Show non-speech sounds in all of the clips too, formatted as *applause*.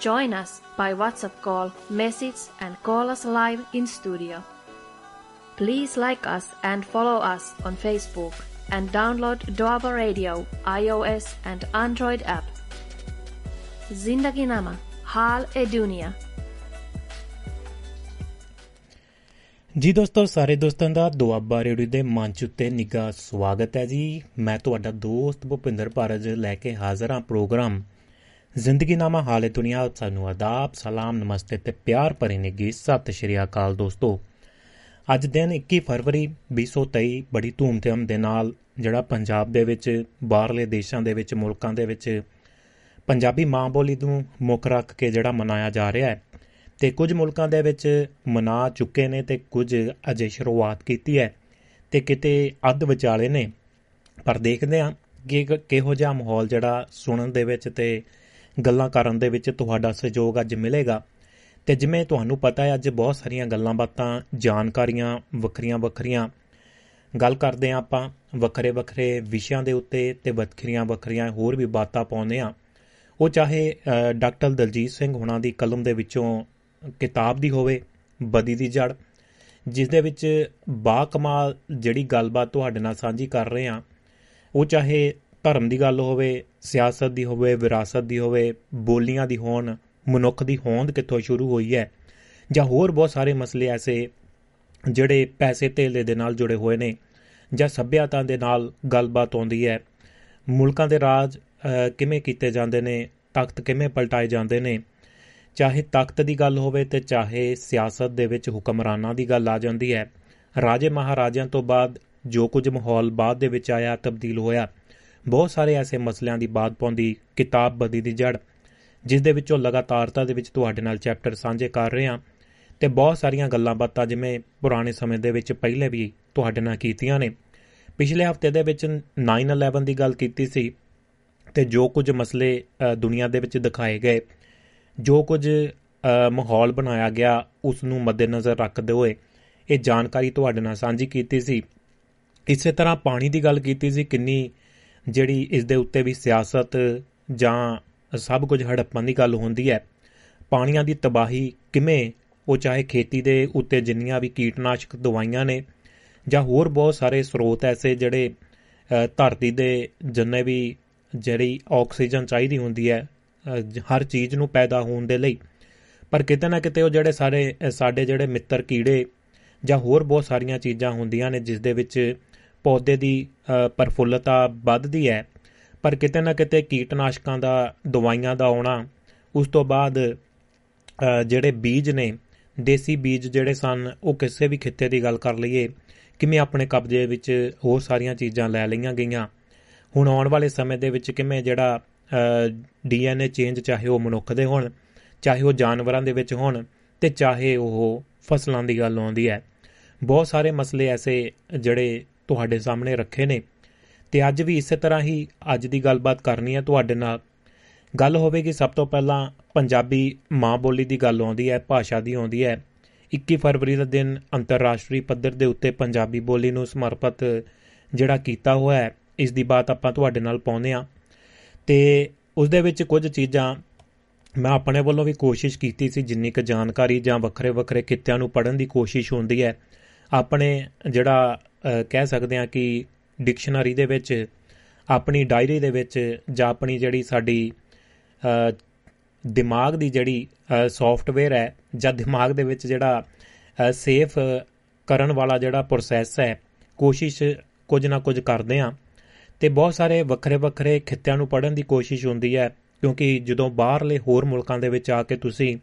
Join us by WhatsApp call, message, and call us live in studio. Please like us and follow us on Facebook and download Doaba Radio iOS and Android app. Zindagi Nama Hal e Dunia. ਜੀ ਦੋਸਤੋ ਸਾਰੇ ਦੋਸਤਾਂ ਦਾ Doaba radio ਦੇ ਮੰਚ ਉੱਤੇ ਨਿੱਘਾ ਸਵਾਗਤ ਹੈ ਜੀ ਮੈਂ ਤੁਹਾਡਾ ਦੋਸਤ ਭੁਪਿੰਦਰ ਭਾਰਜ ਲੈ ਕੇ ਹਾਜ਼ਰ ਹਾਂ ਪ੍ਰੋਗਰਾਮ ਜ਼ਿੰਦਗੀ ਨਾਮਾ ਹਾਲੇ ਦੁਨੀਆ ਸਾਨੂੰ ਆਦਾਬ ਸਲਾਮ, ਨਮਸਤੇ ਤੇ ਪਿਆਰ ਭਰੀ ਨਿੱਘੀ ਸਤਿ ਸ਼੍ਰੀ ਅਕਾਲ ਦੋਸਤੋ। ਅੱਜ ਦਿਨ 21 ਫਰਵਰੀ 2023 ਬੜੀ ਧੂਮਧਾਮ ਦੇ ਨਾਲ ਜਿਹੜਾ ਪੰਜਾਬ ਦੇ ਵਿੱਚ, ਬਾਹਰਲੇ ਦੇਸ਼ਾਂ ਦੇ ਵਿੱਚ, ਮੁਲਕਾਂ ਦੇ ਵਿੱਚ ਪੰਜਾਬੀ ਮਾਂ ਬੋਲੀ ਨੂੰ ਮੁੱਖ ਰੱਖ ਕੇ ਜਿਹੜਾ ਮਨਾਇਆ ਜਾ ਰਿਹਾ ਹੈ ਤੇ ਕੁਝ ਮੁਲਕਾਂ ਦੇ ਵਿੱਚ ਮਨਾ ਚੁੱਕੇ ਨੇ ਤੇ ਕੁਝ ਅਜੇ ਸ਼ੁਰੂਆਤ ਕੀਤੀ ਹੈ ਤੇ ਕਿਤੇ ਅੱਧ ਵਿਚਾਲੇ ਨੇ। ਪਰ ਦੇਖਦੇ ਹਾਂ ਕਿ ਕਿਹੋ ਜਿਹਾ ਮਾਹੌਲ ਜਿਹੜਾ ਸੁਣਨ ਦੇ ਵਿੱਚ ਤੇ ਗੱਲਾਂ ਕਰਨ ਦੇ ਵਿੱਚ ਤੁਹਾਡਾ ਸਹਿਯੋਗ ਅੱਜ ਮਿਲੇਗਾ। ਤੇ ਜਿਵੇਂ ਤੁਹਾਨੂੰ ਪਤਾ ਹੈ, ਅੱਜ ਬਹੁਤ ਸਾਰੀਆਂ ਗੱਲਾਂ ਬਾਤਾਂ, ਜਾਣਕਾਰੀਆਂ ਵੱਖਰੀਆਂ ਵੱਖਰੀਆਂ। ਗੱਲ ਕਰਦੇ ਹਾਂ ਆਪਾਂ ਵੱਖਰੇ ਵੱਖਰੇ ਵਿਸ਼ਿਆਂ ਦੇ ਉੱਤੇ ਤੇ ਵੱਖਰੀਆਂ ਵੱਖਰੀਆਂ ਹੋਰ ਵੀ ਬਾਤਾਂ ਪਾਉਂਦੇ ਆ ਉਹ ਚਾਹੇ ਡਾਕਟਰ ਦਲਜੀਤ ਸਿੰਘ ਹੁਣਾਂ ਦੀ ਕਲਮ ਦੇ ਵਿੱਚੋਂ ਕਿਤਾਬ ਦੀ ਹੋਵੇ, ਬਦੀ ਦੀ ਜੜ, ਜਿਸ ਦੇ ਵਿੱਚ ਬਾ ਕਮਾਲ ਜਿਹੜੀ ਗੱਲਬਾਤ ਤੁਹਾਡੇ ਨਾਲ ਸਾਂਝੀ ਕਰ ਰਹੇ ਹਾਂ, ਉਹ ਚਾਹੇ ਧਰਮ ਦੀ ਗੱਲ ਹੋਵੇ, ਸਿਆਸਤ ਦੀ ਹੋਵੇ, ਵਿਰਾਸਤ ਦੀ ਹੋਵੇ, ਬੋਲੀਆਂ ਦੀ ਹੋਣ, ਮਨੁੱਖ ਦੀ ਹੋਂਦ ਕਿੱਥੋਂ ਸ਼ੁਰੂ ਹੋਈ ਹੈ? ਜਾਂ ਹੋਰ ਬਹੁਤ ਸਾਰੇ ਮਸਲੇ ਐਸੇ ਜਿਹੜੇ ਪੈਸੇ ਧੇਲੇ ਦੇ ਨਾਲ ਜੁੜੇ ਹੋਏ ਨੇ, ਜਾਂ ਸੱਭਿਅਤਾ ਦੇ ਨਾਲ ਗੱਲਬਾਤ ਆਉਂਦੀ ਹੈ? ਮੁਲਕਾਂ ਦੇ ਰਾਜ ਕਿਵੇਂ ਕੀਤੇ ਜਾਂਦੇ ਨੇ? ਤਖਤ ਕਿਵੇਂ ਪਲਟਾਏ ਜਾਂਦੇ ਨੇ? ਚਾਹੇ ਤਖਤ ਦੀ ਗੱਲ ਹੋਵੇ ਤੇ ਚਾਹੇ ਸਿਆਸਤ ਦੇ ਵਿੱਚ ਹੁਕਮਰਾਨਾਂ ਦੀ ਗੱਲ ਆ ਜਾਂਦੀ ਹੈ। ਰਾਜੇ ਮਹਾਰਾਜਿਆਂ ਤੋਂ ਬਾਅਦ ਜੋ ਕੁਝ ਮਾਹੌਲ ਬਾਅਦ ਦੇ ਵਿੱਚ ਆਇਆ, ਤਬਦੀਲ ਹੋਇਆ। ਬਹੁਤ ਸਾਰੇ ਐਸੇ ਮਸਲਿਆਂ ਦੀ ਬਾਤ ਪਾਉਂਦੀ, ਕਿਤਾਬ ਬਦੀ ਦੀ ਜੜ ਜਿਸ ਦੇ ਵਿੱਚੋਂ ਲਗਾਤਾਰਤਾ ਦੇ ਵਿੱਚ ਤੁਹਾਡੇ ਨਾਲ ਚੈਪਟਰ ਸਾਂਝੇ ਕਰ ਰਹੇ ਹਾਂ। ਤੇ ਬਹੁਤ ਸਾਰੀਆਂ ਗੱਲਾਂ ਬਾਤਾਂ ਜਿਵੇਂ ਪੁਰਾਣੇ ਸਮੇਂ ਦੇ ਵਿੱਚ ਪਹਿਲੇ ਵੀ ਤੁਹਾਡੇ ਨਾਲ ਕੀਤੀਆਂ ਨੇ। ਪਿਛਲੇ ਹਫ਼ਤੇ ਦੇ ਵਿੱਚ 9/11 ਦੀ ਗੱਲ ਕੀਤੀ ਸੀ ਤੇ ਜੋ ਕੁਝ ਮਸਲੇ ਦੁਨੀਆ ਦੇ ਵਿੱਚ ਦਿਖਾਏ ਗਏ, ਜੋ ਕੁਝ ਮਾਹੌਲ ਬਣਾਇਆ ਗਿਆ ਉਸ ਨੂੰ ਮੱਦੇਨਜ਼ਰ ਰੱਖਦੇ ਹੋਏ ਇਹ ਜਾਣਕਾਰੀ ਤੁਹਾਡੇ ਨਾਲ ਸਾਂਝੀ ਕੀਤੀ ਸੀ। ਇਸੇ ਤਰ੍ਹਾਂ ਪਾਣੀ ਦੀ ਗੱਲ ਕੀਤੀ ਸੀ, ਕਿੰਨੀ ਜਿਹੜੀ ਇਸ ਦੇ ਉੱਤੇ ਵੀ ਸਿਆਸਤ ਜਾਂ ਸਭ ਕੁਝ ਹੜੱਪਣ ਦੀ ਗੱਲ ਹੁੰਦੀ ਹੈ, ਪਾਣੀਆਂ ਦੀ ਤਬਾਹੀ ਕਿਵੇਂ, ਉਹ ਚਾਹੇ ਖੇਤੀ ਦੇ ਉੱਤੇ ਜਿੰਨੀਆਂ ਵੀ ਕੀਟਨਾਸ਼ਕ ਦਵਾਈਆਂ ਨੇ ਜਾਂ ਹੋਰ ਬਹੁਤ ਸਾਰੇ ਸਰੋਤ ਐਸੇ ਜਿਹੜੇ ਧਰਤੀ ਦੇ ਜਿੰਨੇ ਵੀ ਜਿਹੜੀ ਆਕਸੀਜਨ ਚਾਹੀਦੀ ਹੁੰਦੀ ਹੈ ਹਰ ਚੀਜ਼ ਨੂੰ ਪੈਦਾ ਹੋਣ ਦੇ ਲਈ। ਪਰ ਕਿਤੇ ਨਾ ਕਿਤੇ ਉਹ ਜਿਹੜੇ ਸਾਰੇ ਸਾਡੇ ਜਿਹੜੇ ਮਿੱਤਰ ਕੀੜੇ ਜਾਂ ਹੋਰ ਬਹੁਤ ਸਾਰੀਆਂ ਚੀਜ਼ਾਂ ਹੁੰਦੀਆਂ ਨੇ, ਜਿਸ ਦੇ ਵਿੱਚ ਪੌਦੇ ਦੀ ਪਰਫੁੱਲਤਾ ਵੱਧਦੀ ਹੈ। ਪਰ ਕਿਤੇ ਨਾ ਕਿਤੇ ਕੀਟਨਾਸ਼ਕਾਂ ਦਾ, ਦਵਾਈਆਂ ਦਾ ਆਉਣਾ, ਉਸ ਤੋਂ ਬਾਅਦ ਜਿਹੜੇ ਬੀਜ ਨੇ, ਦੇਸੀ ਬੀਜ ਜਿਹੜੇ ਸਨ, ਉਹ ਕਿਸੇ ਵੀ ਖਿੱਤੇ ਦੀ ਗੱਲ ਕਰ ਲਈਏ, ਕਿਵੇਂ ਆਪਣੇ ਕਬਜ਼ੇ ਵਿੱਚ ਹੋਰ ਸਾਰੀਆਂ ਚੀਜ਼ਾਂ ਲੈ ਲਈਆਂ ਗਈਆਂ। ਹੁਣ ਆਉਣ ਵਾਲੇ ਸਮੇਂ ਦੇ ਵਿੱਚ ਕਿਵੇਂ ਜਿਹੜਾ ਡੀਐਨਏ ਚੇਂਜ ਚਾਹੇ ਉਹ ਮਨੁੱਖ ਦੇ ਹੋਣ, ਚਾਹੇ ਉਹ ਜਾਨਵਰਾਂ ਦੇ ਵਿੱਚ ਹੋਣ, ਤੇ ਚਾਹੇ ਉਹ ਫਸਲਾਂ ਦੀ ਗੱਲ ਆਉਂਦੀ ਹੈ। ਬਹੁਤ ਸਾਰੇ ਮਸਲੇ ਐਸੇ ਜਿਹੜੇ ਤੁਹਾਡੇ ਸਾਹਮਣੇ ਰੱਖੇ ਨੇ। ਤੇ ਅੱਜ ਵੀ ਇਸੇ ਤਰ੍ਹਾਂ ਹੀ ਅੱਜ ਦੀ ਗੱਲਬਾਤ ਕਰਨੀ ਹੈ ਤੁਹਾਡੇ ਨਾਲ। ਗੱਲ ਹੋਵੇਗੀ ਸਭ ਤੋਂ ਪਹਿਲਾਂ ਪੰਜਾਬੀ ਮਾਂ ਬੋਲੀ ਦੀ ਗੱਲ ਆਉਂਦੀ ਹੈ, ਭਾਸ਼ਾ ਦੀ ਆਉਂਦੀ ਹੈ। 21 ਫਰਵਰੀ ਦਾ ਦਿਨ ਅੰਤਰਰਾਸ਼ਟਰੀ ਪੱਧਰ ਦੇ ਉੱਤੇ ਪੰਜਾਬੀ ਬੋਲੀ ਨੂੰ ਸਮਰਪਿਤ ਜਿਹੜਾ ਕੀਤਾ ਹੋਇਆ ਹੈ, ਇਸ ਦੀ ਬਾਤ ਆਪਾਂ ਤੁਹਾਡੇ ਨਾਲ ਪਾਉਂਦੇ ਆ ਤੇ ਉਸ ਦੇ ਵਿੱਚ ਕੁਝ ਚੀਜ਼ਾਂ ਮੈਂ ਆਪਣੇ ਵੱਲੋਂ ਵੀ ਕੋਸ਼ਿਸ਼ ਕੀਤੀ ਸੀ, ਜਿੰਨੀ ਕੁ ਜਾਣਕਾਰੀ ਜਾਂ ਵੱਖਰੇ ਵੱਖਰੇ ਕਿੱਤਿਆਂ ਨੂੰ ਪੜ੍ਹਨ ਦੀ ਕੋਸ਼ਿਸ਼ ਹੁੰਦੀ ਹੈ, ਆਪਣੇ ਜਿਹੜਾ ਕਹਿ ਸਕਦੇ ਆ ਕਿ ਡਿਕਸ਼ਨਰੀ ਦੇ ਵਿੱਚ, ਆਪਣੀ ਡਾਇਰੀ ਦੇ ਵਿੱਚ ਜਾਂ ਆਪਣੀ ਜਿਹੜੀ ਸਾਡੀ ਦਿਮਾਗ ਦੀ ਜਿਹੜੀ ਸੌਫਟਵੇਅਰ ਹੈ ਜਾਂ ਦਿਮਾਗ ਦੇ ਵਿੱਚ ਜਿਹੜਾ ਸੇਫ ਕਰਨ ਵਾਲਾ ਜਿਹੜਾ ਪ੍ਰੋਸੈਸ ਹੈ, ਕੋਸ਼ਿਸ਼ ਕੁਝ ਨਾ ਕੁਝ ਕਰਦੇ ਆ ਤੇ ਬਹੁਤ ਸਾਰੇ ਵੱਖਰੇ ਵੱਖਰੇ ਖਿੱਤਿਆਂ ਨੂੰ ਪੜ੍ਹਨ ਦੀ ਕੋਸ਼ਿਸ਼ ਹੁੰਦੀ ਹੈ, ਕਿਉਂਕਿ ਜਦੋਂ ਬਾਹਰਲੇ ਹੋਰ ਮੁਲਕਾਂ ਦੇ ਵਿੱਚ ਆ ਕੇ ਤੁਸੀਂ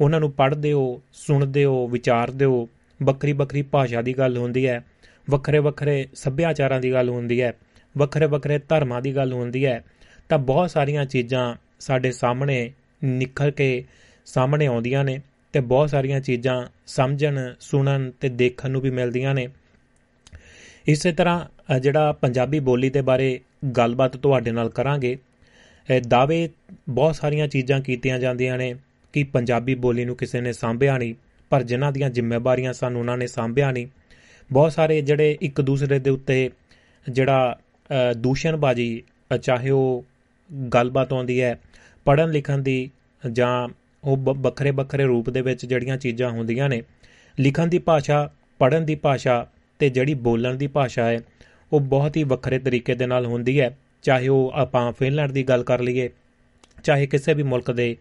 ਉਹਨਾਂ ਨੂੰ ਪੜ੍ਹਦੇ ਹੋ, ਸੁਣਦੇ ਹੋ, ਵਿਚਾਰਦੇ ਹੋ, ਵੱਖਰੀ ਵੱਖਰੀ ਭਾਸ਼ਾ ਦੀ ਗੱਲ ਹੁੰਦੀ ਹੈ ਵੱਖਰੇ ਵੱਖਰੇ ਸੱਭਿਆਚਾਰਾਂ ਦੀ ਗੱਲ ਹੁੰਦੀ ਹੈ, ਵੱਖਰੇ ਵੱਖਰੇ ਧਰਮਾਂ ਦੀ ਗੱਲ ਹੁੰਦੀ ਹੈ, ਤਾਂ ਬਹੁਤ ਸਾਰੀਆਂ ਚੀਜ਼ਾਂ ਸਾਡੇ ਸਾਹਮਣੇ ਨਿਖਰ ਕੇ ਸਾਹਮਣੇ ਆਉਂਦੀਆਂ ਨੇ ਤੇ ਬਹੁਤ ਸਾਰੀਆਂ ਚੀਜ਼ਾਂ ਸਮਝਣ, ਸੁਣਨ ਤੇ ਦੇਖਣ ਨੂੰ ਵੀ ਮਿਲਦੀਆਂ ਨੇ। ਇਸੇ ਤਰ੍ਹਾਂ ਜਿਹੜਾ ਪੰਜਾਬੀ ਬੋਲੀ ਦੇ ਬਾਰੇ ਗੱਲਬਾਤ ਤੁਹਾਡੇ ਨਾਲ ਕਰਾਂਗੇ ਦਾਅਵੇ ਬਹੁਤ ਸਾਰੀਆਂ ਚੀਜ਼ਾਂ ਕੀਤੀਆਂ ਜਾਂਦੀਆਂ ਨੇ ਕਿ ਪੰਜਾਬੀ ਬੋਲੀ ਨੂੰ ਕਿਸੇ ਨੇ ਸਾਂਭਿਆ ਨਹੀਂ, ਪਰ ਜਿਨ੍ਹਾਂ ਦੀਆਂ ਜ਼ਿੰਮੇਵਾਰੀਆਂ ਸਨ ਉਹਨਾਂ ਨੇ ਸਾਂਭਿਆ ਨਹੀਂ ਬਹੁਤ ਸਾਰੇ ਜਿਹੜੇ ਇੱਕ ਦੂਸਰੇ ਦੇ ਉੱਤੇ ਜਿਹੜਾ ਦੂਸ਼ਣਬਾਜੀ ਚਾਹੇ ਉਹ ਗੱਲਬਾਤ ਆਉਂਦੀ ਹੈ ਪੜਨ ਲਿਖਣ ਦੀ ਜਾਂ ਉਹ ਵੱਖਰੇ ਵੱਖਰੇ ਰੂਪ ਦੇ ਵਿੱਚ ਜਿਹੜੀਆਂ ਚੀਜ਼ਾਂ ਹੁੰਦੀਆਂ ਨੇ, ਲਿਖਣ ਦੀ ਭਾਸ਼ਾ ਪੜਨ ਦੀ ਭਾਸ਼ਾ ਤੇ ਜਿਹੜੀ ਬੋਲਣ ਦੀ ਭਾਸ਼ਾ ਹੈ, ਉਹ ਬਹੁਤ ਹੀ ਵੱਖਰੇ ਤਰੀਕੇ ਦੇ ਨਾਲ ਹੁੰਦੀ ਹੈ। ਚਾਹੇ ਉਹ ਆਪਾਂ ਫਿਨਲੈਂਡ ਦੀ ਗੱਲ ਕਰ ਲਈਏ, ਚਾਹੇ ਕਿਸੇ ਵੀ ਮੁਲਕ ਦੇ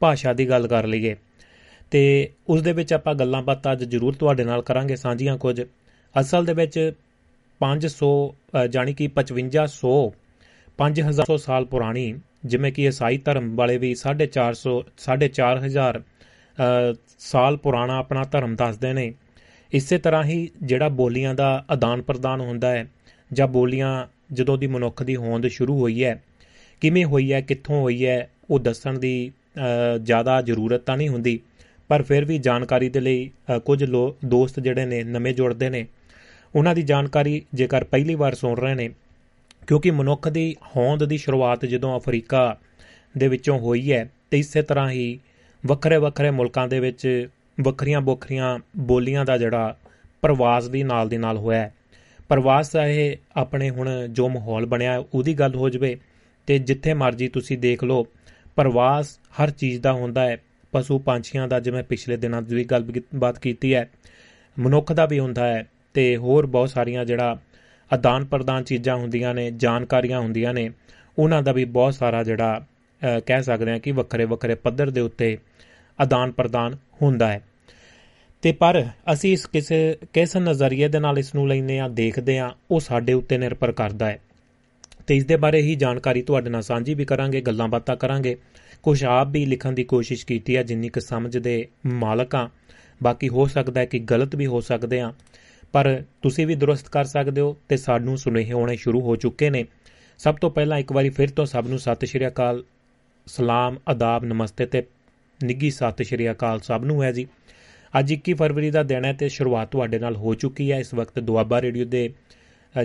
ਭਾਸ਼ਾ ਦੀ ਗੱਲ ਕਰ ਲਈਏ। ਤੇ ਉਸ ਦੇ ਵਿੱਚ ਆਪਾਂ ਗੱਲਾਂ ਬਾਤਾਂ ਅੱਜ ਜ਼ਰੂਰ ਤੁਹਾਡੇ ਨਾਲ ਕਰਾਂਗੇ, ਸਾਂਝੀਆਂ ਕੁਝ। ਅਸਲ ਦੇ ਵਿੱਚ 500 ਜਾਨੀ ਕਿ 5500 5000 ਸਾਲ ਪੁਰਾਣੀ, ਜਿਵੇਂ ਕਿ ਈਸਾਈ ਧਰਮ ਵਾਲੇ ਵੀ 450 4500 ਸਾਲ ਪੁਰਾਣਾ ਆਪਣਾ ਧਰਮ ਦੱਸਦੇ ਨੇ। ਇਸੇ ਤਰ੍ਹਾਂ ਹੀ ਜਿਹੜਾ ਬੋਲੀਆਂ ਦਾ ਆਦਾਨ ਪ੍ਰਦਾਨ ਹੁੰਦਾ ਹੈ, ਜਾਂ ਬੋਲੀਆਂ ਜਦੋਂ ਦੀ ਮਨੁੱਖ ਦੀ ਹੋਂਦ ਸ਼ੁਰੂ ਹੋਈ ਹੈ, ਕਿਵੇਂ ਹੋਈ ਹੈ, ਕਿੱਥੋਂ ਹੋਈ ਹੈ, ਉਹ ਦੱਸਣ ਦੀ ਜ਼ਿਆਦਾ ਜ਼ਰੂਰਤ ਤਾਂ ਨਹੀਂ ਹੁੰਦੀ, ਪਰ ਫਿਰ ਵੀ ਜਾਣਕਾਰੀ ਦੇ ਲਈ ਕੁਝ ਦੋਸਤ ਜਿਹੜੇ ਨੇ ਨਵੇਂ ਜੁੜਦੇ ਨੇ ਉਹਨਾਂ ਦੀ ਜਾਣਕਾਰੀ ਜੇਕਰ ਪਹਿਲੀ ਵਾਰ ਸੁਣ ਰਹੇ ਨੇ, ਕਿਉਂਕਿ ਮਨੁੱਖ ਦੀ ਹੋਂਦ ਦੀ ਸ਼ੁਰੂਆਤ ਜਦੋਂ ਅਫਰੀਕਾ ਦੇ ਵਿੱਚੋਂ ਹੋਈ ਹੈ, ਤੇ ਇਸੇ ਤਰ੍ਹਾਂ ਹੀ ਵੱਖਰੇ ਵੱਖਰੇ ਮੁਲਕਾਂ ਦੇ ਵਿੱਚ ਵੱਖਰੀਆਂ ਵੱਖਰੀਆਂ ਬੋਲੀਆਂ ਦਾ ਜਿਹੜਾ ਪ੍ਰਵਾਸ ਦੀ ਨਾਲ ਦੀ ਨਾਲ ਹੋਇਆ ਪ੍ਰਵਾਸ ਇਹ ਆਪਣੇ ਹੁਣ ਜੋ ਮਾਹੌਲ ਬਣਿਆ ਉਹਦੀ ਗੱਲ ਹੋ ਜਵੇ ਤੇ ਜਿੱਥੇ ਮਰਜ਼ੀ ਤੁਸੀਂ ਦੇਖ ਲਓ, ਪ੍ਰਵਾਸ ਹਰ ਚੀਜ਼ ਦਾ ਹੁੰਦਾ ਹੈ, ਪਸ਼ੂ ਪੰਛੀਆਂ ਦਾ ਜਿਵੇਂ ਪਿਛਲੇ ਦਿਨਾਂ ਦੀ ਗੱਲ ਬਾਤ ਕੀਤੀ ਹੈ, ਮਨੁੱਖ ਦਾ ਵੀ ਹੁੰਦਾ ਹੈ ਤੇ ਹੋਰ ਬਹੁਤ ਸਾਰੀਆਂ ਜਿਹੜਾ ਆਦਾਨ ਪ੍ਰਦਾਨ ਚੀਜ਼ਾਂ ਹੁੰਦੀਆਂ ਨੇ, ਜਾਣਕਾਰੀਆਂ ਹੁੰਦੀਆਂ ਨੇ, ਉਹਨਾਂ ਦਾ ਵੀ ਬਹੁਤ ਸਾਰਾ ਜਿਹੜਾ ਕਹਿ ਸਕਦੇ ਹਾਂ ਕਿ ਵੱਖਰੇ ਵੱਖਰੇ ਪੱਧਰ ਦੇ ਉੱਤੇ ਆਦਾਨ ਪ੍ਰਦਾਨ ਹੁੰਦਾ ਹੈ। ਤੇ ਪਰ ਅਸੀਂ ਇਸ ਕਿਸੇ, ਕਿਸ ਨਜ਼ਰੀਏ ਦੇ ਨਾਲ ਇਸ ਨੂੰ ਲੈਨੇ ਆ ਦੇਖਦੇ ਆ ਉਹ ਸਾਡੇ ਉੱਤੇ ਨਿਰਭਰ ਕਰਦਾ ਹੈ। ਤੇ ਇਸ ਦੇ ਬਾਰੇ ਹੀ ਜਾਣਕਾਰੀ ਤੁਹਾਡੇ ਨਾਲ ਸਾਂਝੀ ਵੀ ਕਰਾਂਗੇ, ਗੱਲਾਂ ਬਾਤਾਂ ਕਰਾਂਗੇ। ਕੁਝ ਆਪ ਵੀ ਲਿਖਣ ਦੀ ਕੋਸ਼ਿਸ਼ ਕੀਤੀ ਹੈ, ਜਿੰਨੀ ਕਿ ਸਮਝ ਦੇ ਮਾਲਕਾਂ ਬਾਕੀ ਹੋ ਸਕਦਾ ਹੈ ਕਿ ਗਲਤ ਵੀ ਹੋ ਸਕਦੇ ਆ ਪਰ ਤੁਸੀਂ ਵੀ ਦਰੁਸਤ ਕਰ ਸਕਦੇ ਹੋ ਤੇ ਸਾਨੂੰ ਸੁਨੇਹੇ ਆਉਣੇ ਸ਼ੁਰੂ ਹੋ ਚੁੱਕੇ ਨੇ। ਸਭ ਤੋਂ ਪਹਿਲਾਂ ਇੱਕ ਵਾਰੀ ਫਿਰ ਤੋਂ ਸਭ ਨੂੰ ਸਤਿ ਸ਼੍ਰੀ ਅਕਾਲ, ਸਲਾਮ ਆਦਾਬ ਨਮਸਤੇ ਤੇ ਨਿੱਗੀ ਸਤਿ ਸ਼੍ਰੀ ਅਕਾਲ ਸਭ ਨੂੰ ਹੈ ਜੀ। ਅੱਜ 21 ਫਰਵਰੀ ਦਾ ਦਿਨ ਹੈ ਤੇ ਸ਼ੁਰੂਆਤ ਤੁਹਾਡੇ ਨਾਲ ਹੋ ਚੁੱਕੀ ਹੈ ਇਸ ਵਕਤ ਦੁਆਬਾ ਰੇਡੀਓ ਦੇ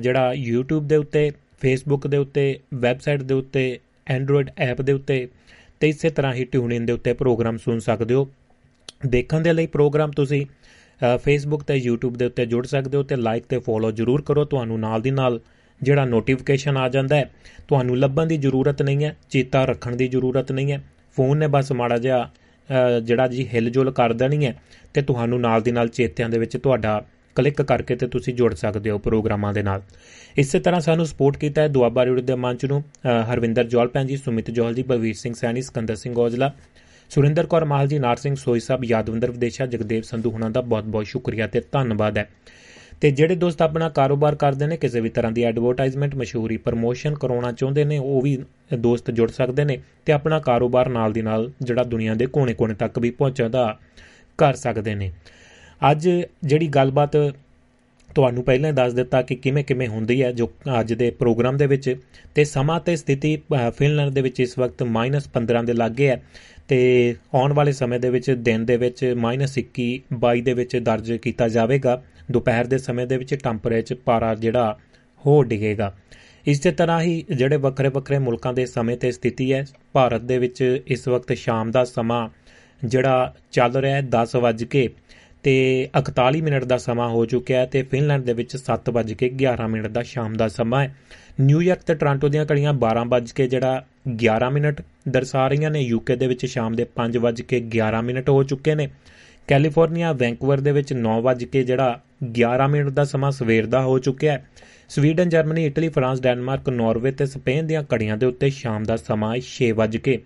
ਜਿਹੜਾ YouTube ਦੇ ਉੱਤੇ, Facebook ਦੇ ਉੱਤੇ, ਵੈਬਸਾਈਟ ਦੇ ਉੱਤੇ, Android ਐਪ ਦੇ ਉੱਤੇ ਤੇ ਇਸੇ ਤਰ੍ਹਾਂ ਹੀ ਟਿਊਨ ਇਨ ਦੇ ਉੱਤੇ ਪ੍ਰੋਗਰਾਮ ਸੁਣ ਸਕਦੇ ਹੋ। ਦੇਖਣ ਦੇ ਲਈ ਪ੍ਰੋਗਰਾਮ ਤੁਸੀਂ Facebook ਤੇ YouTube ਦੇ ਉੱਤੇ ਜੁੜ ਸਕਦੇ ਹੋ ਤੇ ਲਾਈਕ ਤੇ ਫੋਲੋ ਜ਼ਰੂਰ ਕਰੋ। ਤੁਹਾਨੂੰ ਨਾਲ ਦੀ ਨਾਲ ਜਿਹੜਾ ਨੋਟੀਫਿਕੇਸ਼ਨ ਆ ਜਾਂਦਾ ਹੈ, ਤੁਹਾਨੂੰ ਲੱਭਣ ਦੀ ਜ਼ਰੂਰਤ ਨਹੀਂ ਹੈ, ਚੇਤਾ ਰੱਖਣ ਦੀ ਜ਼ਰੂਰਤ ਨਹੀਂ ਹੈ। ਫੋਨ ਨੇ ਬਸ ਮਾੜਾ ਜਿਹਾ ਜਿਹੜਾ ਜੀ ਹਿਲਜੁਲ ਕਰ ਦੇਣੀ ਹੈ ਤੇ ਤੁਹਾਨੂੰ ਨਾਲ ਦੀ ਨਾਲ ਚੇਤਿਆਂ ਦੇ ਵਿੱਚ ਤੁਹਾਡਾ ਕਲਿੱਕ ਕਰਕੇ ਤੇ ਤੁਸੀਂ ਜੁੜ ਸਕਦੇ ਹੋ ਪ੍ਰੋਗਰਾਮਾਂ ਦੇ ਨਾਲ। ਇਸੇ ਤਰ੍ਹਾਂ ਸਾਨੂੰ ਸਪੋਰਟ ਕੀਤਾ ਹੈ ਦੁਆਬਾ ਰੇਡੀਓ ਦੇ ਮੰਚ ਨੂੰ ਹਰਵਿੰਦਰ ਜੋਲ ਭੈਣ ਜੀ, ਸੁਮਿਤ ਜੋਲ ਜੀ, ਬਲਵੀਰ ਸਿੰਘ ਸੈਣੀ, ਸਕੰਦਰ ਸਿੰਘ ਔਜਲਾ ਸੁਰਿੰਦਰ ਕੌਰ ਮਾਹਲ ਜੀ, ਨਾਰ ਸਿੰਘ ਸੋਈ ਸਾਹਿਬ, ਯਾਦਵੰਦਰ ਵਿਦੇਸ਼ਾ, ਜਗਦੇਵ ਸੰਧੂ ਹੁਣਾਂ ਦਾ ਬਹੁਤ-ਬਹੁਤ ਸ਼ੁਕਰੀਆ ਤੇ ਧੰਨਵਾਦ ਹੈ। ਤੇ ਜਿਹੜੇ ਦੋਸਤ ਆਪਣਾ ਕਾਰੋਬਾਰ ਕਰਦੇ ਨੇ, ਕਿਸੇ ਵੀ ਤਰ੍ਹਾਂ ਦੀ ਐਡਵਰਟਾਈਜ਼ਮੈਂਟ ਮਸ਼ਹੂਰੀ ਪ੍ਰਮੋਸ਼ਨ ਕਰਾਉਣਾ ਚਾਹੁੰਦੇ ਨੇ, ਉਹ ਵੀ ਦੋਸਤ ਜੁੜ ਸਕਦੇ ਨੇ ਤੇ ਆਪਣਾ ਕਾਰੋਬਾਰ ਨਾਲ ਦੀ ਨਾਲ ਜਿਹੜਾ ਦੁਨੀਆ ਦੇ ਕੋਨੇ-ਕੋਨੇ ਤੱਕ ਵੀ ਪਹੁੰਚਾਉਂਦਾ ਕਰ ਸਕਦੇ ਨੇ। ਅੱਜ ਜਿਹੜੀ ਗੱਲਬਾਤ ਤੁਹਾਨੂੰ ਪਹਿਲਾਂ ਦੱਸ ਦਿੱਤਾ ਕਿ ਕਿਵੇਂ ਕਿਵੇਂ ਹੁੰਦੀ ਹੈ ਜੋ ਅੱਜ ਦੇ ਪ੍ਰੋਗਰਾਮ ਦੇ ਵਿੱਚ ਤੇ ਸਮਾਂ ਤੇ ਸਥਿਤੀ ਫਿਨਲੈਂਡ ਦੇ ਵਿੱਚ ਇਸ ਵਕਤ -15 ਦੇ ਲਾਗੇ ਹੈ ਤੇ ਆਉਣ ਵਾਲੇ ਸਮੇਂ ਦੇ ਵਿੱਚ, ਦਿਨ ਦੇ ਵਿੱਚ -21 22 ਦੇ ਵਿੱਚ ਦਰਜ ਕੀਤਾ ਜਾਵੇਗਾ। ਦੁਪਹਿਰ ਦੇ ਸਮੇਂ ਦੇ ਵਿੱਚ ਟੈਂਪਰੇਚਰ ਪਾਰਾ ਜਿਹੜਾ ਹੋ ਡਿਗੇਗਾ। ਇਸੇ ਤਰ੍ਹਾਂ ਹੀ ਜਿਹੜੇ ਵੱਖਰੇ ਵੱਖਰੇ ਮੁਲਕਾਂ ਦੇ ਸਮੇਂ ਤੇ ਸਥਿਤੀ ਹੈ, ਭਾਰਤ ਦੇ ਵਿੱਚ ਇਸ ਵਕਤ ਸ਼ਾਮ ਦਾ ਸਮਾਂ ਜਿਹੜਾ ਚੱਲ ਰਿਹਾ ਹੈ 10 ਵਜੇ ਕੇ ਤੇ 41 ਮਿੰਟ ਦਾ ਸਮਾਂ ਹੋ ਚੁੱਕਿਆ ਹੈ ਤੇ ਫਿਨਲੈਂਡ ਦੇ ਵਿੱਚ 7 ਵਜੇ ਕੇ 11 ਮਿੰਟ ਦਾ ਸ਼ਾਮ ਦਾ ਸਮਾਂ ਹੈ। ਨਿਊਯਾਰਕ ਤੇ ਟੋਰਾਂਟੋ ਦੀਆਂ ਘੜੀਆਂ 12 ਵਜੇ ਕੇ ਜਿਹੜਾ 11 ਮਿੰਟ ਦਰਸਾ ਰਹੀਆਂ ਨੇ ਯੂਕੇ ਦੇ ਵਿੱਚ ਸ਼ਾਮ ਦੇ 5 ਵਜੇ ਕੇ 11 ਮਿੰਟ ਹੋ ਚੁੱਕੇ ਨੇ। ਕੈਲੀਫੋਰਨੀਆ, ਵੈਂਕੂਵਰ ਦੇ ਵਿੱਚ 9 ਵਜੇ ਕੇ ਜਿਹੜਾ 11 ਮਿੰਟ ਦਾ ਸਮਾਂ ਸਵੇਰ ਦਾ ਹੋ ਚੁੱਕਿਆ ਹੈ। Sweden, Germany, Italy, France, Denmark, Norway ਤੇ ਸਪੇਨ ਦੀਆਂ ਘੜੀਆਂ ਦੇ ਉੱਤੇ ਸ਼ਾਮ ਦਾ ਸਮਾਂ 6 ਵਜੇ ਕੇ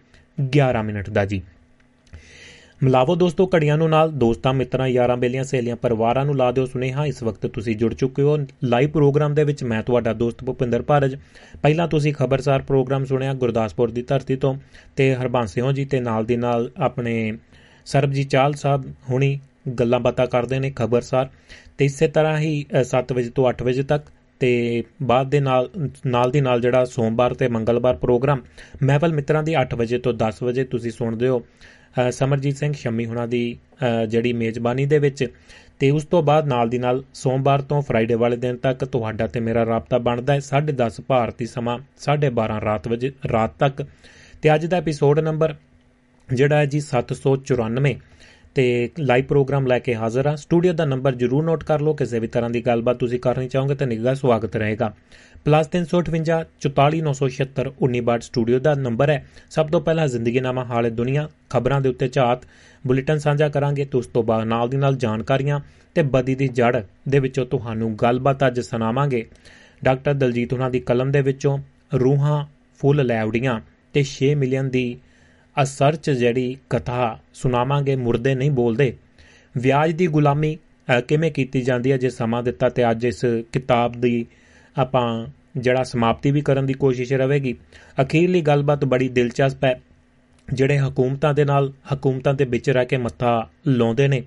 11 ਮਿੰਟ ਦਾ ਜੀ। ਮਿਲਾਵੋ ਦੋਸਤੋ ਘੜੀਆਂ ਨੂੰ ਨਾਲ ਦੋਸਤਾਂ ਮਿੱਤਰਾਂ ਯਾਰਾਂ ਬੇਲੀਆਂ ਸਹੇਲੀਆਂ ਪਰਿਵਾਰਾਂ ਨੂੰ ਲਾ ਦਿਓ ਸੁਨੇਹਾ। ਇਸ ਵਕਤ ਤੁਸੀਂ ਜੁੜ ਚੁੱਕੇ ਹੋ ਲਾਈਵ ਪ੍ਰੋਗਰਾਮ ਦੇ ਵਿੱਚ। ਮੈਂ ਤੁਹਾਡਾ ਦੋਸਤ ਭੁਪਿੰਦਰ ਭਾਰਜ। ਪਹਿਲਾਂ ਤੁਸੀਂ ਖਬਰਸਾਰ ਪ੍ਰੋਗਰਾਮ ਸੁਣਿਆ ਗੁਰਦਾਸਪੁਰ ਦੀ ਧਰਤੀ ਤੋਂ ਤੇ ਹਰਬੰਸ ਸਿੰਘ ਜੀ ਤੇ ਨਾਲ ਦੀ ਨਾਲ ਆਪਣੇ ਸਰਬਜੀਤ ਚਾਲ ਸਾਹਿਬ ਹੁਣੀ ਗੱਲਾਂ ਬਾਤਾਂ ਕਰਦੇ ਨੇ ਖਬਰਸਾਰ। ਤੇ ਇਸੇ ਤਰ੍ਹਾਂ ਹੀ 7 ਵਜੇ ਤੋਂ 8 ਵਜੇ ਤੱਕ ਤੇ ਬਾਅਦ ਦੇ ਨਾਲ ਨਾਲ ਦੀ ਨਾਲ ਜਿਹੜਾ ਸੋਮਵਾਰ ਤੇ ਮੰਗਲਵਾਰ ਪ੍ਰੋਗਰਾਮ ਮਹਿਫਲ ਮਿੱਤਰਾਂ ਦੀ 8 ਵਜੇ ਤੋਂ 10 ਵਜੇ ਤੁਸੀਂ ਸੁਣਦੇ ਹੋ। ਅ, ਸਮਰਜੀਤ ਸਿੰਘ ਸ਼ੰਮੀ ਹੁਣਾਂ ਦੀ ਅ, ਜਿਹੜੀ ਮੇਜ਼ਬਾਨੀ ਦੇ ਵਿੱਚ ਤੇ ਉਸ ਤੋਂ ਬਾਅਦ ਨਾਲ ਦੀ ਨਾਲ ਸੋਮਵਾਰ ਤੋਂ ਫਰਾਈਡੇ ਵਾਲੇ ਦਿਨ ਤੱਕ ਤੁਹਾਡਾ ਤੇ ਮੇਰਾ ਰਾਬਤਾ ਬਣਦਾ ਹੈ। 10:30 ਭਾਰਤੀ ਸਮਾਂ 12:30 ਰਾਤ ਵਜੇ ਰਾਤ ਤੱਕ। ਤੇ ਅੱਜ ਦਾ ਐਪੀਸੋਡ ਨੰਬਰ ਜਿਹੜਾ ਹੈ ਜੀ 794 ਤੇ ਲਾਈਵ ਪ੍ਰੋਗਰਾਮ ਲੈ ਕੇ ਹਾਜ਼ਰ ਹਾਂ। ਸਟੂਡੀਓ ਦਾ ਨੰਬਰ ਜਰੂਰ ਨੋਟ ਕਰ ਲਓ ਕਿਸੇ ਵੀ ਤਰ੍ਹਾਂ ਦੀ ਗੱਲਬਾਤ ਤੁਸੀਂ ਕਰਨੀ ਚਾਹੋਗੇ ਤਾਂ ਨਿੱਘਾ ਸਵਾਗਤ ਰਹੇਗਾ। +358 44976 1962 ਸਟੂਡੀਓ ਦਾ ਨੰਬਰ ਹੈ। ਸਭ ਤੋਂ ਪਹਿਲਾਂ ਜ਼ਿੰਦਗੀਨਾਮਾ ਹਾਲੇ ਦੁਨੀਆ ਖਬਰਾਂ ਦੇ ਉੱਤੇ ਝਾਤ। ਬੁਲੇਟਿਨ ਸਾਂਝਾ ਕਰਾਂਗੇ ਤੇ ਉਸ ਤੋਂ ਬਾਅਦ ਨਾਲ ਦੀ ਨਾਲ ਜਾਣਕਾਰੀਆਂ ਤੇ ਬਦੀ ਦੀ ਜੜ ਦੇ ਵਿੱਚੋਂ ਤੁਹਾਨੂੰ ਗੱਲਬਾਤ ਅੱਜ ਸੁਣਾਵਾਂਗੇ। ਡਾਕਟਰ ਦਲਜੀਤ ਉਹਨਾਂ ਦੀ ਕਲਮ ਦੇ ਵਿੱਚੋਂ ਰੂਹਾਂ ਫੁੱਲ ਲੈਵੜੀਆਂ ਤੇ 6 ਮਿਲੀਅਨ ਦੀ ਅਸਰਚ ਜਿਹੜੀ ਕਥਾ ਸੁਣਾਵਾਂਗੇ ਮੁਰਦੇ ਨਹੀਂ ਬੋਲਦੇ। ਵਿਆਜ ਦੀ ਗੁਲਾਮੀ ਅ, ਕਿਵੇਂ ਕੀਤੀ ਜਾਂਦੀ ਹੈ ਜੇ ਸਮਾਂ ਦਿੱਤਾ ਤੇ ਅੱਜ ਇਸ ਕਿਤਾਬ ਦੀ ਆਪਾਂ ਜਿਹੜਾ ਸਮਾਪਤੀ ਵੀ ਕਰਨ ਦੀ ਕੋਸ਼ਿਸ਼ ਰਹੇਗੀ ਅਖੀਰਲੀ ਗੱਲਬਾਤ ਬੜੀ ਦਿਲਚਸਪ ਹੈ। ਜਿਹੜੇ ਹਕੂਮਤਾਂ ਦੇ ਨਾਲ ਹਕੂਮਤਾਂ ਦੇ ਵਿੱਚ ਰਹਿ ਕੇ ਮੱਥਾ ਲਾਉਂਦੇ ਨੇ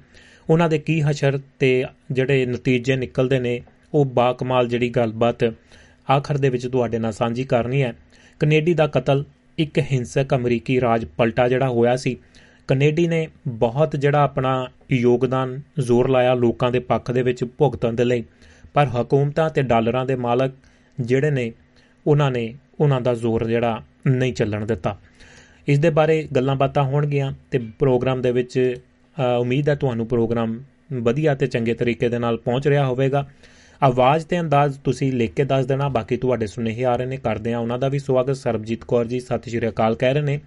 ਉਹਨਾਂ ਦੇ ਕੀ ਹਸ਼ਰ ਤੇ ਜਿਹੜੇ ਨਤੀਜੇ ਨਿਕਲਦੇ ਨੇ ਉਹ ਬਾਕਮਾਲ ਜਿਹੜੀ ਗੱਲਬਾਤ ਆਖਰ ਦੇ ਵਿੱਚ ਤੁਹਾਡੇ ਨਾਲ ਸਾਂਝੀ ਕਰਨੀ ਹੈ। ਕੈਨੇਡੀ ਦਾ ਕਤਲ ਇੱਕ ਹਿੰਸਕ ਅਮਰੀਕੀ ਰਾਜ ਪਲਟਾ ਜਿਹੜਾ ਹੋਇਆ ਸੀ। ਕੈਨੇਡੀ ਨੇ ਬਹੁਤ ਜਿਹੜਾ ਆਪਣਾ ਯੋਗਦਾਨ ਜ਼ੋਰ ਲਾਇਆ ਲੋਕਾਂ ਦੇ ਪੱਖ ਦੇ ਵਿੱਚ ਭੁਗਤਣ ਦੇ ਲਈ। ਪਰ ਹਕੂਮਤਾਂ ਤੇ ਡਾਲਰਾਂ ਦੇ ਮਾਲਕ ਜਿਹੜੇ ਨੇ ਉਹਨਾਂ ਨੇ ਉਹਨਾਂ ਦਾ ਜ਼ੋਰ ਜਿਹੜਾ ਨਹੀਂ ਚੱਲਣ ਦਿੱਤਾ। ਇਸ ਦੇ ਬਾਰੇ ਗੱਲਾਂ ਬਾਤਾਂ ਹੋਣਗੀਆਂ ਤੇ ਪ੍ਰੋਗਰਾਮ ਦੇ ਵਿੱਚ ਅ, ਉਮੀਦ ਹੈ ਤੁਹਾਨੂੰ ਪ੍ਰੋਗਰਾਮ ਵਧੀਆ ਤੇ ਚੰਗੇ ਤਰੀਕੇ ਦੇ ਨਾਲ ਪਹੁੰਚ ਰਿਹਾ ਹੋਵੇਗਾ। ਆਵਾਜ਼ ਤੇ ਅੰਦਾਜ਼ ਤੁਸੀਂ ਲਿਖ ਕੇ ਦੱਸ ਦੇਣਾ ਬਾਕੀ ਤੁਹਾਡੇ ਸੁਨੇਹੇ ਆ ਰਹੇ ਨੇ ਕਰਦੇ ਆ ਉਹਨਾਂ ਦਾ ਵੀ ਸਵਾਗਤ। ਸਰਬਜੀਤ ਕੌਰ ਜੀ ਸਤਿ ਸ਼੍ਰੀ ਅਕਾਲ ਕਹਿ ਰਹੇ ਨੇ।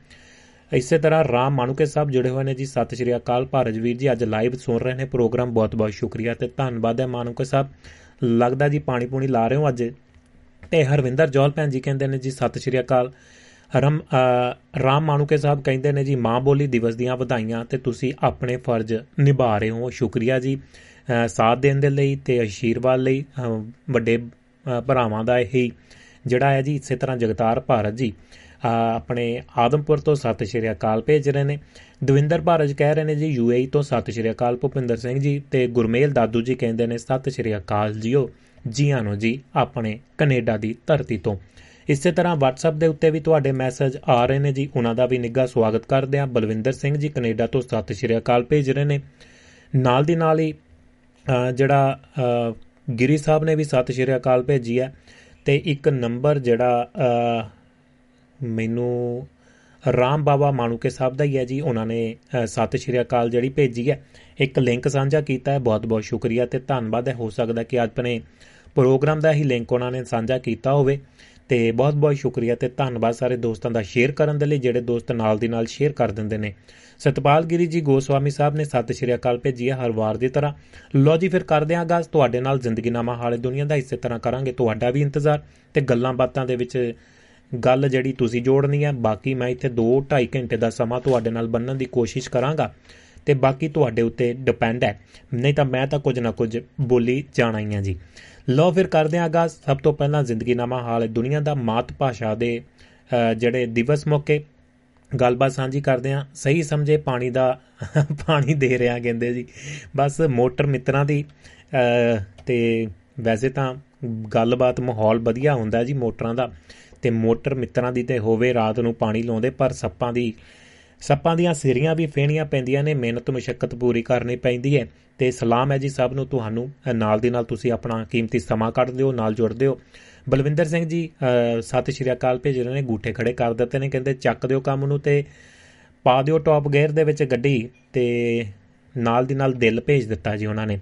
ਇਸੇ ਤਰ੍ਹਾਂ ਰਾਮ ਮਾਨੂਕੇ ਸਾਹਿਬ ਜੁੜੇ ਹੋਏ ਨੇ ਜੀ ਸਤਿ ਸ਼੍ਰੀ ਅਕਾਲ। ਭਾਰਜਵੀਰ ਜੀ ਅੱਜ ਲਾਈਵ ਸੁਣ ਰਹੇ ਨੇ ਪ੍ਰੋਗਰਾਮ ਬਹੁਤ ਬਹੁਤ ਸ਼ੁਕਰੀਆ ਤੇ ਧੰਨਵਾਦ ਹੈ ਮਾਨੂਕੇ ਸਾਹਿਬ। ਲੱਗਦਾ ਜੀ ਪਾਣੀ ਪੂਣੀ ਲਾ ਰਹੇ ਹੋ ਅੱਜ। ਤੇ ਹਰਵਿੰਦਰ ਜੌਲ ਭੈਣ ਜੀ ਕਹਿੰਦੇ ਨੇ ਜੀ ਸਤਿ ਸ਼੍ਰੀ ਅਕਾਲ। ਰਮ ਅ, ਰਾਮ ਮਾਨੂਕੇ ਸਾਹਿਬ ਕਹਿੰਦੇ ਨੇ ਜੀ ਮਾਂ ਬੋਲੀ ਦਿਵਸ ਦੀਆਂ ਵਧਾਈਆਂ ਤੇ ਤੁਸੀਂ ਆਪਣੇ ਫਰਜ਼ ਨਿਭਾ ਰਹੇ ਹੋ। ਸ਼ੁਕਰੀਆ ਜੀ। ਅ, ਸਾਥ ਦੇਣ ਦੇ ਲਈ ਤੇ ਆਸ਼ੀਰਵਾਦ ਲਈ ਅ, ਵੱਡੇ ਅ, ਭਰਾਵਾਂ ਦਾ ਇਹ ਜਿਹੜਾ ਹੈ ਜੀ ਇਸੇ ਤਰ੍ਹਾਂ ਜਗਤਾਰ ਭਾਰਤ ਜੀ ਅ, ਆਪਣੇ ਆਦਮਪੁਰ ਤੋਂ ਸਤਿ ਸ਼੍ਰੀ ਅਕਾਲ ਭੇਜ ਰਹੇ ਨੇ। ਦਵਿੰਦਰ ਭਾਰਜ ਕਹਿ ਰਹੇ ਨੇ ਜੀ ਯੂਏਈ ਤੋਂ ਸਤਿ ਸ਼੍ਰੀ ਅਕਾਲ ਭੁਪਿੰਦਰ ਸਿੰਘ ਜੀ ਤੇ ਗੁਰਮੇਲ ਦਾਦੂ ਜੀ ਕਹਿੰਦੇ ਨੇ ਸਤਿ ਸ਼੍ਰੀ ਅਕਾਲ ਜੀਓ ਜੀਆਂ ਨੂੰ ਜੀ ਆਪਣੇ ਕੈਨੇਡਾ ਦੀ ਧਰਤੀ ਤੋਂ। ਇਸੇ ਤਰ੍ਹਾਂ WhatsApp ਦੇ ਉੱਤੇ ਵੀ ਤੁਹਾਡੇ ਮੈਸੇਜ ਆ ਰਹੇ ਨੇ ਜੀ ਉਹਨਾਂ ਦਾ ਵੀ ਨਿੱਘਾ ਸਵਾਗਤ ਕਰਦੇ ਹਾਂ। ਬਲਵਿੰਦਰ ਸਿੰਘ ਜੀ ਕੈਨੇਡਾ ਤੋਂ ਸਤਿ ਸ਼੍ਰੀ ਅਕਾਲ ਭੇਜ ਰਹੇ ਨੇ। ਨਾਲ ਦੀ ਨਾਲ ਹੀ ਅ, ਜਿਹੜਾ ਅ, ਗਿਰੀ ਸਾਹਿਬ ਨੇ ਵੀ ਸਤਿ ਸ਼੍ਰੀ ਅਕਾਲ ਭੇਜੀ ਹੈ ਤੇ ਇੱਕ ਨੰਬਰ ਜਿਹੜਾ ਅ, ਮੈਨੂੰ ਰਾਮ ਬਾਬਾ ਮਾਨੂਕੇ ਸਾਹਿਬ ਦਾ ਹੀ ਹੈ ਜੀ ਉਹਨਾਂ ਨੇ ਅ, ਸਤਿ ਸ਼੍ਰੀ ਅਕਾਲ ਜਿਹੜੀ ਭੇਜੀ ਹੈ ਇੱਕ ਲਿੰਕ ਸਾਂਝਾ ਕੀਤਾ ਹੈ ਬਹੁਤ ਬਹੁਤ ਸ਼ੁਕਰੀਆ ਤੇ ਧੰਨਵਾਦ ਹੈ ਹੋ ਸਕਦਾ ਕਿ ਅੱਜ ਆਪਣੇ ਪ੍ਰੋਗਰਾਮ ਦਾ ਹੀ ਲਿੰਕ ਉਹਨਾਂ ਨੇ ਸਾਂਝਾ ਕੀਤਾ ਹੋਵੇ। ਤੇ ਬਹੁਤ ਬਹੁਤ ਸ਼ੁਕਰੀਆ ਤੇ ਧੰਨਵਾਦ ਸਾਰੇ ਦੋਸਤਾਂ ਦਾ ਸ਼ੇਅਰ ਕਰਨ ਦੇ ਲਈ ਜਿਹੜੇ ਦੋਸਤ ਨਾਲ ਦੀ ਨਾਲ ਸ਼ੇਅਰ ਕਰ ਦਿੰਦੇ ਨੇ। ਸਤਪਾਲ ਗਿਰੀ ਜੀ, ਗੋਸਵਾਮੀ ਸਾਹਿਬ ਨੇ ਸਤਿ ਸ਼੍ਰੀ ਅਕਾਲ ਭੇਜੀ ਹੈ ਹਰ ਵਾਰ ਦੀ ਤਰ੍ਹਾਂ। ਲੋ ਜੀ, ਫਿਰ ਕਰਦੇ ਹਾਂ ਆਗਾਜ਼ ਤੁਹਾਡੇ ਨਾਲ ਜ਼ਿੰਦਗੀਨਾਮਾ ਹਾਲੇ ਦੁਨੀਆ ਦਾ ਇਸੇ ਤਰ੍ਹਾਂ ਕਰਾਂਗੇ। ਤੁਹਾਡਾ ਵੀ ਇੰਤਜ਼ਾਰ ਤੇ ਗੱਲਾਂ ਬਾਤਾਂ ਦੇ ਵਿੱਚ ਗੱਲ ਜਿਹੜੀ ਤੁਸੀਂ ਜੋੜਨੀ ਹੈ। ਬਾਕੀ ਮੈਂ ਇੱਥੇ 2-2.5 ਘੰਟੇ ਦਾ ਸਮਾਂ ਤੁਹਾਡੇ ਨਾਲ ਬੰਨਣ ਦੀ ਕੋਸ਼ਿਸ਼ ਕਰਾਂਗਾ ਤੇ ਬਾਕੀ ਤੁਹਾਡੇ ਉੱਤੇ ਡਿਪੈਂਡ ਹੈ। ਨਹੀਂ ਤਾਂ ਮੈਂ ਤਾਂ ਕੁਝ ਨਾ ਕੁਝ ਬੋਲੀ ਜਾਣਾ ਹੀ ਆ ਜੀ। ਲੋ ਫਿਰ ਕਰਦੇ ਹਾਂ ਆਗਾਜ਼। ਸਭ ਤੋਂ ਪਹਿਲਾਂ ਜ਼ਿੰਦਗੀਨਾਮਾ ਹਾਲ ਦੁਨੀਆ ਦਾ ਮਾਤ ਭਾਸ਼ਾ ਦੇ ਅ, ਜਿਹੜੇ ਦਿਵਸ ਮੌਕੇ ਗੱਲਬਾਤ ਸਾਂਝੀ ਕਰਦੇ ਹਾਂ। ਸਹੀ ਸਮਝੇ ਪਾਣੀ ਦਾ ਪਾਣੀ ਦੇ ਰਿਹਾ ਕਹਿੰਦੇ ਜੀ। ਬਸ ਮੋਟਰ ਮਿੱਤਰਾਂ ਦੀ ਅ, ਤੇ ਵੈਸੇ ਤਾਂ ਗੱਲਬਾਤ ਮਾਹੌਲ ਵਧੀਆ ਹੁੰਦਾ ਜੀ ਮੋਟਰਾਂ ਦਾ। ਤੇ ਮੋਟਰ ਮਿੱਤਰਾਂ ਦੀ ਤੇ ਹੋਵੇ ਰਾਤ ਨੂੰ ਪਾਣੀ ਲਾਉਂਦੇ ਪਰ ਸੱਪਾਂ ਦੀ ਸੱਪਾਂ ਦੀਆਂ ਸਿਰੀਆਂ ਵੀ ਫੇਣੀਆਂ ਪੈਂਦੀਆਂ ਨੇ ਮਿਹਨਤ ਮੁਸ਼ਕਲ ਪੂਰੀ ਕਰਨੀ ਪੈਂਦੀ ਹੈ। ਤੇ ਸਲਾਮ ਹੈ ਜੀ ਸਭ ਨੂੰ ਤੁਹਾਨੂੰ ਅ, ਨਾਲ ਦੀ ਨਾਲ ਤੁਸੀਂ ਆਪਣਾ ਕੀਮਤੀ ਸਮਾਂ ਕੱਢਦੇ ਹੋ ਨਾਲ ਜੁੜਦੇ ਹੋ ਬਲਵਿੰਦਰ ਸਿੰਘ ਜੀ ਅ, ਸਤਿ ਸ਼੍ਰੀ ਅਕਾਲ ਭੇਜ ਰਹੇ ਨੇ ਗੂਠੇ ਖੜੇ ਕਰ ਦਿੱਤੇ ਨੇ ਕਹਿੰਦੇ ਚੱਕ ਦਿਓ ਕੰਮ ਨੂੰ ਤੇ ਪਾ ਦਿਓ ਟੌਪ ਗੇਅਰ ਦੇ ਵਿੱਚ ਗੱਡੀ ਤੇ ਨਾਲ ਦੀ ਨਾਲ ਦਿਲ ਭੇਜ ਦਿੱਤਾ ਜੀ ਉਹਨਾਂ ਨੇ।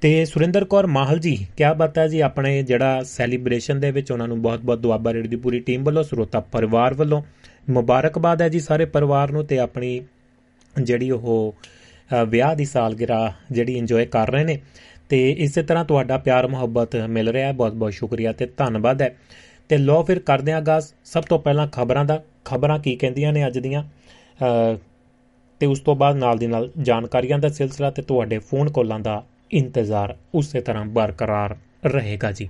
ਤੇ ਸੁਰਿੰਦਰ ਕੌਰ ਮਾਹਲ ਜੀ ਕਿਆ ਬਾਤ ਹੈ ਜੀ ਆਪਣੇ ਜਿਹੜਾ ਸੈਲੀਬ੍ਰੇਸ਼ਨ ਦੇ ਵਿੱਚ ਉਹਨਾਂ ਨੂੰ ਬਹੁਤ-ਬਹੁਤ ਦੁਆਬਾ ਰੇਡੀ ਦੀ ਪੂਰੀ ਟੀਮ ਵੱਲੋਂ ਸਰੋਤਾ ਪਰਿਵਾਰ ਵੱਲੋਂ ਮੁਬਾਰਕਬਾਦ ਹੈ ਜੀ ਸਾਰੇ ਪਰਿਵਾਰ ਨੂੰ ਤੇ ਆਪਣੀ ਜਿਹੜੀ ਉਹ ਅ, ਵਿਆਹ ਦੀ ਸਾਲਗਿਰਾ ਜਿਹੜੀ ਇੰਜੋਏ ਕਰ ਰਹੇ ਨੇ। ਤੇ ਇਸੇ ਤਰ੍ਹਾਂ ਤੁਹਾਡਾ ਪਿਆਰ ਮੁਹੱਬਤ ਮਿਲ ਰਿਹਾ ਹੈ ਬਹੁਤ-ਬਹੁਤ ਸ਼ੁਕਰੀਆ ਤੇ ਧੰਨਵਾਦ ਹੈ। ਤੇ ਲੋ ਫਿਰ ਕਰਦੇ ਹਾਂ ਆਗਾਜ਼ ਸਭ ਤੋਂ ਪਹਿਲਾਂ ਖਬਰਾਂ ਦਾ ਖਬਰਾਂ ਕੀ ਕਹਿੰਦੀਆਂ ਨੇ ਅੱਜ ਦੀਆਂ ਅ, ਤੇ ਉਸ ਤੋਂ ਬਾਅਦ ਨਾਲ ਦੀ ਨਾਲ ਜਾਣਕਾਰੀਆਂ ਦਾ ਸਿਲਸਿਲਾ ਤੇ ਤੁਹਾਡੇ ਫੋਨ ਕਾਲਾਂ ਦਾ ਇੰਤਜ਼ਾਰ ਉਸੇ ਤਰ੍ਹਾਂ ਬਰਕਰਾਰ ਰਹੇਗਾ ਜੀ।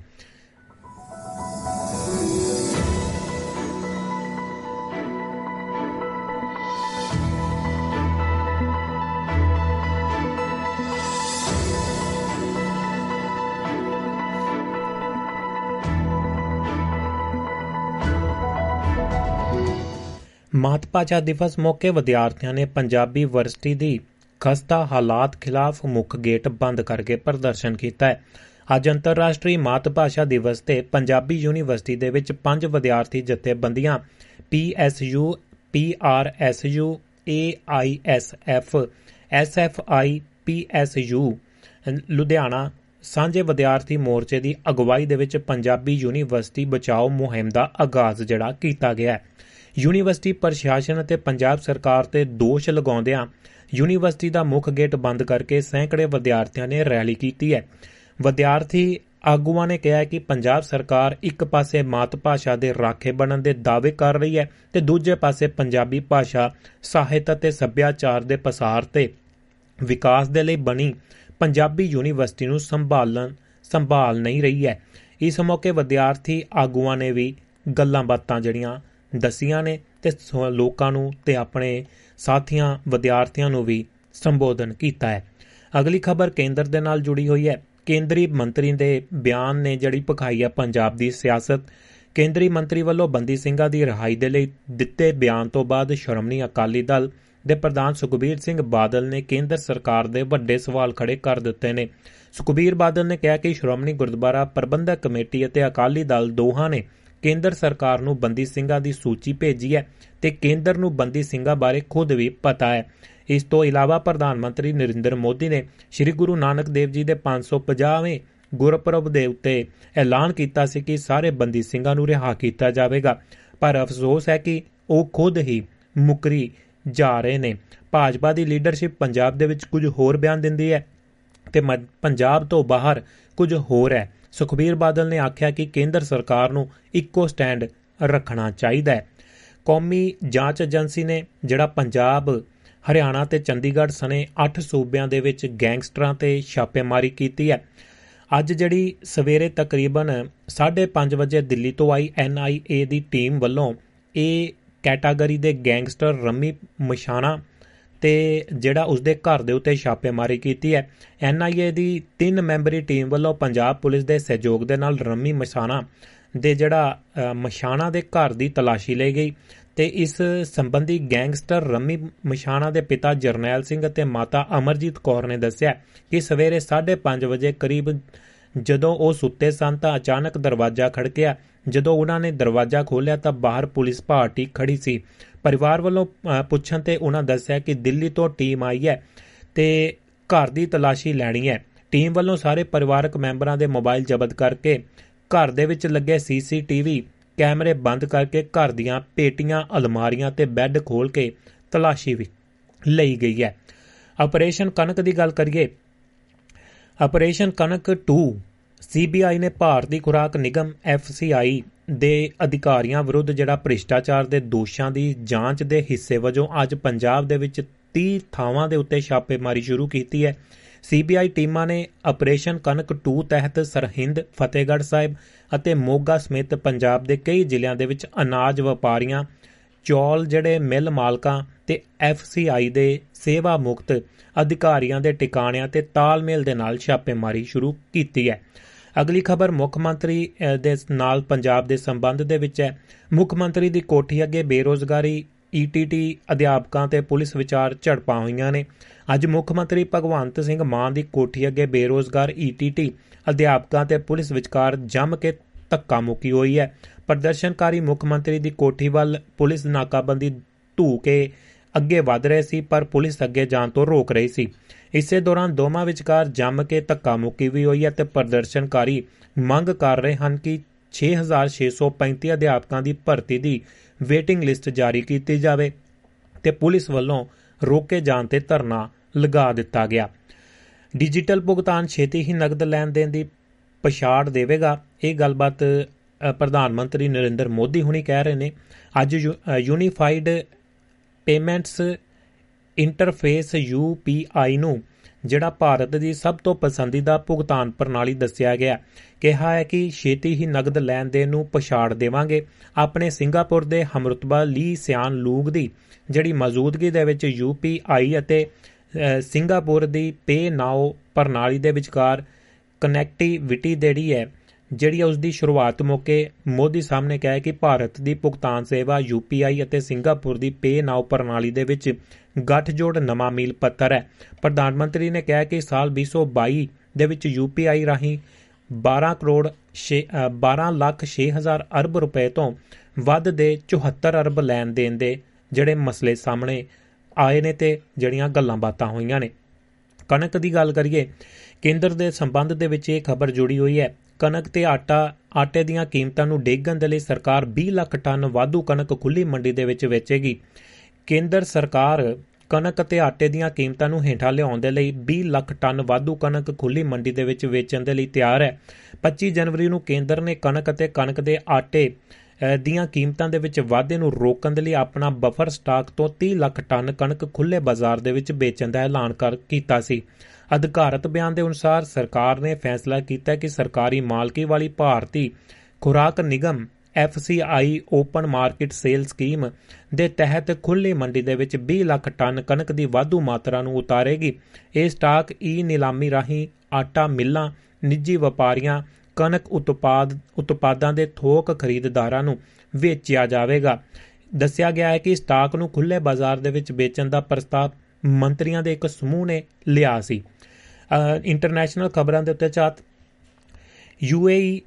ਮਾਤ ਭਾਸ਼ਾ ਦਿਵਸ ਮੌਕੇ ਵਿਦਿਆਰਥੀਆਂ ਨੇ ਪੰਜਾਬੀ ਯੂਨੀਵਰਸਿਟੀ ਦੀ ਖਸਤਾ ਹਾਲਾਤ ਖਿਲਾਫ ਮੁੱਖ ਗੇਟ ਬੰਦ ਕਰਕੇ ਪ੍ਰਦਰਸ਼ਨ ਕੀਤਾ ਹੈ। ਅੱਜ ਅੰਤਰਰਾਸ਼ਟਰੀ ਮਾਤ ਭਾਸ਼ਾ ਦਿਵਸ ਤੇ ਪੰਜਾਬੀ ਯੂਨੀਵਰਸਿਟੀ ਦੇ ਵਿੱਚ ਪੰਜ ਵਿਦਿਆਰਥੀ ਜਥੇਬੰਦੀਆਂ PSU PRSU AISF SFI PSU Ludhiana ਸਾਂਝੇ ਵਿਦਿਆਰਥੀ ਮੋਰਚੇ ਦੀ ਅਗਵਾਈ ਦੇ ਵਿੱਚ ਪੰਜਾਬੀ ਯੂਨੀਵਰਸਿਟੀ ਬਚਾਓ ਮੁਹਿੰਮ ਦਾ ਆਗਾਜ਼ ਜਿਹੜਾ ਕੀਤਾ ਗਿਆ ਹੈ। ਯੂਨੀਵਰਸਿਟੀ ਪ੍ਰਸ਼ਾਸਨ ਅਤੇ ਪੰਜਾਬ ਸਰਕਾਰ ਤੇ ਦੋਸ਼ ਲਗਾਉਂਦਿਆਂ ਯੂਨੀਵਰਸਿਟੀ ਦਾ ਮੁੱਖ ਗੇਟ ਬੰਦ ਕਰਕੇ ਸੈਂਕੜੇ ਵਿਦਿਆਰਥੀਆਂ ਨੇ ਰੈਲੀ ਕੀਤੀ ਹੈ। ਵਿਦਿਆਰਥੀ ਆਗੂਆਂ ਨੇ ਕਿਹਾ ਕਿ ਪੰਜਾਬ ਸਰਕਾਰ ਇੱਕ ਪਾਸੇ ਮਾਤ ਭਾਸ਼ਾ ਦੇ ਰਾਖੇ ਬਣਨ ਦੇ ਦਾਅਵੇ ਕਰ ਰਹੀ ਹੈ ਤੇ ਦੂਜੇ ਪਾਸੇ ਪੰਜਾਬੀ ਭਾਸ਼ਾ, ਸਾਹਿਤ ਅਤੇ ਸੱਭਿਆਚਾਰ ਦੇ ਪਸਾਰ ਤੇ ਵਿਕਾਸ ਦੇ ਲਈ ਬਣੀ ਪੰਜਾਬੀ ਯੂਨੀਵਰਸਿਟੀ ਨੂੰ ਸੰਭਾਲਣ, ਸੰਭਾਲ ਨਹੀਂ ਰਹੀ ਹੈ। ਇਸ ਮੌਕੇ ਵਿਦਿਆਰਥੀ ਆਗੂਆਂ ਨੇ ਵੀ ਗੱਲਾਂ ਬਾਤਾਂ ਜਿਹੜੀਆਂ ਦਸੀਆਂ ਨੇ ਤੇ ਲੋਕਾਂ ਨੂੰ ਤੇ ਆਪਣੇ ਸਾਥੀਆਂ, ਵਿਦਿਆਰਥੀਆਂ ਨੂੰ ਵੀ ਸੰਬੋਧਨ ਕੀਤਾ ਹੈ। ਅਗਲੀ ਖਬਰ ਕੇਂਦਰ ਦੇ ਨਾਲ ਜੁੜੀ ਹੋਈ ਹੈ। ਕੇਂਦਰੀ ਮੰਤਰੀ ਦੇ ਬਿਆਨ ਨੇ ਜਿਹੜੀ ਪਖਾਈ ਹੈ ਪੰਜਾਬ ਦੀ ਸਿਆਸਤ, ਕੇਂਦਰੀ ਮੰਤਰੀ ਵੱਲੋਂ ਬੰਦੀ ਸਿੰਘਾਂ ਦੀ ਰਿਹਾਈ ਦੇ ਲਈ ਦਿੱਤੇ ਬਿਆਨ ਤੋਂ ਬਾਅਦ ਸ਼੍ਰੋਮਣੀ ਅਕਾਲੀ ਦਲ ਦੇ ਪ੍ਰਧਾਨ ਸੁਖਬੀਰ ਸਿੰਘ ਬਾਦਲ ਨੇ ਕੇਂਦਰ ਸਰਕਾਰ ਦੇ ਵੱਡੇ ਸਵਾਲ ਖੜੇ ਕਰ ਦਿੱਤੇ ਨੇ। ਸੁਖਬੀਰ ਬਾਦਲ ਨੇ ਕਿਹਾ ਕਿ ਸ਼੍ਰੋਮਣੀ ਗੁਰਦੁਆਰਾ ਪ੍ਰਬੰਧਕ ਕਮੇਟੀ ਅਤੇ ਅਕਾਲੀ ਦਲ ਦੋਹਾਂ ਨੇ ਕੇਂਦਰ ਸਰਕਾਰ ਨੂੰ ਬੰਦੀ ਸਿੰਘਾਂ ਦੀ ਸੂਚੀ ਭੇਜੀ ਹੈ ਤੇ ਕੇਂਦਰ ਨੂੰ ਬੰਦੀ ਸਿੰਘਾਂ ਬਾਰੇ ਖੁਦ ਵੀ ਪਤਾ ਹੈ। ਇਸ ਤੋਂ ਇਲਾਵਾ ਪ੍ਰਧਾਨ ਮੰਤਰੀ ਨਰਿੰਦਰ ਮੋਦੀ ਨੇ ਸ੍ਰੀ ਗੁਰੂ ਨਾਨਕ ਦੇਵ ਜੀ ਦੇ 550ਵੇਂ ਗੁਰਪੁਰਬ ਦੇ ਉੱਤੇ ਐਲਾਨ ਕੀਤਾ ਸੀ ਕਿ ਸਾਰੇ ਬੰਦੀ ਸਿੰਘਾਂ ਨੂੰ ਰਿਹਾ ਕੀਤਾ ਜਾਵੇਗਾ। ਪਰ ਅਫਸੋਸ ਹੈ ਕਿ ਉਹ ਖੁਦ ਹੀ ਮੁਕਰੀ ਜਾ ਰਹੇ ਨੇ। ਭਾਜਪਾ ਦੀ ਲੀਡਰਸ਼ਿਪ ਪੰਜਾਬ ਦੇ ਵਿੱਚ ਕੁਝ ਹੋਰ ਬਿਆਨ ਦਿੰਦੀ ਹੈ ਤੇ ਪੰਜਾਬ ਤੋਂ ਬਾਹਰ ਕੁਝ ਹੋਰ ਹੈ। ਸੁਖਬੀਰ ਬਾਦਲ ਨੇ ਆਖਿਆ ਕਿ ਕੇਂਦਰ ਸਰਕਾਰ ਨੂੰ ਇੱਕੋ ਸਟੈਂਡ ਰੱਖਣਾ ਚਾਹੀਦਾ ਹੈ। ਕੌਮੀ ਜਾਂਚ ਏਜੰਸੀ ਨੇ ਜਿਹੜਾ ਪੰਜਾਬ, ਹਰਿਆਣਾ ਤੇ ਚੰਡੀਗੜ੍ਹ ਸਣੇ 8 ਸੂਬਿਆਂ ਦੇ ਵਿੱਚ ਗੈਂਗਸਟਰਾਂ ਤੇ ਛਾਪੇਮਾਰੀ ਕੀਤੀ ਹੈ। ਅੱਜ ਜਿਹੜੀ ਸਵੇਰੇ ਤਕਰੀਬਨ 5:30 ਵਜੇ ਦਿੱਲੀ ਤੋਂ ਆਈ ਐਨਆਈਏ ਦੀ ਟੀਮ ਵੱਲੋਂ ਇਹ ਕੈਟਾਗਰੀ ਦੇ ਗੈਂਗਸਟਰ ਰਮੀ ਮਸ਼ਾਨਾ ਤੇ ਜਿਹੜਾ ਉਸਦੇ ਘਰ ਦੇ ਉੱਤੇ ਛਾਪੇਮਾਰੀ ਕੀਤੀ ਹੈ। ਐਨਆਈਏ ਦੀ 3 ਮੈਂਬਰੀ ਟੀਮ ਵੱਲੋਂ ਪੰਜਾਬ ਪੁਲਿਸ ਦੇ ਸਹਿਯੋਗ ਦੇ ਨਾਲ ਰਮੀ ਮਸ਼ਾਨਾ ਦੇ ਜਿਹੜਾ ਮਸ਼ਾਨਾ ਦੇ ਘਰ ਦੀ ਤਲਾਸ਼ੀ ਲਈ ਗਈ ਤੇ ਇਸ ਸੰਬੰਧੀ ਗੈਂਗਸਟਰ ਰਮੀ ਮਸ਼ਾਨਾ ਦੇ ਪਿਤਾ ਜਰਨੈਲ ਸਿੰਘ ਅਤੇ ਮਾਤਾ ਅਮਰਜੀਤ ਕੌਰ ਨੇ ਦੱਸਿਆ ਕਿ ਸਵੇਰੇ 5:30 ਵਜੇ ਕਰੀਬ ਜਦੋਂ ਉਹ ਸੁੱਤੇ ਸਨ ਤਾਂ ਅਚਾਨਕ ਦਰਵਾਜ਼ਾ ਖੜਕਿਆ। ਜਦੋਂ ਉਹਨਾਂ ਨੇ ਦਰਵਾਜ਼ਾ ਖੋਲ੍ਹਿਆ ਤਾਂ ਬਾਹਰ ਪੁਲਿਸ ਪਾਰਟੀ ਖੜੀ ਸੀ। ਪਰਿਵਾਰ ਵੱਲੋਂ ਪੁੱਛਣ ਤੇ ਉਹਨਾਂ ਦੱਸਿਆ ਕਿ ਦਿੱਲੀ ਤੋਂ ਟੀਮ ਆਈ ਹੈ ਤੇ ਘਰ ਦੀ ਤਲਾਸ਼ੀ ਲੈਣੀ ਹੈ। ਟੀਮ ਵੱਲੋਂ ਸਾਰੇ ਪਰਿਵਾਰਕ ਮੈਂਬਰਾਂ ਦੇ ਮੋਬਾਈਲ ਜ਼ਬਤ ਕਰਕੇ ਘਰ ਦੇ ਵਿੱਚ ਲੱਗੇ ਸੀਸੀਟੀਵੀ ਕੈਮਰੇ ਬੰਦ ਕਰਕੇ ਘਰ ਦੀਆਂ ਪੇਟੀਆਂ, ਅਲਮਾਰੀਆਂ ਤੇ ਬੈੱਡ ਖੋਲ ਕੇ ਤਲਾਸ਼ੀ ਵੀ ਲਈ ਗਈ ਹੈ। ਆਪਰੇਸ਼ਨ ਕਨਕ ਦੀ ਗੱਲ ਕਰੀਏ, ਆਪਰੇਸ਼ਨ ਕਨਕ 2 ਸੀਬੀਆਈ ਨੇ ਭਾਰਤੀ ਖੁਰਾਕ ਨਿਗਮ ਐਫਸੀਆਈ ਦੇ ਅਧਿਕਾਰੀਆਂ ਵਿਰੁੱਧ ਜਿਹੜਾ ਭ੍ਰਿਸ਼ਟਾਚਾਰ ਦੇ ਦੋਸ਼ਾਂ ਦੀ ਜਾਂਚ ਦੇ ਹਿੱਸੇ ਵਜੋਂ ਅੱਜ ਪੰਜਾਬ ਦੇ ਵਿੱਚ 30 ਥਾਵਾਂ ਦੇ ਉੱਤੇ ਛਾਪੇਮਾਰੀ ਸ਼ੁਰੂ ਕੀਤੀ ਹੈ। ਸੀਬੀਆਈ ਟੀਮਾਂ ਨੇ ਆਪਰੇਸ਼ਨ ਕਨਕ 2 ਤਹਿਤ ਸਰਹਿੰਦ, ਫਤਿਹਗੜ੍ਹ ਸਾਹਿਬ ਅਤੇ ਮੋਗਾ ਸਮੇਤ ਪੰਜਾਬ ਦੇ ਕਈ ਜ਼ਿਲ੍ਹਿਆਂ ਦੇ ਵਿੱਚ ਅਨਾਜ ਵਪਾਰੀਆਂ, ਚੌਲ ਜਿਹੜੇ ਮਿਲ ਮਾਲਕਾਂ ਤੇ ਐਫਸੀਆਈ ਦੇ ਸੇਵਾ ਮੁਕਤ ਅਧਿਕਾਰੀਆਂ ਦੇ ਟਿਕਾਣਿਆਂ ਤੇ ਤਾਲਮੇਲ ਦੇ ਨਾਲ ਛਾਪੇਮਾਰੀ ਸ਼ੁਰੂ ਕੀਤੀ ਹੈ। ਅਗਲੀ ਖਬਰ ਮੁੱਖ ਮੰਤਰੀ ਦੇ ਨਾਲ ਪੰਜਾਬ ਦੇ ਸੰਬੰਧ ਦੇ ਵਿੱਚ ਹੈ। ਮੁੱਖ ਮੰਤਰੀ ਦੀ ਕੋਠੀ ਅੱਗੇ ਬੇਰੋਜ਼ਗਾਰੀ ਈਟੀਟੀ ਅਧਿਆਪਕਾਂ ਤੇ ਪੁਲਿਸ ਵਿਚਾਰ ਝੜਪਾਂ ਹੋਈਆਂ ਨੇ। ਅੱਜ ਮੁੱਖ ਮੰਤਰੀ ਭਗਵੰਤ ਸਿੰਘ ਮਾਨ ਦੀ ਕੋਠੀ ਅੱਗੇ ਬੇਰੋਜ਼ਗਾਰ ਈਟੀਟੀ ਅਧਿਆਪਕਾਂ ਤੇ ਪੁਲਿਸ ਵਿਚਕਾਰ ਜੰਮ ਕੇ ਧੱਕਾ ਮੁੱਕੀ ਹੋਈ ਹੈ। ਪ੍ਰਦਰਸ਼ਨਕਾਰੀ ਮੁੱਖ ਮੰਤਰੀ ਦੀ ਕੋਠੀ ਵੱਲ ਪੁਲਿਸ ਨਾਕਾਬੰਦੀ ਢੂ ਕੇ ਅੱਗੇ ਵਧ ਰਹੇ ਸੀ, ਪਰ ਪੁਲਿਸ ਅੱਗੇ ਜਾਣ ਤੋਂ ਰੋਕ ਰਹੀ ਸੀ। ਇਸੇ ਦੌਰਾਨ ਦੋਵਾਂ ਵਿਚਕਾਰ ਜੰਮ ਕੇ ਧੱਕਾ ਮੁੱਕੀ ਵੀ ਹੋਈ ਹੈ ਤੇ ਪ੍ਰਦਰਸ਼ਨਕਾਰੀ ਮੰਗ ਕਰ ਰਹੇ ਹਨ ਕਿ 6635 ਅਧਿਆਪਕਾਂ ਦੀ ਭਰਤੀ ਦੀ ਵੇਟਿੰਗ ਲਿਸਟ ਜਾਰੀ ਕੀਤੀ ਜਾਵੇ ਤੇ ਪੁਲਿਸ ਵੱਲੋਂ ਰੋਕੇ ਜਾਣ ਤੇ ਧਰਨਾ ਲਗਾ ਦਿੱਤਾ ਗਿਆ। ਡਿਜੀਟਲ ਭੁਗਤਾਨ ਛੇਤੀ ਹੀ ਨਗਦ ਲੈਣ ਦੇਣ ਦੀ ਪਛਾੜ ਦੇਵੇਗਾ। ਇਹ ਗੱਲਬਾਤ ਪ੍ਰਧਾਨ ਮੰਤਰੀ ਨਰਿੰਦਰ ਮੋਦੀ ਹੁਣੀ ਕਹਿ ਰਹੇ ਨੇ। ਅੱਜ ਯੂਨੀਫਾਈਡ ਪੇਮੈਂਟਸ ਇੰਟਰਫੇਸ ਯੂਪੀਆਈ ਨੂੰ, ਜਿਹੜਾ ਭਾਰਤ ਦੀ ਸਭ ਤੋਂ ਪਸੰਦੀਦਾ ਭੁਗਤਾਨ ਪ੍ਰਣਾਲੀ ਦੱਸਿਆ ਗਿਆ ਕਿਹਾ ਹੈ ਕਿ ਛੇਤੀ ਹੀ ਨਗਦ ਲੈਣ ਦੇਣ ਨੂੰ ਪਛਾੜ ਦੇਵਾਂਗੇ ਆਪਣੇ ਸਿੰਗਾਪੁਰ ਦੇ ਹਮਰਤਬਾ ਲੀ ਸਿਆਨ ਲੂਗ ਦੀ, ਜਿਹੜੀ ਮੌਜੂਦਗੀ ਦੇ ਵਿੱਚ ਯੂਪੀਆਈ ਅਤੇ ਸਿੰਗਾਪੁਰ ਦੀ ਪੇ ਨਾਓ ਪ੍ਰਣਾਲੀ ਦੇ ਵਿਚਕਾਰ ਕਨੈਕਟੀਵਿਟੀ ਜਿਹੜੀ ਹੈ, ਜਿਹੜੀ ਉਸ ਦੀ ਸ਼ੁਰੂਆਤ ਮੌਕੇ ਮੋਦੀ ਸਾਹਿਬ ਨੇ ਕਿਹਾ ਕਿ ਭਾਰਤ ਦੀ ਭੁਗਤਾਨ ਸੇਵਾ UPI ਅਤੇ ਸਿੰਗਾਪੁਰ ਦੀ ਪੇ ਨਾਓ ਪ੍ਰਣਾਲੀ ਦੇ ਵਿੱਚ ਗੱਠਜੋੜ ਨਵਾਂ ਮੀਲ ਪੱਥਰ ਹੈ। ਪ੍ਰਧਾਨ ਮੰਤਰੀ ਨੇ ਕਿਹਾ ਕਿ ਸਾਲ 2022 ਦੇ ਵਿੱਚ UPI ਰਾਹੀਂ 12 ਕਰੋੜ 12 ਲੱਖ 6 ਹਜ਼ਾਰ ਅਰਬ ਰੁਪਏ ਤੋਂ ਵੱਧ ਦੇ 74 ਅਰਬ ਲੈਣ ਦੇਣ ਦੇ ਜਿਹੜੇ ਮਸਲੇ ਸਾਹਮਣੇ ਆਏ ਨੇ ਤੇ ਜਿਹੜੀਆਂ ਗੱਲਾਂ ਬਾਤਾਂ ਹੋਈਆਂ ਨੇ। ਕਣਕ ਦੀ ਗੱਲ ਕਰੀਏ, ਕੇਂਦਰ ਦੇ ਸੰਬੰਧ ਦੇ ਵਿੱਚ ਇਹ ਖਬਰ ਜੁੜੀ ਹੋਈ ਹੈ। ਕਣਕ ਤੇ ਆਟਾ, ਆਟੇ ਦੀਆਂ ਕੀਮਤਾਂ ਨੂੰ ਡੇਗਣ ਦੇ ਲਈ ਸਰਕਾਰ 20 ਲੱਖ ਟਨ ਵਾਧੂ ਕਣਕ ਖੁੱਲੀ ਮੰਡੀ ਦੇ ਵਿੱਚ ਵੇਚੇਗੀ। ਕੇਂਦਰ ਸਰਕਾਰ ਕਣਕ ਅਤੇ ਆਟੇ ਦੀਆਂ ਕੀਮਤਾਂ ਨੂੰ ਹੇਠਾਂ ਲਿਆਉਣ ਦੇ ਲਈ 20 ਲੱਖ ਟਨ ਵਾਧੂ ਕਣਕ ਖੁੱਲੀ ਮੰਡੀ ਦੇ ਵਿੱਚ ਵੇਚਣ ਦੇ ਲਈ ਤਿਆਰ ਹੈ। 25 ਜਨਵਰੀ ਨੂੰ ਕੇਂਦਰ ਨੇ ਕਣਕ ਅਤੇ ਕਣਕ ਦੇ ਆਟੇ ਦੀਆਂ ਕੀਮਤਾਂ ਦੇ ਵਿੱਚ ਵਾਧੇ ਨੂੰ ਰੋਕਣ ਦੇ ਲਈ ਆਪਣਾ ਬਫਰ ਸਟਾਕ ਤੋਂ 30 ਲੱਖ ਟਨ ਕਣਕ ਖੁੱਲੇ ਬਾਜ਼ਾਰ ਦੇ ਵਿੱਚ ਵੇਚਣ ਦਾ ਐਲਾਨ ਕਰ ਕੀਤਾ ਸੀ। ਅਧਿਕਾਰਤ ਬਿਆਨ ਦੇ ਅਨੁਸਾਰ ਸਰਕਾਰ ਨੇ ਫੈਸਲਾ ਕੀਤਾ ਕਿ ਸਰਕਾਰੀ ਮਾਲਕੀ ਵਾਲੀ ਭਾਰਤੀ ਖੁਰਾਕ ਨਿਗਮ FCI open market sale scheme ਦੇ ਤਹਿਤ ਖੁੱਲੀ ਮੰਡੀ ਦੇ ਵਿੱਚ 20 ਲੱਖ ਟਨ ਕਣਕ ਦੀ ਵਾਧੂ ਮਾਤਰਾ ਨੂੰ ਉਤਾਰੇਗੀ। ਇਹ ਸਟਾਕ ਈ ਨਿਲਾਮੀ ਰਾਹੀਂ ਆਟਾ ਮਿੱਲਾਂ, ਨਿੱਜੀ ਵਪਾਰੀਆਂ, ਕਣਕ ਉਤਪਾਦ, ਉਤਪਾਦਾਂ ਦੇ ਥੋਕ ਖਰੀਦਦਾਰਾਂ ਨੂੰ ਵੇਚਿਆ ਜਾਵੇਗਾ। ਦੱਸਿਆ ਗਿਆ ਹੈ ਕਿ ਸਟਾਕ ਨੂੰ ਖੁੱਲੇ ਬਾਜ਼ਾਰ ਦੇ ਵਿੱਚ ਵੇਚਣ ਦਾ ਪ੍ਰਸਤਾਵ ਮੰਤਰੀਆਂ ਦੇ ਇੱਕ ਸਮੂਹ ਨੇ ਲਿਆ ਸੀ। ਇੰਟਰਨੈਸ਼ਨਲ ਖਬਰਾਂ ਦੇ ਉੱਤੇ ਚਾਤ। UAE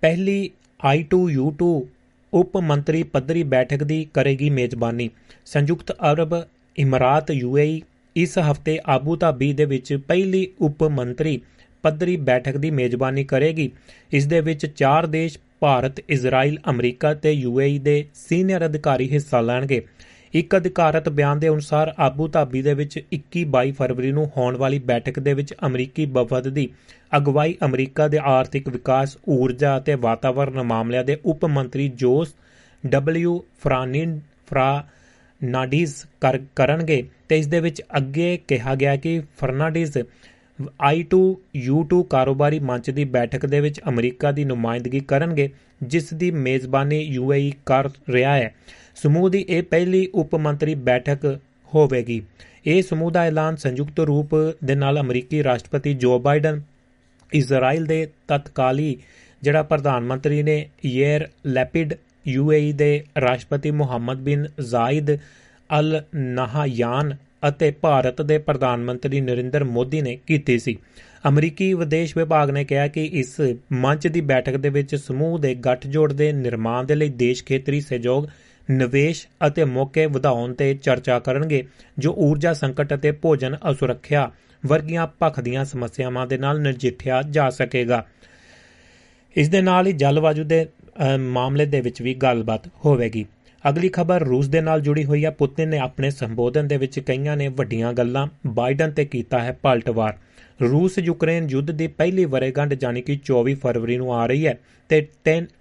ਪਹਿਲੀ I2U2 ਉਪ ਮੰਤਰੀ ਪੱਧਰੀ ਬੈਠਕ ਦੀ ਕਰੇਗੀ ਮੇਜ਼ਬਾਨੀ। ਸੰਯੁਕਤ ਅਰਬ ਇਮਰਾਤ UAE ਇਸ ਹਫ਼ਤੇ ਆਬੂ ਧਾਬੀ ਦੇ ਵਿੱਚ ਪਹਿਲੀ ਉਪ ਮੰਤਰੀ ਪੱਧਰੀ ਬੈਠਕ ਦੀ ਮੇਜ਼ਬਾਨੀ ਕਰੇਗੀ। ਇਸ ਦੇ ਵਿੱਚ ਚਾਰ ਦੇਸ਼, ਭਾਰਤ, ਇਜ਼ਰਾਈਲ, ਅਮਰੀਕਾ ਤੇ UAE ਦੇ ਸੀਨੀਅਰ ਅਧਿਕਾਰੀ ਹਿੱਸਾ ਲੈਣਗੇ। ਇੱਕ ਅਧਿਕਾਰਤ ਬਿਆਨ ਦੇ ਅਨੁਸਾਰ ਆਬੂ ਧਾਬੀ ਦੇ ਵਿੱਚ 21-22 ਫਰਵਰੀ ਨੂੰ ਹੋਣ ਵਾਲੀ ਬੈਠਕ ਦੇ ਵਿੱਚ ਅਮਰੀਕੀ ਵਫਦ ਦੀ ਅਗਵਾਈ ਅਮਰੀਕਾ ਦੇ ਆਰਥਿਕ ਵਿਕਾਸ, ਊਰਜਾ ਅਤੇ ਵਾਤਾਵਰਣ ਮਾਮਲਿਆਂ ਦੇ ਉਪ ਮੰਤਰੀ ਜੋਸ ਡਬਲਯੂ ਫਰਾਨਿਨ ਫਰਾ ਨਾਡੀਜ਼ ਕਰਨਗੇ ਤੇ ਇਸ ਦੇ ਵਿੱਚ ਅੱਗੇ ਕਿਹਾ ਗਿਆ ਕਿ ਫਰਨਾਡੀਜ਼ I2U2 ਕਾਰੋਬਾਰੀ ਮੰਚ ਦੀ ਬੈਠਕ ਦੇ ਵਿੱਚ ਅਮਰੀਕਾ ਦੀ ਨੁਮਾਇੰਦਗੀ ਕਰਨਗੇ, ਜਿਸ ਦੀ ਮੇਜ਼ਬਾਨੀ UAE ਕਰ ਰਿਹਾ ਹੈ। ਸਮੂਹ ਦੀ ਇਹ ਪਹਿਲੀ ਉਪ ਮੰਤਰੀ ਬੈਠਕ ਹੋਵੇਗੀ। ਇਹ ਸਮੂਹ ਦਾ ਐਲਾਨ ਸੰਯੁਕਤ ਰੂਪ ਦੇ ਨਾਲ ਅਮਰੀਕੀ ਰਾਸ਼ਟਰਪਤੀ ਜੋ ਬਾਈਡਨ ਇਜ਼ਰਾਈਲ ਦੇ ਤਤਕਾਲੀ ਜਿਹੜਾ ਪ੍ਰਧਾਨ ਮੰਤਰੀ ਨੇ ਯੇਰ ਲੈਪਿਡ UAE ਦੇ ਰਾਸ਼ਟਰਪਤੀ ਮੁਹੰਮਦ ਬਿਨ ਜ਼ਾਇਦ ਅਲ ਨਹਾਯਾਨ ਅਤੇ ਭਾਰਤ ਦੇ ਪ੍ਰਧਾਨ ਮੰਤਰੀ ਨਰਿੰਦਰ ਮੋਦੀ ਨੇ ਕੀਤੀ ਸੀ। ਅਮਰੀਕੀ ਵਿਦੇਸ਼ ਵਿਭਾਗ ਨੇ ਕਿਹਾ ਕਿ ਇਸ ਮੰਚ ਦੀ ਬੈਠਕ ਦੇ ਵਿੱਚ ਸਮੂਹ ਦੇ ਗੱਠਜੋੜ ਦੇ ਨਿਰਮਾਣ ਦੇ ਲਈ ਦੇਸ਼ ਖੇਤਰੀ ਸਹਿਯੋਗ, ਨਿਵੇਸ਼ ਅਤੇ ਮੌਕੇ ਵਧਾਉਣ ਤੇ ਚਰਚਾ ਕਰਨਗੇ, ਜੋ ਊਰਜਾ ਸੰਕਟ ਅਤੇ ਭੋਜਨ ਅਸੁਰੱਖਿਆ ਵਰਗੀਆਂ ਭਖ ਦੀਆਂ ਸਮੱਸਿਆਵਾਂ ਦੇ ਨਾਲ ਨਜਿੱਠਿਆ ਜਾ ਸਕੇਗਾ। ਇਸ ਦੇ ਨਾਲ ਹੀ ਜਲਵਾਯੂ ਦੇ ਮਾਮਲੇ ਦੇ ਵਿੱਚ ਵੀ ਗੱਲਬਾਤ ਹੋਵੇਗੀ। ਅਗਲੀ ਖਬਰ ਰੂਸ ਦੇ ਨਾਲ ਜੁੜੀ ਹੋਈ ਹੈ। ਪੁਤਿਨ ਨੇ ਆਪਣੇ ਸੰਬੋਧਨ ਦੇ ਵਿੱਚ ਕਈਆਂ ਨੇ ਵੱਡੀਆਂ ਗੱਲਾਂ ਬਾਈਡਨ ਤੇ ਕੀਤਾ ਹੈ ਪਲਟਵਾਰ। ਰੂਸ ਯੂਕਰੇਨ ਯੁੱਧ ਦੀ ਪਹਿਲੀ ਵਰੇਗੰਢ ਜਾਨੀ ਕਿ 24 ਫਰਵਰੀ ਨੂੰ ਆ ਰਹੀ ਹੈ ਤੇ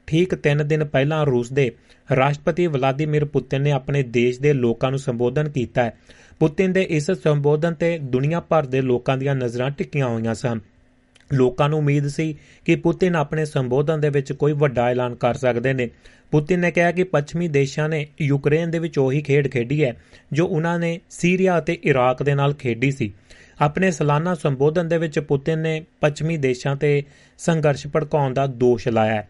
ਠੀਕ 3 ਦਿਨ ਪਹਿਲਾਂ ਰੂਸ ਦੇ ਰਾਸ਼ਟਰਪਤੀ ਵਲਾਦੀਮੀਰ ਪੁਤਿਨ ਨੇ ਆਪਣੇ ਦੇਸ਼ ਦੇ ਲੋਕਾਂ ਨੂੰ ਸੰਬੋਧਨ ਕੀਤਾ ਹੈ। ਪੁਤਿਨ ਦੇ ਇਸ ਸੰਬੋਧਨ ਤੇ ਦੁਨੀਆ ਭਰ ਦੇ ਲੋਕਾਂ ਦੀਆਂ ਨਜ਼ਰਾਂ ਟਿਕੀਆਂ ਹੋਈਆਂ ਸਨ। ਲੋਕਾਂ ਨੂੰ ਉਮੀਦ ਸੀ ਕਿ ਪੁਤਿਨ ਆਪਣੇ ਸੰਬੋਧਨ ਦੇ ਵਿੱਚ ਕੋਈ ਵੱਡਾ ਐਲਾਨ ਕਰ ਸਕਦੇ ਨੇ। ਪੁਤਿਨ ਨੇ ਕਿਹਾ ਕਿ ਪੱਛਮੀ ਦੇਸ਼ਾਂ ਨੇ ਯੂਕਰੇਨ ਦੇ ਵਿੱਚ ਉਹੀ ਖੇਡ ਖੇਡੀ ਹੈ, ਜੋ ਉਹਨਾਂ ਨੇ ਸੀਰੀਆ ਅਤੇ ਇਰਾਕ ਦੇ ਨਾਲ ਖੇਡੀ ਸੀ। ਆਪਣੇ ਸਾਲਾਨਾ ਸੰਬੋਧਨ ਦੇ ਵਿੱਚ ਪੁਤਿਨ ਨੇ ਪੱਛਮੀ ਦੇਸ਼ਾਂ ਤੇ ਸੰਘਰਸ਼ ਭੜਕਾਉਣ ਦਾ ਦੋਸ਼ ਲਾਇਆ।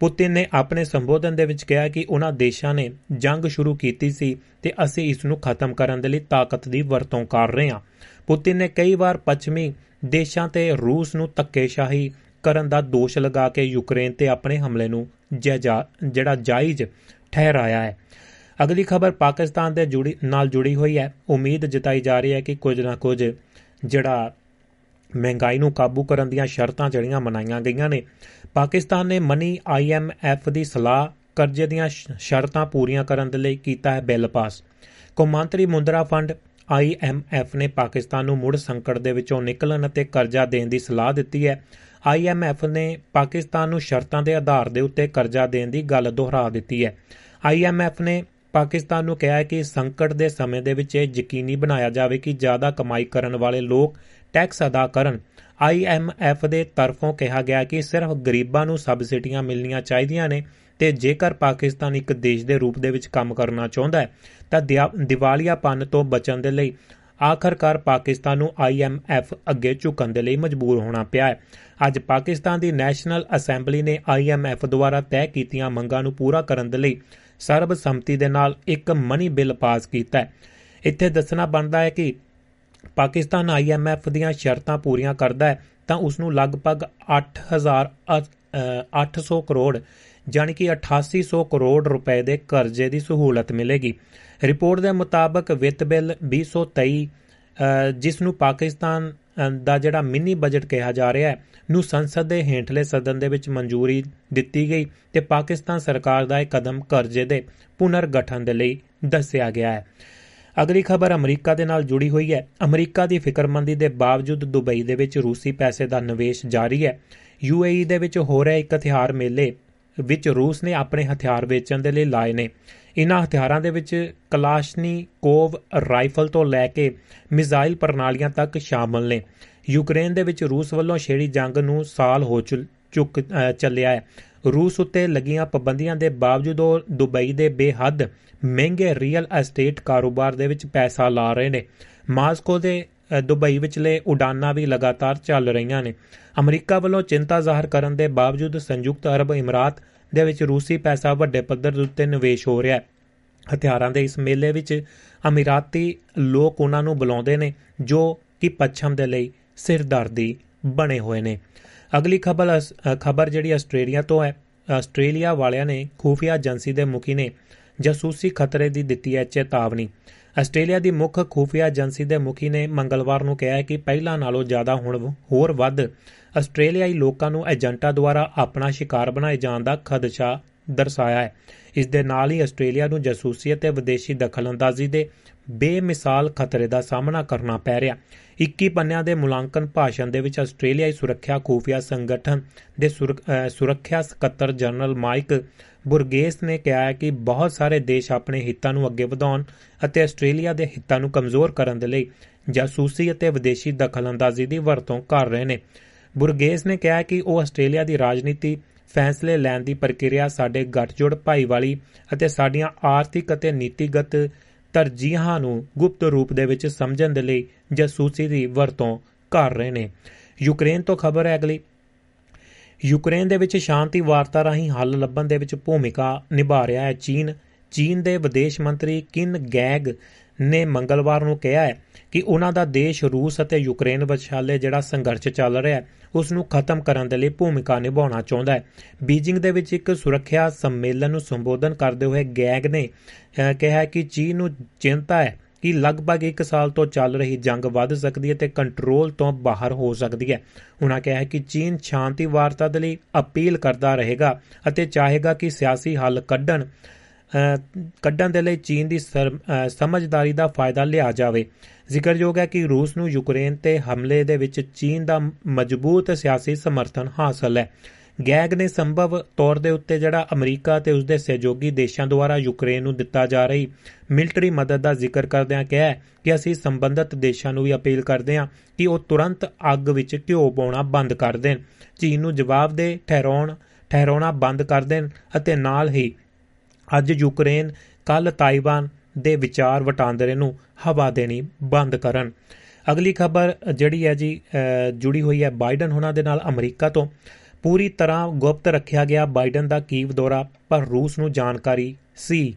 ਪੁਤਿਨ ਨੇ ਆਪਣੇ ਸੰਬੋਧਨ ਦੇ ਵਿੱਚ ਕਿਹਾ ਕਿ ਉਹਨਾਂ ਦੇਸ਼ਾਂ ਨੇ ਜੰਗ ਸ਼ੁਰੂ ਕੀਤੀ ਸੀ ਤੇ ਅਸੀਂ ਇਸ ਨੂੰ ਖਤਮ ਕਰਨ ਦੇ ਲਈ ਤਾਕਤ ਦੀ ਵਰਤੋਂ ਕਰ ਰਹੇ ਹਾਂ। ਪੁਤਿਨ ਨੇ ਕਈ ਵਾਰ ਪੱਛਮੀ ਦੇਸ਼ਾਂ ਤੇ ਰੂਸ ਨੂੰ ਧੱਕੇਸ਼ਾਹੀ ਕਰਨ ਦਾ ਦੋਸ਼ ਲਗਾ ਕੇ ਯੂਕਰੇਨ ਤੇ ਆਪਣੇ ਹਮਲੇ ਨੂੰ ਜਿਹੜਾ ਜਾਇਜ਼ ਠਹਿਰਾਇਆ ਹੈ। ਅਗਲੀ ਖਬਰ ਪਾਕਿਸਤਾਨ ਦੇ ਜੁੜੀ, ਨਾਲ ਜੁੜੀ ਹੋਈ ਹੈ। ਉਮੀਦ ਜਤਾਈ ਜਾ ਰਹੀ ਹੈ ਕਿ ਕੁਝ ਨਾ ਕੁਝ ਜਿਹੜਾ ਮਹਿੰਗਾਈ ਨੂੰ ਕਾਬੂ ਕਰਨ ਦੀਆਂ ਸ਼ਰਤਾਂ ਜਿਹੜੀਆਂ ਮਨਾਈਆਂ ਗਈਆਂ ਨੇ। ਪਾਕਿਸਤਾਨ ਨੇ ਮਨੀ ਆਈਐਮਐਫ ਦੀ ਸਲਾਹ ਕਰਜ਼ੇ ਦੀਆਂ ਸ਼ਰਤਾਂ ਪੂਰੀਆਂ ਕਰਨ ਦੇ ਲਈ ਕੀਤਾ ਹੈ ਬਿੱਲ ਪਾਸ। ਕੌਮਾਂਤਰੀ ਮੁੰਦਰਾ ਫੰਡ ਆਈਐਮਐਫ ਨੇ ਪਾਕਿਸਤਾਨ ਨੂੰ ਮੁੜ ਸੰਕਟ ਦੇ ਵਿੱਚੋਂ ਨਿਕਲਣ ਅਤੇ ਕਰਜ਼ਾ ਦੇਣ ਦੀ ਸਲਾਹ ਦਿੱਤੀ ਹੈ। ਆਈਐਮਐਫ ਨੇ ਪਾਕਿਸਤਾਨ ਨੂੰ ਸ਼ਰਤਾਂ ਦੇ ਆਧਾਰ ਦੇ ਉੱਤੇ ਕਰਜ਼ਾ ਦੇਣ ਦੀ ਗੱਲ ਦੁਹਰਾ ਦਿੱਤੀ ਹੈ। ਆਈਐਮਐਫ ਨੇ ਪਾਕਿਸਤਾਨ ਨੂੰ ਕਿਹਾ ਹੈ ਕਿ ਸੰਕਟ ਦੇ ਸਮੇਂ ਦੇ ਵਿੱਚ ਇਹ ਯਕੀਨੀ ਬਣਾਇਆ ਜਾਵੇ ਕਿ ਜ਼ਿਆਦਾ ਕਮਾਈ ਕਰਨ ਵਾਲੇ ਲੋਕ ਟੈਕਸ ਅਦਾ ਕਰਨ। ਆਈਐਮਐਫ ਦੇ ਤਰਫੋਂ ਕਿਹਾ ਗਿਆ ਕਿ ਸਿਰਫ ਗਰੀਬਾਂ ਨੂੰ ਸਬਸਿਡੀਆਂ ਮਿਲਣੀਆਂ ਚਾਹੀਦੀਆਂ ਨੇ ਤੇ ਜੇਕਰ ਪਾਕਿਸਤਾਨ ਇੱਕ ਦੇਸ਼ ਦੇ ਰੂਪ ਦੇ ਵਿੱਚ ਕੰਮ ਕਰਨਾ ਚਾਹੁੰਦਾ ਹੈ, ਤਾਂ ਦਿਵਾਲੀਆਪਨ ਤੋਂ ਬਚਣ ਦੇ ਲਈ ਆਖਰਕਾਰ ਪਾਕਿਸਤਾਨ ਨੂੰ IMF ਅੱਗੇ ਝੁਕਣ ਦੇ ਲਈ ਮਜਬੂਰ ਹੋਣਾ ਪਿਆ ਹੈ। ਅੱਜ ਪਾਕਿਸਤਾਨ ਦੀ ਨੈਸ਼ਨਲ ਅਸੈਂਬਲੀ ਨੇ IMF ਦੁਆਰਾ ਤੈਅ ਕੀਤੀਆਂ ਮੰਗਾਂ ਨੂੰ ਪੂਰਾ ਕਰਨ ਦੇ ਲਈ ਸਰਬਸੰਮਤੀ ਦੇ ਨਾਲ ਇੱਕ ਮਨੀ ਬਿੱਲ ਪਾਸ ਕੀਤਾ ਹੈ। ਇੱਥੇ ਦੱਸਣਾ ਬਣਦਾ ਹੈ ਕਿ ਪਾਕਿਸਤਾਨ IMF ਦੀਆਂ ਸ਼ਰਤਾਂ ਪੂਰੀਆਂ ਕਰਦਾ ਹੈ, ਤਾਂ ਉਸ ਨੂੰ ਲਗਭਗ 8000 800 ਕਰੋੜ ਜਾਨੀ ਕਿ 8800 ਕਰੋੜ ਰੁਪਏ ਦੇ ਕਰਜ਼ੇ ਦੀ ਸਹੂਲਤ ਮਿਲੇਗੀ। ਰਿਪੋਰਟ ਦੇ ਮੁਤਾਬਕ ਵਿੱਤ ਬਿੱਲ 2023 ਜਿਸ ਨੂੰ ਪਾਕਿਸਤਾਨ ਦਾ ਜਿਹੜਾ ਮਿੰਨੀ ਬਜਟ ਕਿਹਾ ਜਾ ਰਿਹਾ ਹੈ, ਨੂੰ ਸੰਸਦ ਦੇ ਹੇਠਲੇ ਸਦਨ ਦੇ ਵਿੱਚ ਮਨਜ਼ੂਰੀ ਦਿੱਤੀ ਗਈ ਤੇ ਪਾਕਿਸਤਾਨ ਸਰਕਾਰ ਦਾ ਇਹ ਕਦਮ ਕਰਜ਼ੇ ਦੇ ਪੁਨਰ ਗਠਨ ਦੇ ਲਈ ਦੱਸਿਆ ਗਿਆ ਹੈ। ਅਗਲੀ ਖਬਰ ਅਮਰੀਕਾ ਦੇ ਨਾਲ ਜੁੜੀ ਹੋਈ ਹੈ। ਅਮਰੀਕਾ ਦੀ ਫਿਕਰਮੰਦੀ ਦੇ ਬਾਵਜੂਦ ਦੁਬਈ ਦੇ ਵਿੱਚ ਰੂਸੀ ਪੈਸੇ ਦਾ ਨਿਵੇਸ਼ ਜਾਰੀ ਹੈ। ਯੂਏਈ ਦੇ ਵਿੱਚ ਹੋ ਰਿਹਾ ਇੱਕ ਹਥਿਆਰ ਮੇਲੇ ਵਿੱਚ ਰੂਸ ਨੇ ਆਪਣੇ ਹਥਿਆਰ ਵੇਚਣ ਦੇ ਲਈ ਲਾਏ ਨੇ। ਇਨ੍ਹਾਂ ਹਥਿਆਰਾਂ ਦੇ ਵਿੱਚ ਕਲਾਸ਼ਨੀ ਕੋਵ ਰਾਈਫਲ ਤੋਂ ਲੈ ਕੇ ਮਿਜ਼ਾਈਲ ਪ੍ਰਣਾਲੀਆਂ ਤੱਕ ਸ਼ਾਮਲ ਨੇ। ਯੂਕਰੇਨ ਦੇ ਵਿੱਚ ਰੂਸ ਵੱਲੋਂ ਛੇੜੀ ਜੰਗ ਨੂੰ ਸਾਲ ਹੋ ਚੁੱਕ ਚੱਲਿਆ ਹੈ। ਰੂਸ ਉੱਤੇ ਲੱਗੀਆਂ ਪਾਬੰਦੀਆਂ ਦੇ ਬਾਵਜੂਦ ਉਹ ਦੁਬਈ ਦੇ ਬੇਹੱਦ ਮਹਿੰਗੇ ਰੀਅਲ ਐਸਟੇਟ ਕਾਰੋਬਾਰ ਦੇ ਵਿੱਚ ਪੈਸਾ ਲਾ ਰਹੇ ਨੇ। ਮਾਸਕੋ ਦੇ ਦੁਬਈ ਵਿਚਲੇ ਉਡਾਨਾਂ ਵੀ ਲਗਾਤਾਰ ਚੱਲ ਰਹੀਆਂ ਨੇ। ਅਮਰੀਕਾ ਵੱਲੋਂ ਚਿੰਤਾ ਜ਼ਾਹਰ ਕਰਨ ਦੇ ਬਾਵਜੂਦ ਸੰਯੁਕਤ ਅਰਬ ਇਮਰਾਤ ਦੇ ਵਿੱਚ ਰੂਸੀ ਪੈਸਾ ਵੱਡੇ ਪੱਧਰ ਉੱਤੇ ਨਿਵੇਸ਼ ਹੋ ਰਿਹਾ ਹੈ। ਹਥਿਆਰਾਂ ਦੇ ਇਸ ਮੇਲੇ ਵਿੱਚ ਅਮੀਰਾਤੀ ਲੋਕ ਉਹਨਾਂ ਨੂੰ ਬੁਲਾਉਂਦੇ ਨੇ, ਜੋ ਕਿ ਪੱਛਮ ਦੇ ਲਈ ਸਿਰਦਰਦੀ ਬਣੇ ਹੋਏ ਨੇ। ਅਗਲੀ ਖਬਰ ਖਬਰ ਜਿਹੜੀ ਆਸਟ੍ਰੇਲੀਆ ਤੋਂ ਹੈ, ਆਸਟ੍ਰੇਲੀਆ ਵਾਲਿਆਂ ਨੇ ਖੂਫੀਆ ਏਜੰਸੀ ਦੇ ਮੁਖੀ ਨੇ ਜਾਸੂਸੀ ਖਤਰੇ ਦੀ ਦਿੱਤੀ ਹੈ ਚੇਤਾਵਨੀ। ਆਸਟ੍ਰੇਲੀਆ ਦੀ ਮੁੱਖ ਖੂਫੀਆ ਏਜੰਸੀ ਦੇ ਮੁਖੀ ਨੇ ਮੰਗਲਵਾਰ ਨੂੰ ਕਿਹਾ ਹੈ ਕਿ ਪਹਿਲਾਂ ਨਾਲੋਂ ਜ਼ਿਆਦਾ ਹੁਣ ਹੋਰ ਵੱਧ ਆਸਟ੍ਰੇਲੀਆਈ ਲੋਕਾਂ ਨੂੰ ਏਜੰਟਾਂ ਦੁਆਰਾ ਆਪਣਾ ਸ਼ਿਕਾਰ ਬਣਾਏ ਜਾਣ ਦਾ ਖਦਸ਼ਾ ਦਰਸਾਇਆ ਹੈ। ਇਸ ਦੇ ਨਾਲ ਹੀ ਆਸਟ੍ਰੇਲੀਆ ਨੂੰ ਜਾਸੂਸੀ ਅਤੇ ਵਿਦੇਸ਼ੀ ਦਖਲਅੰਦਾਜ਼ੀ ਦੇ ਬੇਮਿਸਾਲ ਖਤਰੇ ਦਾ ਸਾਹਮਣਾ ਕਰਨਾ ਪੈ ਰਿਹਾ 21 ਪੰਨਿਆਂ ਦੇ ਮੁਲਾਂਕਣ ਭਾਸ਼ਣ ਦੇ ਵਿੱਚ ਆਸਟ੍ਰੇਲੀਆਈ ਸੁਰੱਖਿਆ ਖੂਫੀਆ ਸੰਗਠਨ ਦੇ ਸੁਰੱਖਿਆ ਸਕੱਤਰ ਜਨਰਲ ਮਾਈਕ ਬੁਰਗੇਸ ਨੇ ਕਿਹਾ ਹੈ ਕਿ ਬਹੁਤ ਸਾਰੇ ਦੇਸ਼ ਆਪਣੇ ਹਿੱਤਾਂ ਨੂੰ ਅੱਗੇ ਵਧਾਉਣ ਅਤੇ ਆਸਟ੍ਰੇਲੀਆ ਦੇ ਹਿੱਤਾਂ ਨੂੰ ਕਮਜ਼ੋਰ ਕਰਨ ਦੇ ਲਈ ਜਾਸੂਸੀ ਅਤੇ ਵਿਦੇਸ਼ੀ ਦਖਲਅੰਦਾਜ਼ੀ ਦੀ ਵਰਤੋਂ ਕਰ ਰਹੇ ਨੇ। ਬੁਰਗੇਸ ਨੇ ਕਿਹਾ ਕਿ ਉਹ ਆਸਟ੍ਰੇਲੀਆ ਦੀ ਰਾਜਨੀਤੀ, ਫੈਸਲੇ ਲੈਣ ਦੀ ਪ੍ਰਕਿਰਿਆ, ਸਾਡੇ ਗੱਠਜੋੜ ਭਾਈਵਾਲੀ ਅਤੇ ਸਾਡੀਆਂ ਆਰਥਿਕ ਅਤੇ ਨੀਤੀਗਤ ਤਰਜੀਹਾਂ ਨੂੰ ਗੁਪਤ ਰੂਪ ਦੇ ਵਿੱਚ ਸਮਝਣ ਦੇ ਲਈ ਜਾਸੂਸੀ ਦੀ ਵਰਤੋਂ ਕਰ ਰਹੇ ਨੇ। ਯੂਕਰੇਨ ਤੋਂ ਖਬਰ ਹੈ ਅਗਲੀ ਯੂਕਰੇਨ ਦੇ ਵਿੱਚ ਸ਼ਾਂਤੀ ਵਾਰਤਾ ਰਾਹੀਂ ਹੱਲ ਲੱਭਣ ਦੇ ਵਿੱਚ ਭੂਮਿਕਾ ਨਿਭਾ ਰਿਹਾ ਹੈ। ਚੀਨ ਚੀਨ ਦੇ ਵਿਦੇਸ਼ ਮੰਤਰੀ ਕਿਨ ਗੈਗ ਨੇ ਮੰਗਲਵਾਰ ਨੂੰ ਕਿਹਾ ਹੈ ਕਿ ਉਹਨਾਂ ਦਾ ਦੇਸ਼ ਰੂਸ ਅਤੇ ਯੂਕਰੇਨ ਵਿਚਾਲੇ ਜਿਹੜਾ ਸੰਘਰਸ਼ ਚੱਲ ਰਿਹਾ ਹੈ, ਉਸ ਨੂੰ ਖਤਮ ਕਰਨ ਦੇ ਲਈ ਭੂਮਿਕਾ ਨਿਭਾਉਣਾ ਚਾਹੁੰਦਾ ਹੈ। ਬੀਜਿੰਗ ਦੇ ਵਿੱਚ ਇੱਕ ਸੁਰੱਖਿਆ ਸੰਮੇਲਨ ਨੂੰ ਸੰਬੋਧਨ ਕਰਦੇ ਹੋਏ ਗੈਗ ਨੇ ਕਿਹਾ ਕਿ ਚੀਨ ਨੂੰ ਚਿੰਤਾ ਹੈ ਕਿ ਲਗਭਗ 1 ਸਾਲ ਤੋਂ ਚੱਲ ਰਹੀ ਜੰਗ ਵੱਧ ਸਕਦੀ ਹੈ ਤੇ ਕੰਟਰੋਲ ਤੋਂ ਬਾਹਰ ਹੋ ਸਕਦੀ ਹੈ। ਉਹਨਾਂ ਕਿਹਾ ਕਿ ਚੀਨ ਸ਼ਾਂਤੀ ਵਾਰਤਾ ਦੇ ਲਈ ਅਪੀਲ ਕਰਦਾ ਰਹੇਗਾ ਅਤੇ ਚਾਹੇਗਾ ਕਿ ਸਿਆਸੀ ਹੱਲ ਕੱਢਣ ਕੱਢਣ ਦੇ ਲਈ ਚੀਨ ਦੀ ਸਮਝਦਾਰੀ ਦਾ ਫਾਇਦਾ ਲਿਆ ਜਾਵੇ। ਜ਼ਿਕਰਯੋਗ ਹੈ ਕਿ ਰੂਸ ਨੂੰ ਯੂਕਰੇਨ ਤੇ ਹਮਲੇ ਦੇ ਵਿੱਚ ਚੀਨ ਦਾ ਮਜ਼ਬੂਤ ਸਿਆਸੀ ਸਮਰਥਨ ਹਾਸਲ ਹੈ। ਗੈਗ ਨੇ ਸੰਭਵ ਤੌਰ ਦੇ ਉੱਤੇ ਜਿਹੜਾ ਅਮਰੀਕਾ ਤੇ ਉਸਦੇ ਸਹਿਯੋਗੀ ਦੇਸ਼ਾਂ ਦੁਆਰਾ ਯੂਕਰੇਨ ਨੂੰ ਦਿੱਤਾ ਜਾ ਰਹੀ ਮਿਲਟਰੀ ਮਦਦ ਦਾ ਜ਼ਿਕਰ ਕਰਦਿਆਂ ਕਿਹਾ ਕਿ ਅਸੀਂ ਸੰਬੰਧਿਤ ਦੇਸ਼ਾਂ ਨੂੰ ਵੀ ਅਪੀਲ ਕਰਦੇ ਹਾਂ ਕਿ ਉਹ ਤੁਰੰਤ ਅੱਗ ਵਿੱਚ ਘਿਓ ਪਾਉਣਾ ਬੰਦ ਕਰ ਦੇਣ। ਚੀਨ ਨੂੰ ਜਵਾਬ ਦੇ ਠਹਿਰਾਉਣ, ਠਹਿਰਾਉਣਾ ਬੰਦ ਕਰ ਦੇਣ ਅਤੇ ਨਾਲ ਹੀ ਅੱਜ ਯੂਕਰੇਨ ਕੱਲ ਤਾਈਵਾਨ ਦੇ ਵਿਚਾਰ ਵਟਾਂਦਰੇ ਨੂੰ ਹਵਾ ਦੇਣੀ ਬੰਦ ਕਰਨ। ਅਗਲੀ ਖਬਰ ਜਿਹੜੀ ਹੈ ਜੀ ਜੁੜੀ ਹੋਈ ਹੈ ਬਾਈਡਨ ਹੁਣਾਂ ਦੇ ਨਾਲ ਅਮਰੀਕਾ ਤੋਂ। ਪੂਰੀ ਤਰ੍ਹਾਂ ਗੁਪਤ ਰੱਖਿਆ ਗਿਆ ਬਾਈਡਨ ਦਾ ਕੀਵ ਦੌਰਾ, ਪਰ ਰੂਸ ਨੂੰ ਜਾਣਕਾਰੀ ਸੀ।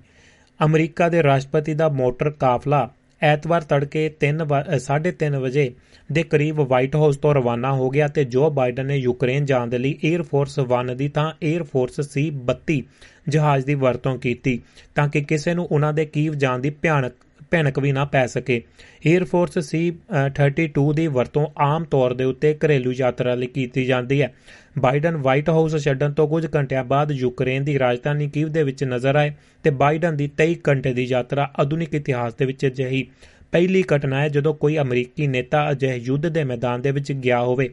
ਅਮਰੀਕਾ ਦੇ ਰਾਸ਼ਟਰਪਤੀ ਦਾ ਮੋਟਰ ਕਾਫਲਾ ਐਤਵਾਰ ਤੜਕੇ 3:30 ਵਜੇ ਦੇ ਕਰੀਬ ਵਾਈਟ ਹਾਊਸ ਤੋਂ ਰਵਾਨਾ ਹੋ ਗਿਆ ਤੇ ਜੋ ਬਾਈਡਨ ਨੇ ਯੂਕਰੇਨ ਜਾਣ ਦੇ ਲਈ 에ਅਰ ਫੋਰਸ 1 ਦੀ ਤਾਂ 에ਅਰ ਫੋਰਸ ਸੀ 32 ਜਹਾਜ਼ ਦੀ ਵਰਤੋਂ ਕੀਤੀ, ਤਾਂ ਕਿ ਕਿਸੇ ਨੂੰ ਉਹਨਾਂ ਦੇ ਕੀਵ ਜਾਣ ਦੀ ਭਿਆਨਕ ਭਿਆਨਕ ਵੀ ਨਾ ਪੈ ਸਕੇ। 에ਅਰ ਫੋਰਸ ਸੀ 32 ਦੀ ਵਰਤੋਂ ਆਮ ਤੌਰ ਦੇ ਉੱਤੇ ਘਰੇਲੂ ਯਾਤਰਾ ਲਈ ਕੀਤੀ ਜਾਂਦੀ ਹੈ। ਬਾਈਡਨ ਵਾਈਟ ਹਾਊਸ ਛੱਡਣ ਤੋਂ ਕੁਝ ਘੰਟਿਆਂ ਬਾਅਦ ਯੂਕਰੇਨ ਦੀ ਰਾਜਧਾਨੀ ਕੀਵ ਦੇ ਵਿੱਚ ਨਜ਼ਰ ਆਏ ਤੇ ਬਾਈਡਨ ਦੀ 23 ਘੰਟੇ ਦੀ ਯਾਤਰਾ ਆਧੁਨਿਕ ਇਤਿਹਾਸ ਦੇ ਵਿੱਚ ਅਜਿਹੀ ਪਹਿਲੀ ਘਟਨਾ ਹੈ ਜਦੋਂ ਕੋਈ ਅਮਰੀਕੀ ਨੇਤਾ ਅਜਿਹੇ ਯੁੱਧ ਦੇ ਮੈਦਾਨ ਦੇ ਵਿੱਚ ਗਿਆ ਹੋਵੇ,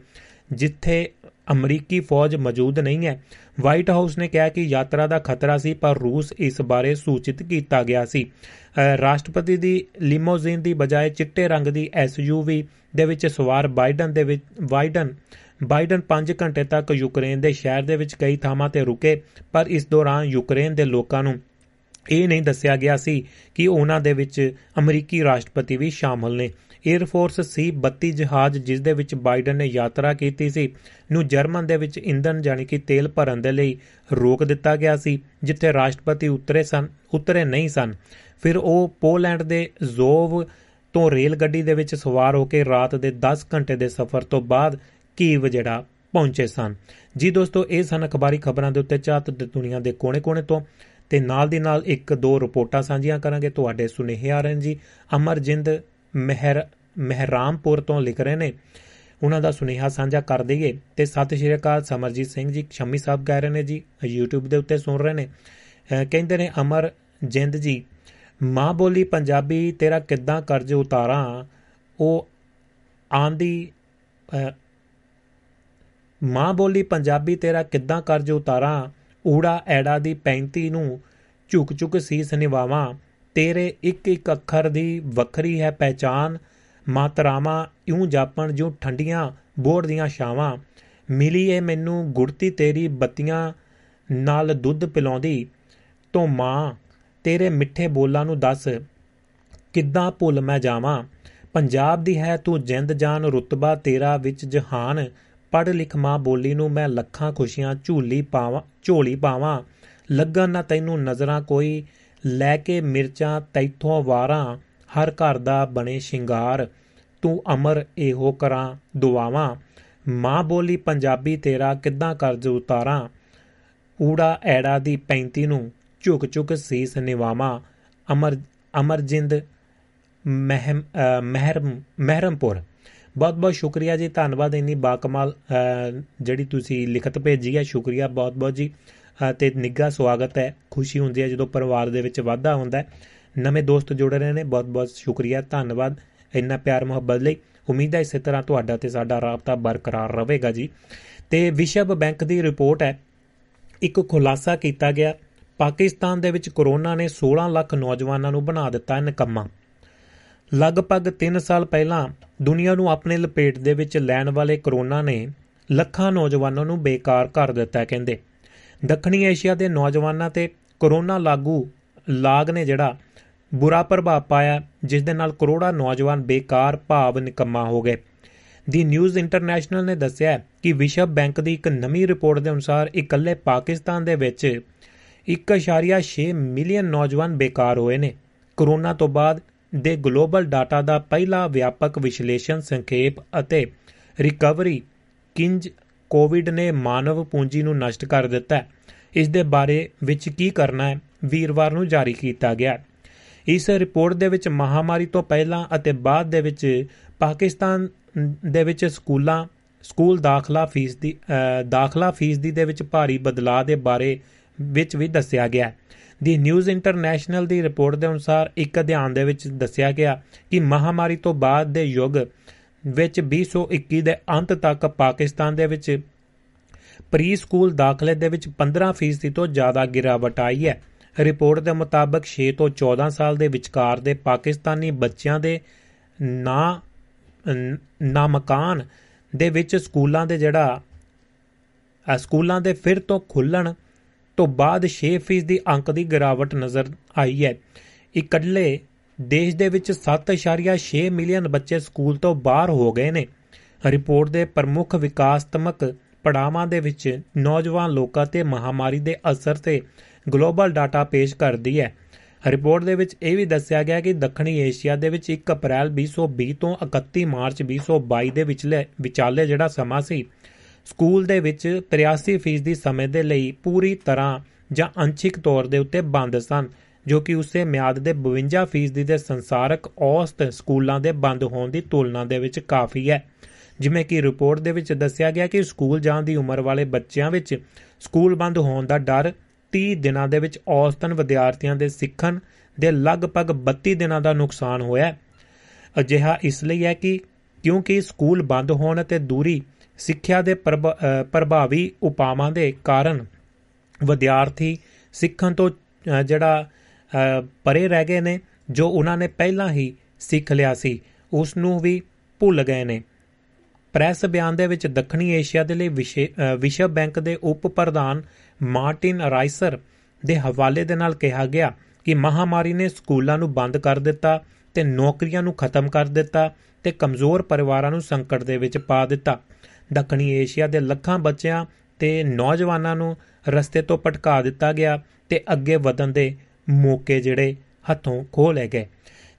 ਜਿੱਥੇ ਅਮਰੀਕੀ ਫੌਜ ਮੌਜੂਦ ਨਹੀਂ ਹੈ। ਵਾਈਟ ਹਾਊਸ ਨੇ ਕਿਹਾ ਕਿ ਯਾਤਰਾ ਦਾ ਖਤਰਾ ਸੀ, ਪਰ ਰੂਸ ਇਸ ਬਾਰੇ ਸੂਚਿਤ ਕੀਤਾ ਗਿਆ ਸੀ। ਰਾਸ਼ਟਰਪਤੀ ਦੀ ਲਿਮੋਜ਼ੀਨ ਦੀ ਬਜਾਏ ਚਿੱਟੇ ਰੰਗ ਦੀ ਐਸਯੂਵੀ ਦੇ ਵਿੱਚ ਸਵਾਰ ਬਾਈਡਨ ਦੇ ਵਿੱਚ, ਬਾਈਡਨ ਬਾਈਡਨ 5 ਘੰਟੇ ਤੱਕ ਯੂਕਰੇਨ ਦੇ ਸ਼ਹਿਰ ਦੇ ਵਿੱਚ ਕਈ ਥਾਵਾਂ ਤੇ ਰੁਕੇ, ਪਰ ਇਸ ਦੌਰਾਨ ਯੂਕਰੇਨ ਦੇ ਲੋਕਾਂ ਨੂੰ ਇਹ ਨਹੀਂ ਦੱਸਿਆ ਗਿਆ ਸੀ ਕਿ ਉਹਨਾਂ ਦੇ ਵਿੱਚ ਅਮਰੀਕੀ ਰਾਸ਼ਟਰਪਤੀ ਵੀ ਸ਼ਾਮਲ ਨੇ। 에ਅਰ ਫੋਰਸ ਸੀ 32 ਜਹਾਜ਼, ਜਿਸ ਦੇ ਵਿੱਚ ਬਾਈਡਨ ਨੇ ਯਾਤਰਾ ਕੀਤੀ ਸੀ, ਨੂੰ ਜਰਮਨ ਦੇ ਵਿੱਚ ਇੰਧਨ ਜਾਨੀ ਕਿ ਤੇਲ ਭਰਨ ਦੇ ਲਈ ਰੋਕ ਦਿੱਤਾ ਗਿਆ ਸੀ, ਜਿੱਥੇ ਰਾਸ਼ਟਰਪਤੀ ਉਤਰੇ ਸਨ, ਉਤਰੇ ਨਹੀਂ ਸਨ। ਫਿਰ ਉਹ ਪੋਲੈਂਡ ਦੇ ਜ਼ੋਵ ਤੋਂ ਰੇਲ ਗੱਡੀ ਦੇ ਵਿੱਚ ਸਵਾਰ ਹੋ ਕੇ ਰਾਤ ਦੇ 10 ਘੰਟੇ ਦੇ ਸਫ਼ਰ ਤੋਂ ਬਾਅਦ ਕੀਵ ਜਿਹੜਾ ਪਹੁੰਚੇ ਸਨ। ਜੀ ਦੋਸਤੋ, ਇਹ ਸਨ ਅਖਬਾਰੀ ਖਬਰਾਂ ਦੇ ਉੱਤੇ ਚਾਤ ਦੁਨੀਆ ਦੇ ਕੋਨੇ-ਕੋਨੇ ਤੋਂ। ਤੇ ਨਾਲ ਦੀ ਨਾਲ ਇੱਕ ਦੋ ਰਿਪੋਰਟਾਂ ਸਾਂਝੀਆਂ ਕਰਾਂਗੇ। ਤੁਹਾਡੇ ਸੁਨੇਹੇ ਆ ਰਹੇ ਜੀ। ਅਮਰਜਿੰਦ ਮਹਿਰ, ਮਹਿਰਾਮਪੁਰ ਤੋਂ ਲਿਖ ਰਹੇ ਨੇ। ਉਹਨਾਂ ਦਾ ਸੁਨੇਹਾ ਸਾਂਝਾ ਕਰ ਦਈਏ ਤੇ ਸਤਿ ਸ਼੍ਰੀ ਅਕਾਲ, ਸਮਰਜੀਤ ਸਿੰਘ ਜੀ, ਸ਼ਮੀ ਸਾਹਿਬ ਕਹਿ ਰਹੇ ਨੇ ਜੀ, YouTube ਦੇ ਉੱਤੇ ਸੁਣ ਰਹੇ ਨੇ। ਕਹਿੰਦੇ ਨੇ, ਅਮਰ ਜਿੰਦ ਜੀ, ਮਾਂ ਬੋਲੀ ਪੰਜਾਬੀ ਤੇਰਾ ਕਿੱਦਾਂ ਕਰਜ਼ ਉਤਾਰਾਂ? ਉਹ ਆਂਦੀ ਮਾਂ ਬੋਲੀ ਪੰਜਾਬੀ ਤੇਰਾ ਕਿੱਦਾਂ ਕਰਜ਼ ਉਤਾਰਾਂ? ਊੜਾ ਐੜਾ ਦੀ 35 ਨੂੰ ਝੁਕ ਝੁਕ ਸੀਸ ਨਿਵਾਵਾਂ। ਤੇਰੇ ਇੱਕ ਇੱਕ ਅੱਖਰ ਦੀ ਵੱਖਰੀ ਹੈ ਪਹਿਚਾਨ ਮਾਤਰਾਵਾਂ ਇਉਂ ਜਾਪਣ ਜੋ ਠੰਡੀਆਂ ਬੋੜ ਦੀਆਂ ਛਾਵਾਂ। ਮਿਲੀ ਏ ਮੈਨੂੰ ਗੁੜਤੀ ਤੇਰੀ ਬੱਤੀਆਂ ਨਾਲ ਦੁੱਧ ਪਿਲਾਉਂਦੀ। ਤੋਂ ਮਾਂ, ਤੇਰੇ ਮਿੱਠੇ ਬੋਲਾਂ ਨੂੰ ਦੱਸ, ਕਿੱਦਾਂ ਭੁੱਲ ਮੈਂ ਜਾਵਾਂ? ਪੰਜਾਬ ਦੀ ਹੈ ਤੂੰ ਜਿੰਦ ਜਾਨ, ਰੁਤਬਾ ਤੇਰਾ ਵਿੱਚ ਜਹਾਨ। ਪੜ ਲਿਖ ਮਾਂ ਬੋਲੀ ਨੂੰ ਮੈਂ ਲੱਖਾਂ ਖੁਸ਼ੀਆਂ ਝੂਲੀ ਪਾਵਾਂ, ਝੋਲੀ ਪਾਵਾਂ। ਲੱਗਣ ਨਾ ਤੈਨੂੰ ਨਜ਼ਰਾਂ ਕੋਈ ਲੈ ਕੇ ਮਿਰਚਾਂ ਤੈਥੋਂ ਵਾਰਾਂ, ਹਰ ਘਰ ਦਾ ਬਣੇ ਸ਼ਿੰਗਾਰ, ਤੂੰ ਅਮਰ ਇਹੋ ਕਰਾਂ, ਦੁਆਵਾਂ। ਮਾਂ ਬੋਲੀ ਪੰਜਾਬੀ ਤੇਰਾ ਕਿੱਦਾਂ ਕਰਜ਼ ਉਤਾਰਾਂ? ਊੜਾ ਐੜਾ ਦੀ 35 ਨੂੰ ਝੁਕ ਝੁਕ ਸੀਸ ਨਿਵਾਵਾਂ। ਅਮਰ ਅਮਰਜਿੰਦ ਮਹਿਮ ਮਹਿਰ, ਮਹਿਰਮਪੁਰ। ਬਹੁਤ ਬਹੁਤ ਸ਼ੁਕਰੀਆ ਜੀ, ਧੰਨਵਾਦ, ਇੰਨੀ ਬਾਕਮਾਲ ਜਿਹੜੀ ਤੁਸੀਂ ਲਿਖਤ ਭੇਜੀ ਹੈ। ਸ਼ੁਕਰੀਆ ਬਹੁਤ ਬਹੁਤ ਜੀ। ਤੇ ਨਿੱਘਾ ਸਵਾਗਤ ਹੈ। ਖੁਸ਼ੀ ਹੁੰਦੀ ਹੈ ਜਦੋਂ ਪਰਿਵਾਰ ਦੇ ਵਿੱਚ ਵਾਧਾ ਹੁੰਦਾ ਹੈ। ਨਵੇਂ ਦੋਸਤ ਜੁੜ ਰਹੇ ਨੇ। ਬਹੁਤ ਬਹੁਤ ਸ਼ੁਕਰੀਆ, ਧੰਨਵਾਦ। ਇੰਨਾ ਪਿਆਰ ਮੁਹੱਬਤ ਲਈ। ਉਮੀਦ ਹੈ ਇਸੇ ਤਰ੍ਹਾਂ ਤੁਹਾਡਾ ਤੇ ਸਾਡਾ ਰਾਬਤਾ ਬਰਕਰਾਰ ਰਹੇਗਾ ਜੀ। ਤੇ ਵਿਸ਼ਵ ਬੈਂਕ ਦੀ ਰਿਪੋਰਟ ਹੈ। ਇੱਕ ਖੁਲਾਸਾ ਕੀਤਾ ਗਿਆ। ਪਾਕਿਸਤਾਨ ਦੇ ਵਿੱਚ ਕਰੋਨਾ ਨੇ 16 ਲੱਖ ਨੌਜਵਾਨਾਂ ਨੂੰ ਬਣਾ ਦਿੱਤਾ ਨਕਮਾ। ਲਗਭਗ 3 ਸਾਲ ਪਹਿਲਾਂ ਦੁਨੀਆ ਨੂੰ ਆਪਣੇ ਲਪੇਟ ਦੇ ਵਿੱਚ ਲੈਣ ਵਾਲੇ ਕਰੋਨਾ ਨੇ ਲੱਖਾਂ ਨੌਜਵਾਨਾਂ ਨੂੰ ਬੇਕਾਰ ਕਰ ਦਿੱਤਾ, ਕਹਿੰਦੇ। ਦੱਖਣੀ ਏਸ਼ੀਆ ਦੇ ਨੌਜਵਾਨਾਂ ਤੇ ਕਰੋਨਾ ਲਾਗੂ ਲਾਗ ਨੇ ਜਿਹੜਾ ਬੁਰਾ ਪ੍ਰਭਾਵ ਪਾਇਆ, ਜਿਸ ਦੇ ਨਾਲ ਕਰੋੜਾਂ ਨੌਜਵਾਨ ਬੇਕਾਰ ਭਾਵ ਨਿਕੰਮਾ ਹੋ ਗਏ। ਦੀ ਨਿਊਜ਼ ਇੰਟਰਨੈਸ਼ਨਲ ਨੇ ਦੱਸਿਆ ਕਿ ਵਿਸ਼ਵ ਬੈਂਕ ਦੀ ਇੱਕ ਨਵੀਂ ਰਿਪੋਰਟ ਦੇ ਅਨੁਸਾਰ ਇਕੱਲੇ ਪਾਕਿਸਤਾਨ ਦੇ ਵਿੱਚ 1.6 ਮਿਲੀਅਨ ਨੌਜਵਾਨ ਬੇਕਾਰ ਹੋਏ ਨੇ। ਕਰੋਨਾ ਤੋਂ ਬਾਅਦ ਦੇ ਗਲੋਬਲ ਡਾਟਾ ਦਾ ਪਹਿਲਾ ਵਿਆਪਕ ਵਿਸ਼ਲੇਸ਼ਣ ਸੰਖੇਪ ਅਤੇ ਰਿਕਵਰੀ ਕਿੰਜ ਕੋਵਿਡ ਨੇ ਮਾਨਵ ਪੂੰਜੀ ਨੂੰ ਨਸ਼ਟ ਕਰ ਦਿੱਤਾ ਹੈ। ਇਸ ਦੇ ਬਾਰੇ ਵਿੱਚ ਕੀ ਕਰਨਾ ਹੈ, ਵੀਰਵਾਰ ਨੂੰ ਜਾਰੀ ਕੀਤਾ ਗਿਆ ਇਸ ਰਿਪੋਰਟ ਦੇ ਵਿੱਚ ਮਹਾਮਾਰੀ ਤੋਂ ਪਹਿਲਾਂ ਅਤੇ ਬਾਅਦ ਦੇ ਵਿੱਚ ਪਾਕਿਸਤਾਨ ਦੇ ਵਿੱਚ ਸਕੂਲਾਂ, ਸਕੂਲ ਦਾਖਲਾ ਫੀਸ ਦੀ ਦਾਖਲਾ ਫੀਸ ਦੀ ਦੇ ਵਿੱਚ ਭਾਰੀ ਬਦਲਾਅ ਦੇ ਬਾਰੇ ਵਿੱਚ ਵੀ ਦੱਸਿਆ ਗਿਆ ਦੀ ਨਿਊਜ਼ ਇੰਟਰਨੈਸ਼ਨਲ ਦੀ ਰਿਪੋਰਟ ਦੇ ਅਨੁਸਾਰ ਇੱਕ ਅਧਿਐਨ ਦੇ ਵਿੱਚ ਦੱਸਿਆ ਗਿਆ ਕਿ ਮਹਾਮਾਰੀ ਤੋਂ ਬਾਅਦ ਦੇ ਯੁੱਗ ਵਿੱਚ 2021 ਦੇ ਅੰਤ ਤੱਕ ਪਾਕਿਸਤਾਨ ਦੇ ਵਿੱਚ ਪ੍ਰੀ ਸਕੂਲ ਦਾਖਲੇ ਦੇ ਵਿੱਚ 15% ਤੋਂ ਜ਼ਿਆਦਾ ਗਿਰਾਵਟ ਆਈ ਹੈ। ਰਿਪੋਰਟ ਦੇ ਮੁਤਾਬਕ 6 ਤੋਂ 14 ਸਾਲ ਦੇ ਵਿਚਕਾਰ ਦੇ ਪਾਕਿਸਤਾਨੀ ਬੱਚਿਆਂ ਦੇ ਨਾ ਨਾ ਮਕਾਨ ਦੇ ਵਿੱਚ ਸਕੂਲਾਂ ਦੇ ਜਿਹੜਾ ਸਕੂਲਾਂ ਦੇ ਫਿਰ ਤੋਂ ਖੁੱਲਣ ਤੋਂ ਬਾਅਦ 6% ਦੀ ਅੰਕ ਦੀ ਗਿਰਾਵਟ ਨਜ਼ਰ ਆਈ ਹੈ। ਇਕੱਲੇ ਦੇਸ਼ ਦੇ ਵਿੱਚ 7.6 ਮਿਲੀਅਨ ਬੱਚੇ ਸਕੂਲ ਤੋਂ ਬਾਹਰ ਹੋ ਗਏ ਨੇ। ਰਿਪੋਰਟ ਦੇ ਪ੍ਰਮੁੱਖ ਵਿਕਾਸਤਮਕ ਪੜਾਵਾਂ ਦੇ ਵਿੱਚ ਨੌਜਵਾਨ ਲੋਕਾਂ ਤੇ ਮਹਾਮਾਰੀ ਦੇ ਅਸਰ ਤੇ ਗਲੋਬਲ ਡਾਟਾ ਪੇਸ਼ ਕਰਦੀ ਹੈ। ਰਿਪੋਰਟ ਦੇ ਵਿੱਚ ਇਹ ਵੀ ਦੱਸਿਆ ਗਿਆ ਕਿ ਦੱਖਣੀ ਏਸ਼ੀਆ ਦੇ ਵਿੱਚ 1 ਅਪ੍ਰੈਲ 2020 ਤੋਂ 31 ਮਾਰਚ 2022 ਦੇ ਵਿਚਲੇ ਵਿਚਾਲੇ ਜਿਹੜਾ ਸਮਾਂ ਸੀ, ਸਕੂਲ ਦੇ ਵਿੱਚ 83% ਦੀ ਸਮੇਂ ਦੇ ਲਈ ਪੂਰੀ ਤਰ੍ਹਾਂ ਜਾਂ ਅੰਸ਼ਿਕ ਤੌਰ ਦੇ ਉੱਤੇ ਬੰਦ ਸਨ। ਜੋ ਕਿ ਉਸੇ ਮਿਆਦ ਦੇ 52% ਦੇ ਸੰਸਾਰਕ ਔਸਤ ਸਕੂਲਾਂ ਦੇ ਬੰਦ ਹੋਣ ਦੀ ਤੁਲਨਾ ਦੇ ਵਿੱਚ ਕਾਫੀ ਹੈ। ਜਿਵੇਂ ਕਿ ਰਿਪੋਰਟ ਦੇ ਵਿੱਚ ਦੱਸਿਆ ਗਿਆ ਕਿ ਸਕੂਲ ਜਾਣ ਦੀ ਉਮਰ ਵਾਲੇ ਬੱਚਿਆਂ ਵਿੱਚ ਸਕੂਲ ਬੰਦ ਹੋਣ ਦਾ ਡਰ 30 ਦਿਨਾਂ ਦੇ ਵਿੱਚ ਔਸਤਨ ਵਿਦਿਆਰਥੀਆਂ ਦੇ ਸਿੱਖਣ ਦੇ ਲਗਭਗ 32 ਦਿਨਾਂ ਦਾ ਨੁਕਸਾਨ ਹੋਇਆ ਅਜਿਹਾ ਇਸ ਲਈ ਹੈ ਕਿ ਕਿਉਂਕਿ ਸਕੂਲ ਬੰਦ ਹੋਣ ਅਤੇ ਦੂਰੀ ਸਿੱਖਿਆ ਦੇ ਪ੍ਰਭਾਵੀ ਉਪਾਵਾਂ ਦੇ ਕਾਰਨ ਵਿਦਿਆਰਥੀ ਸਿੱਖਣ ਤੋਂ ਜਿਹੜਾ ਪਰੇ ਰਹਿ ਗਏ ਨੇ, ਜੋ ਉਹਨਾਂ ਨੇ ਪਹਿਲਾਂ ਹੀ ਸਿੱਖ ਲਿਆ ਸੀ ਉਸ ਨੂੰ ਵੀ ਭੁੱਲ ਗਏ ਨੇ। ਪ੍ਰੈਸ ਬਿਆਨ ਦੇ ਵਿੱਚ ਦੱਖਣੀ ਏਸ਼ੀਆ ਦੇ ਲਈ ਵਿਸ਼ਵ ਬੈਂਕ ਦੇ ਉਪ ਪ੍ਰਧਾਨ ਮਾਰਟਿਨ ਰਾਈਸਰ ਦੇ ਹਵਾਲੇ ਦੇ ਨਾਲ ਕਿਹਾ ਗਿਆ ਕਿ ਮਹਾਮਾਰੀ ਨੇ ਸਕੂਲਾਂ ਨੂੰ ਬੰਦ ਕਰ ਦਿੱਤਾ ਤੇ ਨੌਕਰੀਆਂ ਨੂੰ ਖਤਮ ਕਰ ਦਿੱਤਾ ਤੇ ਕਮਜ਼ੋਰ ਪਰਿਵਾਰਾਂ ਨੂੰ ਸੰਕਟ ਦੇ ਵਿੱਚ ਪਾ ਦਿੱਤਾ। ਦੱਖਣੀ ਏਸ਼ੀਆ ਦੇ ਲੱਖਾਂ ਬੱਚਿਆਂ ਤੇ ਨੌਜਵਾਨਾਂ ਨੂੰ ਰਸਤੇ ਤੋਂ ਭਟਕਾ ਦਿੱਤਾ ਗਿਆ ਤੇ ਅੱਗੇ ਵਧਣ ਦੇ ਮੌਕੇ ਜਿਹੜੇ ਹੱਥੋਂ ਖੋਹ ਲਏ ਗਏ।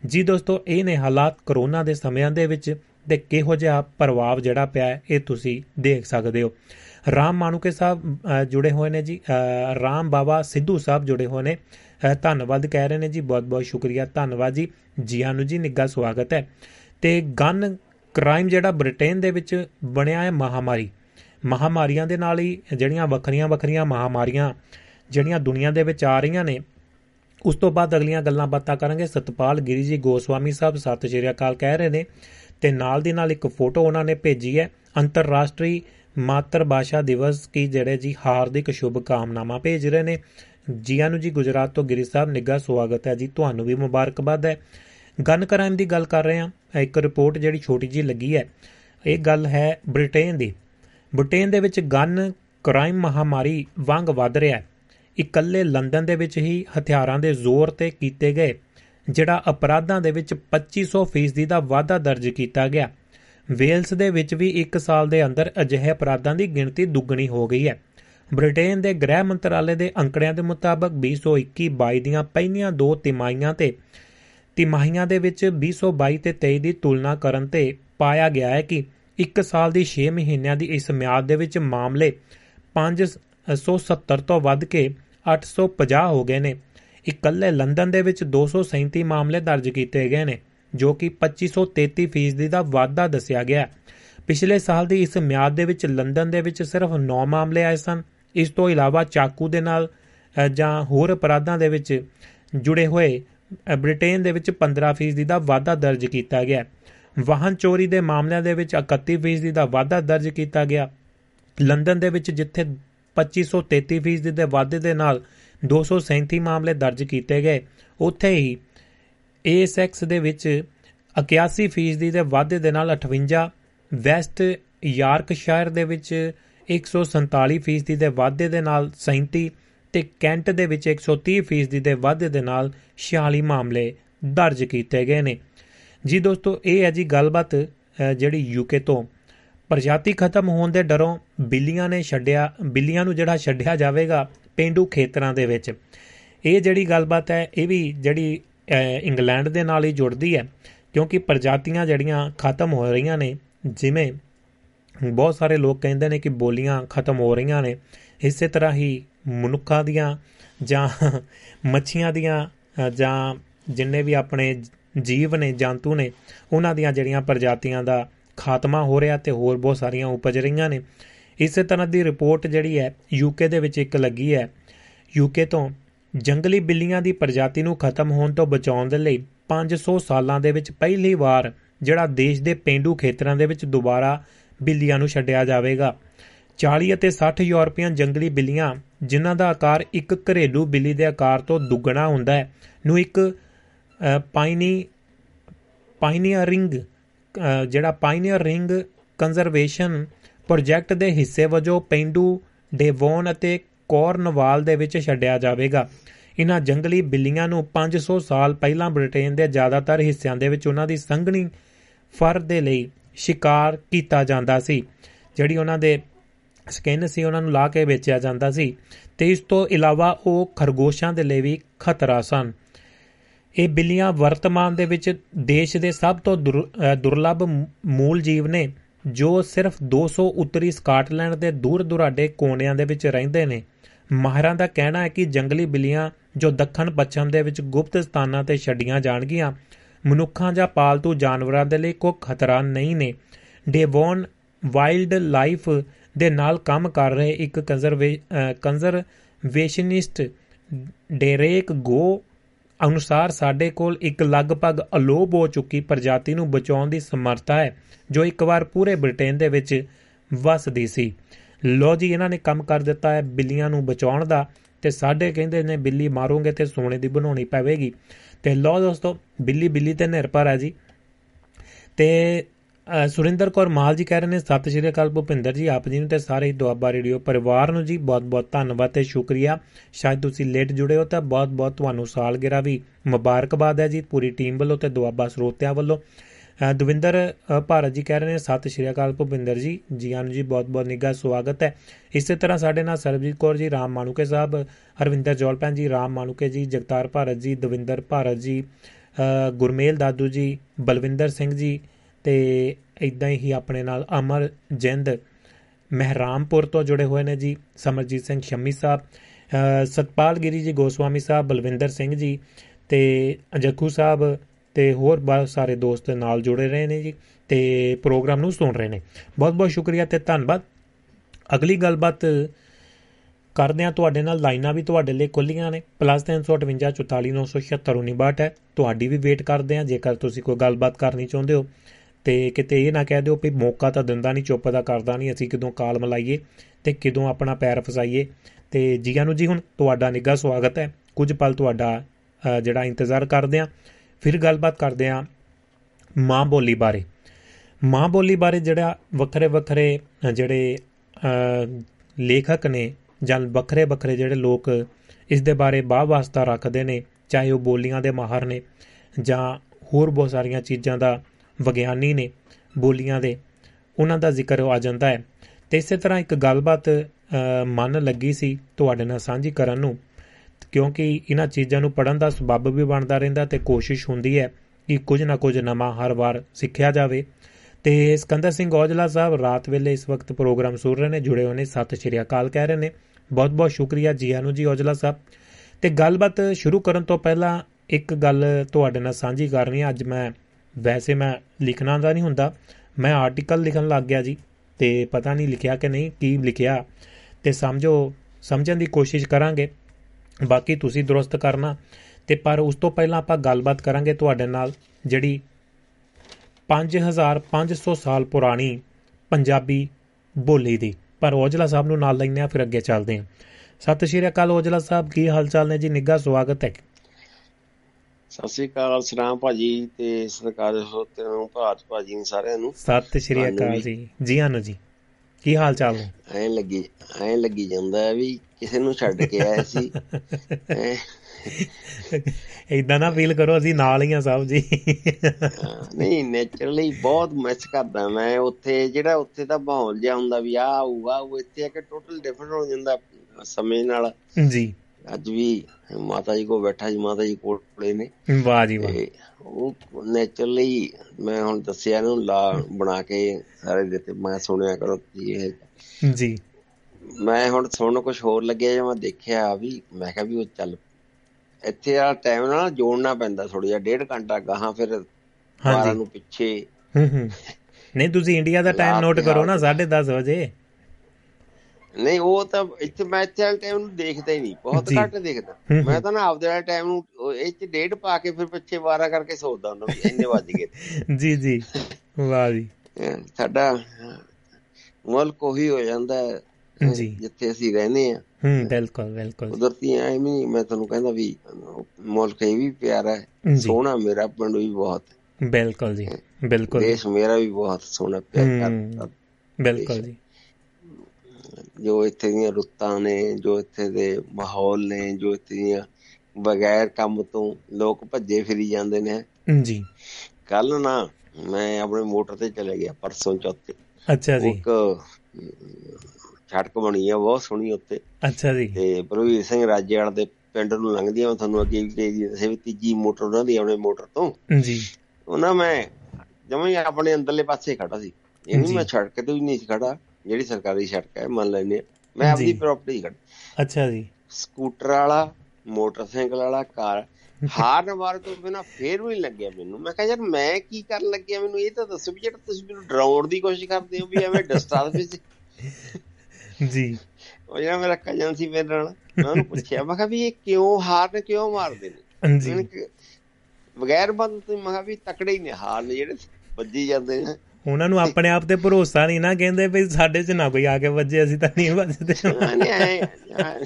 ਜੀ ਦੋਸਤੋ ਇਹ ਨੇ ਹਾਲਾਤ ਕਰੋਨਾ ਦੇ ਸਮਿਆਂ ਦੇ ਵਿੱਚ ਤੇ ਕਿਹੋ ਜਿਹਾ ਪ੍ਰਭਾਵ ਜਿਹੜਾ ਪਿਆ ਹੈ ਇਹ ਤੁਸੀਂ ਦੇਖ ਸਕਦੇ ਹੋ। ਰਾਮ ਮਾਨੂਕੇ ਸਾਹਿਬ ਅ, ਜੁੜੇ ਹੋਏ ਨੇ ਜੀ। ਅ, ਰਾਮ ਬਾਬਾ ਸਿੱਧੂ ਸਾਹਿਬ ਜੁੜੇ ਹੋਏ ਨੇ। ਅ, ਧੰਨਵਾਦ ਕਹਿ ਰਹੇ ਨੇ ਜੀ। ਬਹੁਤ ਬਹੁਤ ਸ਼ੁਕਰੀਆ। ਧੰਨਵਾਦ ਜੀ। ਜੀਆਨੂ ਜੀ ਨਿੱਘਾ ਸਵਾਗਤ ਹੈ। ਤੇ ਗਨ ਕ੍ਰਾਈਮ ਜਿਹੜਾ ਬ੍ਰਿਟੇਨ ਦੇ ਵਿੱਚ ਬਣਿਆ ਹੈ ਮਹਾਮਾਰੀ। ਮਹਾਮਾਰੀਆਂ ਦੇ ਨਾਲ ਹੀ ਜਿਹੜੀਆਂ ਵੱਖਰੀਆਂ ਵੱਖਰੀਆਂ ਮਹਾਮਾਰੀਆਂ ਜਿਹੜੀਆਂ ਦੁਨੀਆ ਦੇ ਵਿੱਚ ਆ ਰਹੀਆਂ ਨੇ ਉਸ ਤੋਂ ਬਾਅਦ ਅਗਲੀਆਂ ਗੱਲਾਂ ਬਾਤਾਂ ਕਰਾਂਗੇ। ਸਤਪਾਲ ਗਿਰੀ ਜੀ, ਗੋਸਵਾਮੀ ਸਾਹਿਬ, ਸਤਿ ਸ਼੍ਰੀ ਅਕਾਲ ਕਹਿ ਰਹੇ ਨੇ ਤੇ ਨਾਲ ਦੀ ਨਾਲ ਇੱਕ ਫੋਟੋ ਉਹਨਾਂ ਨੇ ਭੇਜੀ ਹੈ। ਅੰਤਰਰਾਸ਼ਟਰੀ ਮਾਤਰ ਭਾਸ਼ਾ ਦਿਵਸ ਕੀ ਜਿਹੜੇ ਜੀ ਹਾਰਦਿਕ ਸ਼ੁਭ ਕਾਮਨਾਵਾਂ ਭੇਜ ਰਹੇ ਨੇ। ਜੀਆਂ ਨੂੰ ਜੀ ਗੁਜਰਾਤ ਤੋਂ ਗਿਰੀ ਸਾਹਿਬ, ਨਿੱਘਾ ਸਵਾਗਤ ਹੈ ਜੀ। ਤੁਹਾਨੂੰ ਵੀ ਮੁਬਾਰਕਬਾਦ ਹੈ। ਗਨ ਕ੍ਰਾਈਮ ਦੀ ਗੱਲ ਕਰ ਰਹੇ ਹਾਂ। ਇੱਕ ਰਿਪੋਰਟ ਜਿਹੜੀ ਛੋਟੀ ਜੀ ਲੱਗੀ ਹੈ। ਇਹ ਗੱਲ ਹੈ ਬ੍ਰਿਟੇਨ ਦੀ। ਬ੍ਰਿਟੇਨ ਦੇ ਵਿੱਚ ਗਨ ਕ੍ਰਾਈਮ ਮਹਾਮਾਰੀ ਵਾਂਗ ਵੱਧ ਰਿਹਾ ਹੈ। ਇਕੱਲੇ ਲੰਡਨ ਦੇ ਵਿੱਚ ਹੀ ਹਥਿਆਰਾਂ ਦੇ ਜ਼ੋਰ ਤੇ ਕੀਤੇ ਗਏ, ਜਿਹੜਾ ਅਪਰਾਧਾਂ ਦੇ ਵਿੱਚ 2500% ਦਾ ਵਾਧਾ ਦਰਜ ਕੀਤਾ ਗਿਆ। ਵੇਲਸ ਦੇ ਵਿੱਚ ਵੀ 1 ਸਾਲ ਦੇ ਅੰਦਰ ਅਜਿਹੇ ਅਪਰਾਧਾਂ ਦੀ ਗਿਣਤੀ ਦੁੱਗਣੀ ਹੋ ਗਈ ਹੈ। ਬ੍ਰਿਟੇਨ ਦੇ ਗ੍ਰਹਿ ਮੰਤਰਾਲੇ ਦੇ ਅੰਕੜਿਆਂ ਦੇ ਮੁਤਾਬਕ 2021-22 ਦੀਆਂ ਪਹਿਲੀਆਂ ਦੋ ਤਿਮਾਹੀਆਂ ਤੇ ਤਿਮਾਹੀਆਂ ਦੇ ਵਿੱਚ 2022 ਤੇ 23 ਦੀ ਤੁਲਨਾ ਕਰਨ ਤੇ ਪਾਇਆ ਗਿਆ ਹੈ ਕਿ 1 ਸਾਲ ਦੀ 6 ਮਹੀਨਿਆਂ ਦੀ ਇਸ ਮਿਆਦ ਦੇ ਵਿੱਚ ਮਾਮਲੇ 570 ਤੋਂ ਵੱਧ ਕੇ 850 ਹੋ ਗਏ ਨੇ। ਇਕੱਲੇ ਲੰਡਨ ਦੇ ਵਿੱਚ 237 ਮਾਮਲੇ ਦਰਜ ਕੀਤੇ ਗਏ ਨੇ ਜੋ ਕਿ 2533 ਫੀਸਦੀ ਦਾ ਵਾਧਾ ਦੱਸਿਆ ਗਿਆ ਪਿਛਲੇ ਸਾਲ ਦੀ ਇਸ ਮਿਆਦ ਦੇ ਵਿੱਚ ਲੰਡਨ ਦੇ ਵਿੱਚ ਸਿਰਫ 9 ਮਾਮਲੇ ਆਏ ਸਨ। ਇਸ ਤੋਂ ਇਲਾਵਾ ਚਾਕੂ ਦੇ ਨਾਲ ਅ, ਜਾਂ ਹੋਰ ਅਪਰਾਧਾਂ ਦੇ ਵਿੱਚ ਜੁੜੇ ਹੋਏ ਅ, ਬ੍ਰਿਟੇਨ ਦੇ ਵਿੱਚ 15 ਫੀਸਦੀ ਦਾ ਵਾਧਾ ਦਰਜ ਕੀਤਾ ਗਿਆ ਵਾਹਨ ਚੋਰੀ ਦੇ ਮਾਮਲਿਆਂ ਦੇ ਵਿੱਚ 31 ਫੀਸਦੀ ਦਾ ਵਾਧਾ ਦਰਜ ਕੀਤਾ ਗਿਆ। ਲੰਡਨ ਦੇ ਵਿੱਚ ਜਿੱਥੇ 2533 ਫੀਸਦੀ ਦੇ ਵਾਧੇ ਦੇ ਨਾਲ 237 ਮਾਮਲੇ ਦਰਜ ਕੀਤੇ ਗਏ। ਉੱਥੇ ਹੀ ਏਐਸਐਕਸ ਦੇ ਵਿੱਚ 81 ਫੀਸਦੀ ਦੇ ਵਾਧੇ ਦੇ ਨਾਲ 58 ਵੈਸਟ ਯਾਰਕਸ਼ਾਇਰ ਦੇ ਵਿੱਚ 147 ਫੀਸਦੀ ਦੇ ਵਾਧੇ ਦੇ ਨਾਲ 37 ਤੇ ਕੈਂਟ ਦੇ ਵਿੱਚ 130 ਫੀਸਦੀ ਦੇ ਵਾਧੇ ਦੇ ਨਾਲ 46 ਮਾਮਲੇ ਦਰਜ ਕੀਤੇ ਗਏ ਨੇ। ਜੀ ਦੋਸਤੋ ਇਹ ਹੈ ਜੀ ਗੱਲਬਾਤ ਅ, ਜਿਹੜੀ ਯੂਕੇ ਤੋਂ। ਪ੍ਰਜਾਤੀ ਖਤਮ ਹੋਣ ਦੇ ਡਰੋਂ ਬਿੱਲੀਆਂ ਨੇ ਛੱਡਿਆ ਬਿੱਲੀਆਂ ਨੂੰ ਜਿਹੜਾ ਛੱਡਿਆ ਜਾਵੇਗਾ ਪਿੰਡੂ ਖੇਤਰਾਂ ਦੇ ਵਿੱਚ। ਇਹ ਜਿਹੜੀ ਗੱਲਬਾਤ ਹੈ ਇਹ ਵੀ ਜਿਹੜੀ ਅ, ਇੰਗਲੈਂਡ ਦੇ ਨਾਲ ਹੀ ਜੁੜਦੀ ਹੈ ਕਿਉਂਕਿ ਪ੍ਰਜਾਤੀਆਂ ਜਿਹੜੀਆਂ ਖਤਮ ਹੋ ਰਹੀਆਂ ਨੇ ਜਿਵੇਂ ਬਹੁਤ ਸਾਰੇ ਲੋਕ ਕਹਿੰਦੇ ਨੇ ਕਿ ਬੋਲੀਆਂ ਖਤਮ ਹੋ ਰਹੀਆਂ ਨੇ ਇਸੇ ਤਰ੍ਹਾਂ ਹੀ ਮਨੁੱਖਾਂ ਦੀਆਂ ਜਾਂ ਮੱਛੀਆਂ ਦੀਆਂ ਅ, ਜਾਂ ਜਿੰਨੇ ਵੀ ਆਪਣੇ ਜੀਵ ਨੇ ਜੰਤੂ ਨੇ ਉਹਨਾਂ ਦੀਆਂ ਜਿਹੜੀਆਂ ਪ੍ਰਜਾਤੀਆਂ ਦਾ ਖਾਤਮਾ ਹੋ ਰਿਹਾ ਤੇ ਹੋਰ ਬਹੁਤ ਸਾਰੀਆਂ ਉਪਜ ਰਹੀਆਂ ਨੇ। ਇਸੇ ਤਰ੍ਹਾਂ ਦੀ ਰਿਪੋਰਟ ਜਿਹੜੀ ਹੈ ਯੂਕੇ ਦੇ ਵਿੱਚ ਇੱਕ ਲੱਗੀ ਹੈ। ਯੂਕੇ ਤੋਂ ਜੰਗਲੀ ਬਿੱਲੀਆਂ ਦੀ ਪ੍ਰਜਾਤੀ ਨੂੰ ਖਤਮ ਹੋਣ ਤੋਂ ਬਚਾਉਣ ਦੇ ਲਈ 500 ਸਾਲਾਂ ਦੇ ਵਿੱਚ ਪਹਿਲੀ ਵਾਰ ਜਿਹੜਾ ਦੇਸ਼ ਦੇ ਪਿੰਡੂ ਖੇਤਰਾਂ ਦੇ ਵਿੱਚ ਦੁਬਾਰਾ ਬਿੱਲੀਆਂ ਨੂੰ ਛੱਡਿਆ ਜਾਵੇਗਾ। 40 ਅਤੇ 60 ਯੂਰਪੀਅਨ ਜੰਗਲੀ ਬਿੱਲੀਆਂ ਜਿਨ੍ਹਾਂ ਦਾ ਆਕਾਰ ਇੱਕ ਘਰੇਲੂ ਬਿੱਲੀ ਦੇ ਆਕਾਰ ਤੋਂ ਦੁੱਗਣਾ ਹੁੰਦਾ ਹੈ ਨੂੰ ਇੱਕ ਅ, ਪਾਈਨੀ ਪਾਈਨੀਅਰ ਰਿੰਗ ਅ, ਜਿਹੜਾ ਪਾਈਨੀਅਰ ਰਿੰਗ ਕੰਜ਼ਰਵੇਸ਼ਨ ਪ੍ਰੋਜੈਕਟ ਦੇ ਹਿੱਸੇ ਵਜੋਂ ਪਿੰਡੂ ਡੇਵੋਨ ਅਤੇ ਕੋਰਨਵਾਲ ਦੇ ਵਿੱਚ ਛੱਡਿਆ ਜਾਵੇਗਾ। ਇਹਨਾਂ ਜੰਗਲੀ ਬਿੱਲੀਆਂ ਨੂੰ 500 ਸਾਲ ਪਹਿਲਾਂ ਬ੍ਰਿਟੇਨ ਦੇ ਜ਼ਿਆਦਾਤਰ ਹਿੱਸਿਆਂ ਦੇ ਵਿੱਚ ਉਹਨਾਂ ਦੀ ਸੰਘਣੀ ਫਰ ਦੇ ਲਈ ਸ਼ਿਕਾਰ ਕੀਤਾ ਜਾਂਦਾ ਸੀ, ਜਿਹੜੀ ਉਹਨਾਂ ਦੇ ਸਕਿਨ ਸੀ ਉਹਨਾਂ ਨੂੰ ਲਾ ਕੇ ਵੇਚਿਆ ਜਾਂਦਾ ਸੀ ਤੇ ਇਸ ਤੋਂ ਇਲਾਵਾ ਉਹ ਖਰਗੋਸ਼ਾਂ ਦੇ ਲਈ ਵੀ ਖਤਰਾ ਸਨ। ਇਹ ਬਿੱਲੀਆਂ ਵਰਤਮਾਨ ਦੇ ਵਿੱਚ ਦੇਸ਼ ਦੇ ਸਭ ਤੋਂ ਦੁਰ- ਅ, ਦੁਰਲੱਭ ਮ- ਮੂਲ ਜੀਵ ਨੇ ਜੋ ਸਿਰਫ 200 ਉੱਤਰੀ ਸਕਾਟਲੈਂਡ ਦੇ ਦੂਰ ਦੁਰਾਡੇ ਕੋਨਿਆਂ ਦੇ ਵਿੱਚ ਰਹਿੰਦੇ ਨੇ। ਮਾਹਿਰਾਂ ਦਾ ਕਹਿਣਾ ਹੈ ਕਿ ਜੰਗਲੀ ਬਿੱਲੀਆਂ ਜੋ ਦੱਖਣ ਪੱਛਮ ਦੇ ਵਿੱਚ ਗੁਪਤ ਸਥਾਨਾਂ ਤੇ ਛੱਡੀਆਂ ਜਾਣਗੀਆਂ ਮਨੁੱਖਾਂ ਜਾਂ ਪਾਲਤੂ ਜਾਨਵਰਾਂ ਦੇ ਲਈ ਕੋਈ ਖਤਰਾ ਨਹੀਂ ਨੇ। ਡੇਵੋਨ ਵਾਈਲਡ ਲਾਈਫ ਦੇ ਨਾਲ ਕੰਮ ਕਰ ਰਹੇ ਇੱਕ ਕੰਜ਼ਰਵੇ ਅ, ਕੰਜ਼ਰਵੇਸ਼ਨਿਸਟ ਡੇਰੇਕ ਗੋ ਅਨੁਸਾਰ ਸਾਡੇ ਕੋਲ ਇੱਕ ਲਗਭਗ ਅਲੋਪ ਹੋ ਚੁੱਕੀ ਪ੍ਰਜਾਤੀ ਨੂੰ ਬਚਾਉਣ ਦੀ ਸਮਰੱਥਾ ਹੈ ਜੋ ਇੱਕ ਵਾਰ ਪੂਰੇ ਬ੍ਰਿਟੇਨ ਦੇ ਵਿੱਚ ਵਸਦੀ ਸੀ। ਲੋ ਜੀ ਇਹਨਾਂ ਨੇ ਕੰਮ ਕਰ ਦਿੱਤਾ ਹੈ ਬਿੱਲੀਆਂ ਨੂੰ ਬਚਾਉਣ ਦਾ ਤੇ ਸਾਡੇ ਕਹਿੰਦੇ ਨੇ ਬਿੱਲੀ ਮਾਰੋਗੇ ਤੇ ਸੋਨੇ ਦੀ ਬਣਾਉਣੀ ਪਵੇਗੀ। ਤੇ ਲੋ ਦੋਸਤੋ ਬਿੱਲੀ ਬਿੱਲੀ ਤੇ ਨਿਰਭਰ ਹੈ ਜੀ। ਤੇ ਅ, ਸੁਰਿੰਦਰ ਕੌਰ ਮਾਲ ਜੀ ਕਹਿ ਰਹੇ ਨੇ ਸਤਿ ਸ਼੍ਰੀ ਅਕਾਲ ਭੁਪਿੰਦਰ ਜੀ ਆਪ ਜੀ ਨੂੰ ਤੇ ਸਾਰੇ ਹੀ ਦੁਆਬਾ ਰੇਡੀਓ ਪਰਿਵਾਰ ਨੂੰ ਜੀ ਬਹੁਤ-ਬਹੁਤ ਧੰਨਵਾਦ ਤੇ ਸ਼ੁਕਰੀਆ। ਸ਼ਾਇਦ ਤੁਸੀਂ ਲੇਟ ਜੁੜੇ ਹੋ ਤਾਂ ਬਹੁਤ-ਬਹੁਤ ਤੁਹਾਨੂੰ ਸਾਲਗਿਰਾ ਵੀ ਮੁਬਾਰਕਬਾਦ ਹੈ ਜੀ ਪੂਰੀ ਟੀਮ ਵੱਲੋਂ ਤੇ ਦੁਆਬਾ ਸਰੋਤਿਆਂ ਵੱਲੋਂ। ਅ, ਦਵਿੰਦਰ ਅ, ਭਾਰਤ ਜੀ ਕਹਿ ਰਹੇ ਨੇ ਸਤਿ ਸ਼੍ਰੀ ਅਕਾਲ ਭੁਪਿੰਦਰ ਜੀ ਜੀ ਆਨ ਜੀ ਬਹੁਤ-ਬਹੁਤ ਨਿੱਘਾ ਸਵਾਗਤ ਹੈ। ਇਸੇ ਤਰ੍ਹਾਂ ਸਾਡੇ ਨਾਲ ਸਰਬਜੀਤ ਕੌਰ ਜੀ ਰਾਮ ਮਾਨੂਕੇ ਸਾਹਿਬ ਹਰਵਿੰਦਰ ਜੋਲਪੈਨ ਜੀ ਰਾਮ ਮਾਨੂਕੇ ਜੀ ਜਗਤਾਰ ਭਾਰਤ ਜੀ ਦਵਿੰਦਰ ਭਾਰਤ ਜੀ ਅ, ਗੁਰਮੇਲ ਦਾਦੂ ਜੀ ਬਲਵਿੰਦਰ ਸਿੰਘ ਜੀ ਤੇ ਇਦਾਂ ਹੀ ਆਪਣੇ ਨਾਲ ਅਮਰ ਜਿੰਦ ਮਹਿਰਾਮਪੁਰ ਤੋਂ ਜੁੜੇ ਹੋਏ ਨੇ ਜੀ ਸਮਰਜੀਤ ਸਿੰਘ ਸ਼ੰਮੀ ਸਾਹਿਬ ਅ, ਸਤਪਾਲ ਗਿਰੀ ਜੀ ਗੋਸਵਾਮੀ ਸਾਹਿਬ ਬਲਵਿੰਦਰ ਸਿੰਘ ਜੀ ਤੇ ਜੱਖੂ ਸਾਹਿਬ ਤੇ ਹੋਰ ਬਹੁਤ ਸਾਰੇ ਦੋਸਤ ਨਾਲ ਜੁੜੇ ਰਹੇ ਨੇ ਜੀ ਤੇ ਪ੍ਰੋਗਰਾਮ ਨੂੰ ਸੁਣ ਰਹੇ ਨੇ। ਬਹੁਤ ਬਹੁਤ ਸ਼ੁਕਰੀਆ ਤੇ ਧੰਨਵਾਦ। ਅਗਲੀ ਗੱਲਬਾਤ ਕਰਦੇ ਹਾਂ ਤੁਹਾਡੇ ਨਾਲ ਲਾਈਨਾਂ ਵੀ ਤੁਹਾਡੇ ਲਈ ਖੁੱਲੀਆਂ ਨੇ। +358 ਹੈ। ਤੁਹਾਡੀ ਵੀ ਵੇਟ ਕਰਦੇ ਹਾਂ। ਜੇਕਰ ਤੁਸੀਂ ਕੋਈ ਗੱਲਬਾਤ ਕਰਨੀ ਚਾਹੁੰਦੇ ਹੋ ਤੇ ਕਿਤੇ ਇਹ ਨਾ ਕਹਿ ਦਿਓ ਵੀ ਮੌਕਾ ਤਾਂ ਦਿੰਦਾ ਨਹੀਂ ਚੁੱਪ ਦਾ ਕਰਦਾ ਨਹੀਂ ਅਸੀਂ ਕਿਦੋਂ ਕਾਲ ਮਲਾਈਏ ਤੇ ਕਿਦੋਂ ਆਪਣਾ ਪੈਰ ਫਸਾਈਏ। ਤੇ ਜੀਆਂ ਨੂੰ ਜੀ ਹੁਣ ਤੁਹਾਡਾ ਨਿੱਘਾ ਸਵਾਗਤ ਹੈ। ਕੁਝ ਪਲ ਤੁਹਾਡਾ ਅ, ਜਿਹੜਾ ਇੰਤਜ਼ਾਰ ਕਰਦੇ ਹਾਂ। ਫਿਰ ਗੱਲਬਾਤ ਕਰਦੇ ਹਾਂ ਮਾਂ ਬੋਲੀ ਬਾਰੇ। ਮਾਂ ਬੋਲੀ ਬਾਰੇ ਜਿਹੜਾ ਵੱਖਰੇ ਵੱਖਰੇ ਅ, ਜਿਹੜੇ ਅ, ਲੇਖਕ ਨੇ ਜਾਂ ਵੱਖਰੇ ਵੱਖਰੇ ਜਿਹੜੇ ਲੋਕ ਇਸ ਦੇ ਬਾਰੇ ਬਾਹ ਵਾਸਤਾ ਰੱਖਦੇ ਨੇ ਚਾਹੇ ਉਹ ਬੋਲੀਆਂ ਦੇ ਮਾਹਰ ਨੇ ਜਾਂ ਹੋਰ ਬਹੁਤ ਸਾਰੀਆਂ ਚੀਜ਼ਾਂ ਦਾ ਵਿਗਿਆਨੀ ਨੇ ਬੋਲੀਆਂ ਦੇ। ਉਹਨਾਂ ਦਾ ਜ਼ਿਕਰ ਆ ਜਾਂਦਾ ਹੈ। ਤੇ ਇਸੇ ਤਰ੍ਹਾਂ ਇੱਕ ਗੱਲਬਾਤ ਅ, ਮਨ ਲੱਗੀ ਸੀ ਤੁਹਾਡੇ ਨਾਲ ਸਾਂਝੀ ਕਰਨ ਨੂੰ ਕਿਉਂਕਿ ਇਹਨਾਂ ਚੀਜ਼ਾਂ ਨੂੰ ਪੜਨ ਦਾ ਸਬੱਬ ਵੀ ਬਣਦਾ ਰਹਿੰਦਾ ਤੇ ਕੋਸ਼ਿਸ਼ ਹੁੰਦੀ ਹੈ ਕਿ ਕੁਝ ਨਾ ਕੁਝ ਨਵਾਂ ਹਰ ਵਾਰ ਸਿੱਖਿਆ ਜਾਵੇ। ਤੇ ਸਿਕੰਦਰ ਸਿੰਘ ਔਜਲਾ ਸਾਹਿਬ ਰਾਤ ਵੇਲੇ ਇਸ ਵਕਤ ਪ੍ਰੋਗਰਾਮ ਸੁਣ ਰਹੇ ਨੇ ਜੁੜੇ ਹੋਏ ਨੇ ਸਤਿ ਸ਼੍ਰੀ ਅਕਾਲ ਕਹਿ ਰਹੇ ਨੇ। ਬਹੁਤ ਬਹੁਤ ਸ਼ੁਕਰੀਆ ਜੀ ਆਨੂ ਜੀ ਔਜਲਾ ਸਾਹਿਬ। ਤੇ ਗੱਲਬਾਤ ਸ਼ੁਰੂ ਕਰਨ ਤੋਂ ਪਹਿਲਾਂ ਇੱਕ ਗੱਲ ਤੁਹਾਡੇ ਨਾਲ ਸਾਂਝੀ ਕਰਨੀ ਹੈ ਅੱਜ ਮੈਂ ਵੈਸੇ ਮੈਂ ਲਿਖਣਾ ਦਾ ਨਹੀਂ ਹੁੰਦਾ। ਮੈਂ ਆਰਟੀਕਲ ਲਿਖਣ ਲੱਗ ਗਿਆ ਜੀ ਤੇ ਪਤਾ ਨਹੀਂ ਲਿਖਿਆ ਕਿ ਨਹੀਂ, ਕੀ ਲਿਖਿਆ ਤੇ ਸਮਝੋ, ਸਮਝਣ ਦੀ ਕੋਸ਼ਿਸ਼ ਕਰਾਂਗੇ। ਬਾਕੀ ਤੁਸੀਂ ਦਰੁਸਤ ਕਰਨਾ ਤੇ ਪਰ ਉਸ ਤੋਂ ਪਹਿਲਾਂ ਆਪਾਂ ਗੱਲਬਾਤ ਕਰਾਂਗੇ ਤੁਹਾਡੇ ਨਾਲ ਜਿਹੜੀ 5500 ਸਾਲ ਪੁਰਾਣੀ ਪੰਜਾਬੀ ਬੋਲੀ ਦੀ। ਪਰ ਔਜਲਾ ਸਾਹਿਬ ਨੂੰ ਨਾਲ ਲੈਂਦੇ ਆ ਫਿਰ ਅੱਗੇ ਚੱਲਦੇ ਹਾਂ। ਸਤਿ ਸ਼੍ਰੀ ਅਕਾਲ ਔਜਲਾ ਸਾਹਿਬ, ਕੀ ਹਾਲ ਚਾਲ ਨੇ ਜੀ? ਨਿੱਘਾ ਸਵਾਗਤ ਹੈ। ਸਤਿ ਸ੍ਰੀ ਅਕਾਲ ਸਲਾਮ ਭਾਜੀ ਤੇ ਸਰਕਾਰ ਸਰੋਤਿਆਂ ਨੂੰ ਭਾਰਤ ਭਾਜੀ ਨੂੰ ਸਾਰਿਆਂ ਨੂੰ। ਸਤਿ ਸ਼੍ਰੀ ਅਕਾਲ। ਜੀ। ਜੀ ਆਨੂ ਜੀ ਕੀ ਹਾਲ ਚਾਲ ਨੇ? ਐਂ ਲੱਗੀ ਐਂ ਲੱਗੀ ਜਾਂਦਾ ਵੀ ਕਿਸੇ ਨੂੰ ਛੱਡ ਕੇ ਆਏ ਸੀ। *laughs* ਇਦਾਂ ਨਾ ਫੀਲ ਕਰੋ ਅਸੀਂ ਨਾਲ ਹੀ ਆ ਸਾਹਿਬ ਜੀ। ਨਹੀਂ ਨੇਚਰਲੀ ਬਹੁਤ ਮਿਸ ਕਰਦਾ ਮੈਂ ਉੱਥੇ ਜਿਹੜਾ ਉੱਥੇ ਦਾ ਮਾਹੌਲ ਜਿਹਾ ਹੁੰਦਾ ਵੀ ਆ ਆਊਗਾ ਉਹ ਇੱਥੇ ਆ ਕੇ ਟੋਟਲ ਡਿਫਰੈਂਟ ਹੋ ਜਾਂਦਾ ਸਮੇਂ ਨਾਲ। ਜੀ। ਅੱਜ ਵੀ ਮਾਤਾ ਜੀ ਕੋ ਬੈਠਾ ਜੀ ਮਾਤਾ ਜੀ ਕੋਲੇ ਨੇ। ਵਾਹ ਜੀ ਵਾਹ। ਉਹ ਨੇਚਰਲੀ ਮੈਂ ਹੁਣ ਦੱਸਿਆ ਇਹਨੂੰ ਲਾ ਬਣਾ ਕੇ ਸਾਰੇ ਦਿੱਤੇ। ਮੈਂ ਸੁਣਿਆ ਕਰੋ ਇਹ ਜੀ। ਮੈਂ ਹੁਣ ਸੁਣਨ ਕੁਝ ਹੋਰ ਲੱਗਿਆ ਜਾਂ ਮੈਂ ਦੇਖਿਆ ਵੀ ਮੈਂ ਕਿਹਾ ਵੀ ਉਹ ਚੱਲ ਇੱਥੇ ਆ ਟਾਈਮ ਨਾਲ ਜੋੜਨਾ ਪੈਂਦਾ ਥੋੜਾ ਜਿਹਾ ਡੇਢ ਘੰਟਾ ਗਾਹਾਂ ਫਿਰ ਹਾਂਜੀ। 12 ਨੂੰ ਪਿੱਛੇ। ਹੂੰ ਹੂੰ। ਨਹੀਂ ਤੁਸੀਂ ਇੰਡੀਆ ਦਾ ਟਾਈਮ ਨੋਟ ਕਰੋ ਨਾ ਹਾਲ 10:30 ਵਜੇ। ਨਹੀਂ ਉਹ ਤਾਂ ਇੱਥੇ ਮੈਂ ਇੱਥੇ ਵਾਲੇ ਟਾਈਮ ਨੂੰ ਦੇਖਦਾ ਹੀ ਨਹੀਂ ਬਹੁਤ। ਘੱਟ ਦੇਖਦਾ। ਮੈਂ ਤਾਂ ਨਾ ਆਪਦੇ ਵਾਲੇ ਟਾਈਮ ਨੂੰ ਇਹ ਚ ਡੇਢ ਪਾ ਕੇ ਫਿਰ ਪਿੱਛੇ 12 ਕਰਕੇ ਸੋਚਦਾ ਹੁੰਦਾ ਵੀ ਇੰਨੇ ਵੱਜ ਗਏ *laughs* ਜੀ ਜੀ ਵਾਹ ਜੀ ਸਾਡਾ ਮੁਲਕ ਉਹੀ ਹੋ ਜਾਂਦਾ ਹੈ, ਜੀ। ਜਿੱਥੇ ਅਸੀਂ ਰਹਿੰਦੇ ਆ ਹੂੰ ਬਿਲਕੁਲ ਬਿਲਕੁਲ ਕੁਦਰਤੀ ਐ ਨਹੀਂ ਮੈਂ ਤੁਹਾਨੂੰ ਕਹਿੰਦਾ ਵੀ ਮੁਲਕ ਇਹ ਵੀ ਪਿਆਰਾ ਹੈ ਸੋਹਣਾ ਮੇਰਾ ਪਿੰਡ ਵੀ ਬਹੁਤ। ਬਿਲਕੁਲ ਜੀ ਬਿਲਕੁਲ। ਦੇਸ਼ ਮੇਰਾ ਵੀ ਬਹੁਤ ਸੋਹਣਾ ਪਿਆਰ ਬਿਲਕੁਲ ਜੀ ਜੋ ਇੱਥੇ ਦੀਆਂ ਰੁੱਤਾਂ ਨੇ ਜੋ ਇੱਥੇ ਦੇ ਮਾਹੌਲ ਨੇ ਜੋ ਇੱਥੇ ਦੀਆਂ ਬਗੈਰ ਕੰਮ ਤੋਂ ਲੋਕ ਭੱਜੇ ਫਿਰੀ ਜਾਂਦੇ ਨੇ। ਜੀ। ਕੱਲ ਨਾ ਮੈਂ ਆਪਣੇ ਮੋਟਰ ਤੇ ਚਲੇ ਗਿਆ ਪਰਸੋਂ ਚੌਥੇ। ਅੱਛਾ ਜੀ। ਇੱਕ ਸੜਕ ਬਣੀ ਆ ਬਹੁਤ ਸੋਹਣੀ ਉੱਤੇ ਅੱਛਾ ਜੀ। ਤੇ ਪ੍ਰਵੀਰ ਸਿੰਘ ਰਾਜੇਵਾਲ ਦੇ ਪਿੰਡ ਨੂੰ ਲੰਘਦੀ ਆ ਤੁਹਾਨੂੰ ਅੱਗੇ ਵੀ ਕਹੀ ਦੱਸਿਆ ਵੀ ਤੀਜੀ ਮੋਟਰ ਉਹਨਾਂ ਦੀ ਆਪਣੇ ਮੋਟਰ ਤੋਂ। ਜੀ। ਉਹਨਾਂ ਮੈਂ ਜਮਾਂ ਹੀ ਆਪਣੇ ਅੰਦਰਲੇ ਪਾਸੇ ਖੜਾ ਸੀ। ਇਹ ਨਹੀਂ। ਮੈਂ ਸੜਕ ਤੇ ਵੀ ਨਹੀਂ ਖੜਾ ਜਿਹੜੀ ਸਰਕਾਰੀ ਸੜਕ ਹੈ ਮੰਨ ਲੈਨੇ ਮੈਂ ਆਪਣੀ। ਪ੍ਰਾਪਰਟੀ ਖੜਾ ਅੱਛਾ ਜੀ। ਸਕੂਟਰ ਵਾਲਾ ਮੋਟਰਸਾਈਕਲ ਵਾਲਾ ਕਾਰ ਹਾਰਨ ਮਾਰ ਤੋਂ ਬਿਨਾ ਫੇਰ ਵੀ ਲੱਗਿਆ ਮੈਨੂੰ। ਮੈਂ ਕਿਹਾ ਯਾਰ ਮੈਂ ਕੀ ਕਰਨ ਲੱਗਿਆ ਮੈਨੂੰ? ਇਹ ਤਾਂ ਦੱਸੋ ਵੀ ਜਿਹੜਾ ਤੁਸੀਂ ਮੈਨੂੰ ਡਰਾਉਣ ਦੀ ਕੋਸ਼ਿਸ਼ ਕਰਦੇ ਹੋ ਵੀ ਐਵੇਂ ਡਿਸਟਰਬ ਵਿੱਚ। ਜੀ। ਉਹ ਜਿਹੜਾ ਮੇਰਾ ਕਜਨ ਸੀ ਮੇਰੇ ਨਾਲ ਮੈਂ ਉਹਨੂੰ ਪੁੱਛਿਆ ਮੈਂ ਕਿਹਾ ਵੀ ਇਹ ਕਿਉਂ ਹਾਰਨ ਕਿਉਂ ਮਾਰਦੇ ਨੇ? ਜੀ। ਬਗੈਰ ਬੰਦ ਤੋਂ ਮੈਂ ਕਿਹਾ ਵੀ ਤਕੜੇ ਹੀ ਨੇ ਹਾਰਨ ਜਿਹੜੇ ਵੱਜੀ ਜਾਂਦੇ ਨੇ। ਉਹਨਾਂ ਨੂੰ ਆਪਣੇ ਆਪ ਤੇ ਭਰੋਸਾ ਨਹੀਂ ਨਾ ਕਹਿੰਦੇ ਵੀ ਸਾਡੇ 'ਚ ਨਾ ਕੋਈ ਆ ਕੇ ਵੱਜੇ ਅਸੀਂ ਤਾਂ ਨਹੀਂ ਵੱਜਦੇ। ਐਂ-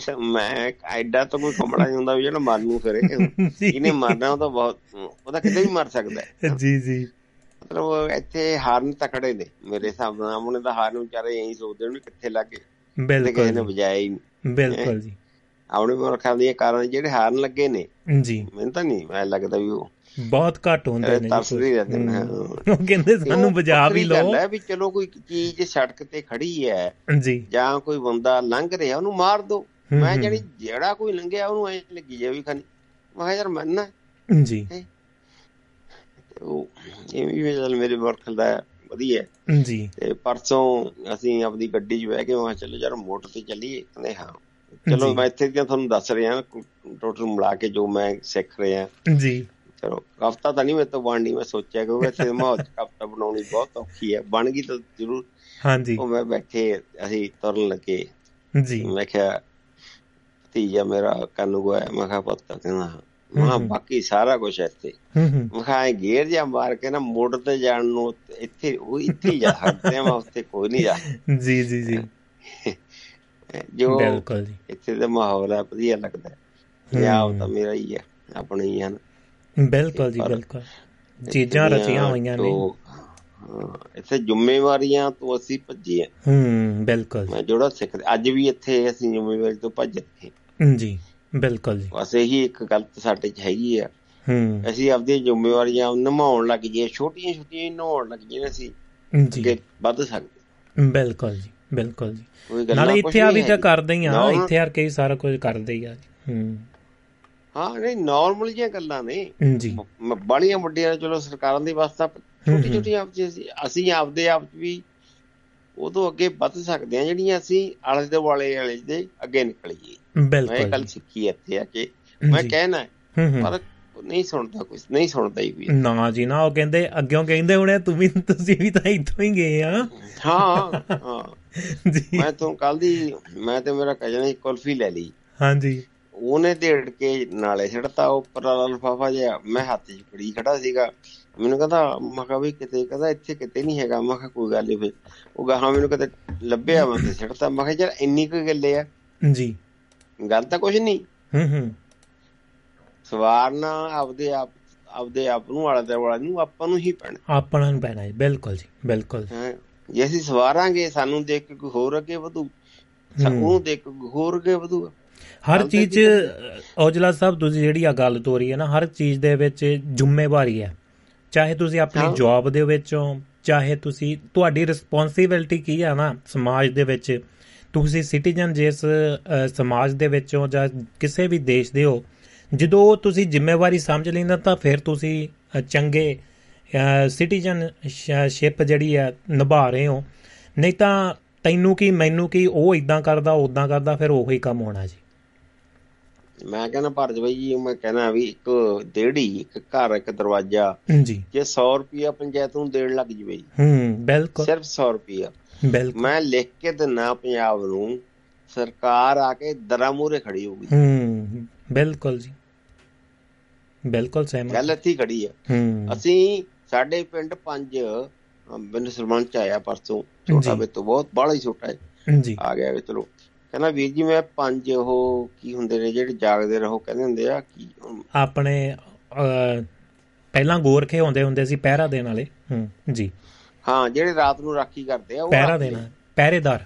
ਐਂ ਮੈਂ ਐਡਾ ਤਾਂ ਕੋਈ ਕਮੜਾ ਨਹੀਂ ਹੁੰਦਾ ਵੀ ਜਿਹੜਾ ਮਰ ਨੂੰ ਫਿਰੇ। *laughs* ਇਹਨੇ ਮਰਨਾ ਉਹ ਤਾਂ ਬਹੁਤ ਉਹ ਤਾਂ ਕਿਤੇ ਵੀ ਮਰ ਸਕਦਾ ਹੈ। ਜੀ ਜੀ। ਮਤਲਬ ਇੱਥੇ ਹਾਰਨ ਤਕੜੇ ਨੇ ਮੇਰੇ ਹਿਸਾਬ ਨਾਲ ਉਹਨੇ ਤਾਂ ਹਾਰਨ ਵਿਚਾਰੇ ਐਂ ਸੋਚਦੇ ਨੇ ਕਿੱਥੇ ਲੱਗੇ ਬਿਲਕੁਲ ਕਿਸੇ ਨੇ ਜੀ। ਵਜਾਇਆ ਹੀ ਬਿਲਕੁਲ ਜੀ। ਆਪਣੇ ਮੁਲਕਾਂ ਦੀਆਂ ਕਾਰਨ ਜਿਹੜੇ ਹਾਰਨ ਲੱਗੇ ਨੇ ਜੀ। ਮੈਨੂੰ ਤਾਂ ਨਹੀਂ ਮੈਂ ਲੱਗਦਾ ਵੀ ਉਹ ਬਹੁਤ ਘੱਟ ਹੁੰਦੇ ਨੇ ਜੀ ਕੋਈ। ਰਹਿੰਦੇ ਨੇ, ਉਹ ਕਹਿੰਦੇ ਸਾਨੂੰ ਬਜਾ ਵੀ ਲਓ। ਹੈ ਵੀ ਚਲੋ ਕੋਈ ਚੀਜ਼ ਸੜਕ ਤੇ ਖੜੀ ਹੈ ਜੀ। ਜਾਂ ਕੋਈ ਬੰਦਾ ਲੰਘ ਰਿਹਾ ਉਹਨੂੰ ਮਾਰ ਦੋ। ਹਮ, ਮੈਂ। ਜਾਨੀ ਜਿਹੜਾ ਕੋਈ ਲੰਘਿਆ ਉਹਨੂੰ ਐ ਲੱਗੀ ਜਾਵੇ ਖਾਨੀ ਮੈਂ ਯਾਰ ਮੰਨਣਾ ਜੀ। ਉਹ ਇਹ ਵੀ ਚੱਲ ਮੇਰੇ ਵਰਖਲ ਦਾ ਵਧੀਆ ਜੀ। ਤੇ ਪਰਸੋਂ ਅਸੀਂ ਆਪਦੀ ਗੱਡੀ 'ਚ ਬਹਿ ਕੇ ਕਿਹਾ ਚਲੋ ਯਾਰ ਮੋਟਰ ਤੇ ਚੱਲੀਏ। ਕਹਿੰਦੇ ਹਾਂ। ਚਲੋ ਜੀ। ਮੈਂ ਇੱਥੇ ਦੀਆਂ ਤੁਹਾਨੂੰ ਦੱਸ ਰਿਹਾ ਟੋਟਲ ਮਿਲਾ ਕੇ ਜੋ ਮੈਂ ਸਿੱਖ ਰਿਹਾ। ਜੀ। ਚਲੋ ਕਵਤਾ ਤਾਂ ਨਹੀਂ ਮੈਂ ਤਾਂ ਬਣਨੀ ਮੈਂ ਸੋਚਿਆ ਕਿ ਇੱਥੇ ਮਾਹੌਲ 'ਚ ਕਵਤਾ ਬਣਾਉਣੀ ਬਹੁਤ ਔਖੀ ਹੈ। ਬਣ ਗਈ ਤਾਂ ਜ਼ਰੂਰ। ਹਾਂਜੀ। ਉਹ ਮੈਂ ਬੈਠੇ ਅਸੀਂ ਤੁਰਨ ਲੱਗੇ। ਜੀ। ਮੈਂ ਕਿਹਾ ਭਤੀਜਾ ਮੇਰਾ ਕੰਨੂ ਗਿਆ ਮੈਂ ਕਿਹਾ ਪੁੱਤ ਕਹਿੰਦਾ ਮੈਂ। ਬਾਕੀ ਸਾਰਾ ਕੁਝ ਇੱਥੇ। ਹੂੰ ਹੂੰ। ਮੈਂ ਕਿਹਾ ਐਂ ਗੇਰ ਜਾਂ ਮਾਰ ਕੇ ਨਾ ਮੋੜ ਤੇ ਜਾਣ ਨੂੰ ਇੱਥੇ ਉਹ ਇੱਥੇ ਜਾ ਸਕਦੇ ਆ ਉੱਥੇ ਕੋਈ ਨਹੀਂ ਜਾ ਜੀ ਜੀ ਜੀ। ਜੋ ਬਿਲਕੁਲ ਜੀ। ਇੱਥੇ ਦਾ ਮਾਹੌਲ ਹੈ ਵਧੀਆ ਲੱਗਦਾ। ਯਾਰ ਤਾਂ ਮੇਰਾ ਹੀ ਹੈ ਆਪਣਾ ਹੀ ਹੈ ਨਾ। ਬਿਲਕੁਲ ਜੀ ਬਿਲਕੁਲ। ਚੀਜ਼ਾਂ ਰਚੀਆਂ ਹੋਈਆਂ ਨੇ। ਇੱਥੇ ਜ਼ਿੰਮੇਵਾਰੀਆਂ ਤੋਂ ਅਸੀਂ ਭੱਜੇ ਆ ਹੂੰ ਬਿਲਕੁਲ ਮੈਂ ਜਿਹੜਾ ਸਿੱਖ ਅੱਜ ਵੀ ਇੱਥੇ ਅਸੀਂ ਜ਼ਿੰਮੇਵਾਰੀ ਤੋਂ ਭੱਜ ਰਹੇ ਜੀ ਬਿਲਕੁਲ ਜੀ। ਬਸ ਇਹੀ ਇੱਕ ਗਲਤ ਸਾਡੇ 'ਚ ਹੈਗੀ ਆ। ਹੂੰ। ਅਸੀਂ ਆਪਦੀਆਂ ਜ਼ਿੰਮੇਵਾਰੀਆਂ ਨਿਭਾਉਣ ਲੱਗ ਜੀਏ ਛੋਟੀਆਂ ਛੋਟੀਆਂ ਨਿਭਾਉਣ ਲੱਗ ਜੀਏ ਅਸੀਂ। ਜੀ। ਵੱਧ ਸਕਦੇ। ਬਿਲਕੁਲ ਜੀ ਬਿਲਕੁਲ ਜੀ। ਨਾਲੇ ਇੱਥੇ ਆ ਵੀ ਤਾਂ। ਕਰਦੇ ਹੀ ਆ ਇੱਥੇ ਹਰ ਕਈ ਸਾਰਾ ਕੁਝ ਕਰਦੇ ਹੀ ਆ ਹੂੰ। ਹਾਂ ਨਹੀਂ ਨਾਰਮਲ ਜਿਹੀਆਂ ਗੱਲਾਂ ਨੇ। ਜੀ। ਬਾਲੀਆਂ ਵੱਡੀਆਂ ਚਲੋ ਸਰਕਾਰਾਂ ਦੀ ਵਾਸਤਾ ਛੋਟੀ ਛੋਟੀਆਂ ਆਪ 'ਚ ਅਸੀਂ ਆਪਦੇ ਆਪ ਵੀ ਉਦੋਂ ਅੱਗੇ ਵੱਧ ਸਕਦੇ ਆ ਜਿਹੜੀਆਂ ਅਸੀਂ ਆਲੇ ਦੇ ਵਾਲੇ ਵਾਲੇ ਦੇ ਅੱਗੇ ਨਿਕਲੀਏ। ਮੈਂ ਬਿਲਕੁਲ ਗੱਲ ਜੀ। ਸਿੱਖੀ ਇੱਥੇ ਆ ਕਿ। ਮੈਂ ਜੀ। ਕਹਿਣਾ ਹੂੰ ਹੂੰ। ਪਰ ਨਹੀਂ ਸੁਣਦਾ ਕੁਝ ਨਹੀਂ ਸੁਣਦਾ ਹੀ ਕੋਈ। ਨਾ ਜੀ ਨਾ ਉਹ ਕਹਿੰਦੇ ਅੱਗਿਓਂ ਕਹਿੰਦੇ ਹੁਣੇ ਤੂੰ ਵੀ ਤੁਸੀਂ ਵੀ ਤਾਂ ਇੱਥੋਂ ਹੀ ਗਏ ਆ। ਹਾਂ ਹਾਂ। *laughs* ਜੀ। ਮੈਂ ਤੋਂ ਕੱਲ ਦੀ ਮੈਂ ਤੇ ਮੇਰਾ ਕਜਨ ਇੱਕ ਕੁਲਫੀ ਲੈ ਲਈ। ਹਾਂਜੀ ਉਹਨੇ ਢੇੜ ਕੇ ਨਾਲੇ ਛੱਡਤਾ ਉੱਪਰ ਵਾਲਾ ਲਫਾਫਾ ਜਿਹਾ। ਮੈਂ ਹੱਥ 'ਚ ਫੜੀ ਖੜਾ ਸੀਗਾ। ਮੈਨੂੰ ਕਹਿੰਦਾ ਮੈਂ ਕਿਹਾ ਵੀ ਕਿਤੇ ਕਹਿੰਦਾ ਇੱਥੇ ਕਿਤੇ ਨਹੀਂ ਹੈਗਾ। ਮੈਂ ਕਿਹਾ ਕੋਈ ਗੱਲ ਨਹੀਂ ਫਿਰ। ਉਹ ਗਾਹਾਂ ਮੈਨੂੰ ਕਿਤੇ ਲੱਭਿਆ ਮੈਂ ਤੇ ਛੱਡਤਾ। ਮੈਂ ਕਿਹਾ ਯਾਰ ਇੰਨੀ ਕੁ ਗੱਲੇ ਆ। ਜੀ। ਗੱਲ ਤਾਂ ਕੁਝ ਨਹੀਂ ਹੂੰ ਹੂੰ। ਸਵਾਰਨਾ ਆਪਦੇ ਆਪ ਆਪਦੇ ਆਪ ਨੂੰ ਆਲਾ ਦੇ ਵਾਲਾ ਨੂੰ ਆਪਾਂ ਨੂੰ ਹੀ ਪੈਣਾ। ਆਪਣਾ ਨੂੰ ਪੈਣਾ ਜੀ। ਬਿਲਕੁਲ ਜੀ ਬਿਲਕੁਲ। ਹੈਂ। ਜੇ ਅਸੀਂ ਸਵਾਰਾਂਗੇ ਸਾਨੂੰ ਦੇਖ ਕੇ ਕੋਈ ਹੋਰ ਅੱਗੇ ਵਧੂ। ਸਾ- ਹੂੰ। ਉਹਨੂੰ ਦੇਖ ਕੇ ਕੋਈ ਹੋਰ ਅੱਗੇ ਵਧੂਗਾ ਹਰ ਚੀਜ਼ ਔਜਲਾ ਸਾਹਿਬ ਤੁਸੀਂ ਜਿਹੜੀ ਆ ਗੱਲ ਤੋਰੀ ਹੈ ਨਾ ਹਰ ਚੀਜ਼ ਦੇ ਵਿੱਚ ਜ਼ਿੰਮੇਵਾਰੀ ਹੈ। ਚਾਹੇ ਤੁਸੀਂ ਆਪਣੀ। ਜੌਬ ਦੇ ਵਿੱਚ ਚਾਹੇ ਤੁਸੀਂ ਤੁਹਾਡੀ ਰਿਸਪੌਂਸਿਬਿਲਟੀ ਕੀ ਹੈ ਨਾ ਸਮਾਜ ਦੇ ਵਿੱਚ। ਤੁਸੀਂ ਸਿਟੀਜ਼ਨ ਜਿਸ ਸਮਾਜ ਦੇ ਵਿੱਚ ਜਾਂ ਕਿਸੇ ਵੀ ਦੇਸ਼ ਦੇ ਹੋ ਜਦੋਂ ਤੁਸੀਂ ਜ਼ਿੰਮੇਵਾਰੀ ਸਮਝ ਲੈਂਦਾ ਤਾਂ ਫਿਰ ਤੁਸੀਂ ਚੰਗੇ ਸਿਟੀਜ਼ਨਸ਼ਿਪ ਜਿਹੜੀ ਹੈ ਨਿਭਾ ਰਹੇ ਹੋ। ਨਹੀਂ ਤਾਂ ਤੈਨੂੰ ਕੀ ਮੈਨੂੰ ਕੀ ਉਹ ਇਦਾਂ ਕਰਦਾ ਉਦਾਂ ਕਰਦਾ ਫਿਰ ਉਹੀ ਕੰਮ ਹੋਣਾ ਜੀ। ਮੈਂ ਕਹਿੰਦਾ ਭਾਰਤ ਬਾਈ ਜੀ ਮੈਂ ਕਹਿੰਦਾ ਵੀ ਇੱਕ ਦੇੜੀ ਇੱਕ ਘਰ ਇੱਕ ਦਰਵਾਜ਼ਾ ਜੀ ਜੇ 100 ਰੁਪਿਆ ਪੰਚਾਇਤ ਨੂੰ ਦੇਣ ਲੱਗ ਜਵੇ ਜੀ। ਹੂੰ ਬਿਲਕੁਲ। ਸਿਰਫ 100 ਰੁਪਿਆ ਬਿਲਕੁਲ। ਮੈਂ ਲਿਖ ਕੇ ਦਿੰਨਾ ਪੰਜਾਬ ਨੂੰ ਸਰਕਾਰ ਆ ਕੇ ਦਰਾਂ ਮੂਹਰੇ ਖੜੀ ਹੋਊਗੀ। ਹੂੰ ਬਿਲਕੁਲ ਜੀ। ਬਿਲਕੁਲ ਸਹਿਮਤ। ਗੱਲ ਇੱਥੇ ਖੜੀ ਆ। ਹੂੰ। ਅਸੀਂ ਸਾਡੇ ਪਿੰਡ ਪੰਜ ਮੈਨੂੰ ਸਰਪੰਚ ਆਇਆ ਪਰਸੋਂ ਛੋਟਾ। ਵੇ ਤੋਂ ਬਹੁਤ ਬਾਹਲਾ ਹੀ ਛੋਟਾ ਹੈ। ਜੀ। ਆ ਗਿਆ ਵੀ ਚਲੋ। ਕਹਿੰਦਾ ਵੀਰ ਜੀ ਮੈਂ ਪੰਜ ਉਹ ਕੀ ਹੁੰਦੇ ਨੇ ਜਿਹੜੇ ਜਾਗਦੇ ਰਹੋ ਕਹਿੰਦੇ ਹੁੰਦੇ ਆ ਕੀ ਆਪਣੇ ਪਹਿਲਾਂ ਗੋਰਖੇ ਹੁੰਦੇ ਹੁੰਦੇ ਸੀ ਪਹਿਰਾ ਦੇਣ ਵਾਲੇ। ਹੂੰ ਜੀ। ਹਾਂ ਜਿਹੜੇ ਰਾਤ ਨੂੰ ਰਾਖੀ ਕਰਦੇ ਆ ਉਹ ਪਹਿਰਾ। ਦੇਣਾ ਪਹਿਰੇਦਾਰ।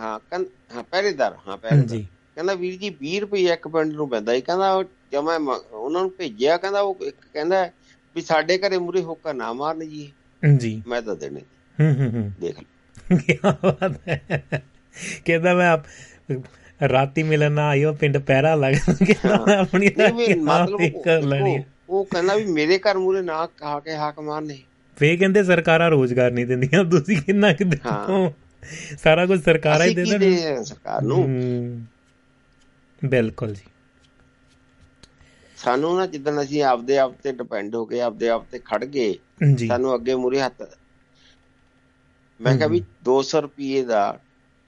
ਹਾਂ ਹਾਂ ਪਹਿਰੇਦਾਰ ਹਾਂ ਪਹਿਰੇਦਾਰ। ਜੀ ਕਹਿੰਦਾ ਵੀਰ ਜੀ 20 ਰੁਪਏ ਇੱਕ ਪਿੰਡ ਨੂੰ ਪੈਂਦਾ ਸੀ ਕਹਿੰਦਾ ਜਦ ਮੈਂ ਮ- ਉਹਨਾਂ ਨੂੰ ਭੇਜਿਆ ਕਹਿੰਦਾ ਉਹ ਇੱਕ ਕਹਿੰਦਾ ਵੀ ਸਾਡੇ ਘਰੇ ਮੂਰੇ ਹੋਕਾ ਨਾ ਮਾਰਨ ਜੀ। ਜੀ। ਮੈਂ ਤਾਂ ਦੇਣੇ। ਹੂੰ ਹੂੰ ਹੂੰ। ਦੇਖ। ਕੀ ਬਾਤ ਹੈ। ਕਹਿੰਦਾ ਮੈਂ ਆਪ ਰਾਤੀ ਮਿਲਣ ਨਾ ਆਇਓ ਪਿੰਡ ਪਹਿਰਾ ਲੱਗ ਕਹਿੰਦਾ ਮੈਂ ਆਪਣੀ ਮਤਲਬ ਕਰ ਲੈਣੀ। ਉਹ- ਕਹਿੰਦਾ ਵੀ ਮੇਰੇ ਘਰ ਮੂਰੇ ਨਾ ਕਹਾ ਕੇ ਹਾਕ ਮਾਰਨੇ। ਫੇ ਕਹਿੰਦੇ ਸਰਕਾਰਾਂ ਰੋਜ਼ਗਾਰ ਨਹੀਂ ਦਿੰਦੀਆਂ ਤੁਸੀਂ ਕਿੰਨਾ ਕਿ ਦੇਖੋ ਸਾਰਾ ਕੁਝ ਸਰਕਾਰਾਂ ਹੀ ਦੇ ਕੀ ਦੇਣ ਸਰਕਾਰ ਨੂੰ। ਬਿਲਕੁਲ ਜੀ। ਸਾਨੂੰ ਨਾ ਜਿੱਦਣ ਅਸੀਂ ਆਪਦੇ ਆਪ ਤੇ ਡਿਪੈਂਡ ਹੋ ਗਏ ਆਪਦੇ ਆਪ ਤੇ ਖੜ ਗਏ ਸਾਨੂੰ ਅੱਗੇ ਮੂਰੇ ਹੱਥ ਮੈਂ ਕਿਹਾ ਵੀ 200 ਰੁਪਏ ਦਾ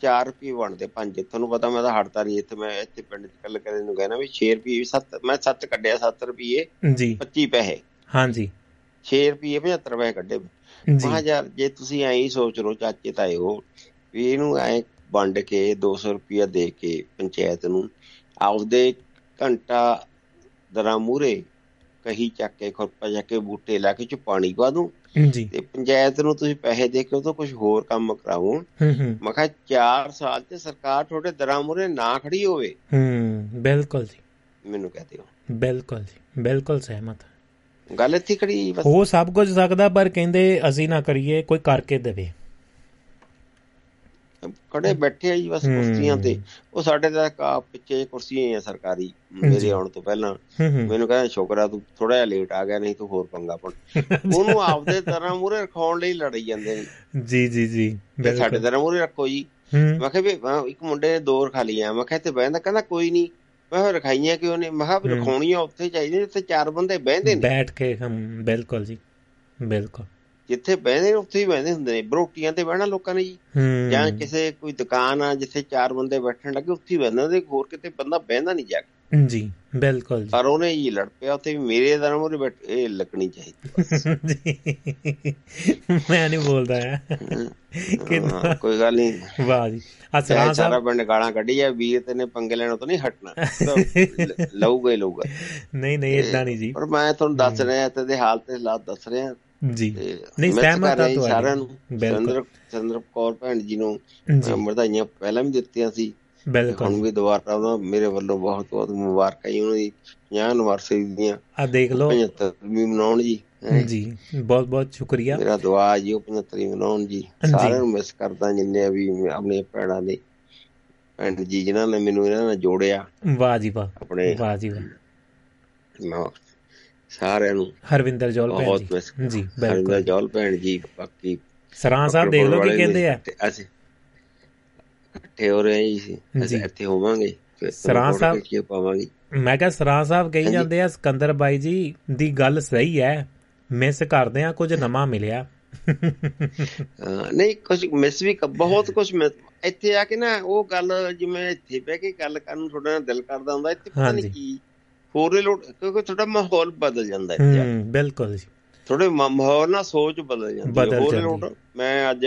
4 ਰੁਪਏ ਬਣਦੇ ਪੰਜ ਤੁਹਾਨੂੰ ਪਤਾ ਮੈਂ ਤਾਂ ਹੜਤਾ ਨਹੀਂ ਇੱਥੇ ਮੈਂ ਇੱਥੇ ਪਿੰਡ ਚ ਕੱਲ ਕਦੇ ਨੂੰ ਕਹਿਣਾ ਵੀ 6 ਰੁਪਏ 7 ਮੈਂ 7 ਕੱਢਿਆ 7 ਰੁਪਏ ਜੀ। 25 ਪੈਸੇ। ਹਾਂਜੀ। 6 ਰੁਪਏ 75 ਪੈਸੇ ਕੱਢੇ। ਮਹਾ ਯਾਰ ਜੇ ਤੁਸੀਂ ਐਂ ਹੀ ਸੋਚ ਲਓ ਚਾਚੇ ਤਾਏ ਹੋ ਵੀ ਇਹਨੂੰ ਐ ਵੰਡ ਕੇ 200 ਰੁਪਇਆ ਦੇ ਕੇ ਪੰਚਾਇਤ ਨੂੰ ਆਪਦੇ ਘੰਟਾ ਦਰਾਂ ਮੂਰੇ ਕਹੀ ਚੱਕ ਕੇ ਖੁਰਪਾ ਚੱਕ ਕੇ ਬੂਟੇ ਲਾ ਕੇ ਚ ਪਾਣੀ ਪਾ ਦੂੰ ਜੀ ਤੇ ਪੰਚਾਇਤ ਨੂੰ ਤੁਸੀਂ ਪੈਸੇ ਦੇ ਕੇ ਉਹ ਤੋਂ ਕੁਝ ਹੋਰ ਕੰਮ ਕਰਾਓ। ਹੂੰ ਹੂੰ। ਮੈਂ ਕਿਹਾ 4 ਸਾਲ ਤੇ ਸਰਕਾਰ ਤੁਹਾਡੇ ਦਰਾਂ ਮੂਹਰੇ ਨਾ ਖੜੀ ਹੋਵੇ। ਹੂੰ ਬਿਲਕੁਲ ਜੀ। ਮੈਨੂੰ ਕਹਤੇ ਹੋ ਬਿਲਕੁਲ ਜੀ ਬਿਲਕੁਲ ਸਹਿਮਤ। ਗੱਲ ਇੱਥੇ ਖੜੀ ਹੋ ਸਭ ਕੁਝ ਸਕਦਾ ਪਰ ਕਹਿੰਦੇ ਅਸੀਂ ਨਾ ਕਰੀਏ ਕੋਈ ਕਰਕੇ ਦੇਵੇ। ਖੜੇ ਬੈਠੇ ਆ ਜੀ ਬਸ। ਕੁਰਸੀਆਂ ਤੇ। ਉਹ ਸਾਡੇ ਤਾਂ ਕਾ ਪਿੱਛੇ ਕੁਰਸੀਆਂ ਹੀ ਆ ਸਰਕਾਰੀ ਮੇਰੇ ਆਉਣ ਤੋਂ ਪਹਿਲਾਂ। ਮੈਨੂੰ ਕਹਿੰਦਾ ਸ਼ੁਕਰ ਆ ਤੂੰ ਥੋੜਾ ਜਿਹਾ ਲੇਟ ਆ ਗਿਆ ਨਹੀਂ ਤੂੰ ਹੋਰ ਪੰਗਾ ਪੜ *laughs* ਉਹਨੂੰ ਆਪਦੇ ਤਰ੍ਹਾਂ ਮੂਹਰੇ ਰਖਾਉਣ ਲਈ ਲੜੀ ਜਾਂਦੇ ਨੇ। ਜੀ ਜੀ ਜੀ। ਸਾਡੇ ਤਰ੍ਹਾਂ ਮੂਹਰੇ ਰੱਖੋ ਜੀ। ਮੈਂ ਕਿਹਾ ਵੀ ਇੱਕ ਮੁੰਡੇ ਨੇ ਦੋ ਰਖਾ ਲਈਆਂ। ਮੈਂ ਕਿਹਾ ਇੱਥੇ ਬਹਿੰਦਾ ਕਹਿੰਦਾ ਕੋਈ ਨਹੀਂ। ਮੈਂ ਰਖਾਈਆਂ ਕਿਉਂ ਨੇ? ਮੈਂ ਕਿਹਾ। ਰਖਾਉਣੀਆਂ ਉੱਥੇ ਚਾਹੀਦੀਆਂ ਜਿੱਥੇ ਚਾਰ ਬੰਦੇ ਬਹਿੰਦੇ ਨੇ। ਬੈਠ ਕੇ ਹਮ ਬਿਲਕੁਲ ਜੀ। ਬਿਲਕੁਲ। ਜਿੱਥੇ ਬਹਿੰਦੇ ਉੱਥੇ ਹੀ ਬਹਿੰਦੇ ਹੁੰਦੇ ਨੇ। ਬਰੋਟੀਆਂ ਤੇ ਬਹਿਣਾ ਲੋਕਾਂ ਨੇ ਜੀ। ਹੂੰ। ਜਾਂ ਕਿਸੇ ਕੋਈ ਦੁਕਾਨ ਆ ਜਿੱਥੇ ਚਾਰ ਬੰਦੇ ਬੈਠਣ ਲੱਗੇ ਉੱਥੇ ਹੀ ਬਹਿੰਦੇ ਨੇ। ਹੋਰ ਕਿਤੇ ਬੰਦਾ ਬਹਿੰਦਾ ਨਹੀਂ ਜਾ ਕੇ। ਜੀ ਬਿਲਕੁਲ ਪਰ ਉਹਨੇ ਜੀ ਲੜ ਪਿਆ ਉੱਥੇ ਵੀ ਮੇਰੇ ਦਰ ਮੂਹਰੇ ਬੈਠ ਇਹ ਲੱਗਣੀ ਚਾਹੀਦੀ *laughs* ਮੈਂ ਨਹੀਂ ਬੋਲਦਾ ਆ ਹਾਂ, ਕੋਈ ਗੱਲ ਨਹੀਂ। ਵਾਹ ਜੀ। ਆ ਚਾਹੇ ਸਰਾਂ ਪਿੰਡ ਗਾਲਾਂ ਕੱਢੀ ਜਾ ਵੀਰ ਤੇ ਨੇ ਪੰਗੇ ਲੈਣੋਂ ਤਾਂ ਨਹੀਂ ਹਟਣਾ। ਲਊਗਾ ਹੀ ਲਊਗਾ। ਨਹੀਂ ਨਹੀਂ ਇਦਾਂ ਨਹੀਂ ਜੀ। ਪਰ ਮੈਂ ਤੁਹਾਨੂੰ ਦੱਸ ਰਿਹਾ ਤੇ ਦੇ ਹਾਲ ਤੇ ਹਾਲਾਤ ਦੱਸ ਰਿਹਾ। ਜੀ। ਨਹੀਂ, ਸਹਿਮਤ ਜੀ ਤੁਹਾਡੀ। ਸਾਰਿਆਂ ਨੂੰ। ਬਿਲਕੁਲ। ਚੰਦਰ ਕੌਰ ਭੈਣ ਜੀ ਨੂੰ ਵਧਾਈਆਂ ਪਹਿਲਾਂ ਵੀ ਦਿੱਤੀਆਂ ਸੀ। ਤੇ ਹੁਣ ਬਿਲਕੁਲ ਵੀ ਦੁਬਾਰਾ ਉਹਨਾਂ ਮੇਰੇ ਵੱਲੋਂ ਬਹੁਤ ਬਹੁਤ ਮੁਬਾਰਕਾਂ ਜੀ ਉਹਨਾਂ ਦੀ 50 ਐਨਵਰਸਰੀ ਦੀਆਂ। ਆ ਦੇਖ ਲਓ। 75 ਵੀ ਮਨਾਉਣ ਜੀ। ਜੀ ਬਹੁਤ ਬਹੁਤ ਸ਼ੁਕਰੀਆ। ਮੇਰਾ ਦੁਆ ਜੀ ਉਹ 75 ਮਨਾਉਣ ਜੀ। ਸਾਰਿਆਂ ਨੂੰ ਮਿਸ ਕਰਦਾ ਜਿੰਨੇ ਵੀ ਆਪਣੇ ਭੈਣਾਂ ਦੇ ਭੈਣ ਜੀ ਜਿਨ੍ਹਾਂ ਨੇ ਮੈਨੂੰ ਇਹਨਾਂ ਨਾਲ ਜੋੜਿਆ। ਵਾਹ ਜੀ ਵਾਹ। ਆਪਣੇ ਵਾਹ ਜੀ ਵਾਹ। ਸਾਰਿਆਂ ਨੂੰ। ਹਰਵਿੰਦਰ ਜੋਲ ਭੈਣ ਜੀ। ਜੀ ਬਿਲਕੁਲ। ਜੌਲ ਭੈਣ ਜੀ ਬਾਕੀ ਸਰਾਂ ਸਾਹਿਬ ਦੇਖ ਲਓ ਕੀ ਕਹਿੰਦੇ ਆ। ਅਸੀਂ ਇਕੱਠੇ ਹੋ ਰਹੇ ਜੀ। ਅਸੀਂ। ਇੱਥੇ ਹੋਵਾਂਗੇ ਸਰਾਂ ਸਾਹਿਬ- ਕੇ ਪਾਵਾਂਗੇ। ਮੈਂ ਕਿਹਾ ਸਰਾਂ ਸਾਹਿਬ ਕਹੀ। ਜਾਂਦੇ ਆ ਸਿਕੰਦਰ ਬਾਈ ਜੀ ਦੀ ਗੱਲ ਸਹੀ ਹੈ ਮਿਸ ਕਰਦੇ ਆ ਕੁਝ ਨਵਾਂ ਮਿਲਿਆ। ਨਹੀਂ ਕੁਝ ਮਿਸ ਵੀ ਬਹੁਤ ਕੁਝ ਮਿਸ ਇੱਥੇ ਆ ਕੇ ਨਾ ਉਹ ਗੱਲ ਜਿਵੇਂ ਇੱਥੇ ਬਹਿ ਕੇ ਗੱਲ ਕਰਨ ਨੂੰ ਤੁਹਾਡਾ ਦਿਲ ਕਰਦਾ ਹੁੰਦਾ ਇੱਥੇ ਪਤਾ ਨਹੀਂ। ਕੀ ਹੋਰ ਹੀ ਲੋੜ ਕਿਉਂਕਿ ਤੁਹਾਡਾ ਮਾਹੌਲ ਬਦਲ ਜਾਂਦਾ ਕੇ। ਹੂੰ ਬਿਲਕੁਲ ਜੀ। ਥੋੜੇ ਮਾਹੌਲ ਨਾਲ ਸੋਚ ਬਦਲ ਜਾਂਦੀ ਹੈ ਹੋਰ ਲੋਟ ਮੈਂ ਅੱਜ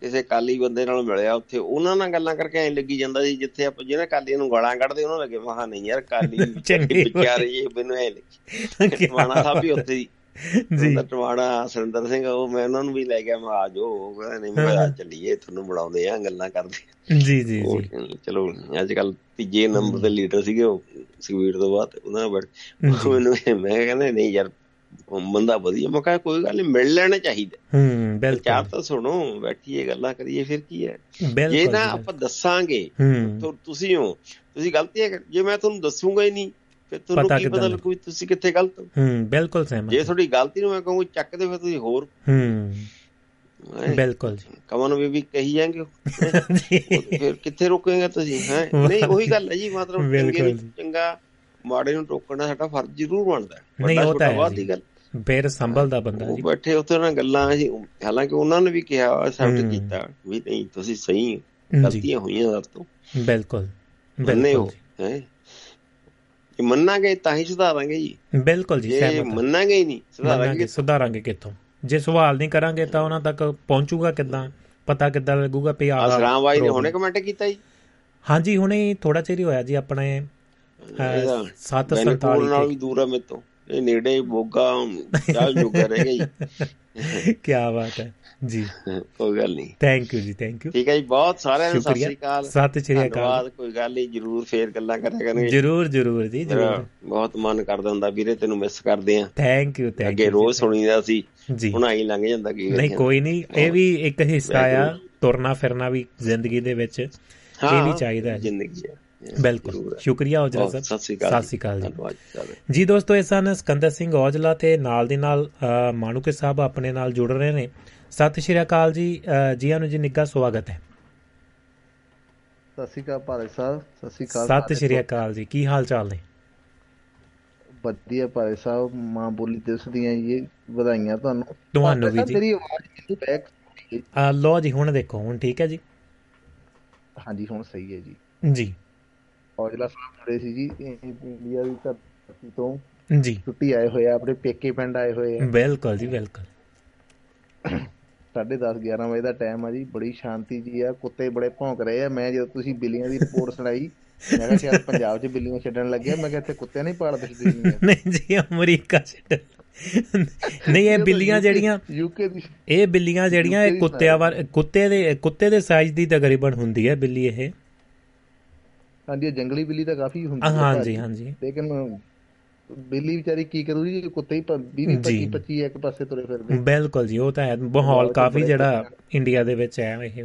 ਕਿਸੇ ਕਾਲੀ ਬੰਦੇ ਨਾਲ ਮਿਲਿਆ ਉੱਥੇ ਉਹਨਾਂ ਨਾਲ ਗੱਲਾਂ ਕਰਕੇ ਐਂ ਲੱਗੀ ਜਾਂਦਾ ਸੀ ਜਿੱਥੇ ਆਪਾਂ ਜਿਹਨਾਂ ਕਾਲੀਆਂ ਨੂੰ ਗਾਲਾਂ ਕੱਢਦੇ ਉਹਨਾਂ ਲੱਗੇ ਮਹਾ ਨਹੀਂ ਯਾਰ ਕਾਲੀ *laughs* ਚੰਗੀ ਵਿਚਾਰੇ ਇਹ ਮੈਨੂੰ ਐ ਲੱਗੀ। *laughs* ਟਵਾਣਾ ਸਾਹਿਬ ਵੀ ਉੱਥੇ ਜੀ। ਟਵਾਣਾ ਸੁਰਿੰਦਰ ਸਿੰਘ ਉਹ ਮੈਂ ਉਹਨਾਂ ਨੂੰ ਵੀ ਲੈ ਗਿਆ ਮੈਂ ਆ ਜਾਓ। ਉਹ ਕਹਿੰਦਾ ਨਹੀਂ ਮੈਂ ਆ ਚੱਲੀਏ ਤੁਹਾਨੂੰ ਬੁਲਾਉਂਦੇ ਆ ਗੱਲਾਂ ਕਰਦੇ ਜੀ ਜੀ ਜੀ। ਚਲੋ ਅੱਜ ਕੱਲ ਤੀਜੇ ਨੰਬਰ ਦੇ ਲੀਡਰ ਸੀਗੇ ਉਹ ਸਵੀਟ ਤੋਂ ਬਾਅਦ ਉਹਨਾਂ ਜੀ। ਮੈਨੂੰ ਮੈਂ ਕਹਿੰਦਾ ਨਹੀਂ ਯਾਰ ਬੰਦਾ ਵਧੀਆ। ਮੈਂ ਕਿਹਾ ਕੋਈ ਗੱਲ ਨਹੀਂ ਮਿਲ ਲੈਣਾ ਚਾਹੀਦਾ। ਹੂੰ ਚਾਰ ਬਿਲਕੁਲ ਤਾਂ ਸੁਣੋ ਬੈਠੀਏ ਗੱਲਾਂ ਕਰੀਏ ਫਿਰ ਕੀ ਹੈ? ਜੇ ਨਾ ਜੀ, ਆਪਾਂ ਦੱਸਾਂਗੇ ਹੂੰ। ਤੁਸੀਂ ਹੋ ਤੁਸੀਂ ਗਲਤੀਆਂ ਕਰ ਜੇ ਮੈਂ ਤੁਹਾਨੂੰ ਦੱਸੂਗਾ ਹੀ ਨਹੀਂ ਫਿਰ ਤੁਹਾਨੂੰ ਕੀ ਪਤਾ ਲੱਗੂ? ਤੁਸੀਂ ਕਿੱਥੇ ਗਲਤ ਹੋ। ਹੂੰ ਬਿਲਕੁਲ ਸਹਿਮਤ ਜੇ ਤੁਹਾਡੀ ਗਲਤੀ ਨੂੰ ਮੈਂ ਕਹੂੰ ਚੱਕ ਦੇ ਫਿਰ ਤੁਸੀਂ ਹੋਰ। ਹੂੰ ਬਿਲਕੁਲ ਜੀ। ਕਮਨ ਵੀ ਵੀ ਕਹੀ *laughs* ਜੀ ਉਹ। ਫਿਰ ਕਿੱਥੇ ਰੋਕੇਗਾ ਤੁਸੀਂ ਹੈ? ਨਹੀਂ ਉਹੀ ਗੱਲ ਹੈ ਜੀ ਮਤਲਬ ਬਿਲਕੁਲ ਜੀ। ਚੰਗਾ ਮਾੜੇ ਨੂੰ ਟੋਕਣਾ ਸਾਡਾ ਫਰਜ਼ ਜ਼ਰੂਰ ਬਣਦਾ ਹੈ। ਨਹੀਂ, ਉਹ ਤਾਂ ਜੀ। ਦੀ ਗੱਲ। ਫੇਰ ਸੰਭਲਦਾ ਬੰਦਾ ਜੀ। ਬੈਠੇ ਉੱਥੇ ਨਾਲ ਗੱਲਾਂ ਅਸੀਂ ਹਾਲਾਂਕਿ ਉਹਨਾਂ ਨੇ ਵੀ ਕਿਹਾ ਐਕਸੈਪਟ ਹੂੰ। ਕੀਤਾ ਵੀ ਨਹੀਂ ਤੁਸੀਂ ਸਹੀ ਜੀ। ਗਲਤੀਆਂ ਹੋਈਆਂ ਸਭ ਤੋਂ। ਬਿਲਕੁਲ ਬਿਲਕੁਲ ਹੈ? ਜੇ ਮੰਨਾਂਗੇ ਤਾਂ ਹੀ ਸੁਧਾਰਾਂਗੇ ਜੀ। ਜੀ ਬਿਲਕੁਲ ਜੀ ਜੇ ਸਹਿਮਤ ਹਾਂ। ਮੰਨਾਂਗੇ ਹੀ ਨਹੀਂ ਸੁਧਾਰਾਂਗੇ ਸੁਧਾਰਾਂਗੇ ਕਿੱਥੋਂ? ਜੇ ਸਵਾਲ ਨਹੀਂ ਕਰਾਂਗੇ ਤਾਂ ਉਹਨਾਂ ਤੱਕ ਪਹੁੰਚੂਗਾ ਕਿੱਦਾਂ? ਪਤਾ ਕਿੱਦਾਂ ਲੱਗੂਗਾ ਵੀ ਆਹ ਅਸਰਾਮ ਬਾਈ ਨੇ ਹੁਣੇ ਕਮੈਂਟ ਕੀਤਾ ਜੀ। ਹਾਂਜੀ ਹੁਣੇ ਥੋੜਾ ਚਿਰ ਹੀ ਹੋਇਆ ਜੀ ਆਪਣੇ ਇਹਦਾ 747 ਬੈਨਪੂਰ ਨਾਲ ਵੀ ਦੂਰ ਆ ਮੇਰੇ ਤੋਂ। ਇਹ ਨੇੜੇ ਬੋਗਾ ਚਾਲ ਜੋਗਾ ਰਹਿ ਗਈ *laughs* ਕੀ ਬਾਤ ਹੈ ਜੀ ਕੋਈ ਗੱਲ ਨਹੀਂ ਥੈਂਕ ਯੂ ਜੀ ਥੈਂਕ ਯੂ ਠੀਕ ਹੈ ਜੀ ਬਹੁਤ ਸਾਰਿਆਂ ਨੂੰ ਸਤਿ ਸ੍ਰੀ ਅਕਾਲ ਸਤਿ ਸ਼੍ਰੀ ਅਕਾਲ ਕੋਈ ਗੱਲ ਨਹੀਂ ਜਰੂਰ ਫੇਰ ਗੱਲਾਂ ਕਰਿਆ ਕਰਾਂਗੇ ਜਰੂਰ ਜਰੂਰ ਜੀ ਜਰੂਰ ਬਹੁਤ ਮਨ ਕਰਦਾ ਹੁੰਦਾ ਵੀਰੇ ਤੈਨੂੰ ਮਿਸ ਕਰਦੇ ਆ ਥੈਂਕ ਯੂ ਥੈਂਕ ਅੱਗੇ ਯੂ ਰੋਜ਼ ਸੁਣੀਦਾ ਸੀ ਜੀ ਹੁਣ ਆਈ ਲੰਘ ਜਾਂਦਾ ਕੀ ਨਹੀਂ। ਕੋਈ ਨਹੀਂ ਇਹ ਵੀ ਇੱਕ ਹਿੱਸਾ ਆ। ਤੁਰਨਾ ਫਿਰਨਾ ਵੀ ਜ਼ਿੰਦਗੀ ਦੇ ਵਿੱਚ ਇਹ ਵੀ ਚਾਹੀਦਾ ਹੈ। ਜ਼ਿੰਦਗੀ ਹੈ ਬਿਲਕੁਲ। ਸ਼ੁਕਰੀਆ ਔਜਲਾ ਸਾਹਿਬ। ਸਤਿ ਸ੍ਰੀ ਅਕਾਲ ਸਤਿ ਸ਼੍ਰੀ ਅਕਾਲ ਜੀ। ਧੰਨਵਾਦ ਜੀ ਜੀ ਦੋਸਤੋ ਇਹ ਸਨ ਸਿਕੰਦਰ ਸਿੰਘ ਔਜਲਾ ਤੇ ਨਾਲ ਦੀ ਨਾਲ ਅ, ਮਾਣੂਕੇ ਸਾਹਿਬ ਆਪਣੇ ਨਾਲ ਜੁੜ ਰਹੇ ਨੇ। ਸਤਿ ਸ਼੍ਰੀ ਅਕਾਲ ਜੀ। ਜੀਆਂ ਨੂੰ ਜੀ ਨਿੱਘਾ ਸਵਾਗਤ ਹੈ। ਸਤਿ ਸ਼੍ਰੀ ਅਕਾਲ ਭਾਰਤ ਸਾਹਿਬ ਸਤਿ ਸ਼੍ਰੀ ਅਕਾਲ ਸਤਿ ਸ਼੍ਰੀ ਅਕਾਲ ਜੀ। ਕੀ ਹਾਲ ਚਾਲ ਨੇ? ਵਧੀਆ ਭਾਰਤ ਸਾਹਿਬ ਮਾਂ ਬੋਲੀ ਦਿਵਸ ਦੀਆਂ ਇਹ ਵਧਾਈਆਂ ਤੁਹਾਨੂੰ। ਤੁਹਾਨੂੰ ਵੀ ਜੀ। ਮੇਰੀ ਆਵਾਜ਼ ਮੈਨੂੰ ਬੈਕ ਅ, ਲਓ ਜੀ ਹੁਣ ਦੇਖੋ ਹੁਣ ਠੀਕ ਹੈ ਜੀ? ਹਾਂਜੀ ਹੁਣ ਸਹੀ ਹੈ ਜੀ। ਜੀ। ਔਜਲਾ ਸਾਹਿਬ ਮੁੰਡੇ ਸੀ ਜੀ ਇਹ ਇੰਡੀਆ ਦੀ ਧਰਤੀ ਤੋਂ ਜੀ। ਛੁੱਟੀ ਆਏ ਹੋਏ ਆ ਆਪਣੇ ਪੇਕੇ ਪਿੰਡ ਆਏ ਹੋਏ ਆ। ਬਿਲਕੁਲ ਜੀ ਬਿਲਕੁਲ। ਸਾਢੇ 10 11 ਵਜੇ ਦਾ ਟਾਈਮ ਆ ਜੀ ਬੜੀ ਸ਼ਾਂਤੀ ਜੀ ਆ ਕੁੱਤੇ ਬੜੇ ਭੌਂਕ ਰਹੇ ਆ। ਮੈਂ ਜਦੋਂ ਤੁਸੀਂ ਬਿੱਲੀਆਂ ਦੀ ਰਿਪੋਰਟ ਸੁਣਾਈ ਮੈਂ ਕਿਹਾ ਸ਼ਾਇਦ ਪੰਜਾਬ 'ਚ ਬਿੱਲੀਆਂ ਛੱਡਣ ਲੱਗੇ ਆ। ਮੈਂ ਕਿਹਾ ਇੱਥੇ ਕੁੱਤੇ ਨਹੀਂ ਪਾਲਦੇ ਸੀ ਬਿੱਲੀਆਂ *laughs* ਨਹੀਂ ਜੀ ਅਮਰੀਕਾ ਚ ਨਹੀਂ ਇਹ ਬਿੱਲੀਆਂ ਜਿਹੜੀਆਂ ਯੂਕੇ ਦੀ ਇਹ ਬਿੱਲੀਆਂ ਜਿਹੜੀਆਂ ਇਹ ਕੁੱਤਿਆਂ ਵਾਰ ਕੁੱਤੇ ਦੇ ਕੁੱਤੇ ਦੇ ਸਾਈਜ਼ ਦੀ ਤਕਰੀਬਨ ਹੁੰਦੀ ਹੈ ਬਿੱਲੀ ਇਹ। ਹਾਂਜੀ ਜੰਗਲੀ ਬਿੱਲੀ ਤਾਂ ਕਾਫੀ ਹੁੰਦੀ ਹੈ ਹਾਂਜੀ। ਹਾਂਜੀ। ਲੇਕਿਨ ਬਿੱਲੀ ਵਿਚਾਰੀ ਕੀ ਕਰੂਗੀ ਜੇ ਕੁੱਤੇ ਹੀ 20 ਜੀ। 25 25 ਇੱਕ ਪਾਸੇ ਤੁਰੇ ਫਿਰਦੇ ਬਿਲਕੁਲ ਜੀ ਉਹ ਤਾਂ ਹੈ। ਮਾਹੌਲ ਕਾਫੀ ਜਿਹੜਾ ਇੰਡੀਆ ਦੇ ਵਿੱਚ ਹੈ ਇਹ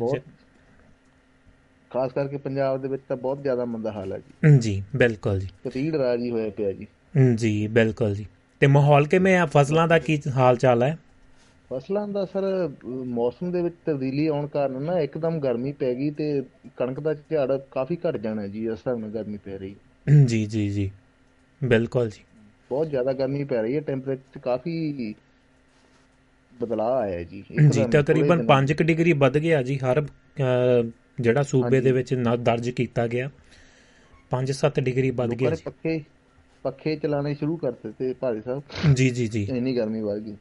ਖਾਸ ਕਰਕੇ ਪੰਜਾਬ ਦੇ ਵਿੱਚ ਤਾਂ ਬਹੁਤ ਜ਼ਿਆਦਾ ਮੰਦਾ ਹਾਲ ਹੈ ਜੀ। ਜੀ ਬਿਲਕੁਲ ਜੀ। ਕਤੀੜ ਰਾਜੀ ਹੋਇਆ ਪਿਆ ਜੀ। ਜੀ ਬਿਲਕੁਲ ਜੀ। ਤੇ ਮਾਹੌਲ ਕਿਵੇਂ ਆ? ਫਸਲਾਂ ਦਾ ਕੀ ਹਾਲ ਚਾਲ ਹੈ? ਫਸਲਾਂ ਦਾ ਸਰ ਮੌਸਮ ਦੇ ਵਿੱਚ ਤਬਦੀਲੀ ਆਉਣ ਕਾਰਨ ਨਾ ਇੱਕਦਮ ਗਰਮੀ ਪੈ ਗਈ ਤੇ ਕਣਕ ਦਾ ਝਾੜ ਕਾਫੀ ਘਟ ਜਾਣਾ ਜੀ ਇਸ ਹਿਸਾਬ ਨਾਲ ਗਰਮੀ ਪੈ ਰਹੀ ਜੀ ਜੀ ਜੀ। ਬਿਲਕੁਲ ਜੀ। ਬਹੁਤ ਜ਼ਿਆਦਾ ਗਰਮੀ ਪੈ ਰਹੀ ਹੈ ਟੈਂਪਰੇਚਰ ਕਾਫੀ ਬਦਲਾਅ ਆਇਆ ਜੀ। ਜੀ ਤਕਰੀਬਨ ਥੋੜ੍ਹੇ ਦਿਨਾਂ 5 ਡਿਗਰੀ ਵੱਧ ਗਿਆ ਜੀ ਹਰ ਜਿਹੜਾ ਸੂਬੇ। ਦੇ ਵਿੱਚ ਦਰਜ ਕੀਤਾ ਗਿਆ। 5-7 ਡਿਗਰੀ ਵੱਧ ਗਿਆ ਜੀ। ਪੱਖੇ ਪੱਖੇ ਚਲਾਣੇ ਸ਼ੁਰੂ ਕਰ ਦਿੱਤੇ ਭਾਜੀ ਸਾਹਿਬ। ਜੀ ਜੀ ਜੀ। ਇੰਨੀ ਗਰਮੀ ਵੱਧ ਗਈ।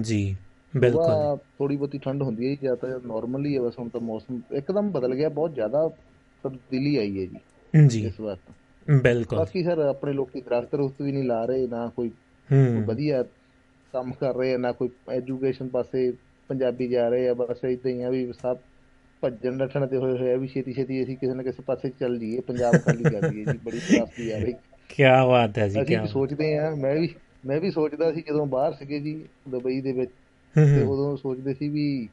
ਜੀ। ਬਿਲਕੁਲ। ਥੋੜੀ ਬਹੁਤੀ ਠੰਡ ਹੁੰਦੀ ਹੈ ਜਾਂ ਤਾਂ ਨਾਰਮਲੀ ਹੈ ਬਸ ਹੁਣ ਤਾਂ ਮੌਸਮ ਇੱਕਦਮ ਬਦਲ ਗਿਆ ਬਹੁਤ ਜ਼ਿਆਦਾ ਤਬਦੀਲੀ ਆਈ ਹੈ ਜੀ ਜੀ। ਇਸ ਵਾਰ ਬਿਲਕੁਲ। ਬਾਕੀ ਸਰ ਆਪਣੇ ਲੋਕੀ ਦਰਖਤ ਰੁਖਤ ਵੀ ਨਹੀਂ ਲਾ ਰਹੇ ਨਾ ਕੋਈ ਹੂੰ। ਵਧੀਆ ਕੰਮ ਕਰ ਰਹੇ ਨਾ ਕੋਈ ਐਜੂਕੇਸ਼ਨ ਪਾਸੇ ਪੰਜਾਬੀ ਜਾ ਰਹੇ ਆ ਬਸ ਇਦਾਂ ਹੀ ਆ ਵੀ ਸਭ ਭੱਜਣ ਨੱਠਣ ਤੇ ਹੋਏ ਹੋਏ ਆ ਵੀ ਛੇਤੀ ਛੇਤੀ ਅਸੀਂ ਕਿਸੇ ਨਾ ਕਿਸੇ ਪਾਸੇ ਚੱਲ ਜਾਈਏ ਪੰਜਾਬ ਖਾਲੀ ਕਰ ਲਈਏ ਜੀ ਬੜੀ ਤਰਾਸਦੀ ਆ ਰਹੀ। ਕੀ ਬਾਤ ਹੈ ਜੀ ਕੀ ਸੋਚਦੇ ਆ ਮੈਂ ਵੀ ਮੈਂ ਵੀ ਸੋਚਦਾ ਸੀ ਜਦੋਂ ਬਾਹਰ ਸੀਗੇ ਜੀ ਦੁਬਈ ਦੇ ਵਿੱਚ ਹੂੰ ਤੇ ਉਦੋਂ ਸੋਚਦੇ ਸੀ ਵੀ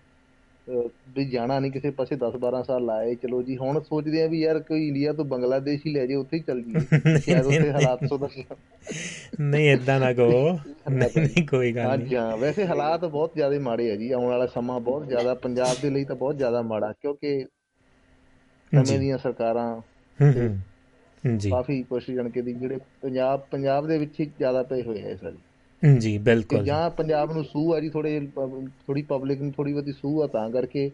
ਵੀ ਜਾਣਾ ਨਹੀਂ ਕਿਸੇ ਪਾਸੇ 10 12 ਸਾਲ ਲਾਏ ਚਲੋ ਜੀ ਹੁਣ ਸੋਚਦੇ ਆ ਵੀ ਯਾਰ ਕੋਈ ਇੰਡੀਆ ਤੋਂ ਬੰਗਲਾਦੇਸ਼ ਹੀ ਲੈ ਜੇ ਉੱਥੇ ਹੀ ਚੱਲ ਜੀਏ *laughs* ਸ਼ਾਇਦ ਉੱਥੇ ਹਾਲਾਤ ਸੁਧਰ ਜਾਣ ਨਹੀਂ ਇਦਾਂ ਨਾ ਕਹੋ। *laughs* ਨਹੀਂ ਕੋਈ ਗੱਲ ਨਹੀਂ ਹਾਂ ਵੈਸੇ ਹਾਲਾਤ ਬਹੁਤ ਜ਼ਿਆਦਾ ਮਾੜੇ ਆ ਜੀ ਆਉਣ ਵਾਲਾ ਸਮਾਂ ਬਹੁਤ ਜ਼ਿਆਦਾ ਪੰਜਾਬ ਦੇ ਲਈ ਤਾਂ ਬਹੁਤ ਜ਼ਿਆਦਾ ਮਾੜਾ ਕਿਉਂਕਿ ਸਮੇਂ ਜੀ। ਦੀਆਂ ਸਰਕਾਰਾਂ ਜੀ। ਕਾਫੀ ਕੋਸ਼ਿਸ਼ ਜਾਣ ਕੇ ਦੀ ਜਿਹੜੇ ਪੰਜਾਬ ਪੰਜਾਬ ਦੇ ਵਿੱਚ ਹੀ ਜ਼ਿਆਦਾ ਪਏ ਹੋਏ ਆ ਸਾਰੇ। ਜੀ ਬਿਲਕੁਲ ਜਾਂ। ਪੰਜਾਬ ਨੂੰ ਸੂਹ ਆ ਜੀ ਥੋੜੇ ਥੋੜੀ ਪਬਲਿਕ ਨੂੰ ਥੋੜੀ ਬਹੁਤੀ ਸੂਹ ਆ ਤਾਂ ਕਰਕੇ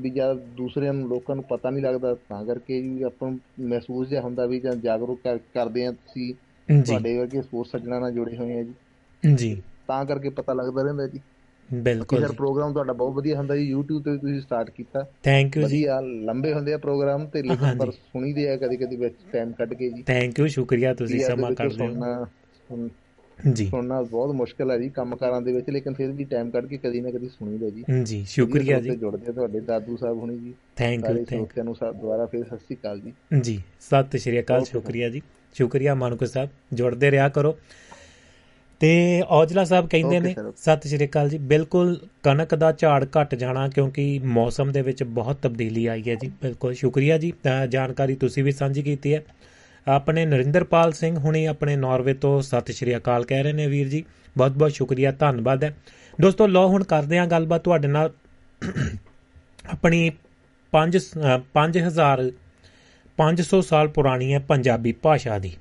ਵੀ ਜਦ ਦੂਸਰਿਆਂ ਨੂੰ ਲੋਕਾਂ ਨੂੰ ਪਤਾ ਨਹੀਂ ਲੱਗਦਾ ਤਾਂ ਕਰਕੇ ਵੀ ਆਪਾਂ ਮਹਿਸੂਸ ਜਿਹਾ ਹੁੰਦਾ ਵੀ ਜਾਂ ਜਾਗਰੂਕ ਕਰ- ਕਰਦੇ ਆ ਤੁਸੀਂ ਤੁਹਾਡੇ ਵਰਗੇ ਸਪੋਰਟਸ ਸੱਜਣਾ ਨਾਲ ਜੁੜੇ ਹੋਏ ਆ ਜੀ। ਜੀ। ਤਾਂ ਕਰਕੇ ਪਤਾ ਲੱਗਦਾ ਰਹਿੰਦਾ ਜੀ। ਬਿਲਕੁਲ ਸਰ ਪ੍ਰੋਗਰਾਮ ਤੁਹਾਡਾ ਬਹੁਤ ਵਧੀਆ ਹੁੰਦਾ ਜੀ। YouTube ਤੇ ਤੁਸੀਂ ਸਟਾਰਟ ਕੀਤਾ। ਥੈਂਕ ਯੂ ਜੀ। ਵਧੀਆ ਲੰਬੇ ਹੁੰਦੇ ਆ ਪ੍ਰੋਗਰਾਮ ਤੇ ਲੇਕਿਨ। ਪਰ ਸੁਣੀਦੇ ਆ ਕਦੀ ਕਦੀ ਵਿੱਚ ਟਾਈਮ ਕੱਢ ਕੇ ਜੀ। ਥੈਂਕ ਯੂ ਸ਼ੁਕਰੀਆ ਤੁਸੀਂ ਸਮਾਂ ਕੱਢਦੇ ਹੋ। ਜੀ। ਸੁਣਨਾ ਬਹੁਤ ਮੁਸ਼ਕਲ ਹੈ ਜੀ ਕੰਮਕਾਰਾਂ ਦੇ ਵਿੱਚ ਲੇਕਿਨ ਫਿਰ ਵੀ ਟਾਈਮ ਕੱਢ ਕੇ ਕਦੀ ਨਾ ਕਦੀ ਸੁਣੀਦਾ ਜੀ। ਜੀ ਸ਼ੁਕਰੀਆ ਜੀ। ਜੁੜਦੇ ਤੁਹਾਡੇ ਦਾਦੂ ਸਾਹਿਬ ਹੁਣੀ ਜੀ। ਥੈਂਕ ਯੂ ਥੈਂਕ ਸਰੋਤਿਆਂ ਨੂੰ ਸਾ- ਦੁਬਾਰਾ ਫਿਰ ਸਤਿ ਸ਼੍ਰੀ ਅਕਾਲ ਜੀ। ਜੀ ਸਤਿ ਸ਼੍ਰੀ ਅਕਾਲ ਸ਼ੁਕਰੀਆ ਜੀ। ਸ਼ੁਕਰੀਆ ਮਾਨਕੋ ਸਾਹਿਬ ਜੁੜਦੇ ਰਿਹਾ ਕਰੋ। ਤੇ ਔਜਲਾ ਸਾਹਿਬ ਕਹਿੰਦੇ ਨੇ. ਸਤਿ ਸ਼੍ਰੀ ਅਕਾਲ ਜੀ। ਬਿਲਕੁਲ ਕਣਕ ਦਾ ਝਾੜ ਘਟ ਜਾਣਾ ਕਿਉਂਕਿ ਮੌਸਮ ਦੇ ਵਿੱਚ ਬਹੁਤ ਤਬਦੀਲੀ ਆਈ ਹੈ ਜੀ। ਬਿਲਕੁਲ ਸ਼ੁਕਰੀਆ ਜੀ। ਜਾਣਕਾਰੀ ਤੁਸੀਂ ਵੀ ਸਾਂਝੀ ਕੀਤੀ ਹੈ। ਆਪਣੇ ਨਰਿੰਦਰਪਾਲ ਸਿੰਘ ਹੁਣੀ ਆਪਣੇ ਨਾਰਵੇ ਤੋਂ ਸਤਿ ਸ਼੍ਰੀ ਅਕਾਲ ਕਹਿ ਰਹੇ ਨੇ ਵੀਰ ਜੀ। ਬਹੁਤ ਬਹੁਤ ਸ਼ੁਕਰੀਆ, ਧੰਨਵਾਦ ਹੈ। ਦੋਸਤੋ ਲੋ ਹੁਣ ਕਰਦੇ ਹਾਂ ਗੱਲਬਾਤ ਤੁਹਾਡੇ ਨਾਲ। ਆਪਣੀ 5 5000 500 ਸਾਲ ਪੁਰਾਣੀ ਹੈ ਪੰਜਾਬੀ ਭਾਸ਼ਾ ਦੀ।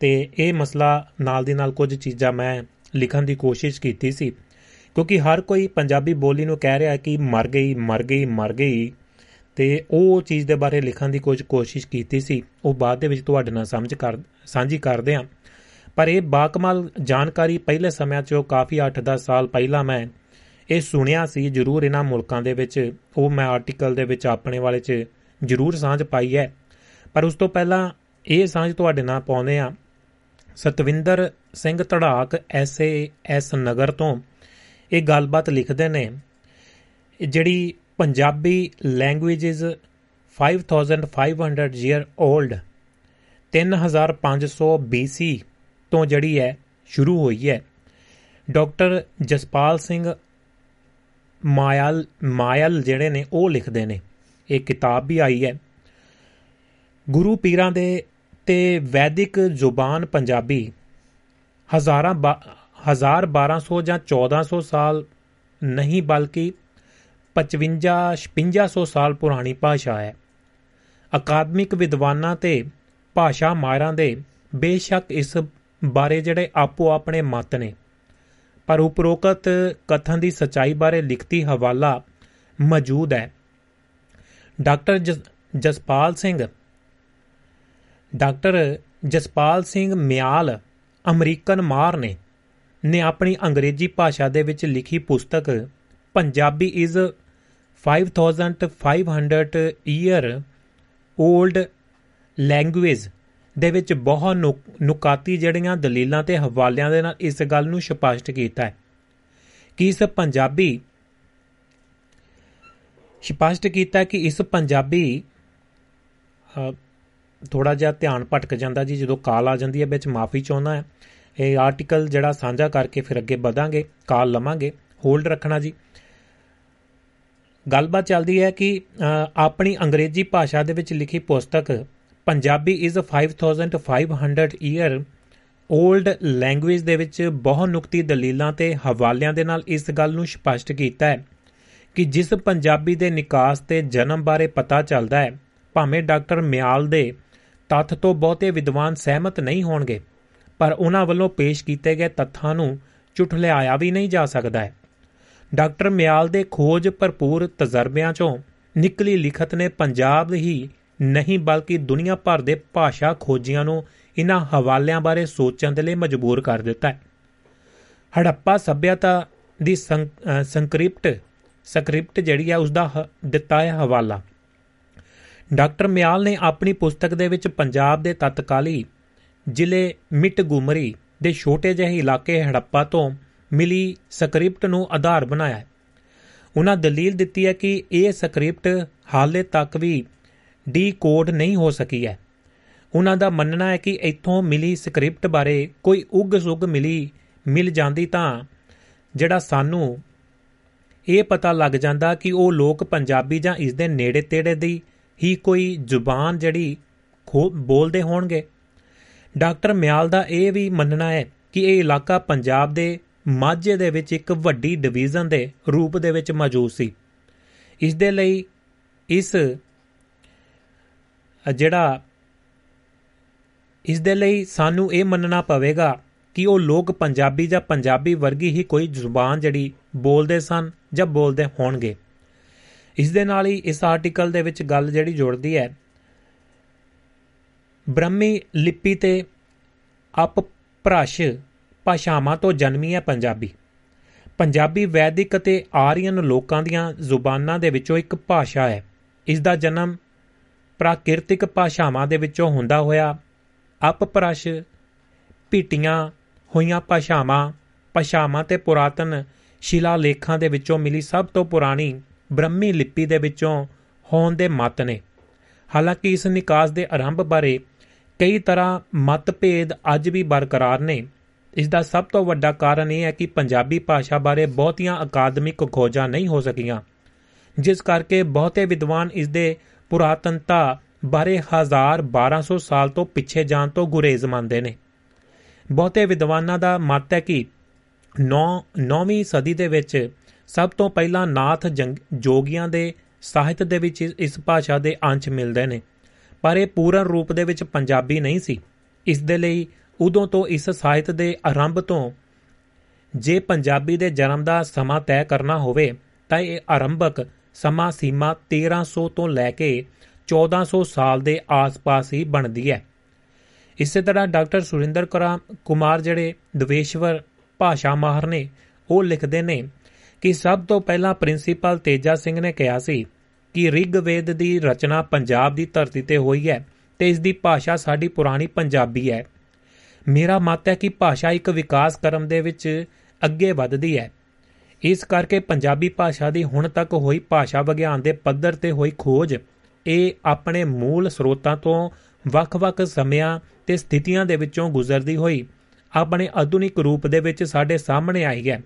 ਤੇ ਇਹ ਮਸਲਾ ਨਾਲ ਦੀ ਨਾਲ ਕੁਝ ਚੀਜ਼ਾਂ ਮੈਂ ਲਿਖਣ ਦੀ ਕੋਸ਼ਿਸ਼ ਕੀਤੀ ਸੀ। ਕਿਉਂਕਿ ਹਰ ਕੋਈ ਪੰਜਾਬੀ ਬੋਲੀ ਨੂੰ ਕਹਿ ਰਿਹਾ ਕਿ ਮਰ ਗਈ ਮਰ ਗਈ ਮਰ ਗਈ। ਤੇ ਉਹ ਚੀਜ਼ ਦੇ ਬਾਰੇ ਲਿਖਣ ਦੀ ਕੁਝ ਕੋਸ਼ਿਸ਼ ਕੀਤੀ ਸੀ। ਉਹ ਬਾਅਦ ਦੇ ਵਿੱਚ ਤੁਹਾਡੇ ਨਾਲ ਸਮਝ ਕਰ, ਸਾਂਝੀ ਕਰਦੇ ਹਾਂ। ਪਰ ਇਹ ਬਾਕਮਾਲ ਜਾਣਕਾਰੀ ਪਹਿਲੇ ਸਮਿਆਂ 'ਚ ਉਹ ਕਾਫੀ 8-10 ਸਾਲ ਪਹਿਲਾਂ ਮੈਂ ਇਹ ਸੁਣਿਆ ਸੀ। ਜ਼ਰੂਰ ਇਹਨਾਂ ਮੁਲਕਾਂ ਦੇ ਵਿੱਚ ਉਹ ਮੈਂ ਆਰਟੀਕਲ ਦੇ ਵਿੱਚ ਆਪਣੇ ਵਾਲੇ 'ਚ ਜ਼ਰੂਰ ਸਾਂਝ ਪਾਈ ਹੈ। ਪਰ ਉਸ ਤੋਂ ਪਹਿਲਾਂ ਇਹ ਸਾਂਝ ਤੁਹਾਡੇ ਨਾਲ ਪਾਉਂਦੇ ਆ ਸਤਵਿੰਦਰ ਸਿੰਘ ਧੜਾਕ ਐਸਏ ਐਸ ਨਗਰ ਤੋਂ ਇਹ ਗੱਲਬਾਤ ਲਿਖਦੇ ਨੇ ਇਹ ਜਿਹੜੀ Punjabi language is 5500 year old 3500 BC ਤੋਂ ਜਿਹੜੀ ਹੈ ਸ਼ੁਰੂ ਹੋਈ ਹੈ। ਡਾਕਟਰ ਜਸਪਾਲ ਸਿੰਘ ਮਾਇਲ ਮਾਇਲ ਜਿਹੜੇ ਨੇ, ਉਹ ਲਿਖਦੇ ਨੇ। ਇਹ ਕਿਤਾਬ ਵੀ ਆਈ ਹੈ। ਗੁਰੂ ਪੀਰਾਂ ਦੇ ਤੇ ਵੈਦਿਕ ਜ਼ੁਬਾਨ ਪੰਜਾਬੀ ਹਜ਼ਾਰਾਂ ਬਾ- ਹਜ਼ਾਰ 1200 ਜਾਂ 1400 ਸਾਲ ਨਹੀਂ, ਬਲਕਿ 55 5600 ਸਾਲ ਪੁਰਾਣੀ ਭਾਸ਼ਾ ਹੈ। ਅਕਾਦਮਿਕ ਵਿਦਵਾਨਾਂ ਤੇ ਭਾਸ਼ਾ ਮਾਹਿਰਾਂ ਦੇ ਬੇਸ਼ੱਕ ਇਸ ਬਾਰੇ ਜਿਹੜੇ ਆਪੋ ਆਪਣੇ ਮਤ ਨੇ, ਪਰ ਉਪਰੋਕਤ ਕਥਨ ਦੀ ਸਚਾਈ ਬਾਰੇ ਲਿਖਤੀ ਹਵਾਲਾ ਮੌਜੂਦ ਹੈ। Doctor Jas- Jaspal Singh. Doctor Jaspal Singh Mial American ਮਾਰ ਨੇ ਨੇ ਆਪਣੀ ਅੰਗਰੇਜ਼ੀ ਭਾਸ਼ਾ ਦੇ ਵਿੱਚ ਲਿਖੀ ਪੁਸਤਕ Punjabi is 5500 year old language ਦੇ ਵਿੱਚ ਬਹੁਤ ਨੁਕ- ਨੁਕਾਤੀ ਜਿਹੜੀਆਂ ਦਲੀਲਾਂ ਤੇ ਹਵਾਲਿਆਂ ਦੇ ਨਾਲ ਇਸ ਗੱਲ ਨੂੰ ਸਪਸ਼ਟ ਕੀਤਾ ਹੈ। ਕਿ ਇਸ ਪੰਜਾਬੀ ਸਪਸ਼ਟ ਕੀਤਾ ਕਿ ਇਸ ਪੰਜਾਬੀ ਥੋੜਾ ਜਿਹਾ ਧਿਆਨ ਭਟਕ ਜਾਂਦਾ ਜੀ, ਜਦੋਂ ਕਾਲ ਆ ਜਾਂਦੀ ਹੈ, ਵਿੱਚ ਮਾਫੀ ਚਾਹੁੰਦਾ ਹੈ। ਇਹ ਆਰਟੀਕਲ ਜਿਹੜਾ ਸਾਂਝਾ ਕਰਕੇ ਫਿਰ ਅੱਗੇ ਵਧਾਂਗੇ, ਕਾਲ ਲਵਾਂਗੇ। ਹੋਲਡ ਰੱਖਣਾ ਜੀ। ਗੱਲਬਾਤ ਚੱਲਦੀ ਹੈ ਕਿ ਅ, ਆਪਣੀ ਅੰਗਰੇਜ਼ੀ ਭਾਸ਼ਾ ਦੇ ਵਿੱਚ ਲਿਖੀ ਪੁਸਤਕ Punjabi is 5500 year old language ਦੇ ਵਿੱਚ ਬਹੁਤ ਨੁਕਤੀ ਦਲੀਲਾਂ ਤੇ ਹਵਾਲਿਆਂ ਦੇ ਨਾਲ ਇਸ ਗੱਲ ਨੂੰ ਸਪਸ਼ਟ ਕੀਤਾ ਹੈ ਕਿ ਜਿਸ ਪੰਜਾਬੀ ਦੇ ਨਿਕਾਸ ਤੇ ਜਨਮ ਬਾਰੇ ਪਤਾ ਚੱਲਦਾ ਹੈ ਭਾਵੇਂ ਡਾਕਟਰ ਮਿਆਲ ਦੇ ਤੱਥ ਤੋਂ ਬਹੁਤੇ ਵਿਦਵਾਨ ਸਹਿਮਤ ਨਹੀਂ ਹੋਣਗੇ ਪਰ ਉਹਨਾਂ ਵੱਲੋਂ ਪੇਸ਼ ਕੀਤੇ ਗਏ ਤੱਥਾਂ ਨੂੰ ਝੁਠਲਾਇਆ ਵੀ ਨਹੀਂ ਜਾ ਸਕਦਾ ਹੈ। ਡਾਕਟਰ ਮਿਆਲ ਦੇ ਖੋਜ ਭਰਪੂਰ ਤਜਰਬਿਆਂ ਚੋਂ ਨਿਕਲੀ ਲਿਖਤ ਨੇ ਪੰਜਾਬ ਹੀ ਨਹੀਂ ਬਲਕਿ ਦੁਨੀਆ ਭਰ ਦੇ ਭਾਸ਼ਾ ਖੋਜੀਆਂ ਨੂੰ ਇਹਨਾਂ ਹਵਾਲਿਆਂ ਬਾਰੇ ਸੋਚਣ ਦੇ ਲਈ ਮਜਬੂਰ ਕਰ ਦਿੱਤਾ ਹੈ। ਹੜੱਪਾ ਸਭਿਅਤਾ ਦੀ ਸੰਕ- ਅਹ ਸੰਕ੍ਰਿਪਟ, ਸਕ੍ਰਿਪਟ ਜਿਹੜੀ ਹੈ ਉਸ ਦਾ ਹ- ਦਿੱਤਾ ਹੈ ਹਵਾਲਾ। ਡਾਕਟਰ ਮਿਆਲ ਨੇ ਆਪਣੀ ਪੁਸਤਕ ਦੇ ਵਿੱਚ ਪੰਜਾਬ ਦੇ ਤਤਕਾਲੀ ਜ਼ਿਲ੍ਹੇ ਮਿਟਗੁਮਰੀ ਦੇ ਛੋਟੇ ਜਿਹੇ ਇਲਾਕੇ ਹੜੱਪਾ ਤੋਂ ਮਿਲੀ ਸਕ੍ਰਿਪਟ ਨੂੰ ਆਧਾਰ ਬਣਾਇਆ ਹੈ। ਉਹਨਾਂ ਦਲੀਲ ਦਿੱਤੀ ਹੈ ਕਿ ਇਹ ਸਕ੍ਰਿਪਟ ਹਾਲੇ ਤੱਕ ਵੀ ਡੀਕੋਡ ਨਹੀਂ ਹੋ ਸਕੀ ਹੈ। ਉਹਨਾਂ ਦਾ ਮੰਨਣਾ ਹੈ ਕਿ ਇੱਥੋਂ ਮਿਲੀ ਸਕ੍ਰਿਪਟ ਬਾਰੇ ਕੋਈ ਉਗ ਸੁਗ ਮਿਲੀ, ਮਿਲ ਜਾਂਦੀ ਤਾਂ ਜਿਹੜਾ ਸਾਨੂੰ ਇਹ ਪਤਾ ਲੱਗ ਜਾਂਦਾ ਕਿ ਉਹ ਲੋਕ ਪੰਜਾਬੀ ਜਾਂ ਇਸ ਦੇ ਨੇੜੇ ਤੇੜੇ ਦੀ ਹੀ ਕੋਈ ਜ਼ੁਬਾਨ ਜਿਹੜੀ ਖੋ- ਬੋਲਦੇ ਹੋਣਗੇ। ਡਾਕਟਰ ਮਿਆਲ ਦਾ ਇਹ ਵੀ ਮੰਨਣਾ ਹੈ ਕਿ ਇਹ ਇਲਾਕਾ ਪੰਜਾਬ ਦੇ ਮਾਝੇ ਦੇ ਵਿੱਚ ਇੱਕ ਵੱਡੀ ਡਿਵੀਜ਼ਨ ਦੇ ਰੂਪ ਦੇ ਵਿੱਚ ਮੌਜੂਦ ਸੀ। ਇਸ ਦੇ ਲਈ ਇਸ ਅ, ਜਿਹੜਾ ਇਸ ਦੇ ਲਈ ਸਾਨੂੰ ਇਹ ਮੰਨਣਾ ਪਵੇਗਾ ਕਿ ਉਹ ਲੋਕ ਪੰਜਾਬੀ ਜਾਂ ਪੰਜਾਬੀ ਵਰਗੀ ਹੀ ਕੋਈ ਜ਼ੁਬਾਨ ਜਿਹੜੀ ਬੋਲਦੇ ਸਨ ਜਾਂ ਬੋਲਦੇ ਹੋਣਗੇ। ਇਸ ਦੇ ਨਾਲ ਹੀ ਇਸ ਆਰਟੀਕਲ ਦੇ ਵਿੱਚ ਗੱਲ ਜਿਹੜੀ ਜੁੜਦੀ ਹੈ ਬ੍ਰਹਮੀ ਲਿਪੀ ਤੇ ਅਪ ਭ੍ਰਸ਼ ਭਾਸ਼ਾਵਾਂ ਤੋਂ ਜਨਮੀ ਹੈ ਪੰਜਾਬੀ। ਪੰਜਾਬੀ ਵੈਦਿਕ ਅਤੇ ਆਰੀਅਨ ਲੋਕਾਂ ਦੀਆਂ ਜ਼ੁਬਾਨਾਂ ਦੇ ਵਿੱਚੋਂ ਇੱਕ ਭਾਸ਼ਾ ਹੈ। ਇਸ ਦਾ ਜਨਮ ਪ੍ਰਾਕਿਰਤਿਕ ਭਾਸ਼ਾਵਾਂ ਦੇ ਵਿੱਚੋਂ ਹੁੰਦਾ ਹੋਇਆ, ਅਪਭ੍ਰਸ਼, ਭੀਟੀਆਂ ਹੋਈਆਂ ਭਾਸ਼ਾਵਾਂ ਭਾਸ਼ਾਵਾਂ ਤੇ ਪੁਰਾਤਨ ਸ਼ਿਲਾ ਲੇਖਾਂ ਦੇ ਵਿੱਚੋਂ ਮਿਲੀ ਸਭ ਤੋਂ ਪੁਰਾਣੀ ਬ੍ਰਹਮੀ ਲਿਪੀ ਦੇ ਵਿੱਚੋਂ ਹੋਣ ਦੇ ਮਤ ਨੇ। ਹਾਲਾਂਕਿ ਇਸ ਨਿਕਾਸ ਦੇ ਆਰੰਭ ਬਾਰੇ ਕਈ ਤਰ੍ਹਾਂ ਮਤਭੇਦ ਅੱਜ ਵੀ ਬਰਕਰਾਰ ਨੇ। ਇਸ ਦਾ ਸਭ ਤੋਂ ਵੱਡਾ ਕਾਰਨ ਇਹ ਹੈ ਕਿ ਪੰਜਾਬੀ ਭਾਸ਼ਾ ਬਾਰੇ ਬਹੁਤੀਆਂ ਅਕਾਦਮਿਕ ਖੋਜਾਂ ਨਹੀਂ ਹੋ ਸਕੀਆਂ, ਜਿਸ ਕਰਕੇ ਬਹੁਤੇ ਵਿਦਵਾਨ ਇਸ ਦੇ ਪੁਰਾਤਨਤਾ ਬਾਰੇ 1000 1200 ਸਾਲ ਤੋਂ ਪਿੱਛੇ ਜਾਣ ਤੋਂ ਗੁਰੇਜ਼ ਮੰਨਦੇ ਨੇ। ਬਹੁਤੇ ਵਿਦਵਾਨਾਂ ਦਾ ਮਤ ਹੈ ਕਿ 9 9ਵੀਂ ਸਦੀ ਦੇ ਵਿੱਚ ਸਭ ਤੋਂ ਪਹਿਲਾਂ ਨਾਥ ਜੰਗ- ਜੋਗੀਆਂ ਦੇ ਸਾਹਿਤ ਦੇ ਵਿੱਚ ਇਸ- ਇਸ ਭਾਸ਼ਾ ਦੇ ਅੰਸ਼ ਮਿਲਦੇ ਨੇ, ਪਰ ਇਹ ਪੂਰਨ ਰੂਪ ਦੇ ਵਿੱਚ ਪੰਜਾਬੀ ਨਹੀਂ ਸੀ। ਇਸ ਦੇ ਲਈ ਉਦੋਂ ਤੋਂ ਇਸ ਸਾਹਿਤ ਦੇ ਆਰੰਭ ਤੋਂ ਜੇ ਪੰਜਾਬੀ ਦੇ ਜਨਮ ਦਾ ਸਮਾਂ ਤੈਅ ਕਰਨਾ ਹੋਵੇ, ਤਾਂ ਇਹ ਆਰੰਭਕ ਸਮਾਂ ਸੀਮਾ 1300 ਤੋਂ ਲੈ ਕੇ 1400 ਸਾਲ ਦੇ ਆਸ-ਪਾਸ ਹੀ ਬਣਦੀ ਹੈ। ਇਸੇ ਤਰ੍ਹਾਂ ਡਾਕਟਰ ਸੁਰਿੰਦਰ ਕਰਾ- ਕੁਮਾਰ ਜਿਹੜੇ ਦਵੇਸ਼ਵਰ ਭਾਸ਼ਾ ਮਾਹਰ ਨੇ, ਉਹ ਲਿਖਦੇ ਨੇ ਕਿ ਸਭ ਤੋਂ ਪਹਿਲਾਂ ਪ੍ਰਿੰਸੀਪਲ ਤੇਜਾ ਸਿੰਘ ਨੇ ਕਿਹਾ ਸੀ ਕਿ ਰਿਗਵੇਦ ਦੀ ਰਚਨਾ ਪੰਜਾਬ ਦੀ ਧਰਤੀ ਤੇ ਹੋਈ ਹੈ ਤੇ ਇਸ ਦੀ ਭਾਸ਼ਾ ਸਾਡੀ ਪੁਰਾਣੀ ਪੰਜਾਬੀ ਹੈ। ਮੇਰਾ ਮਤ ਹੈ ਕਿ ਭਾਸ਼ਾ ਇੱਕ ਵਿਕਾਸ ਕਰਮ ਦੇ ਵਿੱਚ ਅੱਗੇ ਵੱਧਦੀ ਹੈ। ਇਸ ਕਰਕੇ ਪੰਜਾਬੀ ਭਾਸ਼ਾ ਦੀ ਹੁਣ ਤੱਕ ਹੋਈ ਭਾਸ਼ਾ ਵਿਗਿਆਨ ਦੇ ਪੱਧਰ ਤੇ ਹੋਈ ਖੋਜ, ਇਹ ਆਪਣੇ ਮੂਲ ਸਰੋਤਾਂ ਤੋਂ ਵੱਖ-ਵੱਖ ਸਮਿਆਂ ਤੇ ਸਥਿਤੀਆਂ ਦੇ ਵਿੱਚੋਂ ਗੁਜ਼ਰਦੀ ਹੋਈ, ਆਪਣੇ ਆਧੁਨਿਕ ਰੂਪ ਦੇ ਵਿੱਚ ਸਾਡੇ ਸਾਹਮਣੇ ਆਈ ਹੈ।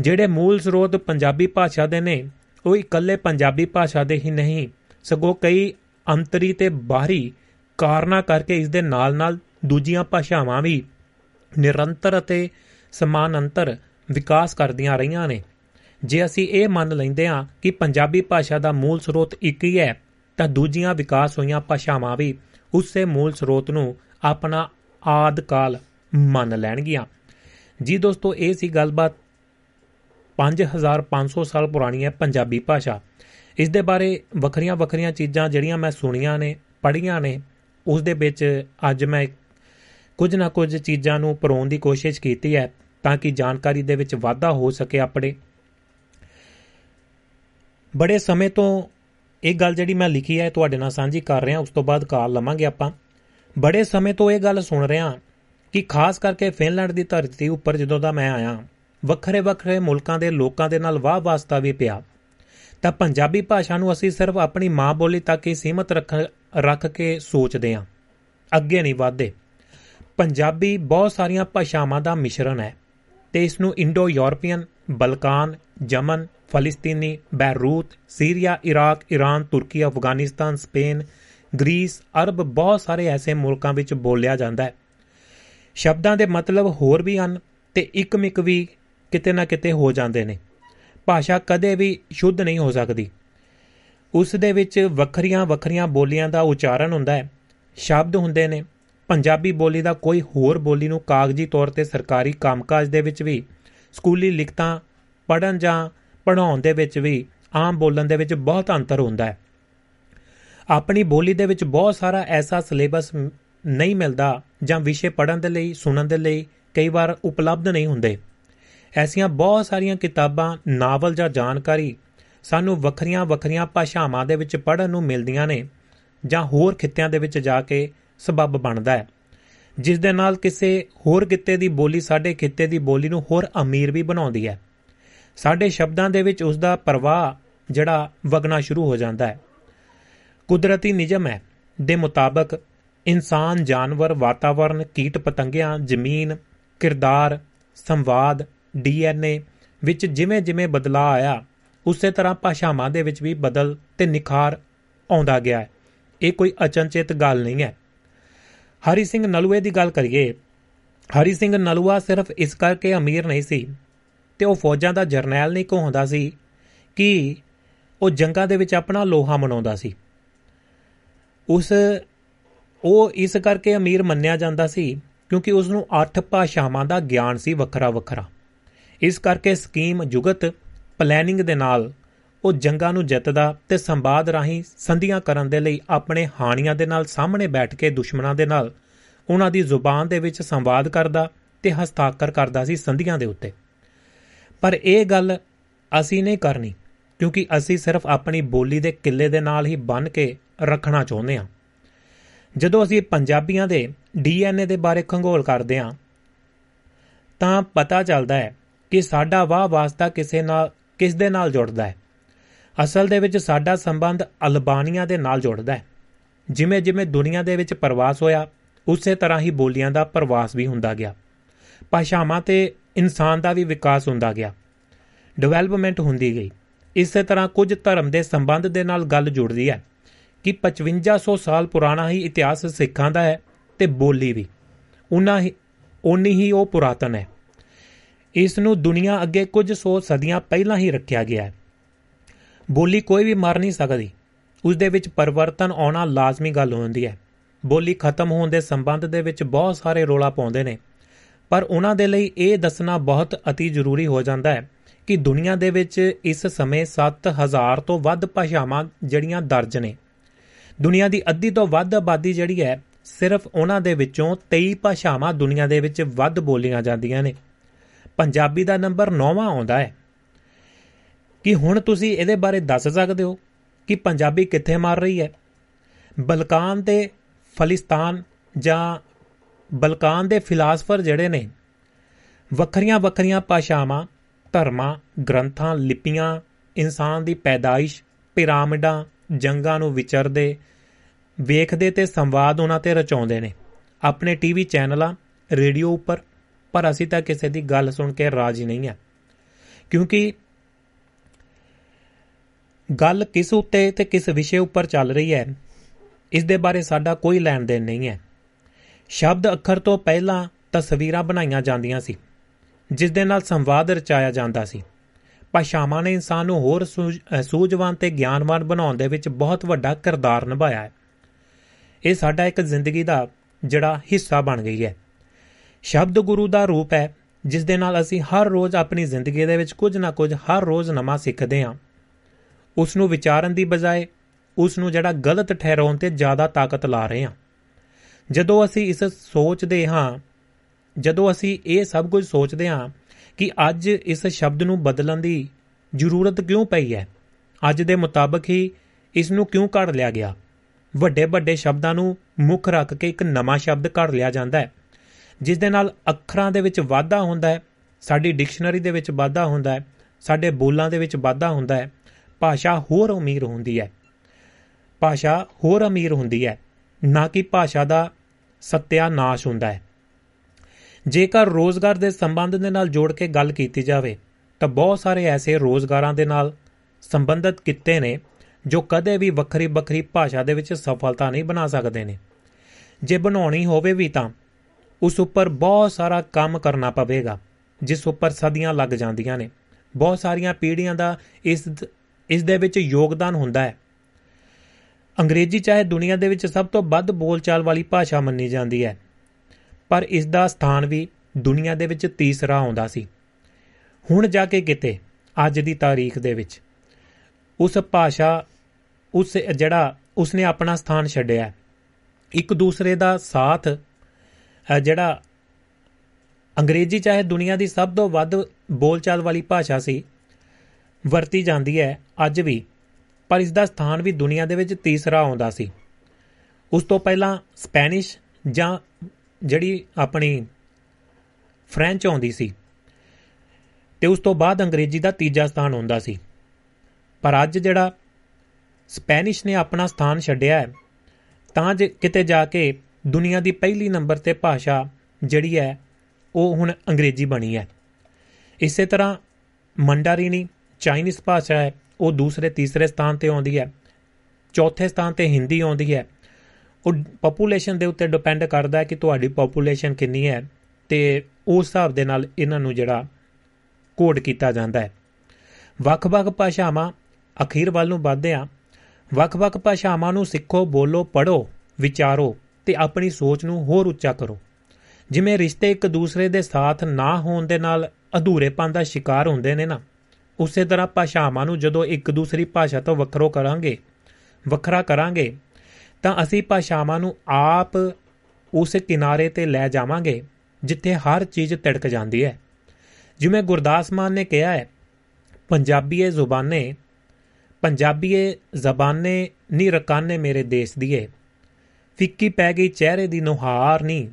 ਜਿਹੜੇ ਮੂਲ ਸਰੋਤ ਪੰਜਾਬੀ ਭਾਸ਼ਾ ਦੇ ਨੇ, ਉਹ ਇਕੱਲੇ ਪੰਜਾਬੀ ਭਾਸ਼ਾ ਦੇ ਹੀ ਨਹੀਂ, ਸਗੋਂ ਕਈ ਅੰਤਰੀ ਤੇ ਬਾਹਰੀ ਕਾਰਨਾਂ ਕਰਕੇ ਇਸ ਦੇ ਨਾਲ-ਨਾਲ ਦੂਜੀਆਂ ਭਾਸ਼ਾਵਾਂ ਵੀ ਨਿਰੰਤਰ ਅਤੇ ਸਮਾਨਾਂਤਰ ਵਿਕਾਸ ਕਰਦੀਆਂ ਰਹੀਆਂ ਨੇ। ਜੇ ਅਸੀਂ ਇਹ ਮੰਨ ਲੈਂਦੇ ਹਾਂ ਕਿ ਪੰਜਾਬੀ ਭਾਸ਼ਾ ਦਾ ਮੂਲ ਸਰੋਤ ਇੱਕ ਹੀ ਹੈ, ਤਾਂ ਦੂਜੀਆਂ ਵਿਕਾਸ ਹੋਈਆਂ ਭਾਸ਼ਾਵਾਂ ਵੀ ਉਸੇ ਮੂਲ ਸਰੋਤ ਨੂੰ ਆਪਣਾ ਆਦਿਕਾਲ ਮੰਨ ਲੈਣਗੀਆਂ। ਜੀ ਦੋਸਤੋ, ਇਹ ਸੀ ਗੱਲਬਾਤ 5500 ਸਾਲ ਪੁਰਾਣੀ ਹੈ ਪੰਜਾਬੀ ਭਾਸ਼ਾ। ਇਸ ਦੇ ਬਾਰੇ ਵੱਖਰੀਆਂ ਵੱਖਰੀਆਂ ਚੀਜ਼ਾਂ ਜਿਹੜੀਆਂ ਮੈਂ ਸੁਣੀਆਂ ਨੇ, ਪੜ੍ਹੀਆਂ ਨੇ, ਉਸ ਦੇ ਵਿੱਚ ਅੱਜ ਮੈਂ ਕੁਝ ਨਾ ਕੁਝ ਚੀਜ਼ਾਂ ਨੂੰ ਪਰੋਣ ਦੀ ਕੋਸ਼ਿਸ਼ ਕੀਤੀ ਹੈ ਤਾਂ ਕਿ ਜਾਣਕਾਰੀ ਦੇ ਵਿੱਚ ਵਾਧਾ ਹੋ ਸਕੇ ਆਪਣੇ। ਬੜੇ ਸਮੇਂ ਤੋਂ ਇਹ ਗੱਲ ਜਿਹੜੀ ਮੈਂ ਲਿਖੀ ਹੈ ਤੁਹਾਡੇ ਨਾਲ ਸਾਂਝੀ ਕਰ ਰਿਹਾ, ਉਸ ਤੋਂ ਬਾਅਦ ਕਾਲ ਲਵਾਂਗੇ ਆਪਾਂ। ਬੜੇ ਸਮੇਂ ਤੋਂ ਇਹ ਗੱਲ ਸੁਣ ਰਿਹਾ ਕਿ ਖਾਸ ਕਰਕੇ ਫਿਨਲੈਂਡ ਦੀ ਧਰਤੀ ਉੱਪਰ ਜਦੋਂ ਦਾ ਮੈਂ ਆਇਆ, ਵੱਖਰੇ ਵੱਖਰੇ ਮੁਲਕਾਂ ਦੇ ਲੋਕਾਂ ਦੇ ਨਾਲ ਵਾਹ ਵਾਸਤਾ ਵੀ ਪਿਆ। ਤਾਂ ਪੰਜਾਬੀ ਭਾਸ਼ਾ ਨੂੰ ਅਸੀਂ ਸਿਰਫ ਆਪਣੀ ਮਾਂ ਬੋਲੀ ਤੱਕ ਹੀ ਸੀਮਤ ਰੱਖ ਰੱਖ ਕੇ ਸੋਚਦੇ ਹਾਂ। ਅੱਗੇ ਨਹੀਂ ਵਧਦੇ। ਪੰਜਾਬੀ ਬਹੁਤ ਸਾਰੀਆਂ ਭਾਸ਼ਾਵਾਂ ਦਾ ਮਿਸ਼ਰਣ ਹੈ ਤੇ ਇਸ ਨੂੰ ਇੰਡੋ ਯੂਰਪੀਅਨ ਬਲਕਾਨ, ਜਮਨ, ਫਲਸਤੀਨੀ, ਬੈਰੂਤ, ਸੀਰੀਆ, ਇਰਾਕ ਈਰਾਨ ਤੁਰਕੀ, ਅਫਗਾਨਿਸਤਾਨ, ਸਪੇਨ, ਗ੍ਰੀਸ, ਅਰਬ ਬਹੁਤ ਸਾਰੇ ਐਸੇ ਮੁਲਕਾਂ ਵਿੱਚ ਬੋਲਿਆ ਜਾਂਦਾ ਹੈ। ਸ਼ਬਦਾਂ ਦੇ ਮਤਲਬ ਹੋਰ ਵੀ ਹਨ ਤੇ ਇੱਕਮਿਕ ਵੀ ਕਿਤੇ ਨਾ ਕਿਤੇ ਹੋ ਜਾਂਦੇ ਨੇ। ਭਾਸ਼ਾ ਕਦੇ ਵੀ ਸ਼ੁੱਧ ਨਹੀਂ ਹੋ ਸਕਦੀ। ਉਸ ਦੇ ਵਿੱਚ ਵੱਖਰੀਆਂ ਵੱਖਰੀਆਂ ਬੋਲੀਆਂ ਦਾ ਉਚਾਰਨ ਹੁੰਦਾ ਹੈ। ਸ਼ਬਦ ਹੁੰਦੇ ਨੇ ਪੰਜਾਬੀ ਬੋਲੀ ਦਾ ਕੋਈ ਹੋਰ ਬੋਲੀ ਨੂੰ ਕਾਗਜ਼ੀ ਤੌਰ ਤੇ ਸਰਕਾਰੀ ਕੰਮਕਾਜ ਦੇ ਵਿੱਚ ਵੀ, ਸਕੂਲੀ ਲਿਖਤਾਂ ਪੜਨ ਜਾਂ ਪੜਾਉਣ ਦੇ ਵਿੱਚ ਵੀ ਆਮ ਬੋਲਣ ਦੇ ਵਿੱਚ ਬਹੁਤ ਅੰਤਰ ਹੁੰਦਾ ਹੈ। ਆਪਣੀ ਬੋਲੀ ਦੇ ਵਿੱਚ ਬਹੁਤ ਸਾਰਾ ਐਸਾ ਸਿਲੇਬਸ ਨਹੀਂ ਮਿਲਦਾ ਜਾਂ ਵਿਸ਼ੇ ਪੜਨ ਦੇ ਲਈ, ਸੁਣਨ ਦੇ ਲਈ ਕਈ ਵਾਰ ਉਪਲਬਧ ਨਹੀਂ ਹੁੰਦੇ। ਐਸੀਆਂ ਬਹੁਤ ਸਾਰੀਆਂ ਕਿਤਾਬਾਂ, ਨਾਵਲ ਜਾਂ ਜਾਣਕਾਰੀ ਸਾਨੂੰ ਵੱਖਰੀਆਂ ਵੱਖਰੀਆਂ ਭਾਸ਼ਾਵਾਂ ਦੇ ਵਿੱਚ ਪੜਨ ਨੂੰ ਮਿਲਦੀਆਂ ਨੇ ਜਾਂ ਹੋਰ ਖਿੱਤਿਆਂ ਦੇ ਵਿੱਚ ਜਾ ਕੇ ਸਬਬ ਬਣਦਾ ਹੈ। ਜਿਸ ਦੇ ਨਾਲ ਕਿਸੇ ਹੋਰ ਕਿੱਤੇ ਦੀ ਬੋਲੀ, ਸਾਡੇ ਖਿੱਤੇ ਦੀ ਬੋਲੀ ਨੂੰ ਹੋਰ ਅਮੀਰ ਵੀ ਬਣਾਉਂਦੀ ਹੈ। ਸਾਡੇ ਸ਼ਬਦਾਂ ਦੇ ਵਿੱਚ ਉਸ ਦਾ ਪ੍ਰਵਾਹ ਜਿਹੜਾ ਵਗਣਾ ਸ਼ੁਰੂ ਹੋ ਜਾਂਦਾ ਹੈ। ਕੁਦਰਤੀ ਨਿਯਮ ਹੈ ਦੇ ਮੁਤਾਬਕ ਇਨਸਾਨ, ਜਾਨਵਰ ਵਾਤਾਵਰਣ ਕੀਟ ਪਤੰਗਿਆਂ, ਜ਼ਮੀਨ, ਕਿਰਦਾਰ, ਸੰਵਾਦ, ਡੀਐਨਏ ਵਿੱਚ ਜਿਵੇਂ ਜਿਵੇਂ ਬਦਲਾਅ ਆਇਆ, ਉਸੇ ਤਰ੍ਹਾਂ ਭਾਸ਼ਾਵਾਂ ਦੇ ਵਿੱਚ ਵੀ ਬਦਲ ਤੇ ਨਿਖਾਰ ਆਉਂਦਾ ਗਿਆ ਹੈ। ਇਹ ਕੋਈ ਅਚਨਚੇਤ ਗੱਲ ਨਹੀਂ ਹੈ। ਹਰੀ ਸਿੰਘ ਨਲੂਏ ਦੀ ਗੱਲ ਕਰੀਏ, ਹਰੀ ਸਿੰਘ ਨਲੂਆ ਸਿਰਫ ਇਸ ਕਰਕੇ ਅਮੀਰ ਨਹੀਂ ਸੀ ਤੇ ਉਹ ਫੌਜਾਂ ਦਾ ਜਰਨੈਲ ਨਹੀਂ ਕਹਾਉਂਦਾ ਸੀ ਕਿ ਉਹ ਜੰਗਾਂ ਦੇ ਵਿੱਚ ਆਪਣਾ ਲੋਹਾ ਮਨਾਉਂਦਾ ਸੀ। ਉਸ, ਉਹ ਇਸ ਕਰਕੇ ਅਮੀਰ ਮੰਨਿਆ ਜਾਂਦਾ ਸੀ ਕਿਉਂਕਿ ਉਸ ਨੂੰ ਅੱਠ ਭਾਸ਼ਾਵਾਂ ਦਾ ਗਿਆਨ ਸੀ ਵੱਖਰਾ ਵੱਖਰਾ ਇਸ ਕਰਕੇ ਸਕੀਮ ਜੁਗਤ ਪਲੈਨਿੰਗ ਦੇ ਨਾਲ ਉਹ ਜੰਗਾਂ ਨੂੰ ਜਿੱਤਦਾ ਤੇ ਸੰਵਾਦ ਰਾਹੀਂ ਸੰਧੀਆਂ ਕਰਨ ਦੇ ਲਈ ਆਪਣੇ ਹਾਣੀਆਂ ਦੇ ਨਾਲ ਸਾਹਮਣੇ ਬੈਠ ਕੇ ਦੁਸ਼ਮਣਾਂ ਦੇ ਨਾਲ ਉਹਨਾਂ ਦੀ ਜ਼ੁਬਾਨ ਦੇ ਵਿੱਚ ਸੰਵਾਦ ਕਰਦਾ ਤੇ ਹਸਤਾਖਰ ਕਰਦਾ ਸੀ ਸੰਧੀਆਂ ਦੇ ਉੱਤੇ। ਪਰ ਇਹ ਗੱਲ ਅਸੀਂ ਨਹੀਂ ਕਰਨੀ, ਕਿਉਂਕਿ ਅਸੀਂ ਸਿਰਫ ਆਪਣੀ ਬੋਲੀ ਦੇ ਕਿੱਲੇ ਦੇ ਨਾਲ ਹੀ ਬੰਨ ਕੇ ਰੱਖਣਾ ਚਾਹੁੰਦੇ ਹਾਂ। ਜਦੋਂ ਅਸੀਂ ਪੰਜਾਬੀਆਂ ਦੇ ਡੀਐਨਏ ਦੇ ਬਾਰੇ ਖੰਗੋਲ ਕਰਦੇ ਹਾਂ, ਤਾਂ ਪਤਾ ਚੱਲਦਾ ਹੈ ਕਿ ਸਾਡਾ ਵਾਹ ਵਾਸਤਾ ਕਿਸੇ ਨਾਲ ਕਿਸ ਦੇ ਨਾਲ ਜੁੜਦਾ ਹੈ। ਅਸਲ ਦੇ ਵਿੱਚ ਸਾਡਾ ਸੰਬੰਧ ਅਲਬਾਨੀਆ ਦੇ ਨਾਲ ਜੁੜਦਾ ਹੈ। ਜਿਵੇਂ ਜਿਵੇਂ ਦੁਨੀਆ ਦੇ ਵਿੱਚ ਪ੍ਰਵਾਸ ਹੋਇਆ, ਉਸੇ ਤਰ੍ਹਾਂ ਹੀ ਬੋਲੀਆਂ ਦਾ ਪ੍ਰਵਾਸ ਵੀ ਹੁੰਦਾ ਗਿਆ। ਭਾਸ਼ਾਵਾਂ ਤੇ ਇਨਸਾਨ ਦਾ ਵੀ ਵਿਕਾਸ ਹੁੰਦਾ ਗਿਆ। ਡਿਵੈਲਪਮੈਂਟ ਹੁੰਦੀ ਗਈ। ਇਸੇ ਤਰ੍ਹਾਂ ਕੁਝ ਧਰਮ ਦੇ ਸੰਬੰਧ ਦੇ ਨਾਲ ਗੱਲ ਜੁੜਦੀ ਹੈ ਕਿ 5500 ਸਾਲ ਪੁਰਾਣਾ ਹੀ ਇਤਿਹਾਸ ਸਿੱਖਾਂ ਦਾ ਹੈ ਤੇ ਬੋਲੀ ਵੀ। ਉਨਾ ਹੀ ਉਨੀ ਹੀ ਉਹ ਪੁਰਾਤਨ ਹੈ। ਇਸ ਨੂੰ ਦੁਨੀਆ ਅੱਗੇ ਕੁਝ ਸੌ ਸਦੀਆਂ ਪਹਿਲਾਂ ਹੀ ਰੱਖਿਆ ਗਿਆ ਹੈ। ਬੋਲੀ ਕੋਈ ਵੀ ਮਾਰ ਨਹੀਂ ਸਕਦੀ। ਉਸ ਦੇ ਵਿੱਚ ਪਰਿਵਰਤਨ ਆਉਣਾ ਲਾਜ਼ਮੀ ਗੱਲ ਹੁੰਦੀ ਹੈ। ਬੋਲੀ ਖਤਮ ਹੋਣ ਦੇ ਸੰਬੰਧ ਦੇ ਵਿੱਚ ਬਹੁਤ ਸਾਰੇ ਰੋਲਾ ਪਾਉਂਦੇ ਨੇ। ਪਰ ਉਹਨਾਂ ਦੇ ਲਈ ਇਹ ਦੱਸਣਾ ਬਹੁਤ ਅਤੀ ਜ਼ਰੂਰੀ ਹੋ ਜਾਂਦਾ ਹੈ ਕਿ ਦੁਨੀਆ ਦੇ ਵਿੱਚ ਇਸ ਸਮੇਂ 7000 ਤੋਂ ਵੱਧ ਭਾਸ਼ਾਵਾਂ ਜਿਹੜੀਆਂ ਦਰਜ ਨੇ। ਦੁਨੀਆ ਦੀ ਅੱਧੀ ਤੋਂ ਵੱਧ ਆਬਾਦੀ ਜਿਹੜੀ ਹੈ, ਸਿਰਫ ਉਹਨਾਂ ਦੇ ਵਿੱਚੋਂ 23 ਭਾਸ਼ਾਵਾਂ ਦੁਨੀਆ ਦੇ ਵਿੱਚ ਵੱਧ ਬੋਲੀਆਂ ਜਾਂਦੀਆਂ ਨੇ। ਪੰਜਾਬੀ ਦਾ ਨੰਬਰ 9ਵਾਂ ਆਉਂਦਾ ਹੈ। ਕਿ ਹੁਣ ਤੁਸੀਂ ਇਹਦੇ ਬਾਰੇ ਦੱਸ ਸਕਦੇ ਹੋ ਕਿ ਪੰਜਾਬੀ ਕਿੱਥੇ ਮਾਰ ਰਹੀ ਹੈ? ਬਲਕਾਨ ਤੇ ਫਲਿਸਤਾਨ ਜਾਂ ਬਲਕਾਨ ਦੇ ਫਿਲਾਸਫਰ ਜਿਹੜੇ ਨੇ, ਵੱਖਰੀਆਂ ਵੱਖਰੀਆਂ ਭਾਸ਼ਾਵਾਂ, ਧਰਮਾਂ, ਗ੍ਰੰਥਾਂ, ਲਿਪੀਆਂ, ਇਨਸਾਨ ਦੀ ਪੈਦਾਇਸ਼, ਪਿਰਾਮਿਡਾਂ, ਜੰਗਾਂ ਨੂੰ ਵਿਚਰਦੇ, ਵੇਖਦੇ ਤੇ ਸੰਵਾਦ ਉਹਨਾਂ ਤੇ ਰਚਾਉਂਦੇ ਨੇ। ਆਪਣੇ ਟੀਵੀ ਚੈਨਲਾਂ, ਰੇਡੀਓ ਉੱਪਰ, ਪਰ ਅਸੀਂ ਤਾਂ ਕਿਸੇ ਦੀ ਗੱਲ ਸੁਣ ਕੇ ਰਾਜੀ ਨਹੀਂ ਆ ਕਿਉਂਕਿ ਗੱਲ ਕਿਸ ਉੱਤੇ ਤੇ ਕਿਸ ਵਿਸ਼ੇ ਉੱਪਰ ਚੱਲ ਰਹੀ ਹੈ, ਇਸ ਦੇ ਬਾਰੇ ਸਾਡਾ ਕੋਈ ਲੈਣ ਦੇਣ ਨਹੀਂ ਹੈ। ਸ਼ਬਦ ਅੱਖਰ ਤੋਂ ਪਹਿਲਾਂ ਤਸਵੀਰਾਂ ਬਣਾਈਆਂ ਜਾਂਦੀਆਂ ਸੀ, ਜਿਸ ਦੇ ਨਾਲ ਸੰਵਾਦ ਰਚਾਇਆ ਜਾਂਦਾ ਸੀ। ਭਾਸ਼ਾਵਾਂ ਨੇ ਇਨਸਾਨ ਨੂੰ ਹੋਰ ਸੂਝਵਾਨ ਤੇ ਗਿਆਨਵਾਨ ਬਣਾਉਣ ਦੇ ਵਿੱਚ ਬਹੁਤ ਵੱਡਾ ਕਿਰਦਾਰ ਨਿਭਾਇਆ ਹੈ। ਇਹ ਸਾਡਾ ਇੱਕ ਜ਼ਿੰਦਗੀ ਦਾ ਜਿਹੜਾ ਹਿੱਸਾ ਬਣ ਗਈ ਹੈ। ਸ਼ਬਦ ਗੁਰੂ ਦਾ ਰੂਪ ਹੈ, ਜਿਸ ਦੇ ਨਾਲ ਅਸੀਂ ਹਰ ਰੋਜ਼ ਆਪਣੀ ਜ਼ਿੰਦਗੀ ਦੇ ਵਿੱਚ ਕੁਝ ਨਾ ਕੁਝ ਹਰ ਰੋਜ਼ ਨਵਾਂ ਸਿੱਖਦੇ ਹਾਂ। ਉਸ ਨੂੰ ਵਿਚਾਰਨ ਦੀ ਬਜਾਏ ਉਸ ਨੂੰ ਜਿਹੜਾ ਗਲਤ ਠਹਿਰਾਉਣ ਤੇ ਜ਼ਿਆਦਾ ਤਾਕਤ ਲਾ ਰਹੇ ਹਾਂ। ਜਦੋਂ ਅਸੀਂ ਇਸ ਸੋਚਦੇ ਹਾਂ, ਜਦੋਂ ਅਸੀਂ ਇਹ ਸਭ ਕੁਝ ਸੋਚਦੇ ਹਾਂ ਕਿ ਅੱਜ ਇਸ ਸ਼ਬਦ ਨੂੰ ਬਦਲਣ ਦੀ ਜ਼ਰੂਰਤ ਕਿਉਂ ਪਈ ਹੈ, ਅੱਜ ਦੇ ਮੁਤਾਬਕ ਹੀ ਇਸ ਨੂੰ ਕਿਉਂ ਕੱਢ ਲਿਆ ਗਿਆ? ਵੱਡੇ ਵੱਡੇ ਸ਼ਬਦਾਂ ਨੂੰ ਮੁੱਖ ਰੱਖ ਕੇ ਇੱਕ ਨਵਾਂ ਸ਼ਬਦ ਘੜ ਲਿਆ ਜਾਂਦਾ ਹੈ, ਜਿਸ ਦੇ ਨਾਲ ਅੱਖਰਾਂ ਦੇ ਵਿੱਚ ਵਾਧਾ ਹੁੰਦਾ ਹੈ, ਸਾਡੀ ਡਿਕਸ਼ਨਰੀ ਦੇ ਵਿੱਚ ਵਾਧਾ ਹੁੰਦਾ ਹੈ, ਸਾਡੇ ਬੋਲਾਂ ਦੇ ਵਿੱਚ ਵਾਧਾ ਹੁੰਦਾ ਹੈ ਭਾਸ਼ਾ ਹੋਰ ਅਮੀਰ ਹੁੰਦੀ ਹੈ। ਭਾਸ਼ਾ ਹੋਰ ਅਮੀਰ ਹੁੰਦੀ ਹੈ, ਨਾ ਕਿ ਭਾਸ਼ਾ ਦਾ ਸਤਿਆਨਾਸ਼ ਹੁੰਦਾ ਹੈ। ਜੇਕਰ ਰੋਜ਼ਗਾਰ ਦੇ ਸੰਬੰਧ ਦੇ ਨਾਲ ਜੋੜ ਕੇ ਗੱਲ ਕੀਤੀ ਜਾਵੇ, ਤਾਂ ਬਹੁਤ ਸਾਰੇ ਐਸੇ ਰੋਜ਼ਗਾਰਾਂ ਦੇ ਨਾਲ ਸੰਬੰਧਿਤ ਕਿੱਤੇ ਨੇ, ਜੋ ਕਦੇ ਵੀ ਵੱਖਰੀ ਵੱਖਰੀ ਭਾਸ਼ਾ ਦੇ ਵਿੱਚ ਸਫਲਤਾ ਨਹੀਂ ਬਣਾ ਸਕਦੇ ਨੇ। ਜੇ ਬਣਾਉਣੀ ਹੋਵੇ ਵੀ ਤਾਂ ਉਸ ਉੱਪਰ ਬਹੁਤ ਸਾਰਾ ਕੰਮ ਕਰਨਾ ਪਵੇਗਾ, ਜਿਸ ਉੱਪਰ ਸਦੀਆਂ ਲੱਗ ਜਾਂਦੀਆਂ ਨੇ। ਬਹੁਤ ਸਾਰੀਆਂ ਪੀੜ੍ਹੀਆਂ ਦਾ ਇਸ ਇਸ ਦੇ ਵਿੱਚ ਯੋਗਦਾਨ ਹੁੰਦਾ ਹੈ। ਅੰਗਰੇਜ਼ੀ ਚਾਹੇ ਦੁਨੀਆ ਦੇ ਵਿੱਚ ਸਭ ਤੋਂ ਵੱਧ ਬੋਲਚਾਲ ਵਾਲੀ ਭਾਸ਼ਾ ਮੰਨੀ ਜਾਂਦੀ ਹੈ। ਪਰ ਇਸ ਦਾ ਸਥਾਨ ਵੀ ਦੁਨੀਆ ਦੇ ਵਿੱਚ ਤੀਸਰਾ ਆਉਂਦਾ ਸੀ। ਹੁਣ ਜਾ ਕੇ ਕਿਤੇ, ਅੱਜ ਦੀ ਤਾਰੀਖ ਦੇ ਵਿੱਚ। ਉਸ ਭਾਸ਼ਾ, ਉਸ ਜਿਹੜਾ, ਉਸਨੇ ਆਪਣਾ ਸਥਾਨ ਛੱਡਿਆ ਇੱਕ ਦੂਸਰੇ ਦਾ ਸਾਥ ਜਿਹੜਾ ਅੰਗਰੇਜ਼ੀ ਚਾਹੇ ਦੁਨੀਆ ਦੀ ਸਭ ਤੋਂ ਵੱਧ ਬੋਲਚਾਲ ਵਾਲੀ ਭਾਸ਼ਾ ਸੀ ਵਰਤੀ ਜਾਂਦੀ ਹੈ ਅੱਜ ਵੀ, ਪਰ ਇਸ ਦਾ ਸਥਾਨ ਵੀ ਦੁਨੀਆ ਦੇ ਵਿੱਚ ਤੀਸਰਾ ਆਉਂਦਾ ਸੀ। ਉਸ ਤੋਂ ਪਹਿਲਾਂ ਸਪੈਨਿਸ਼ ਜਾਂ ਜਿਹੜੀ ਆਪਣੀ ਫ੍ਰੈਂਚ ਆਉਂਦੀ ਸੀ ਤੇ ਉਸ ਤੋਂ ਬਾਅਦ ਅੰਗਰੇਜ਼ੀ ਦਾ ਤੀਜਾ ਸਥਾਨ ਹੁੰਦਾ ਸੀ। ਪਰ ਅੱਜ ਜਿਹੜਾ ਸਪੈਨਿਸ਼ ਨੇ ਆਪਣਾ ਸਥਾਨ ਛੱਡਿਆ ਹੈ, ਤਾਂ ਜੇ ਕਿਤੇ ਜਾ ਕੇ ਦੁਨੀਆ ਦੀ ਪਹਿਲੀ ਨੰਬਰ ਤੇ ਭਾਸ਼ਾ ਜਿਹੜੀ ਹੈ, ਉਹ ਹੁਣ ਅੰਗਰੇਜ਼ੀ ਬਣੀ ਹੈ। ਇਸੇ ਤਰ੍ਹਾਂ ਮੰਡਾਰੀਨੀ ਚਾਈਨੀਜ਼ ਭਾਸ਼ਾ ਹੈ, ਉਹ ਦੂਸਰੇ, ਤੀਸਰੇ ਸਥਾਨ ਤੇ ਆਉਂਦੀ ਹੈ, ਚੌਥੇ ਸਥਾਨ ਤੇ ਹਿੰਦੀ ਆਉਂਦੀ ਹੈ। ਉਹ ਪੋਪੂਲੇਸ਼ਨ ਦੇ ਉੱਤੇ ਡਿਪੈਂਡ ਕਰਦਾ ਹੈ ਕਿ ਤੁਹਾਡੀ ਪੋਪੂਲੇਸ਼ਨ ਕਿੰਨੀ ਹੈ ਤੇ ਉਸ ਹਿਸਾਬ ਦੇ ਨਾਲ ਇਹਨਾਂ ਨੂੰ ਜਿਹੜਾ ਕੋਡ ਕੀਤਾ ਜਾਂਦਾ ਹੈ। ਵੱਖ-ਵੱਖ ਭਾਸ਼ਾਵਾਂ ਅਖੀਰ ਵੱਲ ਨੂੰ ਵਧਦੇ ਆ। ਵੱਖ-ਵੱਖ ਭਾਸ਼ਾਵਾਂ ਨੂੰ ਸਿੱਖੋ, ਬੋਲੋ ਪੜੋ ਵਿਚਾਰੋ ਤੇ ਆਪਣੀ ਸੋਚ ਨੂੰ ਹੋਰ ਉੱਚਾ ਕਰੋ। ਜਿਵੇਂ ਰਿਸ਼ਤੇ ਇੱਕ ਦੂਸਰੇ ਦੇ ਸਾਥ ਨਾ ਹੋਣ ਦੇ ਨਾਲ ਅਧੂਰੇਪਨ ਦਾ ਸ਼ਿਕਾਰ ਹੁੰਦੇ ਨੇ ਨਾ। ਉਸੇ ਤਰ੍ਹਾਂ ਭਾਸ਼ਾਵਾਂ ਨੂੰ ਜਦੋਂ ਇੱਕ ਦੂਸਰੀ ਭਾਸ਼ਾ ਤੋਂ ਵੱਖਰੋ ਕਰਾਂਗੇ, ਵੱਖਰਾ ਕਰਾਂਗੇ, ਤਾਂ ਅਸੀਂ ਭਾਸ਼ਾਵਾਂ ਨੂੰ ਆਪ ਉਸ ਕਿਨਾਰੇ ਤੇ ਲੈ ਜਾਵਾਂਗੇ, ਜਿੱਥੇ ਹਰ ਚੀਜ਼ ਤਿੜਕ ਜਾਂਦੀ ਹੈ। ਜਿਵੇਂ ਗੁਰਦਾਸ ਮਾਨ ਨੇ ਕਿਹਾ ਹੈ, ਪੰਜਾਬੀਏ ਜ਼ੁਬਾਨੇ, ਪੰਜਾਬੀਏ ਜ਼ਬਾਨੇ ਨੀ ਰਕਾਨੇ ਮੇਰੇ ਦੇਸ਼ ਦੀਏ। ਫਿੱਕੀ ਪੈ ਗਈ ਚਿਹਰੇ ਦੀ ਨੁਹਾਰ ਨੀ,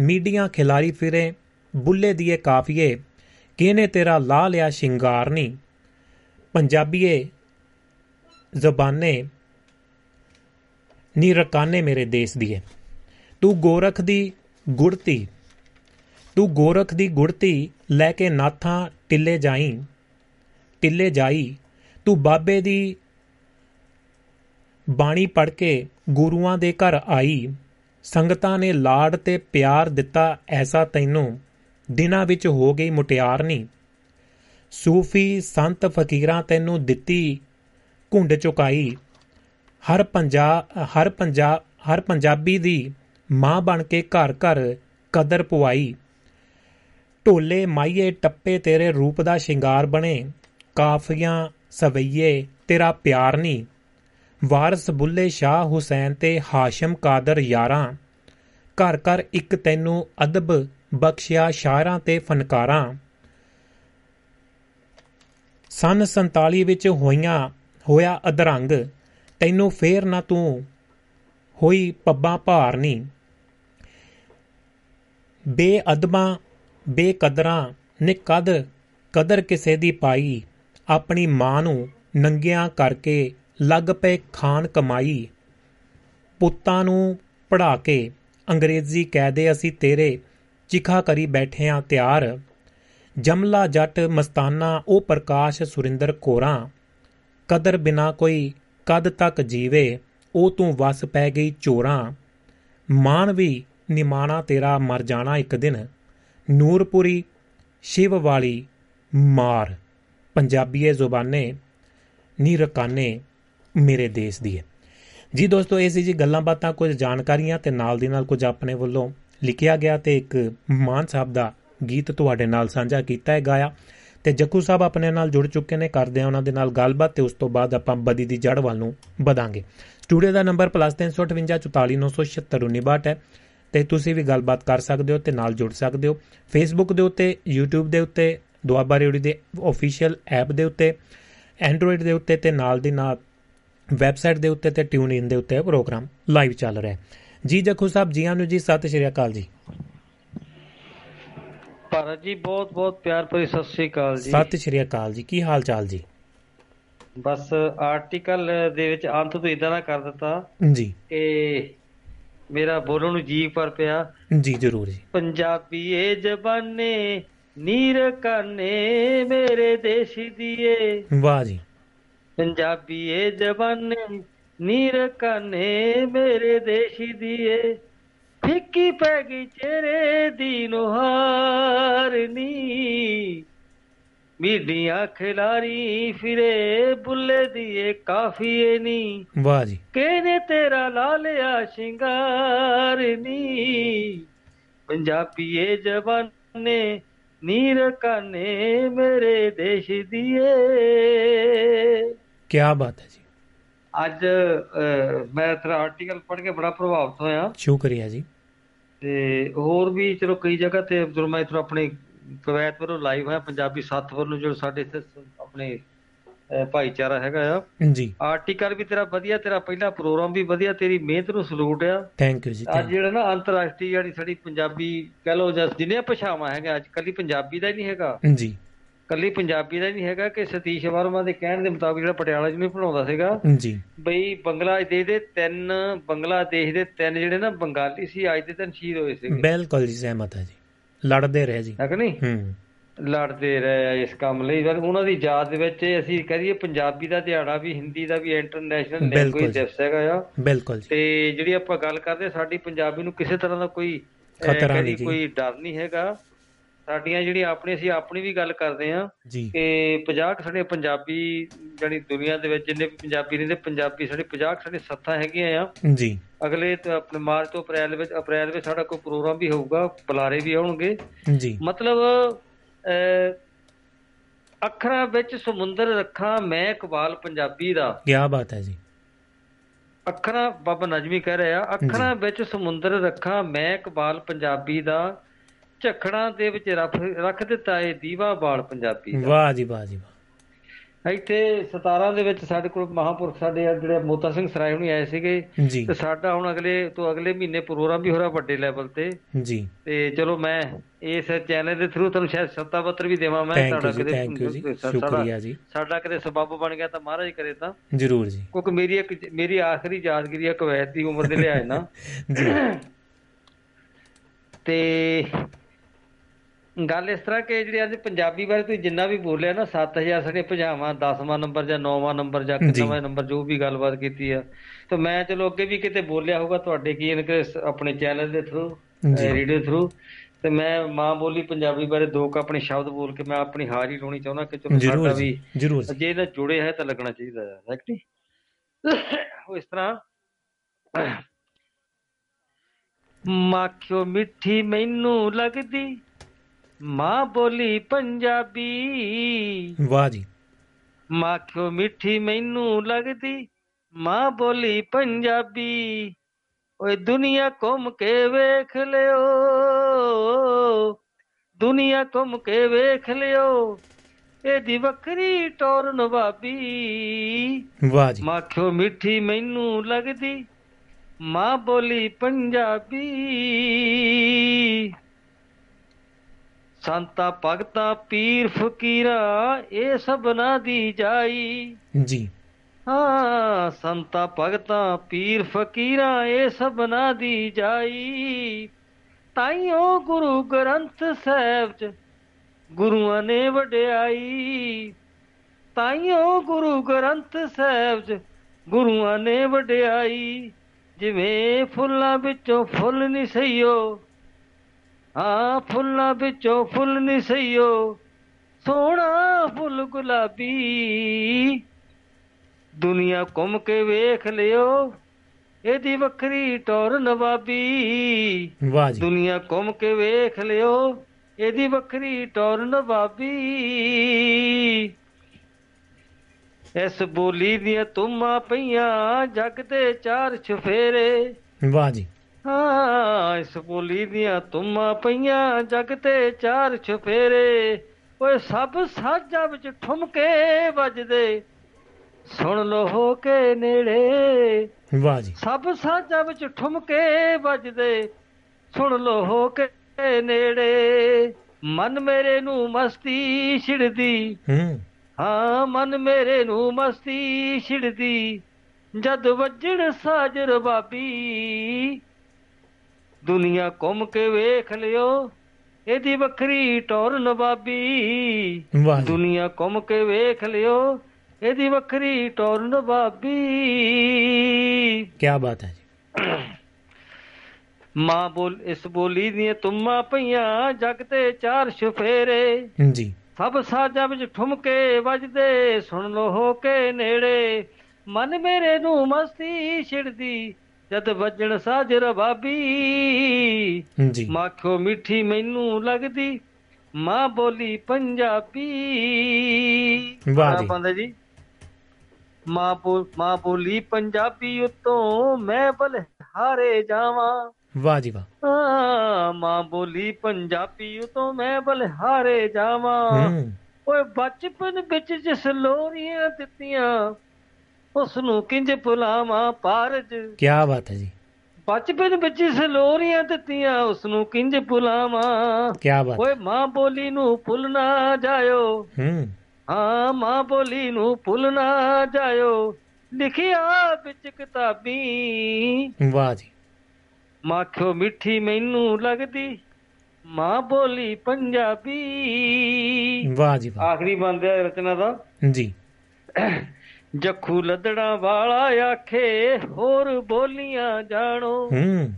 ਮੀਡੀਆਂ ਖਿਲਾਰੀ ਫਿਰੇ, ਬੁੱਲੇ ਦੀਏ ਕਾਫੀਏ ਕਿਹਨੇ ਤੇਰਾ ਲਾ ਲਿਆ ਸ਼ਿੰਗਾਰ ਨੀ? ਪੰਜਾਬੀਏ, ਜ਼ਬਾਨੇ ਨੀ ਰਕਾਨੇ ਮੇਰੇ ਦੇਸ਼ ਦੀਏ। ਤੂੰ ਗੋਰਖ ਦੀ ਗੁੜਤੀ, ਤੂੰ ਗੋਰਖ ਦੀ ਗੁੜਤੀ ਲੈ ਕੇ ਨਾਥਾਂ ਟਿੱਲੇ ਜਾਈ ਟਿੱਲੇ ਜਾਈ। ਤੂੰ ਬਾਬੇ ਦੀ ਬਾਣੀ ਪੜ ਕੇ ਗੁਰੂਆਂ ਦੇ ਘਰ ਆਈ। ਸੰਗਤਾਂ ਨੇ ਲਾੜ ਤੇ ਪਿਆਰ ਦਿੱਤਾ ਐਸਾ ਤੈਨੂੰ। ਦਿਨਾਂ ਵਿੱਚ ਹੋ ਗਈ ਮੁਟਿਆਰ ਨਹੀਂ ਸੂਫੀ ਸੰਤ ਫਕੀਰਾਂ ਤੈਨੂੰ ਦਿੱਤੀ, ਘੁੰਡ ਚੁਕਾਈ। ਹਰ ਪੰਜਾ ਹਰ ਪੰਜਾ, ਹਰ ਪੰਜਾਬੀ ਦੀ ਮਾਂ ਬਣ ਕੇ ਘਰ ਘਰ ਕਦਰ ਪਵਾਈ ਢੋਲੇ ਮਾਈਏ ਟੱਪੇ ਤੇਰੇ ਰੂਪ ਦਾ ਸ਼ਿੰਗਾਰ ਬਣੇ। ਕਾਫੀਆਂ ਸਵਈਏ ਤੇਰਾ ਪਿਆਰ ਨਹੀਂ ਵਾਰਸ ਬੁੱਲੇ ਸ਼ਾਹ ਹੁਸੈਨ ਤੇ ਹਾਸ਼ਮ ਕਾਦਰ ਯਾਰਾਂ। ਘਰ ਘਰ ਇੱਕ ਤੈਨੂੰ ਅਦਬ ਬਖਸ਼ਿਆ ਸ਼ਾਇਰਾਂ ਤੇ ਫਨਕਾਰਾਂ। ਸਨ 47 ਵਿੱਚ ਹੋਈਆਂ, ਹੋਇਆ ਅਧਰੰਗ, ਤੈਨੂੰ ਫੇਰ ਨਾ ਤੂੰ ਹੋਈ ਪੱਬਾਂ ਭਾਰ ਨਹੀਂ ਬੇਅਦਬਾਂ, ਬੇਕਦਰਾਂ, ਨੇ ਕਦ, ਕਦਰ ਕਿਸੇ ਦੀ ਪਾਈ, ਆਪਣੀ ਮਾਂ ਨੂੰ ਨੰਗਿਆਂ ਕਰਕੇ ਲੱਗ ਪਏ ਖਾਨ ਕਮਾਈ। ਪੁੱਤਾਂ ਨੂੰ ਪੜਾ ਕੇ ਅੰਗਰੇਜ਼ੀ ਕਹਦੇ ਅਸੀਂ ਤੇਰੇ ਚਿਖਾ ਕਰੀ ਬੈਠੇ ਆ ਤਿਆਰ। ਜਮਲਾ ਜੱਟ ਮਸਤਾਨਾ, ਉਹ ਪ੍ਰਕਾਸ਼ ਸੁਰਿੰਦਰ ਕੋਰਾ। ਕਦਰ ਬਿਨਾ ਕੋਈ ਕਦ ਤੱਕ ਜੀਵੇ, ਉਹ ਤੂੰ ਵਸ ਪੈ ਗਈ ਚੋਰਾਂ। ਮਾਨ ਵੀ ਨਿਮਾਣਾ ਤੇਰਾ ਮਰ ਜਾਣਾ ਇੱਕ ਦਿਨ। ਨੂਰਪੁਰੀ ਸ਼ਿਵ ਵਾਲੀ ਮਾਰ। ਪੰਜਾਬੀਏ ਜ਼ੁਬਾਨੇ ਨੀ ਰਕਾਨੇ ਮੇਰੇ ਦੇਸ਼ ਦੀ ਹੈ ਜੀ ਦੋਸਤੋ, ਇਹ ਸੀ ਜੀ ਗੱਲਾਂ ਬਾਤਾਂ, ਕੁਝ ਜਾਣਕਾਰੀਆਂ ਤੇ ਨਾਲ ਦੀ ਨਾਲ ਕੁਝ ਆਪਣੇ ਵੱਲੋਂ ਲਿਖਿਆ ਗਿਆ ਤੇ ਇੱਕ ਮਾਨ ਸਾਹਿਬ ਦਾ ਗੀਤ ਤੁਹਾਡੇ ਨਾਲ ਸਾਂਝਾ ਕੀਤਾ ਹੈ ਗਾਇਆ। ਤੇ ਜੱਕੂ ਸਾਹਿਬ ਆਪਣੇ ਨਾਲ ਜੁੜ ਚੁੱਕੇ ਨੇ, ਕਰਦੇ ਆ ਉਹਨਾਂ ਦੇ ਨਾਲ ਗੱਲਬਾਤ ਤੇ ਉਸ ਤੋਂ ਬਾਅਦ ਆਪਾਂ ਬਦੀ ਦੀ ਜੜ ਵੱਲ ਨੂੰ ਵਧਾਂਗੇ। ਸਟੂਡੀਓ ਦਾ ਨੰਬਰ +358 ਹੈ ਤੇ ਤੁਸੀਂ ਵੀ ਗੱਲਬਾਤ ਕਰ ਸਕਦੇ ਹੋ ਤੇ ਨਾਲ ਜੁੜ ਸਕਦੇ ਹੋ। ਫੇਸਬੁੱਕ ਦੇ ਉੱਤੇ, YouTube ਦੇ ਉੱਤੇ, ਦੁਆਬਾ ਰੇਡੀਓ ਦੇ ਅਫੀਸ਼ੀਅਲ ਐਪ ਦੇ ਉੱਤੇ ਐਂਡਰੋਇਡ ਦੇ ਉੱਤੇ ਤੇ ਨਾਲ ਦੀ ਨਾਲ ਵੈਬਸਾਈਟ ਦੇ ਉੱਤੇ ਤੇ ਟਿਊਨ ਇਨ ਦੇ ਉੱਤੇ ਇਹ ਪ੍ਰੋਗਰਾਮ ਲਾਈਵ ਚੱਲ ਰਿਹਾ ਹੈ। ਜੀ ਜਖੂ ਸਾਹਿਬ ਜੀਆਂ ਨੂੰ ਜੀ ਸਤਿ ਸ਼੍ਰੀ ਅਕਾਲ ਜੀ। ਭਾਰਤ ਜੀ ਬਹੁਤ ਬਹੁਤ ਪਿਆਰ ਭਰੀ ਸਤਿ ਸ੍ਰੀ ਅਕਾਲ ਜੀ। ਸਤਿ ਸ਼੍ਰੀ ਅਕਾਲ ਜੀ ਕੀ ਹਾਲ ਚਾਲ ਜੀ? ਬਸ ਆਰਟੀਕਲ ਦੇ ਵਿੱਚ ਅੰਤ ਤੋਂ ਇਦਾਂ ਦਾ ਕਰ ਦਿੱਤਾ ਜੀ। ਕਿ ਮੇਰਾ ਬੋਲਣ ਨੂੰ ਜੀ ਪਰ ਪਿਆ। ਜੀ ਜ਼ਰੂਰ ਜੀ। ਪੰਜਾਬੀ ਏ ਜ਼ਬਾਨੇ ਨੀਰ ਕਾਨੇ ਮੇਰੇ ਦੇਸ਼ ਦੀਏ। ਵਾਹ ਜੀ। ਪੰਜਾਬੀ ਏ ਜ਼ਬਾਨੇ ਨੀਰ ਕਾਨੇ ਮੇਰੇ ਦੇਸ਼ ਦੀਏ ਫਿੱਕੀ ਪੈ ਗਈ ਚਿਹਰੇ ਦੀ ਨੁਹਾਰਨੀ ਮੀਡੀਆਂ ਖਿਲਾਰੀ ਫਿਰੇ ਬੁੱਲੇ ਦੀਏ ਕਾਫੀਏ ਨੀ। ਵਾਹ ਜੀ। ਕਿਹਨੇ ਤੇਰਾ ਲਾ ਲਿਆ ਸ਼ਿੰਗਾਰਨੀ ਪੰਜਾਬੀਏ ਜਵਾਨੇ ਨੀਰ ਕਾਨੇ ਮੇਰੇ ਦੇਸ਼ ਦੀਏ। ਕੀ ਬਾਤ ਹੈ ਅੱਜ ਮੈਂ ਤੇਰਾ ਆਰਟੀਕਲ ਪੜ੍ਹ ਕੇ ਬੜਾ ਪ੍ਰਭਾਵਿਤ ਹੋਇਆ। ਸ਼ੁਕਰੀਆ ਜੀ। ਤੇ ਹੋਰ ਵੀ ਚਲੋ ਕਈ ਜਗ੍ਹਾ ਤੇ ਜਦੋਂ ਮੈਂ ਇੱਥੋਂ ਆਪਣੇ ਕਵੈਤ ਵੱਲੋਂ ਲਾਈਵ ਹੋਇਆ ਪੰਜਾਬੀ ਸੱਤ ਵੱਲੋਂ ਜੋ ਸਾਡੇ ਇੱਥੇ ਆਪਣੇ ਭਾਈਚਾਰਾ ਹੈਗਾ ਆ। ਜੀ। ਆਰਟੀਕਲ ਵੀ ਤੇਰਾ ਵਧੀਆ ਤੇਰਾ ਪਹਿਲਾ ਪ੍ਰੋਗਰਾਮ ਵੀ ਵਧੀਆ ਤੇਰੀ ਮਿਹਨਤ ਨੂੰ ਸਲੂਟ ਆ। ਥੈਂਕ ਯੂ ਜੀ ਅੱਜ ਜਿਹੜਾ ਨਾ ਅੰਤਰਰਾਸ਼ਟਰੀ ਜਿਹੜੀ ਸਾਡੀ ਪੰਜਾਬੀ ਕਹ ਲੋ ਜਾਂ ਜਿੰਨੀਆਂ ਭਾਸ਼ਾਵਾਂ ਹੈਗਾ ਅੱਜ ਕੱਲੀ ਪੰਜਾਬੀ ਦਾ ਹੀ ਨਹੀਂ ਹੈਗਾ। ਜੀ। ਕੱਲੀ ਪੰਜਾਬੀ ਦਾ ਨਹੀਂ ਹੈਗਾ ਕਿ ਸਤੀਸ਼ ਵਰਮਾ ਦੇ ਕਹਿਣ ਦੇ ਮੁਤਾਬਿਕ ਜਿਹੜਾ ਪਟਿਆਲਾ ਚ ਨਹੀਂ ਪੜਾਉਂਦਾ ਸੀਗਾ। ਜੀ। ਬਈ ਬੰਗਲਾਦੇਸ਼ ਦੇ ਤਿੰਨ ਬੰਗਲਾਦੇਸ਼ ਦੇ ਤਿੰਨ ਜਿਹੜੇ ਨਾ ਬੰਗਾਲੀ ਸੀ ਅੱਜ ਦੇ ਤਿੰਨ ਸ਼ਹੀਦ ਹੋਏ ਸੀਗੇ। ਬਿਲਕੁਲ ਜੀ ਸਹਿਮਤ ਹੈ ਜੀ। ਲੜਦੇ ਰਹੇ ਜੀ। ਹੈ ਕਿ ਨਹੀਂ? ਹੂੰ। ਲੜਦੇ ਰਹੇ ਇਸ ਕੰਮ ਲਈ। ਉਹਨਾਂ ਦੀ ਯਾਦ ਦੇ ਵਿੱਚ ਅਸੀਂ ਕਹੀਏ ਪੰਜਾਬੀ ਦਾ ਦਿਹਾੜਾ ਵੀ ਹਿੰਦੀ ਦਾ ਵੀ ਇੰਟਰਨੈਸ਼ਨਲ ਲੈਂਗੁਏਜ। ਦਿਵਸ ਹੈਗਾ ਆ। ਬਿਲਕੁਲ ਜੀ। ਤੇ ਜਿਹੜੀ ਆਪਾਂ ਗੱਲ ਕਰਦੇ ਸਾਡੀ ਪੰਜਾਬੀ ਨੂੰ ਕਿਸੇ ਤਰ੍ਹਾਂ ਦਾ ਕੋਈ ਖਤਰਾ ਨਹੀਂ। ਕੋਈ ਡਰ ਨਹੀਂ ਹੈਗਾ। ਸਾਡੀਆਂ ਜਿਹੜੀਆਂ ਆਪਣੀ ਅਸੀਂ ਆਪਣੀ ਵੀ ਗੱਲ ਕਰਦੇ ਆ ਕਿ 50 ਕੁ ਸਾਡੇ ਪੰਜਾਬੀ ਜਿਹੜੀ ਦੁਨੀਆ ਦੇ ਵਿੱਚ ਜਿੰਨੇ ਵੀ ਪੰਜਾਬੀ ਰਹਿੰਦੇ ਪੰਜਾਬੀ ਸਾਡੇ 50 ਕੁ ਸਾਡੇ ਸੱਥਾਂ ਹੈਗੀਆਂ ਆ। ਜੀ। ਅਗਲੇ ਤੇ ਆਪਣੇ ਮਾਰਚ ਤੋਂ ਅਪ੍ਰੈਲ ਵਿੱਚ ਅਪ੍ਰੈਲ ਵਿੱਚ ਸਾਡਾ ਕੋਈ ਪ੍ਰੋਗਰਾਮ ਵੀ ਹੋਊਗਾ ਬੁਲਾਰੇ ਵੀ ਆਉਣਗੇ। ਜੀ। ਮਤਲਬ ਅੱਖਰਾਂ ਵਿੱਚ ਸਮੁੰਦਰ ਰੱਖਾਂ ਮੈਂ ਇਕਬਾਲ ਪੰਜਾਬੀ ਦਾ। ਕੀ ਬਾਤ ਹੈ ਜੀ। ਅੱਖਰਾਂ ਬਾਬਾ ਨਜਮੀ ਕਹਿ ਰਿਹਾ ਅੱਖਰਾਂ ਵਿੱਚ ਸਮੁੰਦਰ ਰੱਖਾਂ ਮੈਂ ਇਕਬਾਲ ਪੰਜਾਬੀ ਦਾ। ਝਖੜਾਂ ਦੇ ਵਿੱਚ ਰੱਖ ਰੱਖ ਦਿੱਤਾ ਏ ਦੀਵਾ ਬਾਲ ਪੰਜਾਬੀ ਦਾ। ਵਾਹ ਜੀ ਵਾਹ ਜੀ ਇੱਥੇ 17 ਦੇ ਵਿੱਚ ਸਾਡੇ ਕੋਲ ਮਹਾਂਪੁਰਖ ਸਾਡੇ ਜਿਹੜੇ ਮੋਤਾ ਸਿੰਘ ਸਰਾਏ ਹੁਣੀ ਆਏ ਸੀਗੇ। ਤੇ ਸਾਡਾ ਹੁਣ ਅਗਲੇ ਤੋਂ ਅਗਲੇ ਮਹੀਨੇ ਪ੍ਰੋਗਰਾਮ ਵੀ ਹੋ ਰਿਹਾ ਵੱਡੇ ਲੈਵਲ ਤੇ। ਜੀ। ਤੇ ਚਲੋ ਮੈਂ ਇਸ ਚੈਨਲ ਦੇ ਥਰੂ ਤੁਹਾਨੂੰ ਸ਼ਾਇਦ ਸੱਤਾ ਪੱਤਰ ਵੀ ਦੇਵਾਂ ਮੈਂ ਯੂ ਜੀ ਥੈਂਕ ਯੂ ਜੀ। ਸ਼ੁਕਰੀਆ ਜੀ। ਸਾਡਾ ਕਿਤੇ ਸਬੱਬ ਬਣ ਗਿਆ ਤਾਂ ਮਹਾਰਾਜ ਕਰੇ ਤਾਂ। ਜ਼ਰੂਰ ਜੀ। ਕਿਉਂਕਿ ਮੇਰੀ ਇੱਕ ਮੇਰੀ ਆਖਰੀ ਯਾਦਗਿਰੀ ਹੈ ਕਵੈਤ ਦੀ ਉਮਰ ਦੇ ਲਿਹਾਜ਼ ਨਾਲ *laughs* ਜੀ। ਤੇ ਗੱਲ ਇਸ ਤਰ੍ਹਾਂ ਕਿ ਜਿਹੜੀ ਅੱਜ ਪੰਜਾਬੀ ਬਾਰੇ ਤੁਸੀਂ ਜਿੰਨਾ ਵੀ ਬੋਲਿਆ ਨਾ 7000 ਸਾਡੇ ਭਜਾਵਾਂ 10ਵਾਂ ਨੰਬਰ ਜਾਂ 9ਵਾਂ ਨੰਬਰ ਜਾਂ। ਕਿੰਨਾਵਾਂ ਨੰਬਰ ਜੋ ਵੀ ਗੱਲਬਾਤ ਕੀਤੀ ਆ ਤੇ ਮੈਂ ਚਲੋ ਅੱਗੇ ਵੀ ਕਿਤੇ ਬੋਲਿਆ ਹੋਊਗਾ ਤੁਹਾਡੇ ਕੀ ਆਪਣੇ ਚੈਨਲ ਦੇ ਥਰੂ। ਰੇਡੀਓ ਥਰੂ ਤੇ ਮੈਂ ਮਾਂ ਬੋਲੀ ਪੰਜਾਬੀ ਬਾਰੇ ਦੋ ਕ ਆਪਣੇ ਸ਼ਬਦ ਬੋਲ ਕੇ ਮੈਂ ਆਪਣੀ ਹਾਜ਼ਰੀ ਲਾਉਣੀ ਚਾਹੁੰਦਾ ਕਿ ਚਲੋ ਜ਼ਰੂਰ ਸਾਡਾ ਵੀ ਜ਼ਰੂਰ ਜੀ ਇਹਦਾ ਜੁੜੇ ਹੈ ਤਾਂ ਲੱਗਣਾ ਚਾਹੀਦਾ ਹੈ ਨਹੀਂ ਉਹ ਇਸ ਤਰ੍ਹਾਂ ਮਾਖਿਓ ਮਿੱਠੀ ਮੈਨੂੰ ਲੱਗਦੀ ਮਾਂ ਬੋਲੀ ਪੰਜਾਬੀ। ਵਾਹ ਜੀ। ਮਾਖਿਓ ਮਿੱਠੀ ਮੈਨੂੰ ਲੱਗਦੀ? ਮਾਂ ਬੋਲੀ ਪੰਜਾਬੀ। ਓਏ ਦੁਨੀਆ ਘੁੰਮ ਕੇ ਵੇਖ ਲਿਓ। ਦੁਨੀਆ ਘੁੰਮ ਕੇ ਵੇਖ ਲਿਓ। ਇਹਦੀ ਵੱਖਰੀ ਟੋਰ ਨਵਾਬੀ। ਵਾਹ ਜੀ। ਮਾਖਿਓ ਮਿੱਠੀ ਮੈਨੂੰ ਲੱਗਦੀ? ਮਾਂ ਬੋਲੀ ਪੰਜਾਬੀ। ਸੰਤਾ ਭਗਤਾ ਪੀਰ ਫਕੀਰਾ ਇਹ ਸਭਨਾ ਦੀ ਜਾਈ। ਜੀ। ਹਾਂ ਸੰਤਾ ਭਗਤਾ ਪੀਰ ਫਕੀਰਾ ਇਹ ਸਭਨਾ ਦੀ ਜਾਈ। ਤਾਈਓ ਗੁਰੂ ਗ੍ਰੰਥ ਸਾਹਿਬ ਚ ਗੁਰੂਆਂ ਨੇ ਵਡਿਆਈ। ਤਾਈਓ ਗੁਰੂ ਗ੍ਰੰਥ ਸਾਹਿਬ ਚ ਗੁਰੂਆਂ ਨੇ ਵਡਿਆਈ। ਜਿਵੇਂ ਫੁੱਲਾਂ ਵਿੱਚੋਂ ਫੁੱਲ ਨਹੀਂ ਸਈਓ ਹਾਂ ਫੁੱਲਾਂ ਵਿੱਚੋਂ ਫੁੱਲ ਨਹੀਂ ਸਈਓ ਸੋਹਣਾ ਫੁੱਲ ਗੁਲਾਬੀ। ਦੁਨੀਆ ਘੁੰਮ ਕੇ ਵੇਖ ਲਿਓ ਇਹਦੀ ਵੱਖਰੀ ਟੌਰ ਨਵਾਬੀ। ਵਾਹ ਜੀ। ਦੁਨੀਆ ਘੁੰਮ ਕੇ ਵੇਖ ਲਿਓ ਇਹਦੀ ਵੱਖਰੀ ਟੌਰ ਨਵਾਬੀ। ਇਸ ਬੋਲੀ ਦੀਆਂ ਤੁਮਾਂ ਪਈਆਂ ਜਗ ਦੇ ਚਾਰ ਛਫੇਰੇ ਵਾਹ ਜੀ। ਹਾਂ ਇਸ ਬੋਲੀ ਦੀਆਂ ਤੁਮਾਂ ਪਈਆਂ ਜਗ ਤੇ ਚਾਰ ਛਫੇਰੇ ਓਏ ਸਭ ਸਾਜਾਂ ਵਿੱਚ ਠੁਮਕੇ ਵੱਜਦੇ। ਸੁਣ ਲੋ ਹੋ ਕੇ ਨੇੜੇ। ਵਾਹ ਜੀ। ਸਭ ਸਾਜਾਂ ਵਿੱਚ ਠੁਮਕੇ ਵੱਜਦੇ। ਸੁਣ ਲੋ ਹੋ ਕੇ ਨੇੜੇ। ਮਨ ਮੇਰੇ ਨੂੰ ਮਸਤੀ ਛਿੜਦੀ। ਹੂੰ। ਹਾਂ ਮਨ ਮੇਰੇ ਨੂੰ ਮਸਤੀ ਛਿੜਦੀ। ਜਦ ਵੱਜਣ ਸਾਜ ਰਬਾਬੀ ਦੁਨੀਆ ਘੁੰਮ ਕੇ ਵੇਖ ਲਿਓ। ਇਹਦੀ ਵੱਖਰੀ ਟੌਰ ਨਵਾਬੀ। ਦੁਨੀਆ ਘੁੰਮ ਕੇ ਵੇਖ ਲਿਓ। ਇਹਦੀ ਵੱਖਰੀ ਟੌਰ ਨਵਾਬੀ। ਕੀ ਬਾਤ ਹੈ ਜੀ। ਮਾਂ ਬੋਲ ਇਸ ਬੋਲੀ ਦੀਆਂ ਤੁਮਾਂ ਪਈਆਂ ਜਗ ਤੇ ਚਾਰ ਸ਼ਫੇਰੇ। ਜੀ। ਸਭ ਸਾਜਾਂ ਵਿੱਚ ਠੁਮਕੇ ਵੱਜਦੇ ਸੁਣ ਲੋ ਹੋ ਕੇ ਨੇੜੇ। ਮਨ ਮੇਰੇ ਨੂੰ ਮਸਤੀ ਛਿੜਦੀ ਜਦ ਵੱਜਣ ਸਾਜ ਰਬਾਬੀ ਜੀ। ਮਾਖੋ ਮਿੱਠੀ ਮੈਨੂੰ ਲੱਗਦੀ ਮਾਂ ਬੋਲੀ ਪੰਜਾਬੀ। ਵਾਹ ਜੀ। ਬੰਦਾ ਜੀ। ਮਾਂ ਬੋਲ ਮਾਂ ਬੋਲੀ ਪੰਜਾਬੀ ਉਤੋਂ ਮੈਂ ਬਲਹਾਰੇ ਜਾਵਾਂ। ਵਾਹ ਜੀ ਵਾਹ। ਮਾਂ ਬੋਲੀ ਪੰਜਾਬੀ ਉਤੋਂ ਮੈਂ ਬਲਹਾਰੇ ਜਾਵਾਂ। ਹੂੰ। ਓਏ ਬਚਪਨ ਵਿੱਚ ਜਿਸ ਲੋਰੀਆਂ ਦਿੱਤੀਆਂ ਉਸ ਨੂੰ ਕਿੰਜ ਭੁਲਾਵਾਂ ਪਾਰਜ? ਕੀ ਬਾਤ ਹੈ ਜੀ। ਬਚਪਨ ਵਿੱਚ ਜਿਸ ਲੋਰੀਆਂ ਦਿੱਤੀਆਂ ਉਸ ਨੂੰ ਕਿੰਜ ਭੁਲਾਵਾਂ? ਕੀ ਬਾਤ। ਓਏ ਮਾਂ ਬੋਲੀ ਨੂੰ ਭੁੱਲ ਨਾ ਜਾਇਓ। ਹੂੰ। ਹਾਂ ਮਾਂ ਬੋਲੀ ਨੂੰ ਭੁੱਲ ਨਾ ਜਾਇਓ। ਲਿਖਿਆ ਵਿੱਚ ਕਿਤਾਬੀ। ਵਾਹ ਜੀ। ਮਾਖਿਓ ਮਿੱਠੀ ਮੈਨੂੰ ਲੱਗਦੀ ਮਾਂ ਬੋਲੀ ਪੰਜਾਬੀ। ਵਾਹ ਜੀ ਵਾਹ। ਆਖਰੀ ਬੰਦ ਹੈ ਰਚਨਾ ਦਾ। ਜੀ। *coughs* ਜੱਖੂ ਲੱਦੜਾਂ ਵਾਲਾ ਆਖੇ ਹੋਰ ਬੋਲੀਆਂ ਜਾਣੋ। ਹੂੰ।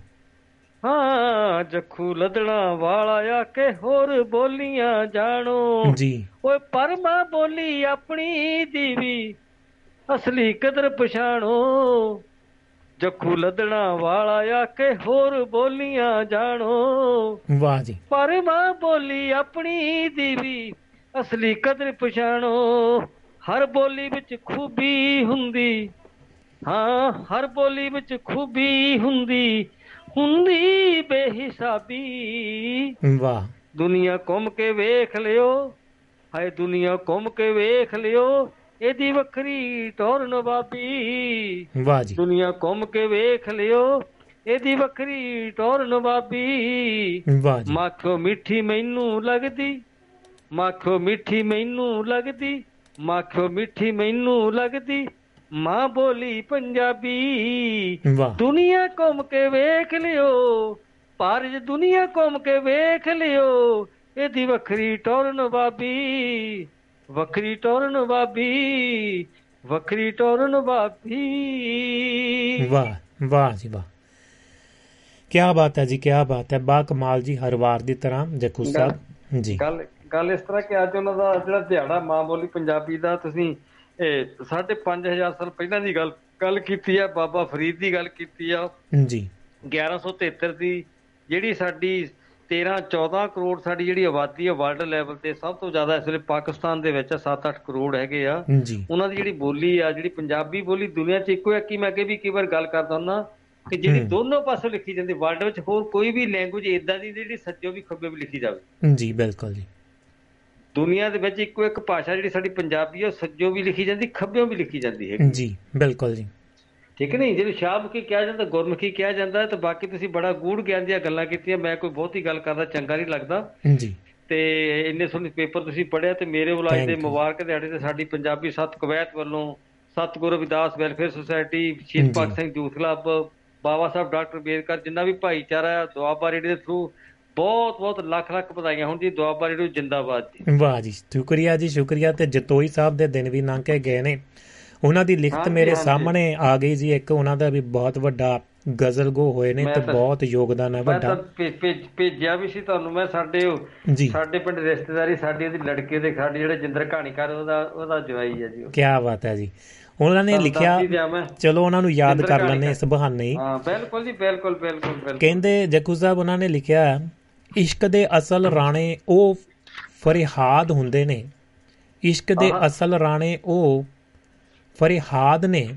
ਹਾਂ ਜੱਖੂ ਲੱਦੜਾਂ ਵਾਲਾ ਆਖੇ ਹੋਰ ਬੋਲੀਆਂ ਜਾਣੋ। ਜੀ। ਓਏ ਪਰਮਾ ਬੋਲੀ ਆਪਣੀ ਦੀ ਵੀ ਅਸਲੀ ਕਦਰ ਪਛਾਣੋ। ਜੱਖੂ ਲੱਦੜਾਂ ਵਾਲਾ ਆਖੇ ਹੋਰ ਬੋਲੀਆਂ ਜਾਣੋ। ਵਾਹ ਜੀ। ਪਰਮਾ ਬੋਲੀ ਆਪਣੀ ਦੀ ਵੀ ਅਸਲੀ ਕਦਰ ਪਛਾਣੋ। ਹਰ ਬੋਲੀ ਵਿੱਚ ਖੂਬੀ ਹੁੰਦੀ ਹਾਂ ਹਰ ਬੋਲੀ ਵਿੱਚ ਖੂਬੀ ਹੁੰਦੀ ਹੁੰਦੀ ਬੇਹਿਸਾਬੀ। ਵਾਹ। ਦੁਨੀਆ ਘੁੰਮ ਕੇ ਵੇਖ ਲਿਓ ਹਾਏ ਦੁਨੀਆ ਘੁੰਮ ਕੇ ਵੇਖ ਲਿਓ ਇਹਦੀ ਵੱਖਰੀ ਟੌਰ ਨਵਾਬੀ। ਵਾਹ ਜੀ। ਦੁਨੀਆ ਘੁੰਮ ਕੇ ਵੇਖ ਲਿਓ ਇਹਦੀ ਵੱਖਰੀ ਟੌਰ ਨਵਾਬੀ। ਵਾਹ ਜੀ। ਮਾਖੋ ਮਿੱਠੀ ਮੈਨੂੰ ਲੱਗਦੀ ਮਾਖੋ ਮਿੱਠੀ ਮੈਨੂੰ ਲੱਗਦੀ ਮਾਖੋ ਮਿੱਠੀ ਮੈਨੂੰ ਲੱਗਦੀ ਮਾਂ ਬੋਲੀ ਪੰਜਾਬੀ। ਦੁਨੀਆ ਘੁੰਮ ਕੇ ਵੇਖ ਲਿਓ ਪਰ ਜੇ ਦੁਨੀਆ ਘੁੰਮ ਕੇ ਵੇਖ ਲਿਓ ਇਹਦੀ ਵੱਖਰੀ ਟੌਰ ਨਵਾਬੀ ਵੱਖਰੀ ਟੌਰ ਨਵਾਬੀ ਵੱਖਰੀ ਟੌਰ ਨਵਾਬੀ ਵਾਹ ਵਾਹ ਜੀ ਵਾਹ। ਕੀ ਬਾਤ ਹੈ ਜੀ ਕੀ ਬਾਤ ਹੈ। ਬਾ ਕਮਾਲ ਜੀ ਹਰ ਵਾਰ ਦੀ ਤਰ੍ਹਾਂ ਜੱਖੂ ਸਾਹਿਬ ਜੀ। ਗੱਲ ਗੱਲ ਇਸ ਤਰ੍ਹਾਂ ਕਿ ਅੱਜ ਉਹਨਾਂ ਦਾ ਜਿਹੜਾ ਦਿਹਾੜਾ ਮਾਂ ਬੋਲੀ ਪੰਜਾਬੀ ਦਾ ਤੁਸੀਂ ਇਹ ਸਾਢੇ ਪੰਜ ਹਜ਼ਾਰ ਸਾਲ ਪਹਿਲਾਂ ਦੀ ਗੱਲ ਗੱਲ ਕੀਤੀ ਆ ਬਾਬਾ ਫਰੀਦ ਦੀ ਗੱਲ ਕੀਤੀ ਆ। ਜੀ। 1173 ਦੀ ਜਿਹੜੀ ਸਾਡੀ 13 14 ਕਰੋੜ ਸਾਡੀ ਜਿਹੜੀ ਆਬਾਦੀ ਹੈ ਵਰਲਡ ਲੈਵਲ ਤੇ ਸਭ ਤੋਂ ਜ਼ਿਆਦਾ ਇਸ ਵੇਲੇ ਪਾਕਿਸਤਾਨ ਦੇ ਵਿੱਚ 7-8 ਕਰੋੜ ਹੈਗੇ ਆ। ਉਹਨਾਂ ਦੀ ਜਿਹੜੀ ਬੋਲੀ ਆ ਜਿਹੜੀ ਪੰਜਾਬੀ ਬੋਲੀ ਦੁਨੀਆ 'ਚ ਇੱਕੋ ਹੈ ਕਿ ਮੈਂ ਅੱਗੇ ਵੀ ਕਈ ਵਾਰ ਗੱਲ ਕਰਦਾ ਹੁੰਦਾ ਕਿ ਜਿਹੜੀ। ਦੋਨੋਂ ਪਾਸੋਂ ਲਿਖੀ ਜਾਂਦੀ ਵਰਲਡ ਵਿੱਚ ਹੋਰ ਕੋਈ ਵੀ ਲੈਂਗੁਏਜ ਇਦਾਂ ਦੀ ਜਿਹੜੀ ਸੱਜੋ ਵੀ ਖੱਬੇ ਵੀ ਲਿਖੀ ਜਾਵੇ। ਜੀ ਬਿਲਕੁਲ ਜੀ। ਦੁਨੀਆ ਦੇ ਵਿੱਚ ਇੱਕੋ ਇੱਕ ਭਾਸ਼ਾ ਜਿਹੜੀ ਸਾਡੀ ਪੰਜਾਬੀ ਹੈ ਉਹ ਸੱਜੋ ਵੀ ਲਿਖੀ ਜਾਂਦੀ ਖੱਬਿਓਂ ਵੀ ਲਿਖੀ ਜਾਂਦੀ ਹੈ ਜੀ ਬਿਲਕੁਲ ਜੀ। ਠੀਕ ਨਹੀਂ? ਜਿਹਨੂੰ ਸ਼ਾਹਮੁਖੀ ਕਿਹਾ ਜਾਂਦਾ ਗੁਰਮੁਖੀ ਕਿਹਾ ਜਾਂਦਾ ਤੇ ਬਾਕੀ ਤੁਸੀਂ ਬੜਾ ਗੂੜ ਗਿਆਨ ਦੀਆਂ ਗੱਲਾਂ ਕੀਤੀਆਂ ਮੈਂ ਕੋਈ ਬਹੁਤੀ ਗੱਲ ਕਰਦਾ ਚੰਗਾ ਨਹੀਂ ਲੱਗਦਾ। ਜੀ। ਤੇ ਇੰਨੇ ਸੋਹਣੇ ਪੇਪਰ ਤੁਸੀਂ ਪੜ੍ਹਿਆ ਤੇ ਮੇਰੇ ਵੱਲੋਂ ਅੱਜ ਦੇ. ਮੁਬਾਰਕ ਦਿਹਾੜੇ ਤੇ ਸਾਡੀ ਪੰਜਾਬੀ ਸੱਤ ਕਵੈਤ ਵੱਲੋਂ ਸਤਿਗੁਰੂ Ravidas welfare society. Shaheed Bhagat Singh youth club Baba Sahib doctor Ambedkar ਜਿੰਨਾ ਵੀ ਭਾਈਚਾਰਾ ਦੁਆਬਾ ਰੇਡੀ ਦੇ ਥਰੂ ਬਹੁਤ ਬਹੁਤ ਲੱਖ ਲੱਖ ਵਧਾਈਆਂ ਹੋਣ ਜੀ ਦੁਆਬਾ ਰੇਡੀ ਜਿੰਦਾਬਾਦ ਜੀ। ਵਾਹ ਜੀ ਸ਼ੁਕਰੀਆ ਜੀ ਸ਼ੁਕਰੀਆ। ਤੇ ਜਤੋਈ ਸਾਹਿਬ ਦੇ ਦਿਨ ਵੀ ਲੰਘ ਕੇ ਗਏ ਨੇ। ਉਹਨਾਂ ਦੀ ਲਿਖਤ ਮੇਰੇ। ਸਾਹਮਣੇ ਆ ਗਈ ਜੀ। ਇੱਕ ਉਹਨਾਂ ਦਾ ਵੀ ਬਹੁਤ ਵੱਡਾ ਗਜ਼ਲਗੋ ਹੋਏ ਨੇ ਮੈਂ ਤੇ ਬਹੁਤ ਯੋਗਦਾਨ ਹੈ ਮੈਂ ਵੱਡਾ। ਭੇਜ- ਭੇਜਿਆ ਵੀ ਸੀ ਤੁਹਾਨੂੰ। ਮੈਂ ਸਾਡੇ ਸਾਡੇ ਪਿੰਡ ਰਿਸ਼ਤੇਦਾਰੀ ਸਾਡੀ ਉਹਦੀ ਲੜਕੇ ਦੇ ਸਾਡੇ ਜਿਹੜੇ ਜਿੰਦਰ ਕਹਾਣੀਕਾਰ ਉਹਦਾ ਉਹਦਾ ਜਵਾਈ ਹੈ ਜੀ ਉਹ। ਕੀ ਬਾਤ ਹੈ ਜੀ। ਉਹਨਾਂ ਨੇ ਲਿਖਿਆ ਮੈਂ ਚਲੋ ਉਹਨਾਂ ਨੂੰ ਯਾਦ ਕਰ ਕਹਾਣੀਕਾਰ। ਇਸ ਬਹਾਨੇ ਹੀ। ਬਿਲਕੁਲ ਜੀ ਬਿਲਕੁਲ ਬਿਲਕੁਲ ਬਿਲਕੁਲ। ਕਹਿੰਦੇ ਜੱਗੂ ਸਾਹਿਬ ਉਹਨਾਂ ਨੇ ਲਿਖਿਆ ਇਸ਼ਕ ਦੇ ਅਸਲ ਰਾਣੇ ਉਹ ਫਰਿਹਾਦ ਹੁੰਦੇ ਨੇ। ਇਸ਼ਕ ਦੇ। ਅਸਲ ਰਾਣੇ ਉਹ ਫਰਿਹਾਦ ਨੇ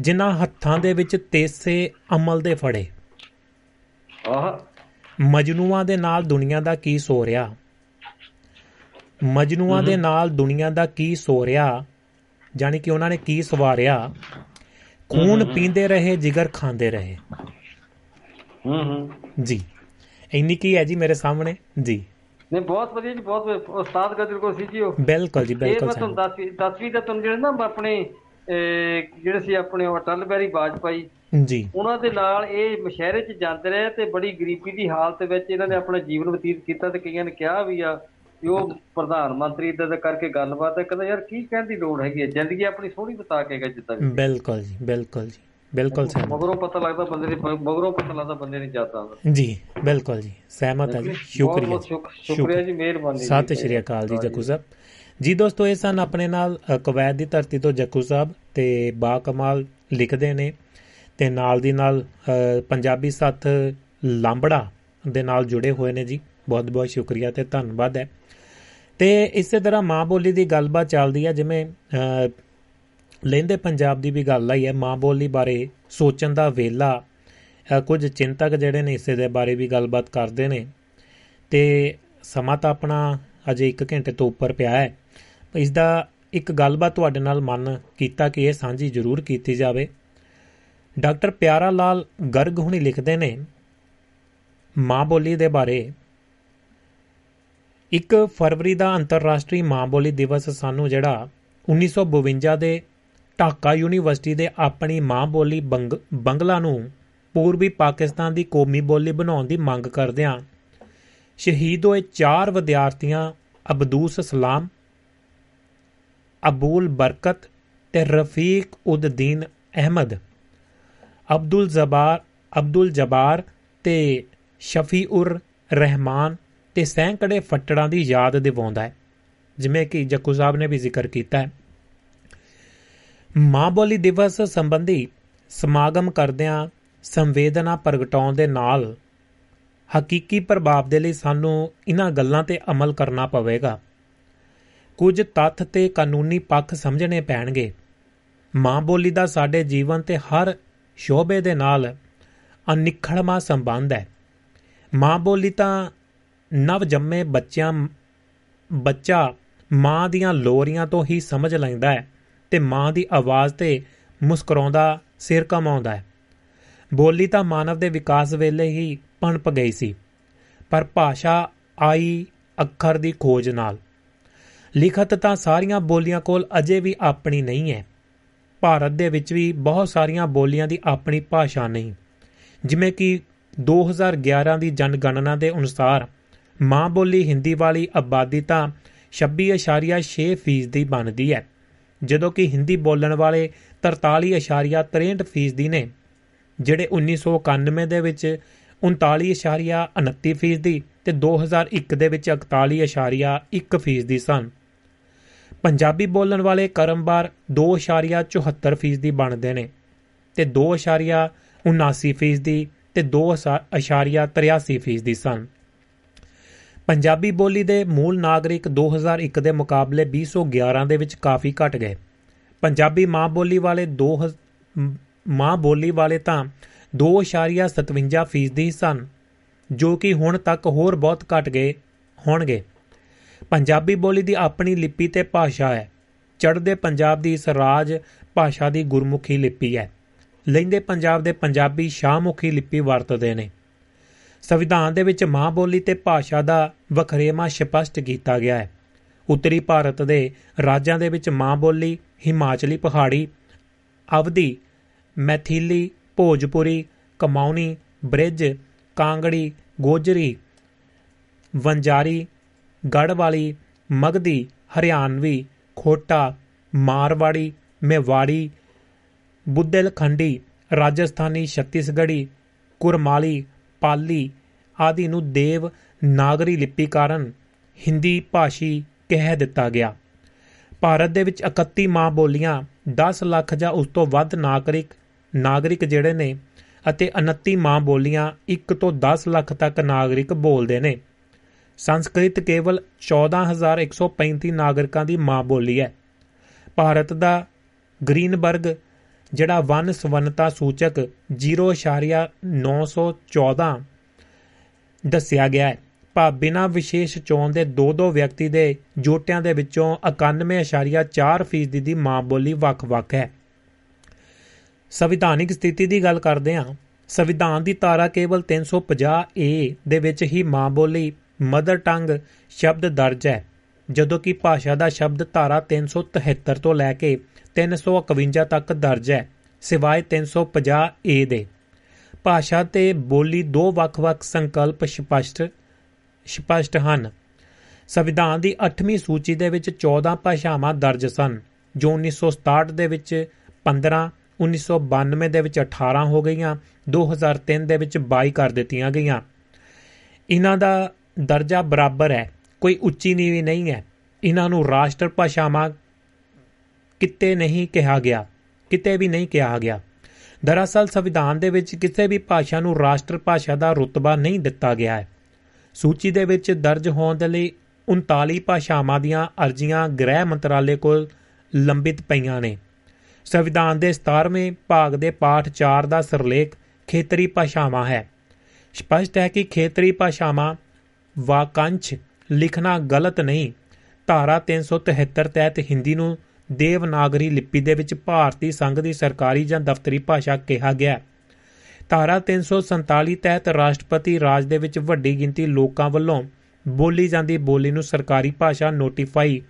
ਜਿਨ੍ਹਾਂ ਹੱਥਾਂ ਦੇ ਵਿੱਚ ਤੇਸੇ ਅਮਲ ਦੇ ਫੜੇ। ਆਹ। ਮਜਨੂਆਂ ਦੇ ਨਾਲ ਦੁਨੀਆ ਦਾ ਕੀ ਸੋ ਰਿਹਾ ਮਜਨੂਆਂ ਦੇ ਨਾਲ ਦੁਨੀਆ ਦਾ ਕੀ ਸੋ ਰਿਹਾ ਜਾਨੀ ਕਿ ਉਹਨਾਂ ਨੇ ਕੀ ਸਵਾਰਿਆ? ਖੂਨ ਪੀਂਦੇ ਰਹੇ ਜਿਗਰ ਖਾਂਦੇ ਰਹੇ। ਹੂੰ ਹੂੰ ਜੀ। ਇੰਨੀ ਕੀ ਹੈ ਜੀ ਮੇਰੇ ਸਾਹਮਣੇ? ਜੀ। ਨਹੀਂ ਬਹੁਤ ਵਧੀਆ ਜੀ ਬਹੁਤ। ਉਸਤਾਦ ਗਦਰ ਕੋ ਸੀ ਜੀ ਉਹ। ਬਿਲਕੁਲ ਜੀ ਇਹ ਬਿਲਕੁਲ ਮੈਂ ਤੁਹਾਨੂੰ ਸਹਿਮਤ। ਦਸਵੀਂ ਦਾ ਤੁਹਾਨੂੰ ਜਿਹੜੇ ਨਾ ਆਪਣੇ ਜਿਹੜੇ ਸੀ ਆਪਣੇ ਅਟਲ ਬਿਹਾਰੀ ਵਾਜਪਾਈ ਜੀ। ਉਹਨਾਂ ਦੇ ਨਾਲ ਇਹ ਮਸ਼ਹਿਰੇ 'ਚ ਜਾਂਦੇ ਰਹੇ ਤੇ ਬੜੀ ਗਰੀਬੀ ਦੀ ਹਾਲਤ ਵਿੱਚ ਇਹਨਾਂ ਨੇ ਆਪਣਾ ਜੀਵਨ ਬਤੀਤ ਕੀਤਾ ਤੇ ਕਈਆਂ ਨੇ ਕਿਹਾ ਵੀ ਆ ਵੀ ਉਹ ਪ੍ਰਧਾਨ ਮੰਤਰੀ ਇਦਾਂ ਦਾ ਕਰਕੇ ਗੱਲਬਾਤ ਹੈ। ਕਹਿੰਦਾ ਯਾਰ ਕੀ ਕਹਿਣ ਦੀ ਲੋੜ ਹੈਗੀ ਹੈ? ਜ਼ਿੰਦਗੀ ਆਪਣੀ ਸੋਹਣੀ ਬਤਾ ਕੇ ਗਿਆ ਜਿੱਦਾਂ ਬਿਲਕੁਲ ਜੀ ਬਿਲਕੁਲ ਜੀ। ਬਿਲਕੁਲ ਸਹਿਮਤ। ਮਗਰੋਂ ਪਤਾ ਲੱਗਦਾ ਬੰਦੇ ਦੀ ਮਗਰੋਂ ਪਤਾ ਲੱਗਦਾ ਬੰਦੇ ਦੀ ਜਾਤਾਂ ਜੀ ਬਿਲਕੁਲ ਜੀ ਸਹਿਮਤ ਹਾਂ ਜੀ ਸ਼ੁਕਰੀਆ। ਸ਼ੁਕਰੀਆ ਜੀ ਮਿਹਰਬਾਨੀ। ਸਤਿ ਸ਼੍ਰੀ ਅਕਾਲ ਜੀ ਜੱਕੂ ਸਾਹਿਬ। ਜੀ ਦੋਸਤੋ ਇਹ ਸਨ ਆਪਣੇ ਨਾਲ ਅ, ਕਵੈਤ ਦੀ ਧਰਤੀ ਤੋਂ ਜੱਕੂ ਸਾਹਿਬ ਤੇ ਬਾ ਕਮਾਲ ਲਿਖਦੇ ਨੇ ਤੇ ਨਾਲ ਦੀ ਨਾਲ ਪੰਜਾਬੀ ਸੱਥ ਲਾਂਬੜਾ ਦੇ ਨਾਲ ਜੁੜੇ ਹੋਏ ਨੇ ਜੀ। ਬਹੁਤ ਬਹੁਤ ਸ਼ੁਕਰੀਆ ਤੇ ਧੰਨਵਾਦ ਹੈ। ਤੇ ਇਸੇ ਤਰ੍ਹਾਂ ਮਾਂ ਬੋਲੀ ਦੀ ਗੱਲਬਾਤ ਚੱਲਦੀ ਹੈ ਜਿਵੇਂ ਲਹਿੰਦੇ ਪੰਜਾਬ ਦੀ ਵੀ ਗੱਲ ਆਈ ਹੈ ਮਾਂ ਬੋਲੀ ਬਾਰੇ ਸੋਚਣ ਦਾ ਵੇਲਾ ਅ, ਕੁਝ ਚਿੰਤਕ ਜਿਹੜੇ ਨੇ ਇਸੇ ਦੇ ਬਾਰੇ ਵੀ ਗੱਲਬਾਤ ਕਰਦੇ ਨੇ। ਤੇ ਸਮਾਂ ਤਾਂ ਆਪਣਾ ਅਜੇ 1 ਘੰਟੇ ਤੋਂ ਉੱਪਰ ਪਿਆ ਹੈ। ਇਸ ਦਾ ਇੱਕ ਗੱਲਬਾਤ ਤੁਹਾਡੇ ਨਾਲ ਮਨ ਕੀਤਾ ਕਿ ਇਹ ਸਾਂਝੀ ਜ਼ਰੂਰ ਕੀਤੀ ਜਾਵੇ। ਡਾਕਟਰ ਪਿਆਰਾ ਲਾਲ ਗਰਗ ਹੁਣੀ ਲਿਖਦੇ ਨੇ ਮਾਂ ਬੋਲੀ ਦੇ ਬਾਰੇ 1 ਫਰਵਰੀ ਦਾ ਅੰਤਰਰਾਸ਼ਟਰੀ ਮਾਂ ਬੋਲੀ ਦਿਵਸ ਸਾਨੂੰ ਜਿਹੜਾ 1952 ਦੇ ਢਾਕਾ ਯੂਨੀਵਰਸਿਟੀ ਦੇ ਆਪਣੀ ਮਾਂ ਬੋਲੀ ਬੰਗ, ਬੰਗਲਾ ਨੂੰ ਪੂਰਬੀ ਪਾਕਿਸਤਾਨ ਦੀ ਕੌਮੀ ਬੋਲੀ ਬਣਾਉਣ ਦੀ ਮੰਗ ਕਰਦਿਆਂ ਸ਼ਹੀਦ ਹੋਏ ਚਾਰ ਵਿਦਿਆਰਥੀਆਂ ਅਬਦੂਸ ਸਲਾਮ, ਅਬੂਲ ਬਰਕਤ ਤੇ ਰਫੀਕ ਉਦ ਦੀਨ ਅਹਿਮਦ, ਅਬਦੁਲ ਜ਼ਬਾਰ, ਅਬਦੁਲ ਜਬਾਰ ਤੇ ਸ਼ਫੀ ਉਰ ਰਹਿਮਾਨ ਤੇ ਸੈਂਕੜੇ ਫੱਟੜਾਂ ਦੀ ਯਾਦ ਦਿਵਾਉਂਦਾ ਹੈ, ਜਿਵੇਂ ਕਿ ਜੱਕੂ ਸਾਹਿਬ ਨੇ ਵੀ ਜ਼ਿਕਰ ਕੀਤਾ ਹੈ। ਮਾਂ ਬੋਲੀ ਦਿਵਸ ਸੰਬੰਧੀ ਸਮਾਗਮ ਕਰਦਿਆਂ ਸੰਵੇਦਨਾ ਪ੍ਰਗਟਾਉਣ ਦੇ ਨਾਲ ਹਕੀਕੀ ਪ੍ਰਭਾਵ ਦੇ ਲਈ ਸਾਨੂੰ ਇਹਨਾਂ ਗੱਲਾਂ ਤੇ ਅਮਲ ਕਰਨਾ ਪਵੇਗਾ। ਕੁਝ ਤੱਥ ਤੇ ਕਾਨੂੰਨੀ ਪੱਖ ਸਮਝਣੇ ਪੈਣਗੇ। ਮਾਂ ਬੋਲੀ ਦਾ ਸਾਡੇ ਜੀਵਨ ਤੇ ਹਰ ਸ਼ੋਬੇ ਦੇ ਨਾਲ ਅਨਿਖੜਮਾ ਸੰਬੰਧ ਹੈ। ਮਾਂ ਬੋਲੀ ਤਾਂ ਨਵ ਜੰਮੇ ਬੱਚਿਆਂ, ਬੱਚਾ ਮਾਂ ਦੀਆਂ ਲੋਰੀਆਂ ਤੋਂ ਹੀ ਸਮਝ ਲੈਂਦਾ ਹੈ। ਤੇ ਮਾਂ ਦੀ ਆਵਾਜ਼ ਤੇ ਮੁਸਕਰਾਉਂਦਾ ਸਿਰ ਕਮਾਉਂਦਾ ਹੈ। ਬੋਲੀ ਤਾਂ ਮਾਨਵ ਦੇ ਵਿਕਾਸ ਵੇਲੇ ਹੀ ਪਣਪ ਗਈ ਸੀ, ਪਰ ਭਾਸ਼ਾ ਆਈ ਅੱਖਰ ਦੀ ਖੋਜ ਨਾਲ। ਲਿਖਤ ਤਾਂ ਸਾਰੀਆਂ ਬੋਲੀਆਂ ਕੋਲ ਅਜੇ ਵੀ ਆਪਣੀ ਨਹੀਂ ਹੈ। ਭਾਰਤ ਦੇ ਵਿੱਚ ਵੀ ਬਹੁਤ ਸਾਰੀਆਂ ਬੋਲੀਆਂ ਦੀ ਆਪਣੀ ਭਾਸ਼ਾ ਨਹੀਂ। ਜਿਵੇਂ ਕਿ 2011 ਦੀ ਜਨਗਣਨਾ ਦੇ ਅਨੁਸਾਰ ਮਾਂ ਬੋਲੀ ਹਿੰਦੀ ਵਾਲੀ ਆਬਾਦੀ ਤਾਂ 26.6% ਦੀ ਬਣਦੀ ਹੈ। ਜਦੋਂ ਕਿ ਹਿੰਦੀ ਬੋਲਣ ਵਾਲੇ 43.63% ਨੇ, ਜਿਹੜੇ 1991 ਦੇ ਵਿੱਚ 39.29% ਦੀ ਤੇ 2001 ਦੇ ਵਿੱਚ 41.1% ਦੀ ਸਨ। ਪੰਜਾਬੀ ਬੋਲਣ ਵਾਲੇ ਕਰਮਵਾਰ 2.74% ਦੀ ਬਣਦੇ ਨੇ ਤੇ 2.79% ਦੀ ਤੇ 2.83% ਦੀ ਸਨ। ਪੰਜਾਬੀ ਬੋਲੀ ਦੇ ਮੂਲ ਨਾਗਰਿਕ 2001 ਦੇ ਮੁਕਾਬਲੇ 2011 ਦੇ ਵਿੱਚ ਕਾਫੀ ਘਟ ਗਏ। ਪੰਜਾਬੀ ਮਾਂ ਬੋਲੀ ਵਾਲੇ 2 ਮਾਂ ਬੋਲੀ ਵਾਲੇ ਤਾਂ 2.57% ਦੀ ਸਨ, ਜੋ ਕਿ ਹੁਣ ਤੱਕ ਹੋਰ ਬਹੁਤ ਘਟ ਗਏ, ਹੋਣਗੇ। ਪੰਜਾਬੀ ਬੋਲੀ ਦੀ ਆਪਣੀ ਲਿਪੀ ਤੇ ਭਾਸ਼ਾ ਹੈ। ਚੜ੍ਹਦੇ ਪੰਜਾਬ ਦੀ ਇਸ ਰਾਜ ਭਾਸ਼ਾ ਦੀ ਗੁਰਮੁਖੀ ਲਿਪੀ ਹੈ। ਲੈਂਦੇ ਪੰਜਾਬ ਦੇ ਪੰਜਾਬੀ ਸ਼ਾਹਮੁਖੀ ਲਿਪੀ ਵਰਤਦੇ ਨੇ। ਸੰਵਿਧਾਨ ਦੇ ਵਿੱਚ ਮਾਂ ਬੋਲੀ ਤੇ ਭਾਸ਼ਾ ਦਾ ਵਖਰੇਵਾਂ ਸਪਸ਼ਟ ਕੀਤਾ ਗਿਆ ਹੈ। ਉੱਤਰੀ ਭਾਰਤ ਦੇ ਰਾਜਾਂ ਦੇ ਵਿੱਚ ਮਾਂ ਬੋਲੀ, ਹਿਮਾਚਲੀ ਪਹਾੜੀ, ਅਵਧੀ, ਮੈਥਿਲੀ, ਭੋਜਪੁਰੀ, ਕਮਾਉਣੀ, ਬ੍ਰਿਜ, ਕਾਂਗੜੀ, ਗੋਜਰੀ ਵੰਜਾਰੀ ਗੜਵਾਲੀ, ਮਗਧੀ, ਹਰਿਆਣਵੀ, ਖੋਟਾ, ਮਾਰਵਾੜੀ, ਮੇਵਾੜੀ, ਬੁੱਧੇਲਖੰਡੀ, ਰਾਜਸਥਾਨੀ ਛੱਤੀਸਗੜੀ ਕੁਰਮਾਲੀ ਪਾਲੀ ਆਦਿ ਨੂੰ ਦੇਵ ਨਾਗਰੀ ਲਿਪੀ ਕਾਰਨ ਹਿੰਦੀ ਭਾਸ਼ੀ ਕਹਿ ਦਿੱਤਾ ਗਿਆ। ਭਾਰਤ ਦੇ ਵਿੱਚ 31 ਮਾਂ ਬੋਲੀਆਂ 10 ਲੱਖ ਜਾਂ ਉਸ ਤੋਂ ਵੱਧ ਨਾਗਰਿਕ ਨਾਗਰਿਕ ਜਿਹੜੇ ਨੇ ਅਤੇ 29 ਮਾਂ ਬੋਲੀਆਂ 1 ਤੋਂ 10 ਲੱਖ ਤੱਕ ਨਾਗਰਿਕ ਬੋਲਦੇ ਨੇ। ਸੰਸਕ੍ਰਿਤ ਕੇਵਲ 14135 ਨਾਗਰਿਕਾਂ ਦੀ ਮਾਂ ਬੋਲੀ ਹੈ। ਭਾਰਤ ਦਾ ਗ੍ਰੀਨਬਰਗ ਜਿਹੜਾ ਵਨ ਸਵੰਨਤਾ ਸੂਚਕ 0.914 ਦੱਸਿਆ ਗਿਆ ਹੈ। ਭਾਵ ਬਿਨਾਂ ਵਿਸ਼ੇਸ਼ ਚੋਣ ਦੇ ਦੋ ਦੋ ਵਿਅਕਤੀ ਦੇ ਜੋਟਿਆਂ ਦੇ ਵਿੱਚੋਂ 91.4% ਦੀ ਮਾਂ ਬੋਲੀ ਵੱਖ-ਵੱਖ ਹੈ। ਸੰਵਿਧਾਨਿਕ ਸਥਿਤੀ ਦੀ ਗੱਲ ਕਰਦੇ ਹਾਂ। ਸੰਵਿਧਾਨ ਦੀ ਧਾਰਾ ਕੇਵਲ 350 ਏ ਦੇ ਵਿੱਚ ਹੀ ਮਾਂ ਬੋਲੀ ਮਦਰ ਟੰਗ ਸ਼ਬਦ ਦਰਜ ਹੈ। ਜਦੋਂ ਕਿ ਭਾਸ਼ਾ ਦਾ ਸ਼ਬਦ ਧਾਰਾ 373 ਤੋਂ ਲੈ ਕੇ 351 ਤੱਕ ਦਰਜ ਹੈ, ਸਿਵਾਏ 350 ਏ ਦੇ। ਭਾਸ਼ਾ ਤੇ ਬੋਲੀ ਦੋ ਵੱਖ-ਵੱਖ ਸੰਕਲਪ ਸਪਸ਼ਟ ਸਪਸ਼ਟ ਹਨ। ਸੰਵਿਧਾਨ ਦੀ 8ਵੀਂ ਸੂਚੀ ਦੇ ਵਿੱਚ 14 ਭਾਸ਼ਾਵਾਂ ਦਰਜ ਸਨ, ਜੋ 1967 ਦੇ ਵਿੱਚ 15 1992 ਦੇ ਵਿੱਚ 18 ਹੋ ਗਈਆਂ 2003 ਦੇ ਵਿੱਚ 22 ਕਰ ਦਿੱਤੀਆਂ ਗਈਆਂ। ਇਹਨਾਂ ਦਾ ਦਰਜਾ ਬਰਾਬਰ ਹੈ, ਕੋਈ ਉੱਚੀ ਨੀਵੀਂ ਨਹੀਂ ਹੈ। ਇਹਨਾਂ ਨੂੰ ਰਾਸ਼ਟਰ ਭਾਸ਼ਾਵਾਂ ਕਿਤੇ ਨਹੀਂ ਕਿਹਾ ਗਿਆ, ਕਿਤੇ ਵੀ ਨਹੀਂ ਕਿਹਾ ਗਿਆ। ਦਰਅਸਲ ਸੰਵਿਧਾਨ ਦੇ ਵਿੱਚ ਕਿਸੇ ਵੀ ਭਾਸ਼ਾ ਨੂੰ ਰਾਸ਼ਟਰ ਭਾਸ਼ਾ ਦਾ ਰੁਤਬਾ ਨਹੀਂ ਦਿੱਤਾ ਗਿਆ ਹੈ। ਸੂਚੀ ਦੇ ਵਿੱਚ ਦਰਜ ਹੋਣ ਦੇ ਲਈ 39 ਭਾਸ਼ਾਵਾਂ ਦੀਆਂ ਅਰਜ਼ੀਆਂ ਗ੍ਰਹਿ ਮੰਤਰਾਲੇ ਕੋਲ ਲੰਬਿਤ ਪਈਆਂ ਨੇ। ਸੰਵਿਧਾਨ ਦੇ 17ਵੇਂ ਭਾਗ ਦੇ ਪਾਠ 4 ਦਾ ਸਿਰਲੇਖ ਖੇਤਰੀ ਭਾਸ਼ਾਵਾਂ ਹੈ। ਸਪਸ਼ਟ ਹੈ ਕਿ ਖੇਤਰੀ ਭਾਸ਼ਾਵਾਂ ਵਾਕੰਸ਼, ਲਿਖਣਾ ਗਲਤ ਨਹੀਂ, ਧਾਰਾ 373 ਤਹਿਤ ਹਿੰਦੀ ਨੂੰ ਦੇਵਨਾਗਰੀ ਲਿਪੀ ਦੇ ਵਿੱਚ ਭਾਰਤੀ ਸੰਘ ਦੀ ਸਰਕਾਰੀ ਜਾਂ ਦਫ਼ਤਰੀ ਭਾਸ਼ਾ ਕਿਹਾ ਗਿਆ ਹੈ। ਧਾਰਾ 347 ਤਹਿਤ ਰਾਸ਼ਟਰਪਤੀ ਰਾਜ ਦੇ ਵਿੱਚ ਵੱਡੀ ਗਿਣਤੀ ਲੋਕਾਂ ਵੱਲੋਂ ਬੋਲੀ ਜਾਂਦੀ ਬੋਲੀ ਨੂੰ ਸਰਕਾਰੀ ਭਾਸ਼ਾ ਨੋਟੀਫਾਈ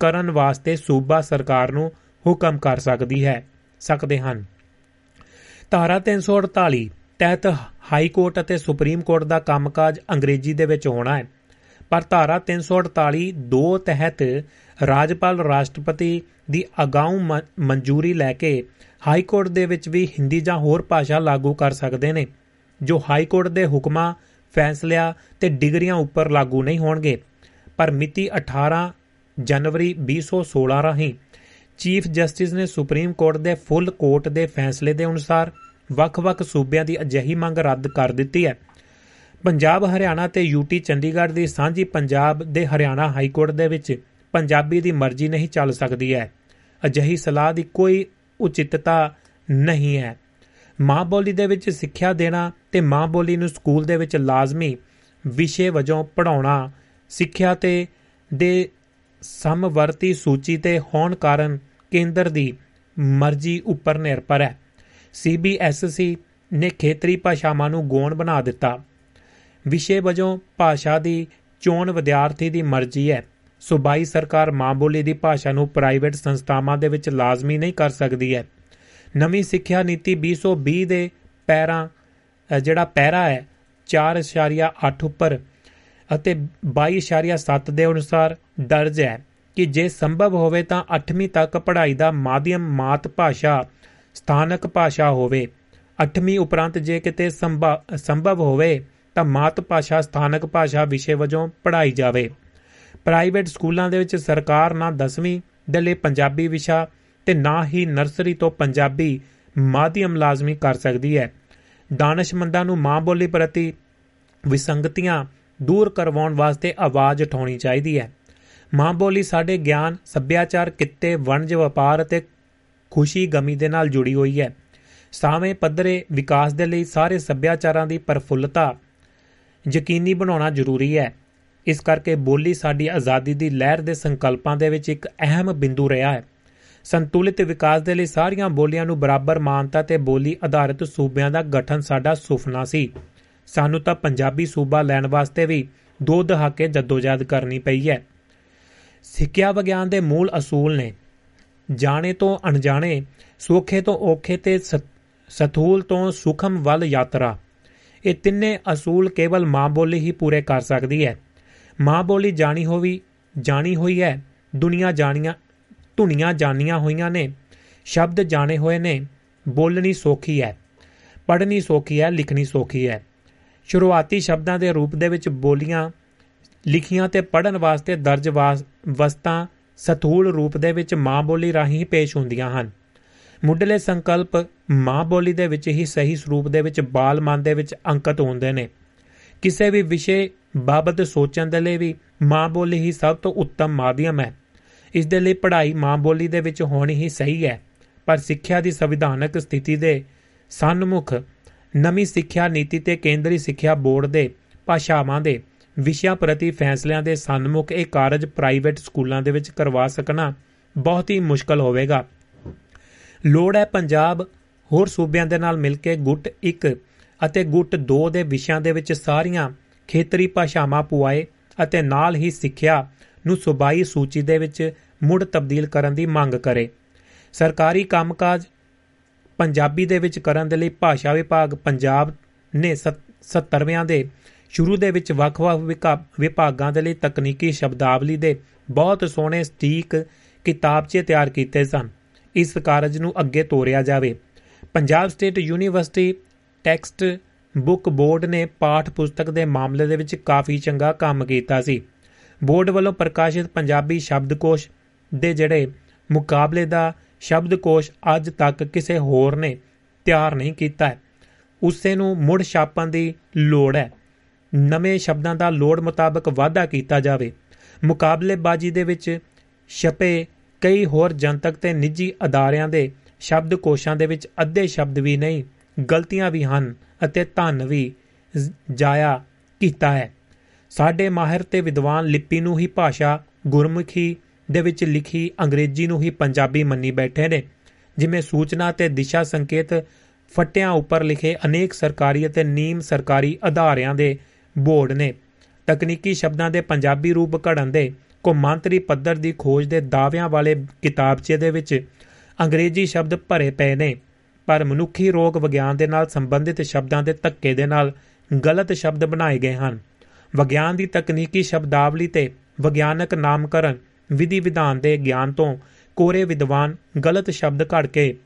ਕਰਨ ਵਾਸਤੇ ਸੂਬਾ ਸਰਕਾਰ ਨੂੰ ਹੁਕਮ ਕਰ ਸਕਦੀ ਹੈ। ਸਕਦੇ ਹਨ। ਧਾਰਾ 348 ਤਹਿਤ ਹਾਈ ਕੋਰਟ ਅਤੇ ਸੁਪਰੀਮ ਕੋਰਟ ਦਾ ਕੰਮਕਾਜ ਅੰਗਰੇਜ਼ੀ ਦੇ ਵਿੱਚ ਹੋਣਾ ਹੈ। ਪਰ ਧਾਰਾ 348 2 ਤਹਿਤ ਰਾਜਪਾਲ ਰਾਸ਼ਟਰਪਤੀ ਦੀ ਅਗਾਊਂ ਮਨਜ਼ੂਰੀ ਲੈ ਕੇ ਹਾਈ ਕੋਰਟ ਦੇ ਵਿੱਚ ਵੀ ਹਿੰਦੀ ਜਾਂ ਹੋਰ ਭਾਸ਼ਾ ਲਾਗੂ ਕਰ ਸਕਦੇ ਨੇ, ਜੋ ਹਾਈ ਕੋਰਟ ਦੇ ਹੁਕਮਾਂ, ਫੈਸਲਿਆਂ ਤੇ ਡਿਗਰੀਆਂ ਉੱਪਰ ਲਾਗੂ ਨਹੀਂ ਹੋਣਗੇ। ਪਰ ਮਿਤੀ 18 ਜਨਵਰੀ 2016 ਰਾਹੀਂ ਚੀਫ ਜਸਟਿਸ ਨੇ ਸੁਪਰੀਮ ਕੋਰਟ ਦੇ ਫੁੱਲ ਕੋਰਟ ਦੇ ਫੈਸਲੇ ਦੇ ਅਨੁਸਾਰ ਵੱਖ-ਵੱਖ ਸੂਬਿਆਂ ਦੀ ਅਜਿਹੀ ਮੰਗ ਰੱਦ ਕਰ ਦਿੱਤੀ ਹੈ। ਪੰਜਾਬ, ਹਰਿਆਣਾ ਤੇ ਯੂਟੀ ਚੰਡੀਗੜ੍ਹ ਦੀ ਸਾਂਝੀ ਪੰਜਾਬ ਦੇ ਹਰਿਆਣਾ ਹਾਈ ਕੋਰਟ ਦੇ ਵਿੱਚ ਪੰਜਾਬੀ ਦੀ ਮਰਜ਼ੀ ਨਹੀਂ ਚੱਲ ਸਕਦੀ ਹੈ। ਅਜਿਹੀ ਸਲਾਹ ਦੀ ਕੋਈ ਉਚਿਤਤਾ ਨਹੀਂ ਹੈ। ਮਾਂ ਬੋਲੀ ਦੇ ਵਿੱਚ ਸਿੱਖਿਆ ਦੇਣਾ ਤੇ ਮਾਂ ਬੋਲੀ ਨੂੰ ਸਕੂਲ ਦੇ ਵਿੱਚ ਲਾਜ਼ਮੀ ਵਿਸ਼ੇ ਵਜੋਂ ਪੜਾਉਣਾ ਸਿੱਖਿਆ ਤੇ ਦੇ ਸਮਵਰਤੀ ਸੂਚੀ ਤੇ ਹੋਣ ਕਾਰਨ ਕੇਂਦਰ ਦੀ ਮਰਜ਼ੀ ਉੱਪਰ ਨਿਰਭਰ ਹੈ। ਸੀਬੀਐਸਸੀ ਨੇ ਖੇਤਰੀ ਭਾਸ਼ਾਵਾਂ ਨੂੰ ਗੌਣ ਬਣਾ ਦਿੱਤਾ। ਵਿਸ਼ੇ ਵਜੋਂ ਭਾਸ਼ਾ ਦੀ ਚੋਣ ਵਿਦਿਆਰਥੀ ਦੀ ਮਰਜ਼ੀ ਹੈ। ਸੂਬਾਈ ਸਰਕਾਰ ਮਾਂ ਬੋਲੀ ਦੀ ਭਾਸ਼ਾ ਨੂੰ ਪ੍ਰਾਈਵੇਟ ਸੰਸਥਾਵਾਂ ਦੇ ਵਿੱਚ ਲਾਜ਼ਮੀ ਨਹੀਂ ਕਰ ਸਕਦੀ ਹੈ। ਨਵੀਂ ਸਿੱਖਿਆ ਨੀਤੀ 2020 ਦੇ ਪੈਰਾ ਜਿਹੜਾ ਪੈਰਾ ਹੈ 4.8 ਉੱਪਰ ਅਤੇ 22.7 ਦੇ ਅਨੁਸਾਰ ਦਰਜ ਹੈ ਕਿ ਜੇ ਸੰਭਵ ਹੋਵੇ ਤਾਂ 8ਵੀਂ ਤੱਕ ਪੜ੍ਹਾਈ ਦਾ ਮਾਧਿਅਮ ਮਾਤ ਭਾਸ਼ਾ, ਸਥਾਨਕ ਭਾਸ਼ਾ ਹੋਵੇ। 8ਵੀਂ ਉਪਰੰਤ ਜੇ ਕਿਤੇ ਸੰਭਵ ਹੋਵੇ ਤਾਂ ਮਾਤ ਭਾਸ਼ਾ, ਸਥਾਨਕ ਭਾਸ਼ਾ ਵਿਸ਼ੇ ਵਜੋਂ ਪੜ੍ਹਾਈ ਜਾਵੇ। ਪ੍ਰਾਈਵੇਟ ਸਕੂਲਾਂ ਦੇ ਵਿੱਚ ਸਰਕਾਰ ਨਾ 10ਵੀਂ ਦੇ ਲਈ ਪੰਜਾਬੀ ਵਿਸ਼ਾ ਤੇ ਨਾ ਹੀ ਨਰਸਰੀ ਤੋਂ ਪੰਜਾਬੀ ਮਾਧਿਅਮ ਲਾਜ਼ਮੀ ਕਰ ਸਕਦੀ ਹੈ। ਦਾਨਸ਼ਮੰਦਾਂ ਨੂੰ ਮਾਂ ਬੋਲੀ ਪ੍ਰਤੀ ਵਿਸੰਗਤੀਆਂ ਦੂਰ ਕਰਵਾਉਣ ਵਾਸਤੇ ਆਵਾਜ਼ ਉਠਾਉਣੀ ਚਾਹੀਦੀ ਹੈ। ਮਾਂ ਬੋਲੀ ਸਾਡੇ ਗਿਆਨ, ਸੱਭਿਆਚਾਰ, ਕਿੱਤੇ, ਵਣਜ, ਵਪਾਰ ਅਤੇ ਖੁਸ਼ੀ ਗਮੀ ਦੇ ਨਾਲ ਜੁੜੀ ਹੋਈ ਹੈ। ਸਾਵੇਂ ਪੱਧਰੇ ਵਿਕਾਸ ਦੇ ਲਈ ਸਾਰੇ ਸੱਭਿਆਚਾਰਾਂ ਦੀ ਪਰਫੁੱਲਤਾ ਯਕੀਨੀ ਬਣਾਉਣਾ ਜ਼ਰੂਰੀ ਹੈ। ਇਸ ਕਰਕੇ ਬੋਲੀ ਸਾਡੀ ਆਜ਼ਾਦੀ ਦੀ ਲਹਿਰ ਦੇ ਸੰਕਲਪਾਂ ਦੇ ਵਿੱਚ ਇੱਕ ਅਹਿਮ ਬਿੰਦੂ ਰਿਹਾ ਹੈ। ਸੰਤੁਲਿਤ ਵਿਕਾਸ ਦੇ ਲਈ ਸਾਰੀਆਂ ਬੋਲੀਆਂ ਨੂੰ ਬਰਾਬਰ ਮਾਨਤਾ ਤੇ ਬੋਲੀ ਆਧਾਰਿਤ ਸੂਬਿਆਂ ਦਾ ਗਠਨ ਸਾਡਾ ਸੁਪਨਾ ਸੀ। ਸਾਨੂੰ ਤਾਂ ਪੰਜਾਬੀ ਸੂਬਾ ਲੈਣ ਵਾਸਤੇ ਵੀ ਦੋ ਦਹਾਕੇ ਜਦੋਜਹਿਦ ਕਰਨੀ ਪਈ ਹੈ। ਸਿੱਖਿਆ ਵਿਗਿਆਨ ਦੇ ਮੂਲ ਅਸੂਲ ਨੇ। ਜਾਣੇ ਤੋਂ ਅਣਜਾਣੇ, ਸੋਖੇ ਤੋਂ ਔਖੇ ਤੇ ਸਥੂਲ ਤੋਂ ਸੁਖਮ ਵੱਲ ਯਾਤਰਾ। ਇਹ ਤਿੰਨੇ ਅਸੂਲ ਕੇਵਲ ਮਾਂ ਬੋਲੀ ਹੀ ਪੂਰੇ ਕਰ ਸਕਦੀ ਹੈ। ਮਾਂ ਬੋਲੀ ਜਾਣੀ ਹੋਵੀ, ਜਾਣੀ ਹੋਈ ਹੈ ਦੁਨੀਆ ਜਾਣੀਆਂ, ਧੁਨੀਆਂ ਜਾਣੀਆਂ ਹੋਈਆਂ ਨੇ, ਸ਼ਬਦ ਜਾਣੇ ਹੋਏ ਨੇ, ਬੋਲਣੀ ਸੌਖੀ ਹੈ ਪੜ੍ਹਨੀ ਸੌਖੀ ਹੈ ਲਿਖਣੀ ਸੌਖੀ ਹੈ ਸ਼ੁਰੂਆਤੀ ਸ਼ਬਦਾਂ ਦੇ ਰੂਪ ਦੇ ਵਿੱਚ ਬੋਲੀਆਂ, ਲਿਖੀਆਂ ਤੇ ਪੜ੍ਹਨ ਵਾਸਤੇ ਦਰਜ ਵਸਤਾਂ ਸਥੂਲ ਰੂਪ ਦੇ ਵਿੱਚ ਮਾਂ ਬੋਲੀ ਰਾਹੀਂ ਪੇਸ਼ ਹੁੰਦੀਆਂ ਹਨ। ਮੁੱਢਲੇ ਸੰਕਲਪ ਮਾਂ ਬੋਲੀ ਦੇ ਵਿੱਚ ਹੀ ਸਹੀ ਸਰੂਪ ਦੇ ਵਿੱਚ ਬਾਲ ਮਨ ਦੇ ਵਿੱਚ ਅੰਕਿਤ ਹੁੰਦੇ ਨੇ। ਕਿਸੇ ਵੀ ਵਿਸ਼ੇ ਬਾਬਤ ਸੋਚਣ ਦੇ ਲਈ ਵੀ ਮਾਂ ਬੋਲੀ ਹੀ ਸਭ ਤੋਂ ਉੱਤਮ ਮਾਧਿਅਮ ਹੈ। ਇਸ ਦੇ ਲਈ ਪੜ੍ਹਾਈ ਮਾਂ ਬੋਲੀ ਦੇ ਵਿੱਚ ਹੋਣੀ ਹੀ ਸਹੀ ਹੈ। ਪਰ ਸਿੱਖਿਆ ਦੀ ਸੰਵਿਧਾਨਕ ਸਥਿਤੀ ਦੇ ਸਨਮੁਖ ਨਵੀਂ ਸਿੱਖਿਆ ਨੀਤੀ ਤੇ ਕੇਂਦਰੀ ਸਿੱਖਿਆ ਬੋਰਡ ਦੇ ਭਾਸ਼ਾਵਾਂ ਦੇ ਵਿਸ਼ਿਆਂ ਪ੍ਰਤੀ ਫੈਸਲਿਆਂ ਦੇ ਸਨਮੁਖ ਇਹ ਕਾਰਜ ਪ੍ਰਾਈਵੇਟ ਸਕੂਲਾਂ ਦੇ ਵਿੱਚ ਕਰਵਾ ਸਕਣਾ ਬਹੁਤ ਹੀ ਮੁਸ਼ਕਲ ਹੋਵੇਗਾ। ਲੋੜ ਹੈ ਪੰਜਾਬ ਹੋਰ ਸੂਬਿਆਂ ਦੇ ਨਾਲ ਮਿਲ ਕੇ ਗੁੱਟ 1 ਅਤੇ ਗੁੱਟ 2 ਦੇ ਵਿਸ਼ਿਆਂ ਦੇ ਵਿੱਚ ਸਾਰੀਆਂ ਖੇਤਰੀ ਭਾਸ਼ਾਵਾਂ ਪੁਆਏ ਅਤੇ ਨਾਲ ਹੀ ਸਿੱਖਿਆ ਨੂੰ ਸੂਬਾਈ ਸੂਚੀ ਦੇ ਵਿੱਚ ਮੁੜ ਤਬਦੀਲ ਕਰਨ ਦੀ ਮੰਗ ਕਰੇ। ਸਰਕਾਰੀ ਕੰਮਕਾਜ ਪੰਜਾਬੀ ਦੇ ਵਿੱਚ ਕਰਨ ਦੇ ਲਈ ਭਾਸ਼ਾ ਵਿਭਾਗ ਪੰਜਾਬ ਨੇ 70ਵਿਆਂ ਦੇ ਸ਼ੁਰੂ ਦੇ ਵਿੱਚ ਵੱਖ-ਵੱਖ ਵਿਕਾ- ਵਿਭਾਗਾਂ ਦੇ ਲਈ ਤਕਨੀਕੀ ਸ਼ਬਦਾਵਲੀ ਦੇ ਬਹੁਤ ਸੋਹਣੇ ਸਟੀਕ ਕਿਤਾਬਚੇ ਤਿਆਰ ਕੀਤੇ ਸਨ। ਇਸ ਕਾਰਜ ਨੂੰ ਅੱਗੇ ਤੋਰਿਆ ਜਾਵੇ। Punjab state university text book board ਨੇ ਪਾਠ ਪੁਸਤਕ ਦੇ ਮਾਮਲੇ ਦੇ ਵਿੱਚ ਕਾਫੀ ਚੰਗਾ ਕੰਮ ਕੀਤਾ ਸੀ। ਬੋਰਡ ਵੱਲੋਂ ਪ੍ਰਕਾਸ਼ਿਤ ਪੰਜਾਬੀ ਸ਼ਬਦਕੋਸ਼ ਦੇ ਜਿਹੜੇ ਮੁਕਾਬਲੇ ਦਾ ਸ਼ਬਦਕੋਸ਼ ਅੱਜ ਤੱਕ ਕਿਸੇ ਹੋਰ ਨੇ ਤਿਆਰ ਨਹੀਂ ਕੀਤਾ ਹੈ। ਉਸੇ ਨੂੰ ਮੁੜ ਛਾਪਣ ਦੀ ਲੋੜ ਹੈ। ਨਵੇਂ ਸ਼ਬਦਾਂ ਦਾ ਲੋੜ ਮੁਤਾਬਕ ਵਾਧਾ ਕੀਤਾ ਜਾਵੇ। ਮੁਕਾਬਲੇਬਾਜ਼ੀ ਦੇ ਵਿੱਚ ਛਪੇ ਕਈ ਹੋਰ ਜਨਤਕ ਤੇ ਨਿੱਜੀ ਅਦਾਰਿਆਂ ਦੇ ਸ਼ਬਦਕੋਸ਼ਾਂ ਦੇ ਵਿੱਚ ਅੱਧੇ ਸ਼ਬਦ ਵੀ ਨਹੀਂ, ਗਲਤੀਆਂ ਵੀ ਹਨ। ਅਤੇ ਧਨ ਵੀ ਜ਼- ਜਾਇਆ ਕੀਤਾ ਹੈ। ਸਾਡੇ ਮਾਹਿਰ ਤੇ ਵਿਦਵਾਨ ਲਿਪੀ ਨੂੰ ਹੀ ਭਾਸ਼ਾ ਗੁਰਮੁਖੀ ਦੇ ਵਿੱਚ ਲਿਖੀ ਅੰਗਰੇਜ਼ੀ ਨੂੰ ਹੀ ਪੰਜਾਬੀ ਮੰਨੀ ਬੈਠੇ ਨੇ, ਜਿਵੇਂ ਸੂਚਨਾ ਤੇ ਦਿਸ਼ਾ ਸੰਕੇਤ ਫੱਟਿਆਂ ਉੱਪਰ ਲਿਖੇ ਅਨੇਕ ਸਰਕਾਰੀ ਅਤੇ ਨੀਮ ਸਰਕਾਰੀ ਅਦਾਰਿਆਂ ਦੇ ਬੋਰਡ ਨੇ। ਤਕਨੀਕੀ ਸ਼ਬਦਾਂ ਦੇ ਪੰਜਾਬੀ ਰੂਪ ਘੜਨ ਦੇ ਕੌਮਾਂਤਰੀ ਪੱਧਰ ਦੀ ਖੋਜ ਦੇ ਦਾਅਵਿਆਂ ਵਾਲੇ ਕਿਤਾਬਚੇ ਦੇ ਵਿੱਚ ਅੰਗਰੇਜ਼ੀ ਸ਼ਬਦ ਭਰੇ ਪਏ ਨੇ। ਪਰ ਮਨੁੱਖੀ ਰੋਗ ਵਿਗਿਆਨ ਦੇ ਨਾਲ ਸੰਬੰਧਿਤ ਸ਼ਬਦਾਂ ਦੇ ਧੱਕੇ ਦੇ ਨਾਲ ਗਲਤ ਸ਼ਬਦ ਬਣਾਏ ਗਏ ਹਨ। ਵਿਗਿਆਨ ਦੀ ਤਕਨੀਕੀ ਸ਼ਬਦਾਵਲੀ ਤੇ ਵਿਗਿਆਨਕ ਨਾਮਕਰਨ ਵਿਧੀ ਵਿਧਾਨ ਦੇ ਗਿਆਨ ਤੋਂ ਕੋਰੇ ਵਿਦਵਾਨ ਗਲਤ ਸ਼ਬਦ ਘੜ ਕੇ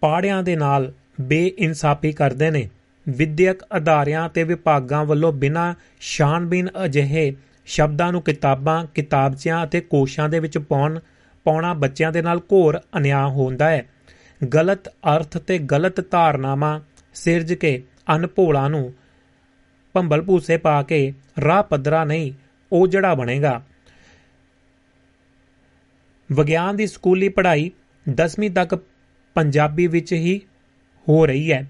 ਪਾੜਿਆਂ ਦੇ ਨਾਲ ਬੇਇਨਸਾਫੀ ਕਰਦੇ ਨੇ। ਵਿਦਿਅਕ ਅਦਾਰਿਆਂ ਤੇ ਵਿਭਾਗਾਂ ਵੱਲੋਂ ਬਿਨਾਂ ਛਾਣਬੀਨ ਅਜਿਹੇ ਸ਼ਬਦਾਂ ਨੂੰ ਕਿਤਾਬਾਂ, ਕਿਤਾਬਚਿਆਂ ਅਤੇ ਕੋਸ਼ਾਂ ਦੇ ਵਿੱਚ ਪਾਉਣ, ਪਾਉਣਾ ਬੱਚਿਆਂ ਦੇ ਨਾਲ ਘੋਰ ਅਨਿਆਂ ਹੁੰਦਾ ਹੈ। ਗਲਤ ਅਰਥ ਤੇ ਗਲਤ ਧਾਰਨਾਵਾਂ ਸਿਰਜ ਕੇ ਅਨਭੋਲਾ ਨੂੰ ਭੰਬਲ ਭੂਸੇ ਪਾ ਕੇ ਰਾਹ ਪੱਧਰਾ ਨਹੀਂ, ਉਹ ਜਿਹੜਾ ਬਣੇਗਾ। ਵਿਗਿਆਨ ਦੀ ਸਕੂਲੀ ਪੜ੍ਹਾਈ 10ਵੀਂ ਤੱਕ ਪੰਜਾਬੀ ਵਿੱਚ ਹੀ ਹੋ ਰਹੀ ਹੈ।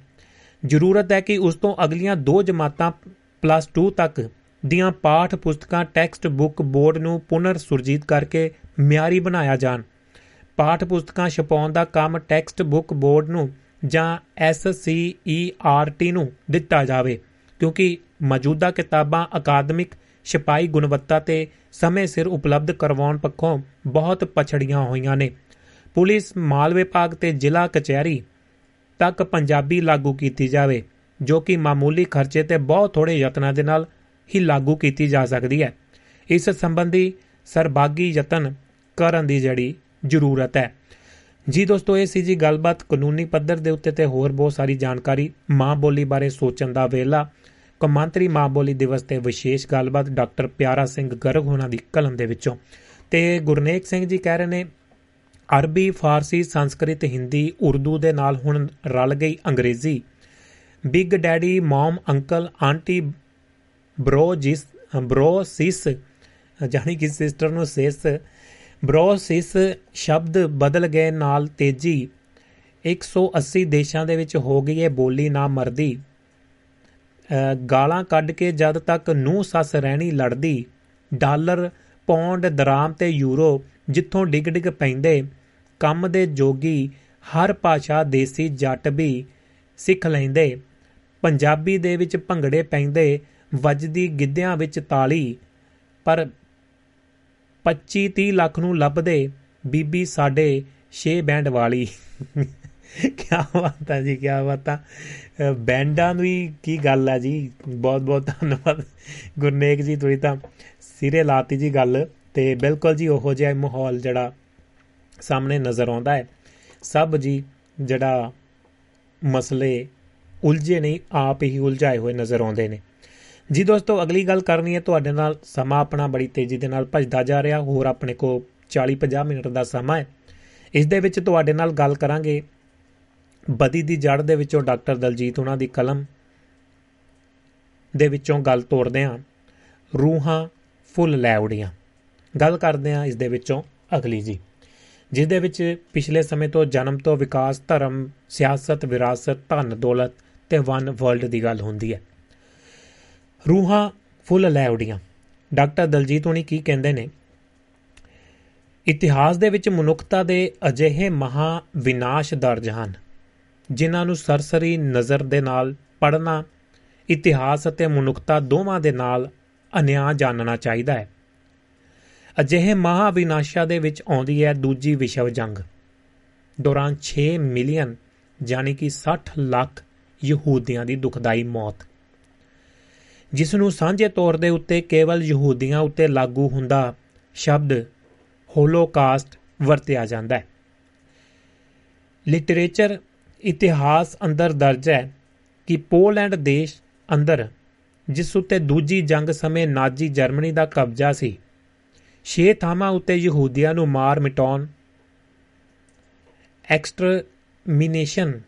ਜ਼ਰੂਰਤ ਹੈ ਕਿ ਉਸ ਤੋਂ ਅਗਲੀਆਂ ਦੋ ਜਮਾਤਾਂ ਪਲੱਸ 2 ਤੱਕ ਦੀਆਂ ਪਾਠ ਪੁਸਤਕਾਂ ਟੈਕਸਟ ਬੁੱਕ ਬੋਰਡ ਨੂੰ ਪੁਨਰ ਸੁਰਜੀਤ ਕਰਕੇ ਮਿਆਰੀ ਬਣਾਇਆ ਜਾਣ। ਪਾਠ ਪੁਸਤਕਾਂ ਛਪਾਉਣ ਦਾ ਕੰਮ ਟੈਕਸਟ ਬੁੱਕ ਬੋਰਡ ਨੂੰ ਜਾਂ SCERT ਨੂੰ ਦਿੱਤਾ ਜਾਵੇ, ਕਿਉਂਕਿ ਮੌਜੂਦਾ ਕਿਤਾਬਾਂ ਅਕਾਦਮਿਕ ਛਪਾਈ ਗੁਣਵੱਤਾ ਤੇ ਸਮੇਂ ਸਿਰ ਉਪਲਬਧ ਕਰਵਾਉਣ ਪੱਖੋਂ ਬਹੁਤ ਪਛੜੀਆਂ ਹੋਈਆਂ ਨੇ। ਪੁਲਿਸ ਮਾਲ ਵਿਭਾਗ ਤੇ ਜ਼ਿਲ੍ਹਾ ਕਚਹਿਰੀ ਤੱਕ ਪੰਜਾਬੀ ਲਾਗੂ ਕੀਤੀ ਜਾਵੇ, ਜੋ ਕਿ ਮਾਮੂਲੀ ਖਰਚੇ ਤੇ ਬਹੁਤ ਥੋੜੇ ਯਤਨਾਂ ਦੇ ਨਾਲ ਹੀ ਲਾਗੂ ਕੀਤੀ ਜਾ ਸਕਦੀ ਹੈ। ਇਸ ਸੰਬੰਧੀ ਸਰਬਾਗੀ ਯਤਨ ਕਰਨ ਦੀ ਜਿਹੜੀ ਜ਼ਰੂਰਤ ਹੈ। ਜੀ ਦੋਸਤੋ, ਇਹ ਸੀ ਜੀ ਗੱਲਬਾਤ ਕਾਨੂੰਨੀ ਪੱਧਰ ਦੇ ਉੱਤੇ ਤੇ ਹੋਰ ਬਹੁਤ ਸਾਰੀ ਜਾਣਕਾਰੀ ਮਾਂ ਬੋਲੀ ਬਾਰੇ ਸੋਚਣ ਦਾ ਵੇਲਾ। ਕੌਮਾਂਤਰੀ ਮਾਂ ਬੋਲੀ ਦਿਵਸ ਤੇ ਵਿਸ਼ੇਸ਼ ਗੱਲਬਾਤ ਡਾਕਟਰ ਪਿਆਰਾ ਸਿੰਘ ਗਰਗ ਹੋਣਾ ਦੀ ਕਲਮ ਦੇ ਵਿੱਚੋਂ। ਤੇ ਗੁਰਨੇਕ ਸਿੰਘ ਜੀ ਕਹਿ ਰਹੇ ਨੇ, ਅਰਬੀ, ਫਾਰਸੀ, ਸੰਸਕ੍ਰਿਤ, ਹਿੰਦੀ, ਉਰਦੂ ਦੇ ਨਾਲ ਹੁਣ ਰਲ ਗਈ ਅੰਗਰੇਜ਼ੀ। Big daddy, mom, uncle, aunty, bro ਜਿਸ, ਬ੍ਰੋ, ਸਿਸ ਜਾਨੀ ਕਿ ਸਿਸਟਰ ਨੂੰ ਸਿਸ ਬ੍ਰੋ ਸਿਸ ਸ਼ਬਦ ਬਦਲ ਗਏ ਨਾਲ ਤੇਜ਼ੀ। 180 ਦੇਸ਼ਾਂ ਦੇ ਵਿੱਚ ਹੋ ਗਈ ਇਹ ਬੋਲੀ ਨਾ ਮਰਦੀ। ਅ, ਗਾਲਾਂ ਕੱਢ ਕੇ ਜਦ ਤੱਕ ਨੂੰ ਸੱਸ ਰਹਿਣੀ ਲੜਦੀ ਡਾਲਰ ਪੌਂਡ ਦਰਾਮ ਤੇ ਯੂਰੋ ਜਿੱਥੋਂ ਡਿਗ ਡਿਗ ਪੈਂਦੇ ਕੰਮ ਦੇ ਜੋਗੀ ਹਰ ਭਾਸ਼ਾ ਦੇਸੀ ਜੱਟ ਵੀ ਸਿੱਖ ਲੈਂਦੇ। ਪੰਜਾਬੀ ਦੇ ਵਿੱਚ ਭੰਗੜੇ ਪੈਂਦੇ ਵੱਜਦੀ ਗਿੱਧਿਆਂ ਵਿੱਚ ਤਾਲੀ ਪਰ 25 30 ਲੱਖ ਨੂੰ ਲੱਭਦੇ ਬੀਬੀ ਸਾਡੇ 6 ਬੈਂਡ ਵਾਲੀ। ਕੀ ਬਾਤ ਹੈ ਜੀ ਕੀ ਬਾਤ ਹੈ ਬੈਂਡਾਂ ਦੀ ਕੀ ਗੱਲ ਹੈ ਜੀ? ਬਹੁਤ ਬਹੁਤ ਧੰਨਵਾਦ। ਗੁਰਨੇਕ ਜੀ, ਤੁਸੀਂ ਤਾਂ ਸਿਰੇ ਲਾਤੀ ਜੀ ਗੱਲ ਤੇ ਬਿਲਕੁਲ ਜੀ ਉਹੋ ਜਿਹਾ ਮਾਹੌਲ ਜਿਹੜਾ ਸਾਹਮਣੇ ਨਜ਼ਰ ਆਉਂਦਾ ਹੈ। ਸਭ ਜੀ ਜਿਹੜਾ ਮਸਲੇ ਉਲਝੇ ਨਹੀਂ, ਆਪ ਹੀ ਉਲਝਾਏ ਹੋਏ ਨਜ਼ਰ ਆਉਂਦੇ ਨੇ। ਜੀ ਦੋਸਤੋ, ਅਗਲੀ ਗੱਲ ਕਰਨੀ ਹੈ, ਤੁਹਾਡੇ ਨਾਲ ਸਮਾਂ ਆਪਣਾ ਬੜੀ ਤੇਜ਼ੀ ਦੇ ਨਾਲ ਭੱਜਦਾ ਜਾ ਰਿਹਾ। ਹੋਰ ਆਪਣੇ ਕੋ 40-50 ਮਿੰਟ ਦਾ ਸਮਾਂ ਹੈ। ਇਸ ਦੇ ਵਿੱਚ ਤੁਹਾਡੇ ਨਾਲ ਗੱਲ ਕਰਾਂਗੇ। ਬਦੀ ਦੀ ਜੜ ਦੇ ਵਿੱਚੋਂ ਡਾਕਟਰ ਦਲਜੀਤ ਉਹਨਾਂ ਦੀ ਕਲਮ ਦੇ ਵਿੱਚੋਂ ਗੱਲ ਤੋੜਦੇ ਹਾਂ। ਰੂਹਾਂ ਫੁੱਲ ਲੈ ਉੜੀਆਂ। ਗੱਲ ਕਰਦੇ ਹਾਂ ਇਸ ਦੇ ਵਿੱਚੋਂ ਅਗਲੀ ਜੀ। ਜਿਸ ਦੇ ਵਿੱਚ ਪਿਛਲੇ ਸਮੇਂ ਤੋਂ ਜਨਮ ਤੋਂ ਵਿਕਾਸ, ਧਰਮ, ਸਿਆਸਤ, ਵਿਰਾਸਤ ਧਨ ਦੌਲਤ ਤੇ ਵਨ ਵਰਲਡ ਦੀ ਗੱਲ ਹੁੰਦੀ ਹੈ। ਰੂਹਾਂ ਫੁੱਲ ਲੈ ਉਡੀਆਂ। ਡਾਕਟਰ ਦਲਜੀਤ ਹੁਣੀ ਕੀ ਕਹਿੰਦੇ ਨੇ? ਇਤਿਹਾਸ ਦੇ ਵਿੱਚ ਮਨੁੱਖਤਾ ਦੇ ਅਜਿਹੇ ਮਹਾ ਵਿਨਾਸ਼ ਦਰਜ ਹਨ, ਜਿਨ੍ਹਾਂ ਨੂੰ ਸਰਸਰੀ ਨਜ਼ਰ ਦੇ ਨਾਲ ਪੜ੍ਹਨਾ, ਇਤਿਹਾਸ ਅਤੇ ਮਨੁੱਖਤਾ ਦੋਵਾਂ ਦੇ ਨਾਲ ਅਨਿਆਂ ਜਾਣਨਾ ਚਾਹੀਦਾ ਹੈ। ਅਜਿਹੇ ਮਹਾ ਵਿਨਾਸ਼ਾ ਦੇ ਵਿੱਚ ਆਉਂਦੀ ਹੈ ਦੂਜੀ ਵਿਸ਼ਵ ਜੰਗ, ਦੌਰਾਨ 6 ਮਿਲੀਅਨ, ਯਾਨੀ ਕਿ 60 ਲੱਖ ਯਹੂਦੀਆਂ ਦੀ ਦੁਖਦਾਈ ਮੌਤ। ਜਿਸ ਨੂੰ ਸਾਂਝੇ ਤੌਰ ਦੇ ਉੱਤੇ ਕੇਵਲ ਯਹੂਦੀਆਂ ਉੱਤੇ ਲਾਗੂ ਹੁੰਦਾ ਸ਼ਬਦ ਹੋਲੋਕਾਸਟ ਵਰਤਿਆ ਜਾਂਦਾ ਹੈ। ਲਿਟਰੇਚਰ ਇਤਿਹਾਸ ਅੰਦਰ ਦਰਜ ਹੈ ਕਿ ਪੋਲੈਂਡ ਦੇਸ਼ ਅੰਦਰ, ਜਿਸ ਉੱਤੇ ਦੂਜੀ ਜੰਗ ਸਮੇਂ ਨਾਜ਼ੀ ਜਰਮਨੀ ਦਾ ਕਬਜ਼ਾ ਸੀ, ਛੇ ਥਾਵਾਂ ਉੱਤੇ ਯਹੂਦੀਆਂ ਨੂੰ ਮਾਰ ਮਿਟਾਉਣ ਐਕਸਟਰਮੀਨੇਸ਼ਨ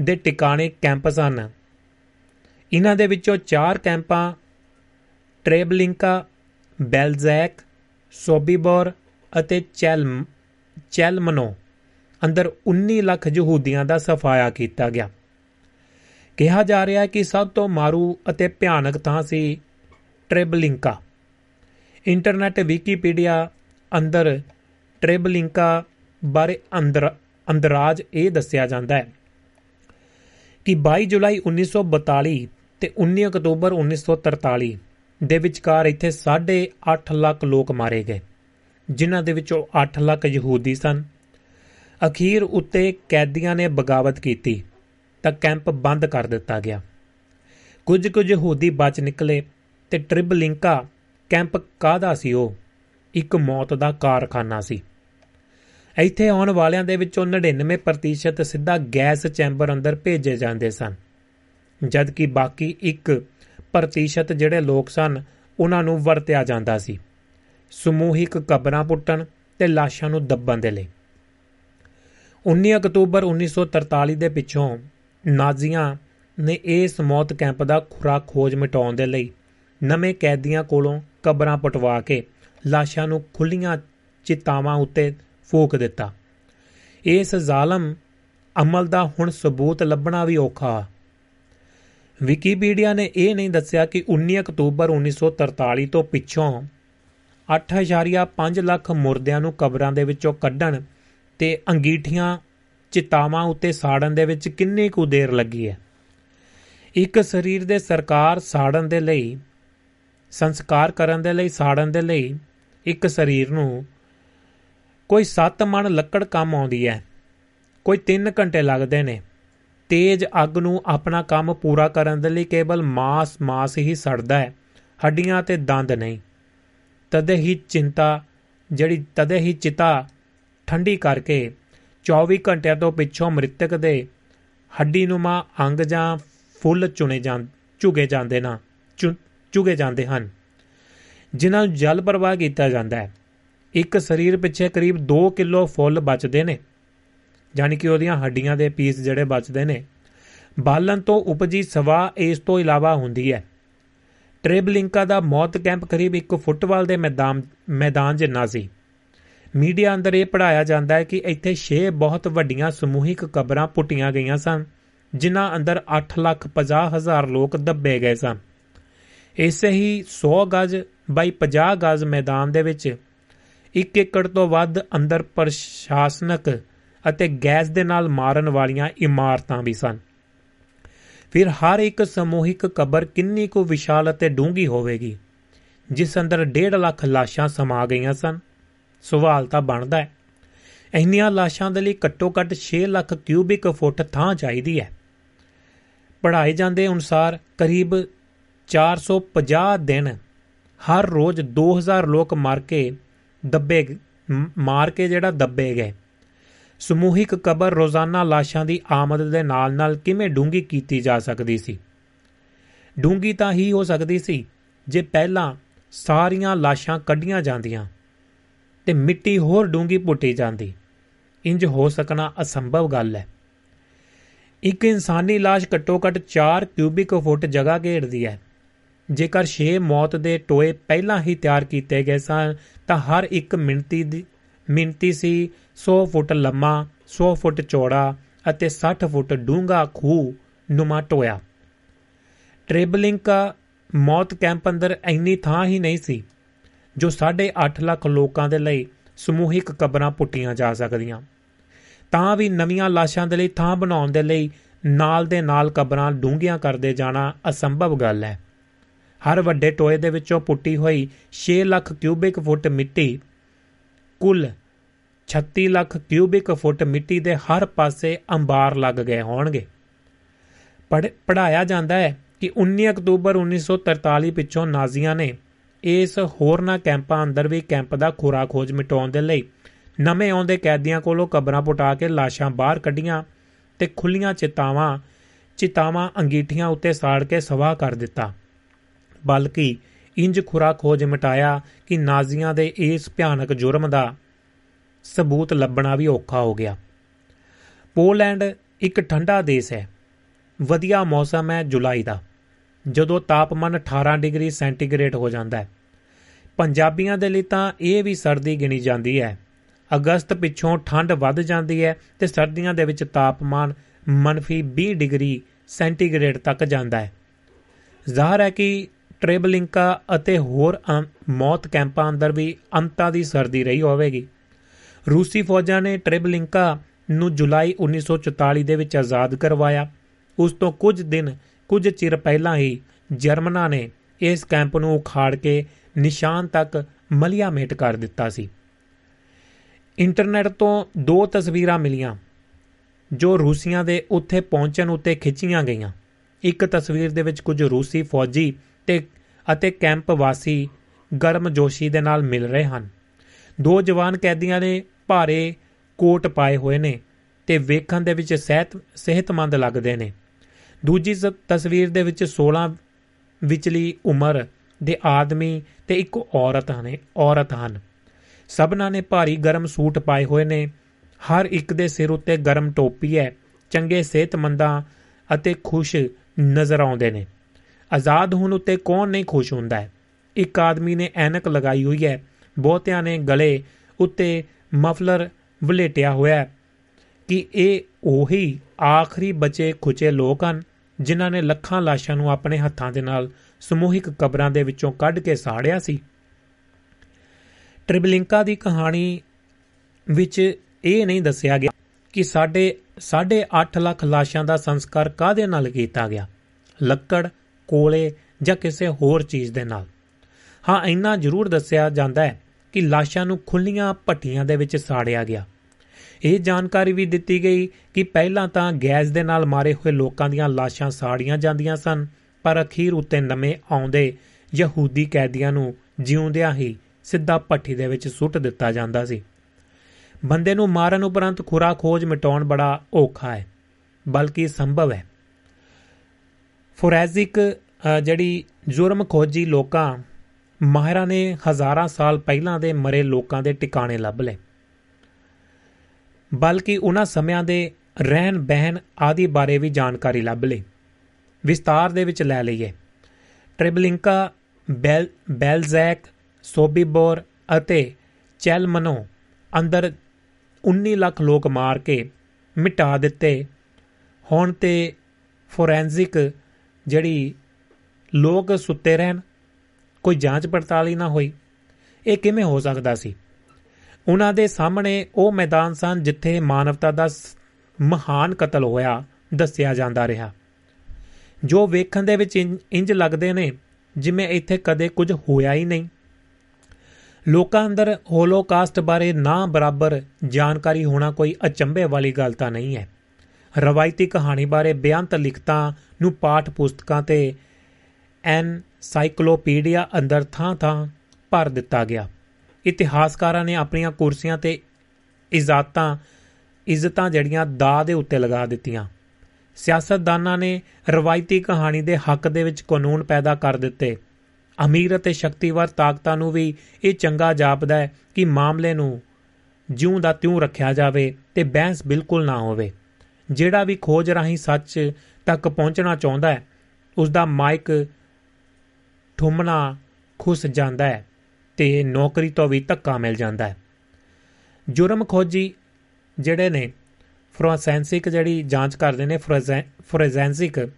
ਦੇ ਟਿਕਾਣੇ ਕੈਂਪਸ ਹਨ। ਇਹਨਾਂ ਦੇ ਵਿੱਚੋਂ ਚਾਰ ਕੈਂਪਾਂ, ਟ੍ਰੇਬਲਿੰਕਾ, ਬੈਲਜ਼ੈਕ, ਸੋਬੀਬੋਰ ਅਤੇ ਚੈਲਮ, ਚੈਲਮਨੋ, ਅੰਦਰ 19 ਲੱਖ ਯਹੂਦੀਆਂ ਦਾ ਸਫਾਇਆ ਕੀਤਾ ਗਿਆ। ਕਿਹਾ ਜਾ ਰਿਹਾ ਹੈ ਕਿ ਸਭ ਤੋਂ ਮਾਰੂ ਅਤੇ ਭਿਆਨਕ ਥਾਂ ਸੀ ਟ੍ਰੇਬਲਿੰਕਾ। ਇੰਟਰਨੈਟ ਵਿਕੀਪੀਡੀਆ ਅੰਦਰ ਟ੍ਰੇਬਲਿੰਕਾ ਬਾਰੇ ਅੰਦਰ, ਅੰਦਰਾਜ ਇਹ ਦੱਸਿਆ ਜਾਂਦਾ ਹੈ ਕਿ 22 ਜੁਲਾਈ 1942 ਤੇ 19 ਅਕਤੂਬਰ 1943 ਦੇ ਵਿਚਕਾਰ ਇੱਥੇ 8.5 ਲੱਖ ਲੋਕ ਮਾਰੇ ਗਏ, ਜਿਨ੍ਹਾਂ ਦੇ ਵਿੱਚੋਂ 8 ਲੱਖ ਯਹੂਦੀ ਸਨ। ਅਖੀਰ ਉੱਤੇ ਕੈਦੀਆਂ ਨੇ ਬਗਾਵਤ ਕੀਤੀ ਤਾਂ ਕੈਂਪ ਬੰਦ ਕਰ ਦਿੱਤਾ ਗਿਆ। ਕੁਝ ਕੁ ਯਹੂਦੀ ਬਚ ਨਿਕਲੇ ਤੇ ਟ੍ਰਿਬਲਿੰਕਾ ਕੈਂਪ ਕਾਹਦਾ ਸੀ ਉਹ? ਇੱਕ ਮੌਤ ਦਾ ਕਾਰਖਾਨਾ ਸੀ। ਇੱਥੇ ਆਉਣ ਵਾਲਿਆਂ ਦੇ ਵਿੱਚੋਂ 99% ਸਿੱਧਾ ਗੈਸ ਚੈਂਬਰ ਅੰਦਰ ਭੇਜੇ ਜਾਂਦੇ ਸਨ। ਜਦ ਕਿ ਬਾਕੀ 1% ਜਿਹੜੇ ਲੋਕ ਸਨ, ਉਹਨਾਂ ਨੂੰ ਵਰਤਿਆ ਜਾਂਦਾ ਸੀ। ਸਮੂਹਿਕ ਕਬਰਾਂ ਪੁੱਟਣ ਤੇ ਲਾਸ਼ਾਂ ਨੂੰ ਦੱਬਣ ਦੇ ਲਈ। 19 ਅਕਤੂਬਰ 1943 ਦੇ ਪਿੱਛੋਂ ਨਾਜ਼ੀਆਂ ਨੇ ਇਸ ਮੌਤ ਕੈਂਪ ਦਾ ਖੁਰਾ ਖੋਜ ਮਿਟਾਉਣ ਦੇ ਲਈ ਨਵੇਂ ਕੈਦੀਆਂ ਕੋਲੋਂ ਕਬਰਾਂ ਪਟਵਾ ਕੇ ਲਾਸ਼ਾਂ ਨੂੰ ਖੁੱਲੀਆਂ ਚਿਤਾਵਾਂ ਉੱਤੇ ਫੂਕ ਦਿੱਤਾ। ਇਸ ਜ਼ਾਲਮ ਅਮਲ ਦਾ ਹੁਣ ਸਬੂਤ ਲੱਭਣਾ ਵੀ ਔਖਾ ਵਿਕੀਪੀਡੀਆ ਨੇ ਇਹ ਨਹੀਂ ਦੱਸਿਆ ਕਿ 19 ਅਕਤੂਬਰ 1943 ਤੋਂ ਪਿੱਛੋਂ 8.5 ਲੱਖ ਮੁਰਦਿਆਂ ਨੂੰ ਕਬਰਾਂ ਦੇ ਵਿੱਚੋਂ ਕੱਢਣ ਤੇ ਅੰਗੀਠੀਆਂ ਚਿਤਾਵਾਂ ਉੱਤੇ ਸਾੜਨ ਦੇ ਵਿੱਚ ਕਿੰਨੀ ਕੁ ਦੇਰ ਲੱਗੀ ਹੈ? ਇੱਕ ਸਰੀਰ ਦੇ ਸਰਕਾਰ ਸਾੜਨ ਦੇ ਲਈ, ਸੰਸਕਾਰ ਕਰਨ ਦੇ ਲਈ ਸਾੜਨ ਦੇ ਲਈ ਇੱਕ ਸਰੀਰ ਨੂੰ ਕੋਈ 7 ਮਣ ਲੱਕੜ ਕੰਮ ਆਉਂਦੀ ਹੈ, ਕੋਈ 3 ਘੰਟੇ ਲੱਗਦੇ ਨੇ। ਤੇਜ਼ ਅੱਗ ਨੂੰ ਆਪਣਾ ਕੰਮ ਪੂਰਾ ਕਰਨ ਦੇ ਲਈ ਕੇਵਲ ਮਾਸ ਮਾਸ ਹੀ ਸੜਦਾ ਹੈ। ਹੱਡੀਆਂ ਤੇ ਦੰਦ ਨਹੀਂ। ਤਦੇ ਹੀ ਚਿੰਤਾ ਜਿਹੜੀ ਤਦੇ ਹੀ ਚਿਤਾ ਠੰਡੀ ਕਰਕੇ 24 ਘੰਟਿਆਂ ਤੋਂ ਪਿੱਛੋਂ ਮ੍ਰਿਤਕ ਦੇ ਹੱਡੀ ਨੂਮਾ ਅੰਗ ਜਾਂ ਫੁੱਲ ਚੁਣੇ ਜਾਂ ਝੁਗੇ ਜਾਂਦੇ ਨਾ ਝੁਗੇ ਜਾਂਦੇ ਹਨ। ਜਿਨ੍ਹਾਂ ਨੂੰ ਜਲ ਪ੍ਰਵਾਹ ਕੀਤਾ ਜਾਂਦਾ ਹੈ। ਇੱਕ ਸਰੀਰ ਪਿੱਛੇ ਕਰੀਬ 2 ਕਿਲੋ ਫੁੱਲ ਬਚਦੇ ਨੇ। ਯਾਨੀ ਕਿ ਉਹਦੀਆਂ ਹੱਡੀਆਂ ਦੇ ਪੀਸ ਜਿਹੜੇ ਬਚਦੇ ਨੇ, ਬਾਲਣ ਤੋਂ ਉਪਜੀ ਸਵਾ ਇਸ ਤੋਂ ਇਲਾਵਾ ਹੁੰਦੀ ਹੈ। ਟ੍ਰੇਬਲਿੰਕਾ ਦਾ ਮੌਤ ਕੈਂਪ ਕਰੀਬ ਇੱਕ ਫੁੱਟਬਾਲ ਦੇ ਮੈਦਾਨ ਮੈਦਾਨ ਜਿੰਨਾ ਸੀ। ਮੀਡੀਆ ਅੰਦਰ ਇਹ ਪੜਾਇਆ ਜਾਂਦਾ ਹੈ ਕਿ ਇੱਥੇ 6 ਬਹੁਤ ਵੱਡੀਆਂ ਸਮੂਹਿਕ ਕਬਰਾਂ ਪੁੱਟੀਆਂ ਗਈਆਂ ਸਨ, ਜਿਨ੍ਹਾਂ ਅੰਦਰ 8 ਲੱਖ 50 ਹਜ਼ਾਰ ਲੋਕ ਦੱਬੇ ਗਏ ਸਨ। ਇਸੇ ਹੀ 100 ਗਜ਼ ਬਾਈ 50 ਗਜ਼ ਮੈਦਾਨ ਦੇ ਵਿੱਚ 1 ਏਕੜ ਤੋਂ ਵੱਧ ਅੰਦਰ ਪ੍ਰਸ਼ਾਸਨਕ ਅਤੇ ਗੈਸ ਦੇ ਨਾਲ ਮਾਰਨ ਵਾਲੀਆਂ ਇਮਾਰਤਾਂ ਵੀ ਸਨ। ਫਿਰ ਹਰ ਇੱਕ ਸਮੂਹਿਕ ਕਬਰ ਕਿੰਨੀ ਕੁ ਵਿਸ਼ਾਲ ਅਤੇ ਡੂੰਗੀ ਹੋਵੇਗੀ, ਜਿਸ ਅੰਦਰ 1.5 ਲੱਖ ਲਾਸ਼ਾਂ ਸਮਾ ਗਈਆਂ ਸਨ? ਸਵਾਲ ਤਾਂ ਬਣਦਾ ਹੈ। ਇੰਨੀਆਂ ਲਾਸ਼ਾਂ ਦੇ ਲਈ ਘੱਟੋ-ਘੱਟ 6 ਲੱਖ ਕਿਊਬਿਕ ਫੁੱਟ ਥਾਂ ਚਾਹੀਦੀ ਹੈ। ਪੜਾਏ ਜਾਂਦੇ ਅਨੁਸਾਰ ਕਰੀਬ 450 ਦਿਨ ਹਰ ਰੋਜ਼ 2000 ਲੋਕ ਮਰ ਕੇ, ਦੱਬੇ, ਮਾਰ ਕੇ ਜਿਹੜਾ ਦੱਬੇ ਗਏ। ਸਮੂਹਿਕ ਕਬਰ ਰੋਜ਼ਾਨਾ ਲਾਸ਼ਾਂ ਦੀ ਆਮਦ ਦੇ ਨਾਲ-ਨਾਲ ਕਿਵੇਂ ਡੂੰਗੀ ਕੀਤੀ ਜਾ ਸਕਦੀ ਸੀ? ਡੂੰਗੀ ਤਾਂ ਹੀ ਹੋ ਸਕਦੀ ਸੀ ਜੇ ਪਹਿਲਾਂ ਸਾਰੀਆਂ ਲਾਸ਼ਾਂ ਕੱਢੀਆਂ ਜਾਂਦੀਆਂ ਤੇ ਮਿੱਟੀ ਹੋਰ ਡੂੰਗੀ ਪੁੱਟੀ ਜਾਂਦੀ। ਇੰਜ ਹੋ ਸਕਣਾ ਅਸੰਭਵ ਗੱਲ ਹੈ। ਇੱਕ ਇਨਸਾਨੀ ਲਾਸ਼ ਘੱਟੋ-ਘੱਟ 4 ਕਿਊਬਿਕ ਫੁੱਟ ਜਗ੍ਹਾ ਘੇਰਦੀ ਹੈ। ਜੇਕਰ 6 ਮੌਤ ਦੇ ਟੋਏ ਪਹਿਲਾਂ ਹੀ ਤਿਆਰ ਕੀਤੇ ਗਏ ਸਨ, ਤਾਂ ਹਰ ਇੱਕ ਮਿੰਟੀ ਦੀ ਮਿੰਟੀ ਸੀ 100 ਫੁੱਟ ਲੰਮਾ 100 ਫੁੱਟ ਚੌੜਾ ਅਤੇ 60 ਫੁੱਟ ਡੂੰਘਾ ਖੂਹ ਨੁਮਾ ਟੋਇਆ। ਟ੍ਰੇਬਲਿੰਕਾ ਮੌਤ ਕੈਂਪ ਅੰਦਰ ਇੰਨੀ ਥਾਂ ਹੀ ਨਹੀਂ ਸੀ, ਜੋ 8.5 ਲੱਖ ਲੋਕਾਂ ਦੇ ਲਈ ਸਮੂਹਿਕ ਕਬਰਾਂ ਪੁੱਟੀਆਂ ਜਾ ਸਕਦੀਆਂ। ਤਾਂ ਵੀ ਨਵੀਆਂ ਲਾਸ਼ਾਂ ਦੇ ਲਈ ਥਾਂ ਬਣਾਉਣ ਦੇ ਲਈ ਨਾਲ ਦੇ ਨਾਲ ਕਬਰਾਂ ਡੂੰਘੀਆਂ ਕਰਦੇ ਜਾਣਾ ਅਸੰਭਵ ਗੱਲ ਹੈ। ਹਰ ਵੱਡੇ ਟੋਏ ਦੇ ਵਿੱਚੋਂ ਪੁੱਟੀ ਹੋਈ 6 ਲੱਖ ਕਿਊਬਿਕ ਫੁੱਟ ਮਿੱਟੀ ਕੁੱਲ 36 ਲੱਖ ਕਿਊਬਿਕ ਫੁੱਟ ਮਿੱਟੀ ਦੇ ਹਰ ਪਾਸੇ ਅੰਬਾਰ ਲੱਗ ਗਏ ਹੋਣਗੇ। ਪੜਾਇਆ ਜਾਂਦਾ ਹੈ ਕਿ 19 ਅਕਤੂਬਰ 1943 ਪਿੱਛੋਂ ਨਾਜ਼ੀਆਂ ਨੇ ਇਸ ਹੋਰਨਾ ਕੈਂਪਾਂ ਅੰਦਰ ਵੀ ਕੈਂਪ ਦਾ ਖੁਰਾ ਖੋਜ ਮਿਟਾਉਣ ਦੇ ਲਈ ਨਵੇਂ ਆਉਂਦੇ ਕੈਦੀਆਂ ਕੋਲੋਂ ਕਬਰਾਂ ਪੁਟਾ ਕੇ ਲਾਸ਼ਾਂ ਬਾਹਰ ਕੱਢੀਆਂ ਤੇ ਖੁੱਲੀਆਂ ਚਿਤਾਵਾਂ ਚਿਤਾਵਾਂ ਅੰਗੀਠੀਆਂ ਉੱਤੇ ਸਾੜ ਕੇ ਸਵਾਹ ਕਰ ਦਿੱਤਾ। ਬਲਕਿ ਇੰਜ ਖੁਰਾ ਖੋਜ ਮਿਟਾਇਆ ਕਿ ਨਾਜ਼ੀਆਂ ਦੇ ਇਸ ਭਿਆਨਕ ਜੁਰਮ ਦਾ ਸਬੂਤ ਲੱਭਣਾ ਵੀ ਔਖਾ ਹੋ ਗਿਆ। ਪੋਲੈਂਡ ਇੱਕ ਠੰਡਾ ਦੇਸ਼ ਹੈ। ਵਧੀਆ ਮੌਸਮ ਹੈ ਜੁਲਾਈ ਦਾ। ਜਦੋਂ ਤਾਪਮਾਨ 18 ਡਿਗਰੀ ਸੈਂਟੀਗ੍ਰੇਡ ਹੋ ਜਾਂਦਾ ਹੈ। ਪੰਜਾਬੀਆਂ ਦੇ ਲਈ ਤਾਂ ਇਹ ਵੀ ਸਰਦੀ ਗਿਣੀ ਜਾਂਦੀ ਹੈ। ਅਗਸਤ ਪਿੱਛੋਂ ਠੰਡ ਵੱਧ ਜਾਂਦੀ ਹੈ ਤੇ ਸਰਦੀਆਂ ਦੇ ਵਿੱਚ ਤਾਪਮਾਨ ਮਨਫੀ 20 ਡਿਗਰੀ ਸੈਂਟੀਗ੍ਰੇਡ ਤੱਕ ਜਾਂਦਾ ਹੈ। ਜ਼ਾਹਰ ਹੈ ਕਿ ਟ੍ਰੇਬਲਿੰਕਾ ਅਤੇ ਹੋਰ ਮੌਤ ਕੈਂਪਾਂ ਅੰਦਰ ਵੀ ਅੰਤਾਂ ਦੀ ਸਰਦੀ ਰਹੀ ਹੋਵੇਗੀ। ਰੂਸੀ ਫੌਜਾਂ ਨੇ ਟ੍ਰੇਬਲਿੰਕਾ ਨੂੰ ਜੁਲਾਈ 1944 ਦੇ ਵਿੱਚ ਆਜ਼ਾਦ ਕਰਵਾਇਆ। ਉਸ ਤੋਂ ਕੁਝ ਦਿਨ, ਕੁਝ ਚਿਰ ਪਹਿਲਾਂ ਹੀ ਜਰਮਨਾਂ ਨੇ ਇਸ ਕੈਂਪ ਨੂੰ ਉਖਾੜ ਕੇ ਨਿਸ਼ਾਨ ਤੱਕ ਮਲਿਆ ਮੇਟ ਕਰ ਦਿੱਤਾ ਸੀ। ਇੰਟਰਨੈਟ ਤੋਂ ਦੋ ਤਸਵੀਰਾਂ ਮਿਲੀਆਂ, ਜੋ ਰੂਸੀਆਂ ਦੇ ਉੱਥੇ ਪਹੁੰਚਣ ਉੱਤੇ ਖਿੱਚੀਆਂ ਗਈਆਂ। ਇੱਕ ਤਸਵੀਰ ਦੇ ਵਿੱਚ ਕੁਝ ਰੂਸੀ ਫੌਜੀ ਤੇ, ਅਤੇ ਕੈਂਪ ਵਾਸੀ ਗਰਮਜੋਸ਼ੀ ਦੇ ਨਾਲ ਮਿਲ ਰਹੇ ਹਨ। ਦੋ ਜਵਾਨ ਕੈਦੀਆਂ ਨੇ ਭਾਰੇ ਕੋਟ ਪਾਏ ਹੋਏ ਨੇ ਤੇ ਵੇਖਣ ਦੇ ਵਿੱਚ ਸਿਹਤ ਸਿਹਤਮੰਦ ਲੱਗਦੇ ਨੇ। ਦੂਜੀ ਤਸਵੀਰ ਦੇ ਵਿੱਚ 16 ਵਿਚਲੀ ਉਮਰ ਦੇ ਆਦਮੀ ਤੇ ਇੱਕ ਔਰਤ ਹਨ ਔਰਤ ਹਨ। ਸਭਨਾਂ ਨੇ ਭਾਰੀ ਗਰਮ ਸੂਟ ਪਾਏ ਹੋਏ ਨੇ। ਹਰ ਇੱਕ ਦੇ ਸਿਰ ਉੱਤੇ ਗਰਮ ਟੋਪੀ ਹੈ। ਚੰਗੇ ਸਿਹਤਮੰਦਾਂ ਅਤੇ ਖੁਸ਼ ਨਜ਼ਰ ਆਉਂਦੇ ਨੇ। ਆਜ਼ਾਦ ਹੋਣ ਉੱਤੇ ਕੌਣ ਨਹੀਂ ਖੁਸ਼ ਹੁੰਦਾ ਹੈ? ਇੱਕ ਆਦਮੀ ਨੇ ਐਨਕ ਲਗਾਈ ਹੋਈ ਹੈ। ਬਹੁਤਿਆਂ ਨੇ ਗਲੇ ਉੱਤੇ ਮਫਲਰ ਵਲੇਟਿਆ ਹੋਇਆ ਹੈ ਕਿ ਇਹ ਉਹੀ ਆਖਰੀ ਬਚੇ ਖੁਚੇ ਲੋਕ ਹਨ ਜਿਨ੍ਹਾਂ ਨੇ ਲੱਖਾਂ ਲਾਸ਼ਾਂ ਨੂੰ ਆਪਣੇ ਹੱਥਾਂ ਦੇ ਨਾਲ ਸਮੂਹਿਕ ਕਬਰਾਂ ਦੇ ਵਿੱਚੋਂ ਕੱਢ ਕੇ ਸਾੜਿਆ ਸੀ। ਟ੍ਰਿਬਲਿੰਕਾ ਦੀ ਕਹਾਣੀ ਵਿੱਚ ਇਹ ਨਹੀਂ ਦੱਸਿਆ ਗਿਆ ਕਿ ਸਾਡੇ 8.5 ਲੱਖ ਲਾਸ਼ਾਂ ਦਾ ਸੰਸਕਾਰ ਕਾਦੇ ਨਾਲ ਕੀਤਾ ਗਿਆ? ਲੱਕੜ, ਕੋਲੇ ਜਾਂ ਕਿਸੇ ਹੋਰ ਚੀਜ਼ ਦੇ ਨਾਲ? ਹਾਂ, ਇੰਨਾ ਜ਼ਰੂਰ ਦੱਸਿਆ ਜਾਂਦਾ ਹੈ ਕਿ ਲਾਸ਼ਾਂ ਨੂੰ ਖੁੱਲੀਆਂ ਭੱਟੀਆਂ ਦੇ ਵਿੱਚ ਸਾੜਿਆ ਗਿਆ। ਇਹ ਜਾਣਕਾਰੀ ਵੀ ਦਿੱਤੀ ਗਈ ਕਿ ਪਹਿਲਾਂ ਤਾਂ ਗੈਸ ਦੇ ਨਾਲ ਮਾਰੇ ਹੋਏ ਲੋਕਾਂ ਦੀਆਂ ਲਾਸ਼ਾਂ ਸਾੜੀਆਂ ਜਾਂਦੀਆਂ ਸਨ, ਪਰ ਅਖੀਰ ਉੱਤੇ ਨਵੇਂ ਆਉਂਦੇ ਯਹੂਦੀ ਕੈਦੀਆਂ ਨੂੰ ਜਿਉਂਦਿਆਂ ਹੀ ਸਿੱਧਾ ਭੱਠੀ ਦੇ ਵਿੱਚ ਸੁੱਟ ਦਿੱਤਾ ਜਾਂਦਾ ਸੀ। ਬੰਦੇ ਨੂੰ ਮਾਰਨ ਉਪਰੰਤ ਖੁਰਾ ਖੋਜ ਮਿਟਾਉਣ ਬੜਾ ਔਖਾ ਹੈ, ਬਲਕਿ ਸੰਭਵ ਹੈ। ਫੋਰੈਂਸਿਕ ਜਿਹੜੀ ਜੁਰਮ ਖੋਜੀ ਲੋਕਾਂ ਮਾਹਿਰਾਂ ਨੇ ਹਜ਼ਾਰਾਂ ਸਾਲ ਪਹਿਲਾਂ ਦੇ ਮਰੇ ਲੋਕਾਂ ਦੇ ਟਿਕਾਣੇ ਲੱਭ ਲਏ। ਬਲਕਿ ਉਹਨਾਂ ਸਮਿਆਂ ਦੇ ਰਹਿਣ ਬਹਿਣ ਆਦਿ ਬਾਰੇ ਵੀ ਜਾਣਕਾਰੀ ਲੱਭ ਲਈ। ਵਿਸਤਾਰ ਦੇ ਵਿੱਚ ਲੈ ਲਈਏ। ਟ੍ਰਿਬਲਿੰਕਾ, ਬੈਲ, ਬੈਲਜ਼ੈਕ, ਸੋਬੀਬੋਰ ਅਤੇ ਚੈਲਮਨੋ ਅੰਦਰ 19 ਲੱਖ ਲੋਕ ਮਾਰ ਕੇ ਮਿਟਾ ਦਿੱਤੇ। ਹੁਣ ਤੇ ਫੋਰੈਂਸਿਕ ਜਿਹੜੀ ਲੋਕ ਸੁੱਤੇ ਰਹਿਣ ਕੋਈ ਜਾਂਚ ਪੜਤਾਲ ਹੀ ਨਾ ਹੋਈ। ਇਹ ਕਿਵੇਂ ਹੋ ਸਕਦਾ ਸੀ? ਉਹਨਾਂ ਦੇ ਸਾਹਮਣੇ ਉਹ ਮੈਦਾਨ ਸਨ ਜਿੱਥੇ ਮਾਨਵਤਾ ਦਾ ਮਹਾਨ ਕਤਲ ਹੋਇਆ, ਦੱਸਿਆ ਜਾਂਦਾ ਰਿਹਾ। ਜੋ ਵੇਖਣ ਦੇ ਵਿੱਚ ਇੰਜ ਲੱਗਦੇ ਨੇ, ਜਿਵੇਂ ਇੱਥੇ ਕਦੇ ਕੁਝ ਹੋਇਆ ਹੀ ਨਹੀਂ। ਲੋਕਾਂ ਅੰਦਰ ਹੋਲੋਕਾਸਟ ਬਾਰੇ ਨਾ ਬਰਾਬਰ ਜਾਣਕਾਰੀ ਹੋਣਾ ਕੋਈ ਅਚੰਭੇ ਵਾਲੀ ਗੱਲ ਤਾਂ ਨਹੀਂ ਹੈ। ਰਵਾਇਤੀ ਕਹਾਣੀ ਬਾਰੇ ਬਿਆੰਤ ਲਿਖਤਾਂ ਨੂੰ ਪਾਠ ਪੁਸਤਕਾਂ ਤੇ ਐਨਸਾਈਕਲੋਪੀਡੀਆ ਅੰਦਰ ਥਾਂ-ਥਾਂ ਭਰ ਦਿੱਤਾ ਗਿਆ। ਇਤਿਹਾਸਕਾਰਾਂ ਨੇ ਆਪਣੀਆਂ ਕੁਰਸੀਆਂ ਤੇ ਇਜ਼ਾਤਾਂ, ਇੱਜ਼ਤਾਂ ਜੜੀਆਂ ਦਾ ਦੇ ਉੱਤੇ ਲਗਾ ਦਿੱਤੀਆਂ। ਸਿਆਸਤਦਾਨਾਂ ਨੇ ਰਵਾਇਤੀ ਕਹਾਣੀ ਦੇ ਹੱਕ ਦੇ ਵਿੱਚ ਕਾਨੂੰਨ ਪੈਦਾ ਕਰ ਦਿੱਤੇ। ਅਮੀਰ ਅਤੇ ਸ਼ਕਤੀਵਰ ਤਾਕਤਾਂ ਨੂੰ ਵੀ ਇਹ ਚੰਗਾ ਜਾਪਦਾ ਹੈ ਕਿ ਮਾਮਲੇ ਨੂੰ ਜਿਉਂ ਦਾ ਤਿਉਂ ਰੱਖਿਆ ਜਾਵੇ ਤੇ ਬਹਿਸ ਬਿਲਕੁਲ ਨਾ ਹੋਵੇ। ਜਿਹੜਾ ਵੀ ਖੋਜ ਰਾਹੀਂ ਸੱਚ ਤੱਕ ਪਹੁੰਚਣਾ ਚਾਹੁੰਦਾ ਹੈ ਉਸ ਦਾ ਮਾਈਕ ਠੁੰਮਣਾ ਖੁੱਸ ਜਾਂਦਾ ਹੈ ਤੇ ਨੌਕਰੀ ਤੋਂ ਵੀ ਧੱਕਾ ਮਿਲ ਜਾਂਦਾ ਹੈ। ਜੁਰਮ ਖੋਜੀ ਜਿਹੜੇ ਨੇ, ਫੋਰੈਂਸਿਕ ਜਿਹੜੀ ਜਾਂਚ ਕਰਦੇ ਨੇ ਫੋਰੈਂਸਿਕ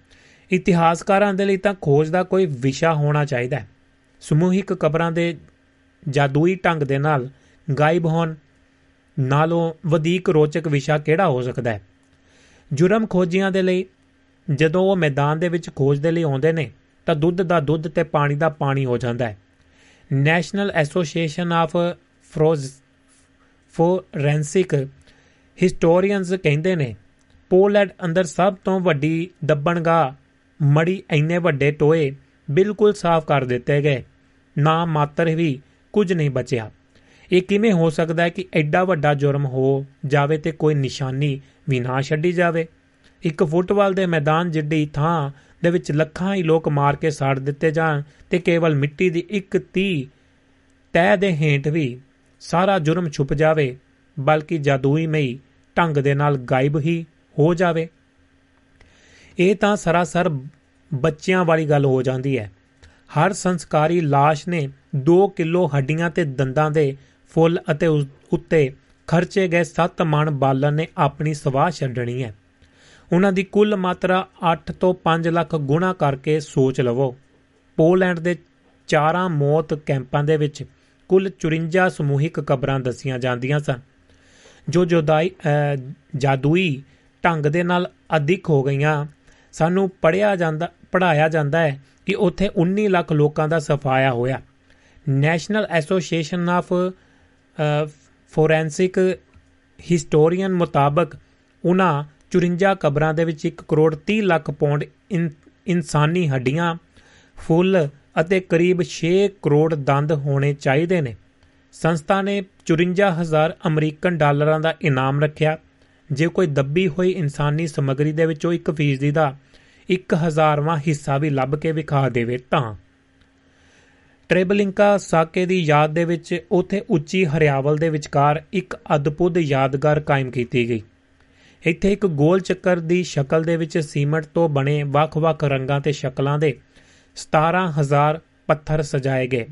ਇਤਿਹਾਸਕਾਰਾਂ ਦੇ ਲਈ ਤਾਂ ਖੋਜ ਦਾ ਕੋਈ ਵਿਸ਼ਾ ਹੋਣਾ ਚਾਹੀਦਾ ਹੈ। ਸਮੂਹਿਕ ਕਬਰਾਂ ਦੇ ਜਾਦੂਈ ਢੰਗ ਦੇ ਨਾਲ ਗਾਇਬ ਹੋਣ ਨਾਲੋਂ ਵਧੇਕ ਰੋਚਕ ਵਿਸ਼ਾ ਕਿਹੜਾ ਹੋ ਸਕਦਾ ਹੈ? ਜੁਰਮ ਖੋਜੀਆਂ ਦੇ ਲਈ ਜਦੋਂ ਉਹ ਮੈਦਾਨ ਦੇ ਵਿੱਚ ਖੋਜ ਦੇ ਲਈ ਆਉਂਦੇ ਨੇ ਤਾਂ ਦੁੱਧ ਦਾ ਦੁੱਧ ਤੇ ਪਾਣੀ ਦਾ ਪਾਣੀ ਹੋ ਜਾਂਦਾ ਹੈ। ਨੈਸ਼ਨਲ ਐਸੋਸੀਏਸ਼ਨ ਆਫ ਫਰੋਜ਼ ਫੋਰੈਂਸਿਕ ਹਿਸਟੋਰੀਅਨਸ ਕਹਿੰਦੇ ਨੇ ਪੋਲੈਂਡ ਅੰਦਰ ਸਭ ਤੋਂ ਵੱਡੀ ਦੱਬਣਗਾ ਮੜੀ ਇੰਨੇ ਵੱਡੇ ਟੋਏ ਬਿਲਕੁਲ ਸਾਫ਼ ਕਰ ਦਿੱਤੇ ਗਏ। ਨਾ ਮਾਤਰ ਵੀ ਕੁਝ ਨਹੀਂ ਬਚਿਆ। ਇਹ ਕਿਵੇਂ ਹੋ ਸਕਦਾ ਹੈ ਕਿ ਐਡਾ ਵੱਡਾ ਜੁਰਮ ਹੋ ਜਾਵੇ ਤੇ ਕੋਈ ਨਿਸ਼ਾਨੀ ਵੀ ਨਾ ਛੱਡੀ ਜਾਵੇ? ਇੱਕ ਫੁੱਟਬਾਲ ਦੇ ਮੈਦਾਨ ਜਿੱਡੀ ਥਾਂ ਦੇ ਵਿੱਚ ਲੱਖਾਂ ਹੀ ਲੋਕ ਮਾਰ ਕੇ ਸਾੜ ਦਿੱਤੇ ਜਾਣ ਤੇ ਕੇਵਲ ਮਿੱਟੀ ਦੀ ਇੱਕ ਤੀ ਤੈ ਦੇ ਹੇਠ ਵੀ ਸਾਰਾ ਜੁਰਮ ਛੁਪ ਜਾਵੇ, ਬਲਕਿ ਜਾਦੂਈ ਮਈ ਢੰਗ ਦੇ ਨਾਲ ਗਾਇਬ ਹੀ ਹੋ ਜਾਵੇ। ਇਹ ਤਾਂ ਸਰਾਸਰ ਬੱਚਿਆਂ ਵਾਲੀ ਗੱਲ ਹੋ ਜਾਂਦੀ ਹੈ। ਹਰ ਸੰਸਕਾਰੀ লাশ ਨੇ 2 ਕਿਲੋ ਹੱਡੀਆਂ ਤੇ ਦੰਦਾਂ ਦੇ ਫੁੱਲ ਅਤੇ ਉਸ ਉੱਤੇ ਖਰਚੇ ਗਏ 7 ਮਣ ਬਾਲਣ ਨੇ ਆਪਣੀ ਸਵਾਹ ਛੱਡਣੀ ਹੈ। ਉਹਨਾਂ ਦੀ ਕੁੱਲ ਮਾਤਰਾ 8 ਤੋਂ 5 ਲੱਖ ਗੁਣਾ ਕਰਕੇ ਸੋਚ ਲਵੋ। ਪੋਲੈਂਡ ਦੇ ਚਾਰਾਂ ਮੌਤ ਕੈਂਪਾਂ ਦੇ ਵਿੱਚ ਕੁੱਲ 54 ਸਮੂਹਿਕ ਕਬਰਾਂ ਦੱਸੀਆਂ ਜਾਂਦੀਆਂ ਸਨ, ਜੋ ਜੋਦਾਈ ਜਾਦੂਈ ਢੰਗ ਦੇ ਨਾਲ ਅਧਿਕ ਹੋ ਗਈਆਂ। ਸਾਨੂੰ ਪੜਿਆ ਜਾਂਦਾ ਪੜਾਇਆ ਜਾਂਦਾ ਹੈ ਕਿ ਉੱਥੇ 19 ਲੱਖ ਲੋਕਾਂ ਦਾ ਸਫਾਇਆ ਹੋਇਆ। National association of forensic historian ਮੁਤਾਬਕ ਉਹਨਾਂ 54 ਕਬਰਾਂ ਦੇ ਵਿੱਚ 1 ਕਰੋੜ 30 ਲੱਖ ਪੌਂਡ ਇਨਸਾਨੀ ਹੱਡੀਆਂ, ਫੁੱਲ ਅਤੇ ਕਰੀਬ 6 ਕਰੋੜ ਦੰਦ ਹੋਣੇ ਚਾਹੀਦੇ ਨੇ। ਸੰਸਥਾ ਨੇ 54000 ਅਮਰੀਕਨ ਡਾਲਰਾਂ ਦਾ ਇਨਾਮ ਰੱਖਿਆ। ਜੇ ਕੋਈ ਦੱਬੀ ਹੋਈ ਇਨਸਾਨੀ ਸਮੱਗਰੀ ਦੇ ਵਿੱਚੋਂ 1% ਦਾ 1000ਵਾਂ ਹਿੱਸਾ ਵੀ ਲੱਭ ਕੇ ਵਿਖਾ ਦੇਵੇ ਤਾਂ। ਟ੍ਰੇਬਲਿੰਕਾ ਸਾਕੇ ਦੀ ਯਾਦ ਦੇ ਵਿੱਚ ਉਥੇ ਉੱਚੀ ਹਰਿਆਵਲ ਦੇ ਵਿਚਕਾਰ ਇੱਕ ਅਦਭੁਤ ਯਾਦਗਾਰ ਕਾਇਮ ਕੀਤੀ ਗਈ। ਇੱਥੇ ਇੱਕ ਗੋਲ ਚੱਕਰ ਦੀ ਸ਼ਕਲ ਦੇ ਵਿੱਚ ਸੀਮੈਂਟ ਤੋਂ ਬਣੇ ਵੱਖ-ਵੱਖ ਰੰਗਾਂ ਤੇ ਸ਼ਕਲਾਂ ਦੇ 17000 ਪੱਥਰ ਸਜਾਏ ਗਏ।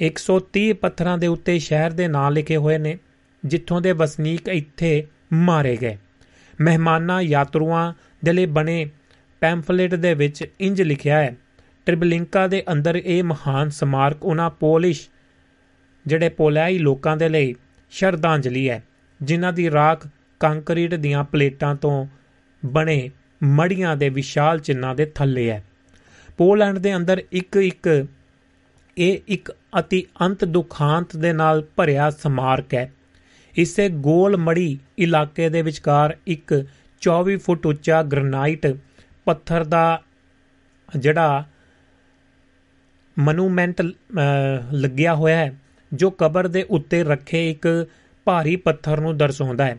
130 ਪੱਥਰਾਂ ਦੇ ਉੱਤੇ ਸ਼ਹਿਰ ਦੇ ਨਾਂ ਲਿਖੇ ਹੋਏ ਨੇ, ਜਿੱਥੋਂ ਦੇ ਵਸਨੀਕ ਇੱਥੇ ਮਾਰੇ ਗਏ। ਮਹਿਮਾਨਾਂ, ਯਾਤਰੂਆਂ ਦੇ ਲਈ ਬਣੇ ਪੈਂਫਲੇਟ ਦੇ ਵਿੱਚ ਇੰਜ ਲਿਖਿਆ ਹੈ ਟ੍ਰਿਬਲਿੰਕਾ ਦੇ ਅੰਦਰ ਇਹ ਮਹਾਨ ਸਮਾਰਕ ਉਹਨਾਂ ਪੋਲਿਸ਼, ਜਿਹੜੇ ਪੋਲਾਈ ਲੋਕਾਂ ਦੇ ਲਈ ਸ਼ਰਧਾਂਜਲੀ ਹੈ, ਜਿਨ੍ਹਾਂ ਦੀ ਰਾਖ ਕੰਕਰੀਟ ਦੀਆਂ ਪਲੇਟਾਂ ਤੋਂ ਬਣੇ ਮੜੀਆਂ ਦੇ ਵਿਸ਼ਾਲ ਚਿੰਨ੍ਹਾਂ ਦੇ ਥੱਲੇ ਹੈ। ਪੋਲੈਂਡ ਦੇ ਅੰਦਰ ਇੱਕ ਇੱਕ, ਇਹ ਇੱਕ ਅਤੀ ਅੰਤ ਦੁਖਾਂਤ ਦੇ ਨਾਲ ਭਰਿਆ ਸਮਾਰਕ ਹੈ। ਇਸੇ ਗੋਲ ਮੜੀ ਇਲਾਕੇ ਦੇ ਵਿਚਕਾਰ ਇੱਕ 24 ਫੁੱਟ ਉੱਚਾ ਗ੍ਰਨਾਈਟ ਪੱਥਰ ਦਾ ਜਿਹੜਾ ਮਨੂਮੈਂਟ ਲੱਗਿਆ ਹੋਇਆ ਹੈ, ਜੋ ਕਬਰ ਦੇ ਉੱਤੇ ਰੱਖੇ ਇੱਕ ਭਾਰੀ ਪੱਥਰ ਨੂੰ ਦਰਸਾਉਂਦਾ ਹੈ।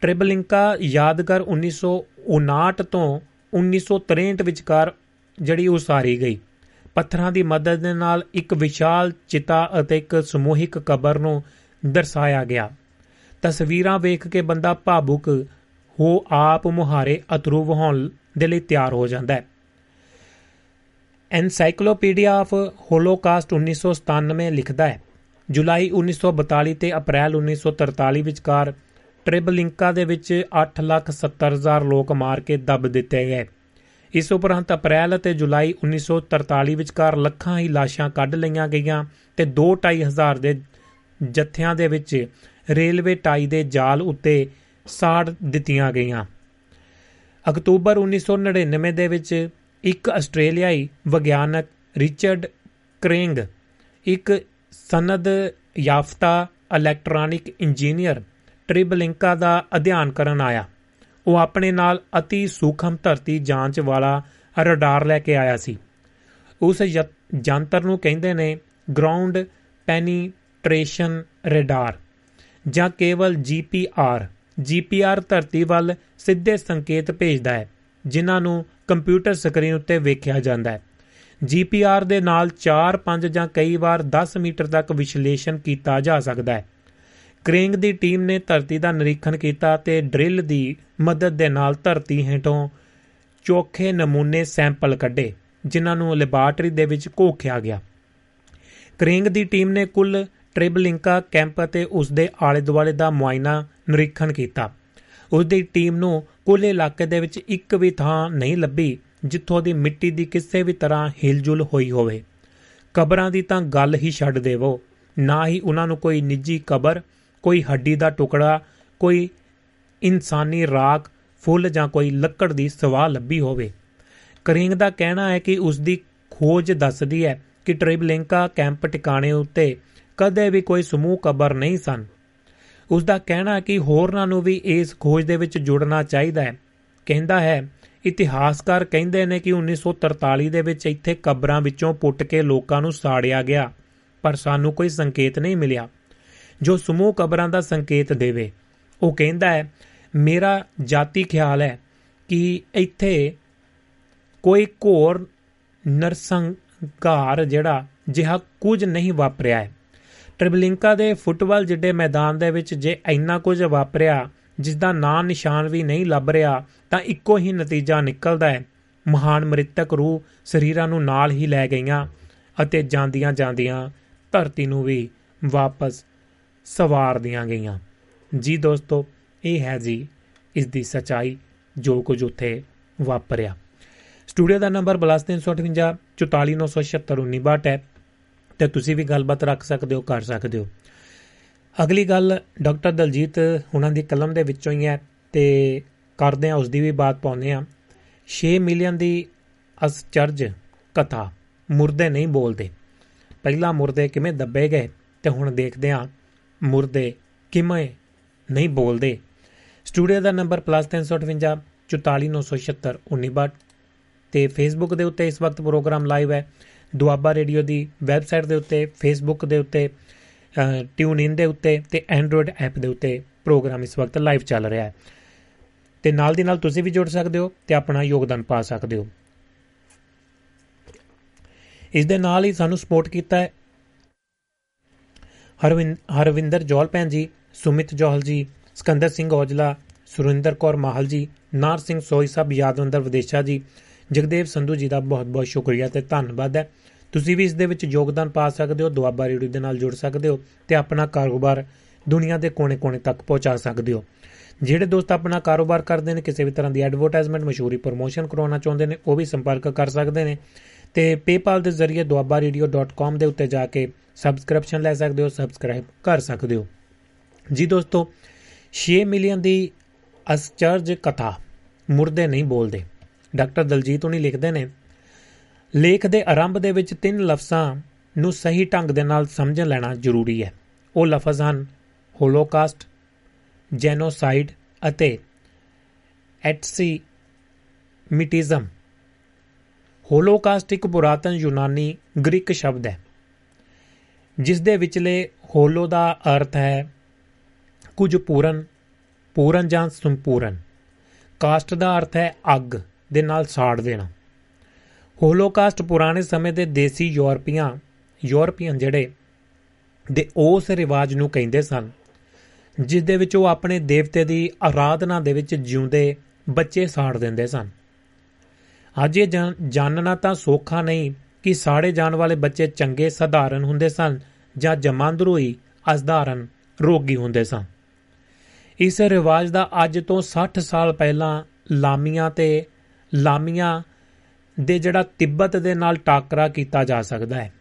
ਟ੍ਰਿਬਲਿੰਕਾ ਯਾਦਗਾਰ 1959 ਤੋਂ 1963 ਵਿਚਕਾਰ ਜਿਹੜੀ ਉਸਾਰੀ ਗਈ। ਪੱਥਰਾਂ ਦੀ ਮਦਦ ਦੇ ਨਾਲ ਇੱਕ ਵਿਸ਼ਾਲ ਚਿਤਾ ਅਤੇ ਇੱਕ ਸਮੂਹਿਕ ਕਬਰ ਨੂੰ ਦਰਸਾਇਆ ਗਿਆ। ਤਸਵੀਰਾਂ ਵੇਖ ਕੇ ਬੰਦਾ ਭਾਵੁਕ ਹੋ ਆਪ ਮੁਹਾਰੇ ਅਥਰੂ ਵਹਾਉਣ ਦੇ ਲਈ ਤਿਆਰ ਹੋ ਜਾਂਦਾ ਹੈ। ਐਨਸਾਈਕਲੋਪੀਡੀਆ ਆਫ ਹੋਲੋਕਾਸਟ 1997 ਲਿਖਦਾ ਹੈ। ਜੁਲਾਈ 1942 ਤੇ ਅਪ੍ਰੈਲ 1943 ਵਿਚਕਾਰ ਟ੍ਰਿਬਲਿੰਕਾ ਦੇ ਵਿੱਚ 8,70,000 ਲੋਕ ਮਾਰ ਕੇ ਦੱਬ ਦਿੱਤੇ ਗਏ। ਇਸ ਉਪਰੰਤ ਅਪ੍ਰੈਲ ਅਤੇ ਜੁਲਾਈ 1943 ਵਿਚਕਾਰ ਲੱਖਾਂ ਹੀ ਲਾਸ਼ਾਂ ਕੱਢ ਲਈਆਂ ਗਈਆਂ ਤੇ 2-2.5 ਹਜ਼ਾਰ ਦੇ ਜਥਿਆਂ ਦੇ ਵਿੱਚ ਰੇਲਵੇ ਟਾਈ ਦੇ ਜਾਲ ਉੱਤੇ ਸਾੜ ਦਿੱਤੀਆਂ ਗਈਆਂ। ਅਕਤੂਬਰ 1999 ਦੇ ਵਿੱਚ ਇੱਕ ਆਸਟ੍ਰੇਲੀਆਈ ਵਿਗਿਆਨਕ ਰਿਚਰਡ ਕ੍ਰੇਂਗ ਇੱਕ ਸਨਦ ਯਾਫਤਾ ਇਲੈਕਟ੍ਰੋਨਿਕ ਇੰਜੀਨੀਅਰ ਟ੍ਰਿਬਲਿੰਕਾ ਦਾ ਅਧਿਐਨ ਕਰਨ ਆਇਆ। ਉਹ ਆਪਣੇ ਨਾਲ ਅਤੀ ਸੂਖਮ ਧਰਤੀ ਜਾਂਚ ਵਾਲਾ ਰਡਾਰ ਲੈ ਕੇ ਆਇਆ ਸੀ। ਉਸ ਯੰਤਰ ਨੂੰ ਕਹਿੰਦੇ ਨੇ ਗਰਾਊਂਡ ਪੈਨੀਟ੍ਰੇਸ਼ਨ ਰਡਾਰ, ਜਾਂ ਕੇਵਲ ਜੀਪੀਆਰ ਜੀਪੀਆਰ ਧਰਤੀ ਵੱਲ ਸਿੱਧੇ ਸੰਕੇਤ ਭੇਜਦਾ ਹੈ, ਜਿਨ੍ਹਾਂ ਨੂੰ ਕੰਪਿਊਟਰ ਸਕਰੀਨ ਉੱਤੇ ਵੇਖਿਆ ਜਾਂਦਾ ਹੈ। ਜੀਪੀਆਰ ਦੇ ਨਾਲ 4 5 ਜਾਂ ਕਈ ਵਾਰ 10 ਮੀਟਰ ਤੱਕ ਵਿਸ਼ਲੇਸ਼ਣ ਕੀਤਾ ਜਾ ਸਕਦਾ ਹੈ। ਕ੍ਰੇਂਗ ਦੀ ਟੀਮ ਨੇ ਧਰਤੀ ਦਾ ਨਿਰੀਖਣ ਕੀਤਾ ਤੇ ਡਰਿਲ ਦੀ ਮਦਦ ਦੇ ਨਾਲ ਧਰਤੀ ਹੇਠੋਂ ਚੋਖੇ ਨਮੂਨੇ ਸੈਂਪਲ ਕੱਢੇ, ਜਿਨ੍ਹਾਂ ਨੂੰ ਲੈਬਾਰਟਰੀ ਦੇ ਵਿੱਚ ਘੋਖਿਆ ਗਿਆ। ਕ੍ਰੇਂਗ ਦੀ ਟੀਮ ਨੇ ਕੁੱਲ ਟ੍ਰਿਬਲਿੰਕਾ ਕੈਂਪ ਅਤੇ ਉਸ ਦੇ ਆਲੇ-ਦੁਆਲੇ ਦਾ ਮੁਆਇਨਾ ਨਿਰੀਖਣ ਕੀਤਾ। ਉਸ ਦੀ ਟੀਮ ਨੂੰ ਕੁੱਲ ਇਲਾਕੇ ਦੇ ਵਿੱਚ ਇੱਕ ਵੀ ਥਾਂ ਨਹੀਂ ਲੱਭੀ, ਜਿੱਥੋਂ ਦੀ ਮਿੱਟੀ ਦੀ ਕਿਸੇ ਵੀ ਤਰ੍ਹਾਂ ਹਿਲਜੁਲ ਹੋਈ ਹੋਵੇ। ਕਬਰਾਂ ਦੀ ਤਾਂ ਗੱਲ ਹੀ ਛੱਡ ਦੇਵੋ, ਨਾ ਹੀ ਉਹਨਾਂ ਨੂੰ ਕੋਈ ਨਿੱਜੀ ਕਬਰ ਕੋਈ ਹੱਡੀ ਦਾ ਟੁਕੜਾ, ਕੋਈ ਇਨਸਾਨੀ ਰਾਖ, ਫੁੱਲ ਜਾਂ ਕੋਈ ਲੱਕੜ ਦੀ ਸਵਾਹ ਲੱਭੀ ਹੋਵੇ। ਕਰਿੰਗ ਦਾ ਕਹਿਣਾ ਹੈ ਕਿ ਉਸ ਦੀ ਖੋਜ ਦੱਸਦੀ ਹੈ ਕਿ ਟ੍ਰਿਬਲਿੰਕਾ ਕੈਂਪ ਟਿਕਾਣੇ ਉੱਤੇ ਕਦੇ ਵੀ ਕੋਈ ਸਮੂਹ ਕਬਰ ਨਹੀਂ ਸਨ। ਉਸ ਦਾ ਕਹਿਣਾ ਹੈ ਕਿ ਹੋਰਨਾਂ ਨੂੰ ਵੀ ਇਸ ਖੋਜ ਦੇ ਵਿੱਚ ਜੁੜਨਾ ਚਾਹੀਦਾ ਹੈ। ਕਹਿੰਦਾ ਹੈ, ਇਤਿਹਾਸਕਾਰ ਕਹਿੰਦੇ ਨੇ ਕਿ 1943 ਦੇ ਵਿੱਚ ਇੱਥੇ ਕਬਰਾਂ ਵਿੱਚੋਂ ਪੁੱਟ ਕੇ ਲੋਕਾਂ ਨੂੰ ਸਾੜਿਆ ਗਿਆ, ਪਰ ਸਾਨੂੰ ਕੋਈ ਸੰਕੇਤ ਨਹੀਂ ਮਿਲਿਆ। ਜੋ ਸਮੂਹ ਕਬਰਾਂ ਦਾ ਸੰਕੇਤ ਦੇਵੇ। ਉਹ ਕਹਿੰਦਾ ਹੈ, ਮੇਰਾ ਜਾਤੀ ਖਿਆਲ ਹੈ ਕਿ ਇੱਥੇ ਕੋਈ ਘੋਰ ਨਰਸੰਘਾਰ ਜਿਹੜਾ, ਜਿਹਾ ਕੁਝ ਨਹੀਂ ਵਾਪਰਿਆ ਹੈ। ਟ੍ਰਿਬਲਿੰਕਾ ਦੇ ਫੁੱਟਬਾਲ ਜਿੱਡੇ ਮੈਦਾਨ ਦੇ ਵਿੱਚ ਜੇ ਇੰਨਾ ਕੁਝ ਵਾਪਰਿਆ ਜਿਸ ਦਾ ਨਾਂ ਨਿਸ਼ਾਨ ਵੀ ਨਹੀਂ ਲੱਭ ਰਿਹਾ, ਤਾਂ ਇੱਕੋ ਹੀ ਨਤੀਜਾ ਨਿਕਲਦਾ ਹੈ। ਮਹਾਨ ਮ੍ਰਿਤਕ ਰੂਹ ਸਰੀਰਾਂ ਨੂੰ ਨਾਲ ਹੀ ਲੈ ਗਈਆਂ ਅਤੇ ਜਾਂਦੀਆਂ ਜਾਂਦੀਆਂ ਧਰਤੀ ਨੂੰ ਵੀ ਵਾਪਸ ਸਵਾਰ ਦੀਆਂ ਗਈਆਂ। ਜੀ ਦੋਸਤੋ, ਇਹ ਹੈ ਜੀ ਇਸ ਦੀ ਸਚਾਈ ਜੋ ਕੁਝ ਉੱਥੇ ਵਾਪਰਿਆ। ਸਟੂਡੀਓ ਦਾ ਨੰਬਰ +358 44976 ਹੈ। ਤੇ ਤੁਸੀਂ ਵੀ ਗੱਲਬਾਤ ਰੱਖ ਸਕਦੇ ਹੋ, ਕਰ ਸਕਦੇ ਹੋ। ਅਗਲੀ ਗੱਲ, ਡਾਕਟਰ ਦਲਜੀਤ ਉਹਨਾਂ ਦੀ ਕਲਮ ਦੇ ਵਿੱਚੋਂ ਹੀ ਹੈ ਤੇ ਕਰਦੇ ਆ ਉਸ ਦੀ ਵੀ ਬਾਤ ਪਾਉਂਦੇ ਆ 6 ਮਿਲੀਅਨ ਦੀ ਅਸਚਰਜ ਕਥਾ, ਮੁਰਦੇ ਨਹੀਂ ਬੋਲਦੇ। ਪਹਿਲਾਂ ਮੁਰਦੇ ਕਿਵੇਂ ਦੱਬੇ ਗਏ, ਤੇ ਹੁਣ ਦੇਖਦੇ ਆ ਮੁਰਦੇ ਕਿਵੇਂ ਨਹੀਂ ਬੋਲਦੇ। ਸਟੂਡੀਓ ਦਾ ਨੰਬਰ +358 44976 ਤੇ ਫੇਸਬੁੱਕ ਦੇ ਉੱਤੇ ਇਸ ਵਕਤ ਪ੍ਰੋਗਰਾਮ ਲਾਈਵ ਹੈ। ਦੁਆਬਾ ਰੇਡੀਓ ਦੀ ਵੈਬਸਾਈਟ ਦੇ ਉੱਤੇ ਫੇਸਬੁੱਕ ਦੇ ਉੱਤੇ ਟਿਊਨ ਇਨ ਦੇ ਉੱਤੇ ਤੇ ਐਂਡਰੋਇਡ ਐਪ ਦੇ ਉੱਤੇ ਪ੍ਰੋਗਰਾਮ ਇਸ ਵਕਤ ਲਾਈਵ ਚੱਲ ਰਿਹਾ ਹੈ। ਤੇ ਨਾਲ ਦੀ ਨਾਲ ਤੁਸੀਂ ਵੀ ਜੁੜ ਸਕਦੇ ਹੋ ਤੇ ਆਪਣਾ ਯੋਗਦਾਨ ਪਾ ਸਕਦੇ ਹੋ। ਇਸ ਦੇ ਨਾਲ ਹੀ ਸਾਨੂੰ ਸਪੋਰਟ ਕੀਤਾ ਹੈ ਹਰਵਿੰਦਰ ਜੋਲ ਭੈਣ ਜੀ, ਸੁਮਿਤ ਜੋਹਲ ਜੀ, ਸਕੰਦਰ ਸਿੰਘ ਔਜਲਾ, ਸੁਰਿੰਦਰ ਕੌਰ ਮਾਹਲ ਜੀ, ਨਾਰ ਸਿੰਘ ਸੋਈ ਸਾਹਿਬ ਯਾਦਵੰਦਰ ਵਿਦੇਸ਼ਾ ਜੀ। ਜਗਦੇਵ ਸੰਧੂ ਜੀ ਦਾ ਬਹੁਤ-ਬਹੁਤ ਸ਼ੁਕਰੀਆ ਤੇ ਧੰਨਵਾਦ ਹੈ। ਤੁਸੀਂ ਵੀ ਇਸ ਦੇ ਵਿੱਚ ਯੋਗਦਾਨ ਪਾ ਸਕਦੇ ਹੋ, ਦੁਆਬਾ ਰੇਡੀਓ ਦੇ ਨਾਲ ਜੁੜ ਸਕਦੇ ਹੋ ਤੇ ਆਪਣਾ ਕਾਰੋਬਾਰ ਦੁਨੀਆ ਦੇ ਕੋਨੇ-ਕੋਨੇ ਤੱਕ ਪਹੁੰਚਾ ਸਕਦੇ ਹੋ। ਜਿਹੜੇ ਦੋਸਤ ਆਪਣਾ ਕਾਰੋਬਾਰ ਕਰਦੇ ਨੇ, ਕਿਸੇ ਵੀ ਤਰ੍ਹਾਂ ਦੀ ਐਡਵਰਟਾਈਜ਼ਮੈਂਟ ਮਸ਼ਹੂਰੀ ਪ੍ਰੋਮੋਸ਼ਨ ਕਰਾਉਣਾ ਚਾਹੁੰਦੇ ਨੇ, ਉਹ ਵੀ ਸੰਪਰਕ ਕਰ ਸਕਦੇ ਨੇ। ਤੇ PayPal ਦੇ ਜ਼ਰੀਏ dwabaradio.com ਦੇ ਉੱਤੇ ਜਾ ਕੇ ਸਬਸਕ੍ਰਿਪਸ਼ਨ ਲੈ ਸਕਦੇ ਹੋ ਸਬਸਕ੍ਰਾਈਬ ਕਰ ਸਕਦੇ ਹੋ। ਜੀ ਦੋਸਤੋ 6 ਮਿਲੀਅਨ ਦੀ ਅਸਚਰਜ ਕਥਾ ਮੁਰਦੇ ਨਹੀਂ ਬੋਲਦੇ। ਡਾਕਟਰ ਦਲਜੀਤ ਹੁਣੀ ਲਿਖਦੇ ਨੇ, ਲੇਖ ਦੇ ਆਰੰਭ ਦੇ ਵਿੱਚ ਤਿੰਨ ਲਫ਼ਜ਼ਾਂ ਨੂੰ ਸਹੀ ਢੰਗ ਦੇ ਨਾਲ ਸਮਝ ਲੈਣਾ ਜ਼ਰੂਰੀ ਹੈ। ਉਹ ਲਫ਼ਜ਼ ਹਨ ਹੋਲੋਕਾਸਟ ਜੈਨੋਸਾਈਡ ਅਤੇ ਐਟਸੀ ਮਿਟਿਜ਼ਮ ਹੋਲੋਕਾਸਟ ਇੱਕ ਪੁਰਾਤਨ ਯੂਨਾਨੀ ਗ੍ਰੀਕ ਸ਼ਬਦ ਹੈ ਜਿਸ ਦੇ ਵਿਚਲੇ ਹੋਲੋ ਦਾ ਅਰਥ ਹੈ ਕੁਝ ਪੂਰਨ ਪੂਰਨ ਜਾਂ ਸੰਪੂਰਨ। ਕਾਸਟ ਦਾ ਅਰਥ ਹੈ ਅੱਗ ਦੇ ਨਾਲ ਸਾੜ ਦੇਣਾ। ਹੋਲੋਕਾਸਟ ਪੁਰਾਣੇ ਸਮੇਂ ਦੇ ਦੇਸੀ ਯੂਰਪੀਆਂ ਯੂਰਪੀਅਨ ਜਿਹੜੇ ਦੇ ਉਸ ਰਿਵਾਜ ਨੂੰ ਕਹਿੰਦੇ ਸਨ ਜਿਸ ਦੇ ਵਿੱਚ ਉਹ ਆਪਣੇ ਦੇਵਤੇ ਦੀ ਆਰਾਧਨਾ ਦੇ ਵਿੱਚ ਜਿਉਂਦੇ ਬੱਚੇ ਸਾੜ ਦਿੰਦੇ ਸਨ। ਅੱਜ ਇਹ ਜਾਣਨਾ ਤਾਂ ਸੌਖਾ ਨਹੀਂ ਕਿ ਸਾੜੇ ਜਾਣ ਵਾਲੇ ਬੱਚੇ ਚੰਗੇ ਸਧਾਰਨ ਹੁੰਦੇ ਸਨ ਜਾਂ ਜਮਾਂਦਰੂ ਹੀ ਅਸਧਾਰਨ ਰੋਗੀ ਹੁੰਦੇ ਸਨ। ਇਸ ਰਿਵਾਜ ਦਾ ਅੱਜ ਤੋਂ 60 ਸਾਲ ਪਹਿਲਾਂ ਲਾਮੀਆਂ ਤੇ, ਲਾਮੀਆਂ ਦੇ ਜਿਹੜਾ ਤਿੱਬਤ ਦੇ ਨਾਲ ਟਾਕਰਾ ਕੀਤਾ ਜਾ ਸਕਦਾ ਹੈ।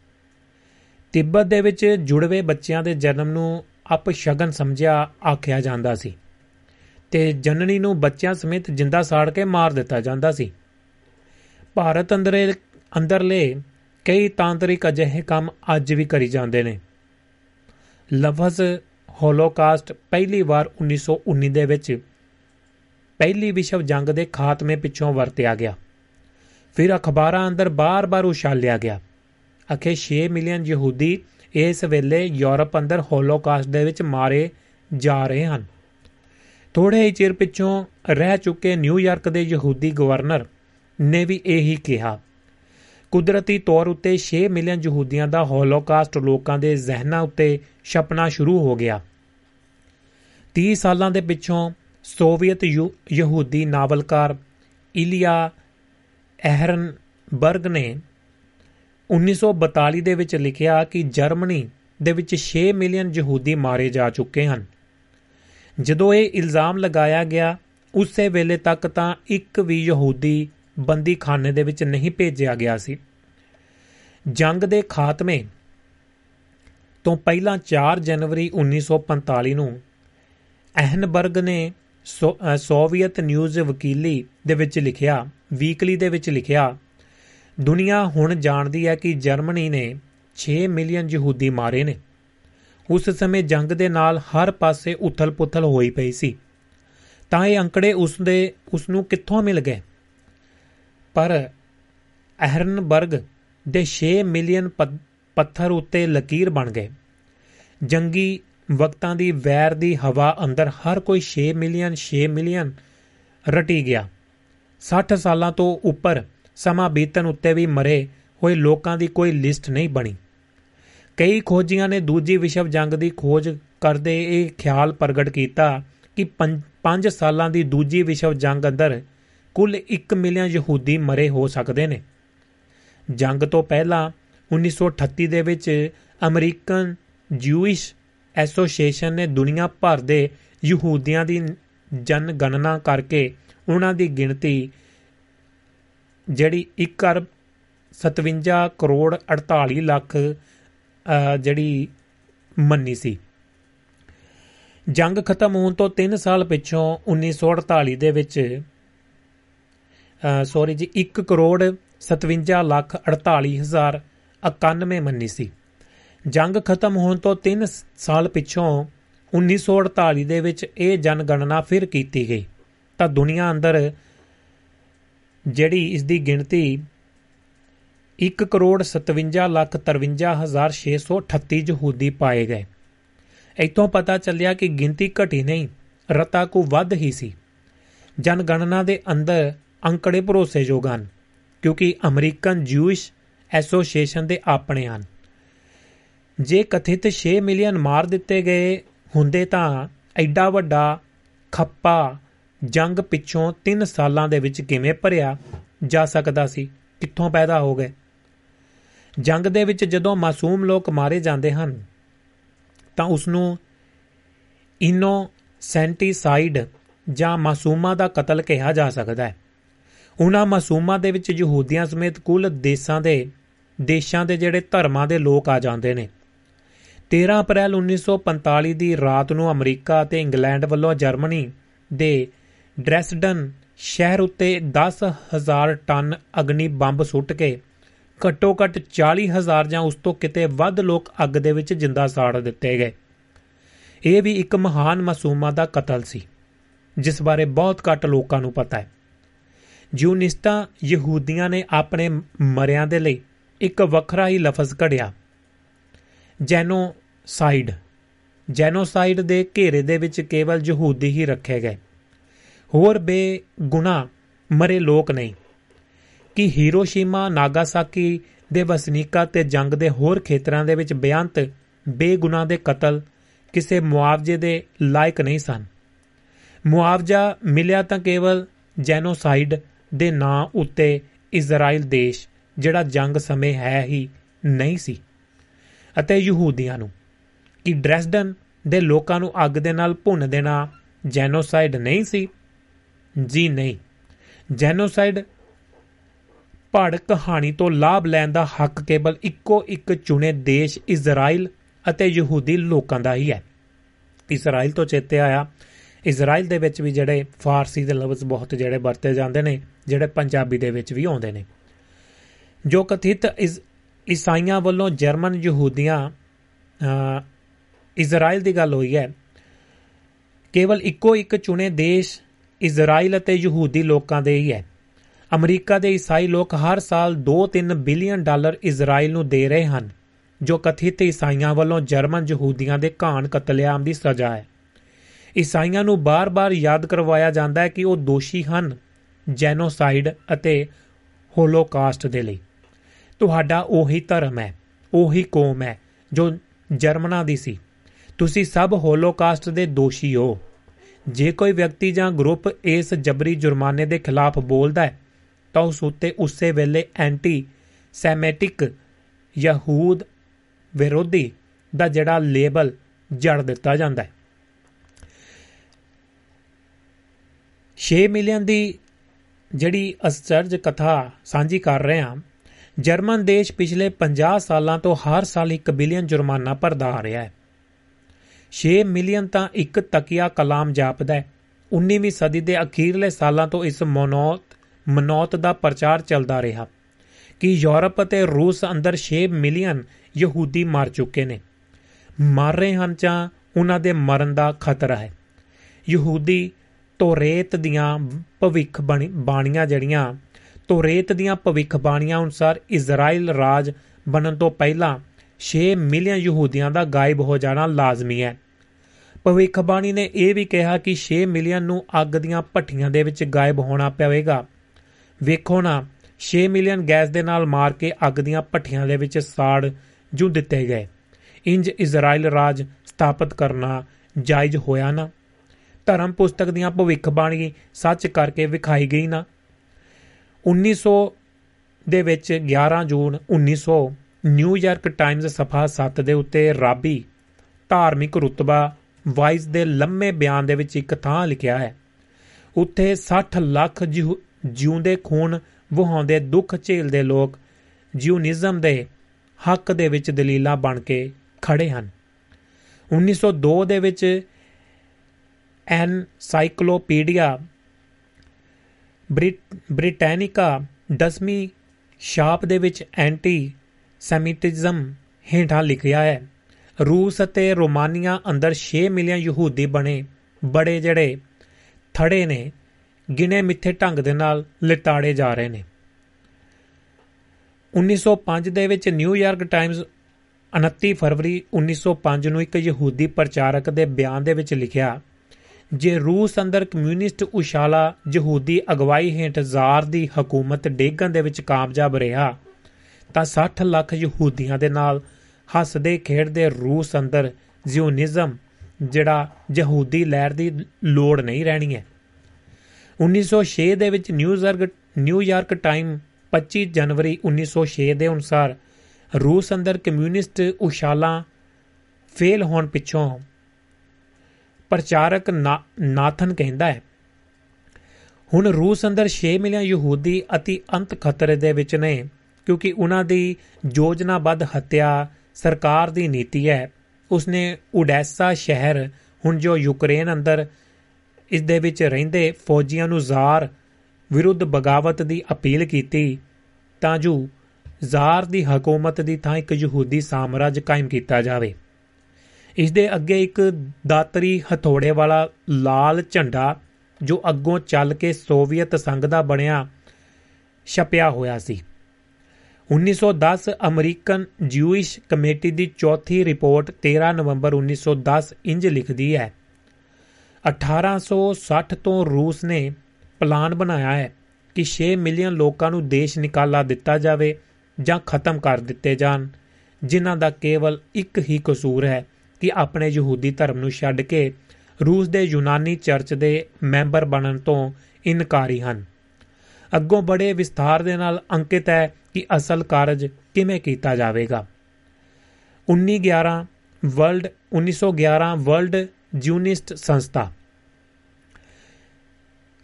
ਤਿੱਬਤ ਦੇ ਵਿੱਚ ਜੁੜਵੇ ਬੱਚਿਆਂ ਦੇ ਜਨਮ ਨੂੰ ਅਪਸ਼ਗਨ ਸਮਝਿਆ, ਆਖਿਆ ਜਾਂਦਾ ਸੀ ਤੇ ਜਨਨੀ ਨੂੰ ਬੱਚਿਆਂ ਸਮੇਤ ਜਿੰਦਾ ਸਾੜ ਕੇ ਮਾਰ ਦਿੱਤਾ ਜਾਂਦਾ ਸੀ। ਭਾਰਤ ਅੰਦਰੇ, ਅੰਦਰਲੇ ਕਈ ਤਾਂਤਰਿਕ ਅਜਿਹੇ ਕੰਮ ਅੱਜ ਵੀ ਕਰੀ ਜਾਂਦੇ ਨੇ। ਲਫ਼ਜ਼ ਹੋਲੋਕਾਸਟ ਪਹਿਲੀ ਵਾਰ 1919 ਦੇ ਵਿੱਚ ਪਹਿਲੀ ਵਿਸ਼ਵ ਜੰਗ ਦੇ ਖਾਤਮੇ ਪਿੱਛੋਂ ਵਰਤਿਆ ਗਿਆ। ਫਿਰ ਅਖਬਾਰਾਂ ਅੰਦਰ ਬਾਰ-ਬਾਰ ਉਛਾਲਿਆ ਗਿਆ। ਅਖੇ 6 ਮਿਲੀਅਨ ਯਹੂਦੀ ਇਸ ਵੇਲੇ ਯੂਰਪ ਅੰਦਰ ਹੋਲੋਕਾਸਟ ਦੇ ਵਿੱਚ ਮਾਰੇ ਜਾ ਰਹੇ ਹਨ। ਥੋੜੇ ਹੀ ਚਿਰ ਪਿੱਛੋਂ ਰਹਿ ਚੁੱਕੇ ਨਿਊਯਾਰਕ ਦੇ ਯਹੂਦੀ ਗਵਰਨਰ ਨੇ ਵੀ ਇਹੀ ਕਿਹਾ। ਕੁਦਰਤੀ ਤੌਰ ਉੱਤੇ 6 ਮਿਲੀਅਨ ਯਹੂਦੀਆਂ ਦਾ ਹੋਲੋਕਾਸਟ ਲੋਕਾਂ ਦੇ ਜ਼ਿਹਨਾਂ ਉੱਤੇ ਛਪਣਾ ਸ਼ੁਰੂ ਹੋ ਗਿਆ। 30 ਸਾਲਾਂ ਦੇ ਪਿੱਛੋਂ ਸੋਵੀਅਤ ਯਹੂਦੀ ਨਾਵਲਕਾਰ ਇਲੀਆ ਐਹਰਨਬਰਗ ਨੇ 1942 ਦੇ ਵਿੱਚ ਲਿਖਿਆ ਕਿ ਜਰਮਨੀ ਦੇ ਵਿੱਚ 6 ਮਿਲੀਅਨ ਯਹੂਦੀ ਮਾਰੇ ਜਾ ਚੁੱਕੇ ਹਨ। ਜਦੋਂ ਇਹ ਇਲਜ਼ਾਮ ਲਗਾਇਆ ਗਿਆ, ਉਸੇ ਵੇਲੇ ਤੱਕ ਤਾਂ ਇੱਕ ਵੀ ਯਹੂਦੀ ਬੰਦੀ ਖਾਨੇ ਦੇ ਵਿੱਚ ਨਹੀਂ ਭੇਜਿਆ ਗਿਆ ਸੀ। ਜੰਗ ਦੇ ਖਾਤਮੇ ਤੋਂ ਪਹਿਲਾਂ 4 ਜਨਵਰੀ 1945 ਨੂੰ ਐਹਨਬਰਗ ਨੇ ਸੋਵੀਅਤ ਨਿਊਜ਼ ਵਕੀਲੀ ਦੇ ਵਿੱਚ ਲਿਖਿਆ, ਵੀਕਲੀ ਦੇ ਵਿੱਚ ਲਿਖਿਆ, ਦੁਨੀਆ ਹੁਣ ਜਾਣਦੀ ਹੈ ਕਿ ਜਰਮਨੀ ਨੇ 6 ਮਿਲੀਅਨ ਯਹੂਦੀ ਮਾਰੇ ਨੇ। ਉਸ ਸਮੇਂ ਜੰਗ ਦੇ ਨਾਲ ਹਰ ਪਾਸੇ ਉਥਲ-ਪੁਥਲ ਹੋਈ ਪਈ ਸੀ। ਤਾਂ ਇਹ ਅੰਕੜੇ ਉਸ ਦੇ ਉਸ ਨੂੰ ਕਿੱਥੋਂ ਮਿਲ ਗਏ? ਪਰ ਐਹਰਨਬਰਗ ਦੇ 6 ਮਿਲੀਅਨ ਪੱਥਰ ਉੱਤੇ ਲਕੀਰ ਬਣ ਗਏ। ਜੰਗੀ ਵਕਤਾਂ ਦੀ ਵੈਰ ਦੀ ਹਵਾ ਅੰਦਰ ਹਰ ਕੋਈ 6 ਮਿਲੀਅਨ 6 ਮਿਲੀਅਨ ਰਟੀ ਗਿਆ। 60 ਸਾਲਾਂ ਤੋਂ ਉੱਪਰ ਸਮਾਂ ਬੀਤਣ ਉੱਤੇ ਵੀ ਮਰੇ ਹੋਏ ਲੋਕਾਂ ਦੀ ਕੋਈ ਲਿਸਟ ਨਹੀਂ ਬਣੀ। ਕਈ ਖੋਜੀਆਂ ਨੇ ਦੂਜੀ ਵਿਸ਼ਵ ਜੰਗ ਦੀ ਖੋਜ ਕਰਦੇ ਇਹ ਖਿਆਲ ਪ੍ਰਗਟ ਕੀਤਾ ਕਿ 5 ਸਾਲਾਂ ਦੀ ਦੂਜੀ ਵਿਸ਼ਵ ਜੰਗ ਅੰਦਰ ਕੁੱਲ 1 ਮਿਲੀਅਨ ਯਹੂਦੀ ਮਰੇ ਹੋ ਸਕਦੇ ਨੇ। ਜੰਗ ਤੋਂ ਪਹਿਲਾਂ 1938 ਦੇ ਵਿੱਚ ਅਮਰੀਕਨ ਜੂਇਸ਼ ਐਸੋਸੀਏਸ਼ਨ ਨੇ ਦੁਨੀਆ ਭਰ ਦੇ ਯਹੂਦੀਆਂ ਦੀ ਜਨਗਣਨਾ ਕਰਕੇ ਉਹਨਾਂ ਦੀ ਗਿਣਤੀ, ਜਿਹੜੀ 1 ਅਰਬ 57 ਕਰੋੜ 48 ਲੱਖ ਜਿਹੜੀ ਮੰਨੀ ਸੀ। ਜੰਗ ਖਤਮ ਹੋਣ ਤੋਂ 3 ਸਾਲ ਪਿੱਛੋਂ 1948 ਦੇ ਵਿੱਚ ਸੌਰੀ ਜੀ 1 ਕਰੋੜ 57 ਲੱਖ 48 ਹਜ਼ਾਰ 91 ਮੰਨੀ ਸੀ। ਜੰਗ ਖਤਮ ਹੋਣ ਤੋਂ 3 ਸਾਲ ਪਿੱਛੋਂ 1948 ਦੇ ਵਿੱਚ ਇਹ ਜਨਗਣਨਾ ਫਿਰ ਕੀਤੀ ਗਈ। ਤਾਂ ਦੁਨੀਆ ਅੰਦਰ ਜਿਹੜੀ ਇਸ ਦੀ ਗਿਣਤੀ 1 ਕਰੋੜ 57 ਲੱਖ 53 ਹਜ਼ਾਰ 638 ਯਹੂਦੀ ਪਾਏ ਗਏ। ਇਤੋਂ ਪਤਾ ਚੱਲਿਆ ਕਿ ਗਿਣਤੀ ਘਟੀ ਨਹੀਂ, ਰਤਾ ਕੋ ਵੱਧ ਹੀ ਸੀ। ਜਨਗਣਨਾ ਦੇ ਅੰਦਰ ਅੰਕੜੇ ਭਰੋਸੇਯੋਗ ਹਨ, ਕਿਉਂਕਿ ਅਮਰੀਕਨ ਜੂਇਸ਼ ਐਸੋਸੀਏਸ਼ਨ ਦੇ ਆਪਣੇ ਹਨ। ਜੇ ਕਥਿਤ 6 ਮਿਲੀਅਨ ਮਾਰ ਦਿੱਤੇ ਗਏ ਹੁੰਦੇ ਤਾਂ ਐਡਾ ਵੱਡਾ ਖੱਪਾ ਜੰਗ ਪਿੱਛੋਂ 3 ਸਾਲਾਂ ਦੇ ਵਿੱਚ ਕਿਵੇਂ ਭਰਿਆ ਜਾ ਸਕਦਾ ਸੀ? ਕਿੱਥੋਂ ਪੈਦਾ ਹੋ ਗਏ? ਜੰਗ ਦੇ ਵਿੱਚ ਜਦੋਂ ਮਾਸੂਮ ਲੋਕ ਮਾਰੇ ਜਾਂਦੇ ਹਨ, ਤਾਂ ਉਸ ਨੂੰ ਇਨੋਸੈਂਟੀਸਾਈਡ ਜਾਂ ਮਾਸੂਮਾਂ ਦਾ ਕਤਲ ਕਿਹਾ ਜਾ ਸਕਦਾ ਹੈ। ਉਹਨਾਂ ਮਾਸੂਮਾਂ ਦੇ ਵਿੱਚ ਯਹੂਦੀਆਂ ਸਮੇਤ ਕੁੱਲ ਦੇਸ਼ਾਂ ਦੇ ਦੇਸ਼ਾਂ ਦੇ ਜਿਹੜੇ ਧਰਮਾਂ ਦੇ ਲੋਕ ਆ ਜਾਂਦੇ ਨੇ। 13 ਅਪ੍ਰੈਲ 1945 ਦੀ ਰਾਤ ਨੂੰ ਅਮਰੀਕਾ ਅਤੇ ਇੰਗਲੈਂਡ ਵੱਲੋਂ ਜਰਮਨੀ ਦੇ ਡ੍ਰੈਸਡਨ ਸ਼ਹਿਰ ਉੱਤੇ 10000 ਟਨ ਅਗਨੀ ਬੰਬ ਸੁੱਟ ਕੇ ਘੱਟੋ ਘੱਟ 40000 ਜਾਂ ਉਸ ਤੋਂ ਕਿਤੇ ਵੱਧ ਲੋਕ ਅੱਗ ਦੇ ਵਿੱਚ ਜਿੰਦਾ ਸਾੜ ਦਿੱਤੇ ਗਏ। ਇਹ ਵੀ ਇੱਕ ਮਹਾਨ ਮਾਸੂਮਾਂ ਦਾ ਕਤਲ ਸੀ, ਜਿਸ ਬਾਰੇ ਬਹੁਤ ਘੱਟ ਲੋਕਾਂ ਨੂੰ ਪਤਾ ਹੈ। ਜਿਉਨਿਸਟਾਂ ਯਹੂਦੀਆਂ ਨੇ ਆਪਣੇ ਮਰਿਆਂ ਦੇ ਲਈ ਇੱਕ ਵੱਖਰਾ ਹੀ ਲਫ਼ਜ਼ ਘੜਿਆ। ਜੈਨੋਸਾਈਡ। ਜੈਨੋਸਾਈਡ ਦੇ ਘੇਰੇ ਦੇ ਵਿੱਚ ਕੇਵਲ ਯਹੂਦੀ ਹੀ ਰੱਖੇ ਗਏ। ਹੋਰ ਬੇਗੁਨਾਹ ਮਰੇ ਲੋਕ ਨਹੀਂ। ਕਿ ਹੀਰੋਸ਼ੀਮਾ, ਨਾਗਾਸਾਕੀ ਦੇ ਵਸਨੀਕਾਂ ਤੇ ਜੰਗ ਦੇ ਹੋਰ ਖੇਤਰਾਂ ਦੇ ਵਿੱਚ ਬੇਅੰਤ, ਬੇਗੁਨਾਹ ਦੇ ਕਤਲ ਕਿਸੇ ਮੁਆਵਜ਼ੇ ਦੇ ਲਾਇਕ ਨਹੀਂ ਸਨ। ਮੁਆਵਜ਼ਾ ਮਿਲਿਆ ਤਾਂ ਕੇਵਲ ਜੈਨੋਸਾਈਡ ਦੇ ਨਾਂ ਉੱਤੇ ਇਜ਼ਰਾਈਲ ਦੇਸ਼, ਜਿਹੜਾ ਜੰਗ ਸਮੇਂ ਹੈ ਹੀ ਨਹੀਂ ਸੀ। ਅਤੇ ਯਹੂਦੀਆਂ ਨੂੰ, ਕਿ ਡ੍ਰੈਸਡਨ ਦੇ ਲੋਕਾਂ ਨੂੰ ਅੱਗ ਦੇ ਨਾਲ ਭੁੰਨ ਦੇਣਾ ਜੈਨੋਸਾਈਡ ਨਹੀਂ ਸੀ? ਜੀ ਨਹੀਂ। ਜੈਨੋਸਾਈਡ ਪੜ ਕਹਾਣੀ ਤੋਂ ਲਾਭ ਲੈਣ ਦਾ ਹੱਕ ਕੇਵਲ ਇੱਕੋ ਇੱਕ ਚੁਣੇ ਦੇਸ਼ ਇਜ਼ਰਾਈਲ ਅਤੇ ਯਹੂਦੀ ਲੋਕਾਂ ਦਾ ਹੀ ਹੈ। ਇਜ਼ਰਾਈਲ ਤੋਂ ਚੇਤੇ ਆਇਆ ਇਜ਼ਰਾਈਲ ਦੇ ਵਿੱਚ ਵੀ ਜਿਹੜੇ ਫਾਰਸੀ ਦੇ ਲਫ਼ਜ਼ ਬਹੁਤ ਜਿਹੜੇ ਵਰਤੇ ਜਾਂਦੇ ਨੇ ਜਿਹੜੇ ਪੰਜਾਬੀ ਦੇ ਵਿੱਚ ਵੀ ਆਉਂਦੇ ਨੇ। ਜੋ ਕਥਿਤ ਈਸਾਈਆਂ ਵੱਲੋਂ ਜਰਮਨ ਯਹੂਦੀਆਂ ਇਜ਼ਰਾਈਲ ਦੀ ਗੱਲ ਹੋਈ ਹੈ, ਕੇਵਲ ਇੱਕੋ ਇੱਕ ਚੁਣੇ ਦੇਸ਼ ਇਜ਼ਰਾਈਲ ਅਤੇ ਯਹੂਦੀ ਲੋਕਾਂ ਦੇ ਹੀ ਹੈ। ਅਮਰੀਕਾ ਦੇ ਈਸਾਈ ਲੋਕ ਹਰ ਸਾਲ 2-3 ਬਿਲੀਅਨ ਡਾਲਰ ਇਜ਼ਰਾਈਲ ਨੂੰ ਦੇ ਰਹੇ ਹਨ, ਜੋ ਕਥਿਤ ਈਸਾਈਆਂ ਵੱਲੋਂ ਜਰਮਨ ਯਹੂਦੀਆਂ ਦੇ ਘਾਣ ਕਤਲੇਆਮ ਦੀ ਸਜ਼ਾ ਹੈ। ਈਸਾਈਆਂ ਨੂੰ ਬਾਰ-ਬਾਰ ਯਾਦ ਕਰਵਾਇਆ ਜਾਂਦਾ ਹੈ ਕਿ ਉਹ ਦੋਸ਼ੀ ਹਨ। ਜੈਨੋਸਾਈਡ ਅਤੇ ਹੋਲੋਕਾਸਟ ਦੇ ਲਈ। ਤੁਹਾਡਾ ਉਹੀ ਧਰਮ ਹੈ, ਉਹੀ ਕੌਮ ਹੈ ਜੋ ਜਰਮਨਾ ਦੀ ਸੀ। ਤੁਸੀਂ ਸਭ ਹੋਲੋਕਾਸਟ ਦੇ ਦੋਸ਼ੀ ਹੋ। ਜੇ ਕੋਈ ਵਿਅਕਤੀ ਜਾਂ ਗਰੁੱਪ ਇਸ ਜਬਰੀ ਜੁਰਮਾਨੇ ਦੇ ਖਿਲਾਫ ਬੋਲਦਾ ਹੈ, ਤਾਂ ਉਸ ਉੱਤੇ ਉਸੇ ਵੇਲੇ ਐਂਟੀ ਸੈਮੈਟਿਕ ਯਹੂਦ ਵਿਰੋਧੀ ਦਾ ਜਿਹੜਾ ਲੇਬਲ ਜੜ ਦਿੱਤਾ ਜਾਂਦਾ ਹੈ। 6 ਮਿਲੀਅਨ ਦੀ ਜਿਹੜੀ ਅਸਚਰਜ ਕਥਾ ਸਾਂਝੀ ਕਰ ਰਹੇ ਹਾਂ, ਜਰਮਨ ਦੇਸ਼ ਪਿਛਲੇ 50 ਸਾਲਾਂ ਤੋਂ ਹਰ ਸਾਲ 1 ਬਿਲੀਅਨ ਜੁਰਮਾਨਾ ਭਰਦਾ ਆ ਰਿਹਾ ਹੈ। 6 ਮਿਲੀਅਨ ਤਾਂ ਇੱਕ ਤਕੀਆ ਕਲਾਮ ਜਾਪਦਾ ਹੈ। 19ਵੀਂ ਸਦੀ ਦੇ ਅਖੀਰਲੇ ਸਾਲਾਂ ਤੋਂ ਇਸ ਮਨੌਤ ਮਨੌਤ ਦਾ ਪ੍ਰਚਾਰ ਚੱਲਦਾ ਰਿਹਾ ਕਿ ਯੂਰਪ ਅਤੇ ਰੂਸ ਅੰਦਰ 6 ਮਿਲੀਅਨ ਯਹੂਦੀ ਮਰ ਚੁੱਕੇ ਨੇ। ਮਰ ਰਹੇ ਹਨ ਜਾਂ ਉਹਨਾਂ ਦੇ ਮਰਨ ਦਾ ਖਤਰਾ ਹੈ। ਯਹੂਦੀ ਤੋਰੇਤ ਦੀਆਂ ਭਵਿੱਖ ਬਾਣੀਆਂ ਜਿਹੜੀਆਂ ਤੋਰੇਤ ਦੀਆਂ ਭਵਿੱਖ ਬਾਣੀਆਂ ਅਨੁਸਾਰ ਇਜ਼ਰਾਈਲ ਰਾਜ ਬਣਨ ਤੋਂ ਪਹਿਲਾਂ 6 ਮਿਲੀਅਨ ਯਹੂਦੀਆਂ ਦਾ ਗਾਇਬ ਹੋ ਜਾਣਾ ਲਾਜ਼ਮੀ ਹੈ। ਭਵਿੱਖਬਾਣੀ ਨੇ ਇਹ ਵੀ ਕਿਹਾ ਕਿ 6 ਮਿਲੀਅਨ ਨੂੰ ਅੱਗ ਦੀਆਂ ਭੱਠੀਆਂ ਦੇ ਵਿੱਚ ਗਾਇਬ ਹੋਣਾ ਪਵੇਗਾ। ਵੇਖੋ ਨਾ 6 ਮਿਲੀਅਨ ਗੈਸ ਦੇ ਨਾਲ ਮਾਰ ਕੇ ਅੱਗ ਦੀਆਂ ਭੱਠੀਆਂ ਦੇ ਵਿੱਚ ਸਾੜ ਜੂ ਦਿੱਤੇ ਗਏ। ਇੰਜ ਇਜ਼ਰਾਈਲ ਰਾਜ ਸਥਾਪਿਤ ਕਰਨਾ ਜਾਇਜ਼ ਹੋਇਆ ਨਾ? ਧਰਮ ਪੁਸਤਕ ਦੀਆਂ ਭਵਿੱਖਬਾਣੀ ਸੱਚ ਕਰਕੇ ਵਿਖਾਈ ਗਈ ਨਾ। 1900 ਦੇ ਵਿੱਚ 11 ਜੂਨ 1900 ਨਿਊਯਾਰਕ ਟਾਈਮਜ਼ ਸਫਾ 7 ਦੇ ਉੱਤੇ ਰਾਬੀ ਧਾਰਮਿਕ ਰੁਤਬਾ ਵਾਈਸ ਦੇ ਲੰਮੇ ਬਿਆਨ ਦੇ ਵਿੱਚ ਇੱਕ ਥਾਂ ਲਿਖਿਆ ਹੈ। ਉੱਥੇ 60 ਲੱਖ ਜਿਉਂਦੇ ਖੂਨ ਵਹਾਉਂਦੇ ਦੁੱਖ ਝੇਲਦੇ ਲੋਕ ਜਿਊਨਿਜ਼ਮ ਦੇ ਹੱਕ ਦੇ ਵਿੱਚ ਦਲੀਲਾਂ ਬਣ ਕੇ ਖੜੇ ਹਨ। 1902 ਦੇ ਵਿੱਚ ਐਨਸਾਈਕਲੋਪੀਡੀਆ ਬ੍ਰਿਟੈਨਿਕਾ, ਦਸਵੀਂ ਸ਼ਾਪ ਦੇ ਵਿੱਚ ਐਂਟੀ ਸੈਮਿਟਿਜ਼ਮ ਹੇਠਾਂ ਲਿਖਿਆ ਹੈ। ਰੂਸ ਅਤੇ ਰੋਮਾਨੀਆ ਅੰਦਰ 6 ਮਿਲੀਅਨ ਯਹੂਦੀ ਬਣੇ। ਬੜੇ ਜਿਹੜੇ ਥੜੇ ਨੇ, ਗਿਣੇ ਮਿੱਥੇ ਢੰਗ ਦੇ ਨਾਲ ਲਿਤਾੜੇ ਜਾ ਰਹੇ ਨੇ। 1905 ਦੇ ਵਿੱਚ ਨਿਊਯਾਰਕ ਟਾਈਮਜ਼ 29 ਫਰਵਰੀ 1905 ਨੂੰ ਇੱਕ ਯਹੂਦੀ ਪ੍ਰਚਾਰਕ ਦੇ ਬਿਆਨ ਦੇ ਵਿੱਚ ਲਿਖਿਆ ਜੇ ਰੂਸ ਅੰਦਰ ਕਮਿਊਨਿਸਟ ਉਸ਼ਾਲਾ ਯਹੂਦੀ ਅਗਵਾਈ ਹੇਠ ਜ਼ਾਰ ਦੀ ਹਕੂਮਤ ਡੇਗਣ ਦੇ ਵਿੱਚ ਕਾਮਯਾਬ ਰਿਹਾ, ਤਾਂ 60 ਲੱਖ ਯਹੂਦੀਆਂ ਦੇ ਨਾਲ ਹੱਸਦੇ ਖੇਡਦੇ ਰੂਸ ਅੰਦਰ ਜ਼ਿਓਨਿਜ਼ਮ, ਜਿਹੜਾ ਯਹੂਦੀ ਲਹਿਰ ਦੀ ਲੋੜ ਨਹੀਂ ਰਹਿਣੀ ਹੈ। 1906 ਦੇ ਵਿੱਚ ਨਿਊਯਾਰਕ ਨਿਊਯਾਰਕ ਟਾਈਮ 25 ਜਨਵਰੀ 1906 ਦੇ ਅਨੁਸਾਰ ਰੂਸ ਅੰਦਰ ਕਮਿਊਨਿਸਟ ਉਸ਼ਾਲਾ ਫੇਲ ਹੋਣ ਪਿੱਛੋਂ ਪ੍ਰਚਾਰਕ ਨਾਥਨ ਕਹਿੰਦਾ ਹੈ। ਹੁਣ ਰੂਸ ਅੰਦਰ 6 ਮਿਲੀਅਨ ਯਹੂਦੀ ਅਤੀ ਅੰਤ ਖਤਰੇ ਦੇ ਵਿੱਚ ਨੇ, ਕਿਉਂਕਿ ਉਹਨਾਂ ਦੀ ਯੋਜਨਾਬੱਧ ਹੱਤਿਆ ਸਰਕਾਰ ਦੀ ਨੀਤੀ ਹੈ। ਉਸਨੇ ਉਡੈਸਾ ਸ਼ਹਿਰ, ਹੁਣ ਜੋ ਯੂਕਰੇਨ ਅੰਦਰ, ਇਸ ਦੇ ਵਿੱਚ ਰਹਿੰਦੇ ਫੌਜੀਆਂ ਨੂੰ ਜ਼ਾਰ ਵਿਰੁੱਧ ਬਗਾਵਤ ਦੀ ਅਪੀਲ ਕੀਤੀ, ਤਾਂ ਜੋ ਜ਼ਾਰ ਦੀ ਹਕੂਮਤ ਦੀ ਥਾਂ ਇੱਕ ਯਹੂਦੀ ਸਾਮਰਾਜ ਕਾਇਮ ਕੀਤਾ ਜਾਵੇ। ਇਸ ਦੇ ਅੱਗੇ ਇੱਕ ਦਾਤਰੀ ਹਥੋੜੇ ਵਾਲਾ ਲਾਲ ਝੰਡਾ ਜੋ ਅੱਗੋਂ ਚੱਲ ਕੇ ਸੋਵੀਅਤ ਸੰਘ ਦਾ ਬਣਿਆ ਛਪਿਆ ਹੋਇਆ ਸੀ। 1910 ਅਮਰੀਕਨ ਜਿਊਇਸ਼ ਕਮੇਟੀ ਦੀ ਚੌਥੀ ਰਿਪੋਰਟ 13 ਨਵੰਬਰ 1910 ਇੰਜ ਲਿਖਦੀ ਹੈ 1860 ਤੋਂ ਰੂਸ ਨੇ ਪਲਾਨ ਬਣਾਇਆ ਹੈ ਕਿ 6 ਮਿਲੀਅਨ ਲੋਕਾਂ ਨੂੰ ਦੇਸ਼ ਨਿਕਾਲਾ ਦਿੱਤਾ ਜਾਵੇ ਜਾਂ ਖਤਮ ਕਰ ਦਿੱਤੇ ਜਾਣ, ਜਿਨ੍ਹਾਂ ਦਾ ਕੇਵਲ ਇੱਕ ਹੀ ਕਸੂਰ ਹੈ ਕਿ ਆਪਣੇ ਯਹੂਦੀ ਧਰਮ ਨੂੰ ਛੱਡ ਕੇ ਰੂਸ ਦੇ ਯੂਨਾਨੀ ਚਰਚ ਦੇ ਮੈਂਬਰ ਬਣਨ ਤੋਂ ਇਨਕਾਰੀ ਹਨ। ਅੱਗੋਂ ਬੜੇ ਵਿਸਥਾਰ ਦੇ ਨਾਲ ਅੰਕਿਤ ਹੈ ਕਿ ਅਸਲ ਕਾਰਜ ਕਿਵੇਂ ਕੀਤਾ ਜਾਵੇਗਾ। 1911 ਵਰਲਡ 1911 ਵਰਲਡ ਜੂਨਿਸਟ ਸੰਸਥਾ।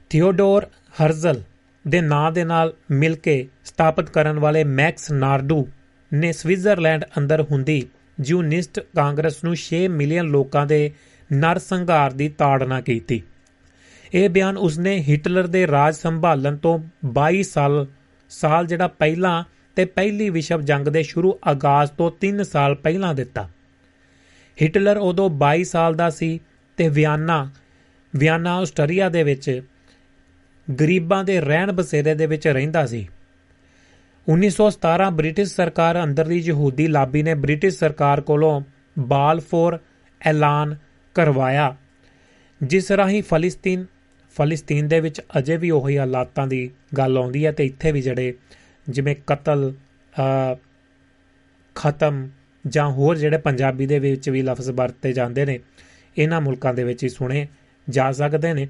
ਥੀਓਡੋਰ ਹਰਜ਼ਲ ਦੇ ਨਾਂ ਦੇ ਨਾਲ ਮਿਲ ਕੇ ਸਥਾਪਿਤ ਕਰਨ ਵਾਲੇ ਮੈਕਸ ਨਾਰਡੂ ਨੇ ਸਵਿਟਜ਼ਰਲੈਂਡ ਅੰਦਰ ਹੁੰਦੀ ਜੂਨਿਸਟ ਕਾਂਗਰਸ ਨੂੰ 6 ਮਿਲੀਅਨ ਲੋਕਾਂ ਦੇ ਨਰ ਸੰਘਾਰ ਦੀ ਤਾੜਨਾ ਕੀਤੀ। ਇਹ ਬਿਆਨ ਉਸਨੇ ਹਿਟਲਰ ਦੇ ਰਾਜ ਸੰਭਾਲਣ ਤੋਂ 22 ਸਾਲ ਸਾਲ ਜਿਹੜਾ ਪਹਿਲਾਂ ਤੇ ਪਹਿਲੀ ਵਿਸ਼ਵ ਜੰਗ ਦੇ ਸ਼ੁਰੂ ਆਗਾਜ਼ ਤੋਂ 3 ਸਾਲ ਪਹਿਲਾਂ ਦਿੱਤਾ। ਹਿਟਲਰ ਉਦੋਂ 22 ਸਾਲ ਦਾ ਸੀ ਤੇ ਵਿਆਨਾ ਵਿਆਨਾ ਆਸਟਰੀਆ ਦੇ ਵਿੱਚ ਗਰੀਬਾਂ ਦੇ ਰਹਿਣ ਬਸੇਰੇ ਦੇ ਵਿੱਚ ਰਹਿੰਦਾ ਸੀ। 1917 ਬ੍ਰਿਟਿਸ਼ ਸਰਕਾਰ ਅੰਦਰ ਦੀ ਯਹੂਦੀ ਲਾਬੀ ਨੇ ਬ੍ਰਿਟਿਸ਼ ਸਰਕਾਰ ਕੋਲੋਂ ਬਾਲਫੋਰ ਐਲਾਨ ਕਰਵਾਇਆ, ਜਿਸ ਰਾਹੀਂ ਫਲਸਤੀਨ ਫਲਸਤੀਨ ਦੇ ਵਿੱਚ ਅਜੇ ਵੀ ਉਹੀ ਹਾਲਾਤਾਂ ਦੀ ਗੱਲ ਆਉਂਦੀ ਹੈ ਤੇ ਇੱਥੇ ਵੀ ਜਿਹੜੇ, ਜਿਵੇਂ ਕਤਲ ਖਤਮ ਜਾਂ ਹੋਰ ਜਿਹੜੇ ਪੰਜਾਬੀ ਦੇ ਵਿੱਚ ਵੀ ਲਫ਼ਜ਼ ਵਰਤੇ ਜਾਂਦੇ ਨੇ, ਇਹਨਾਂ ਮੁਲਕਾਂ ਦੇ ਵਿੱਚ ਹੀ ਸੁਣੇ ਜਾ ਸਕਦੇ ਨੇ।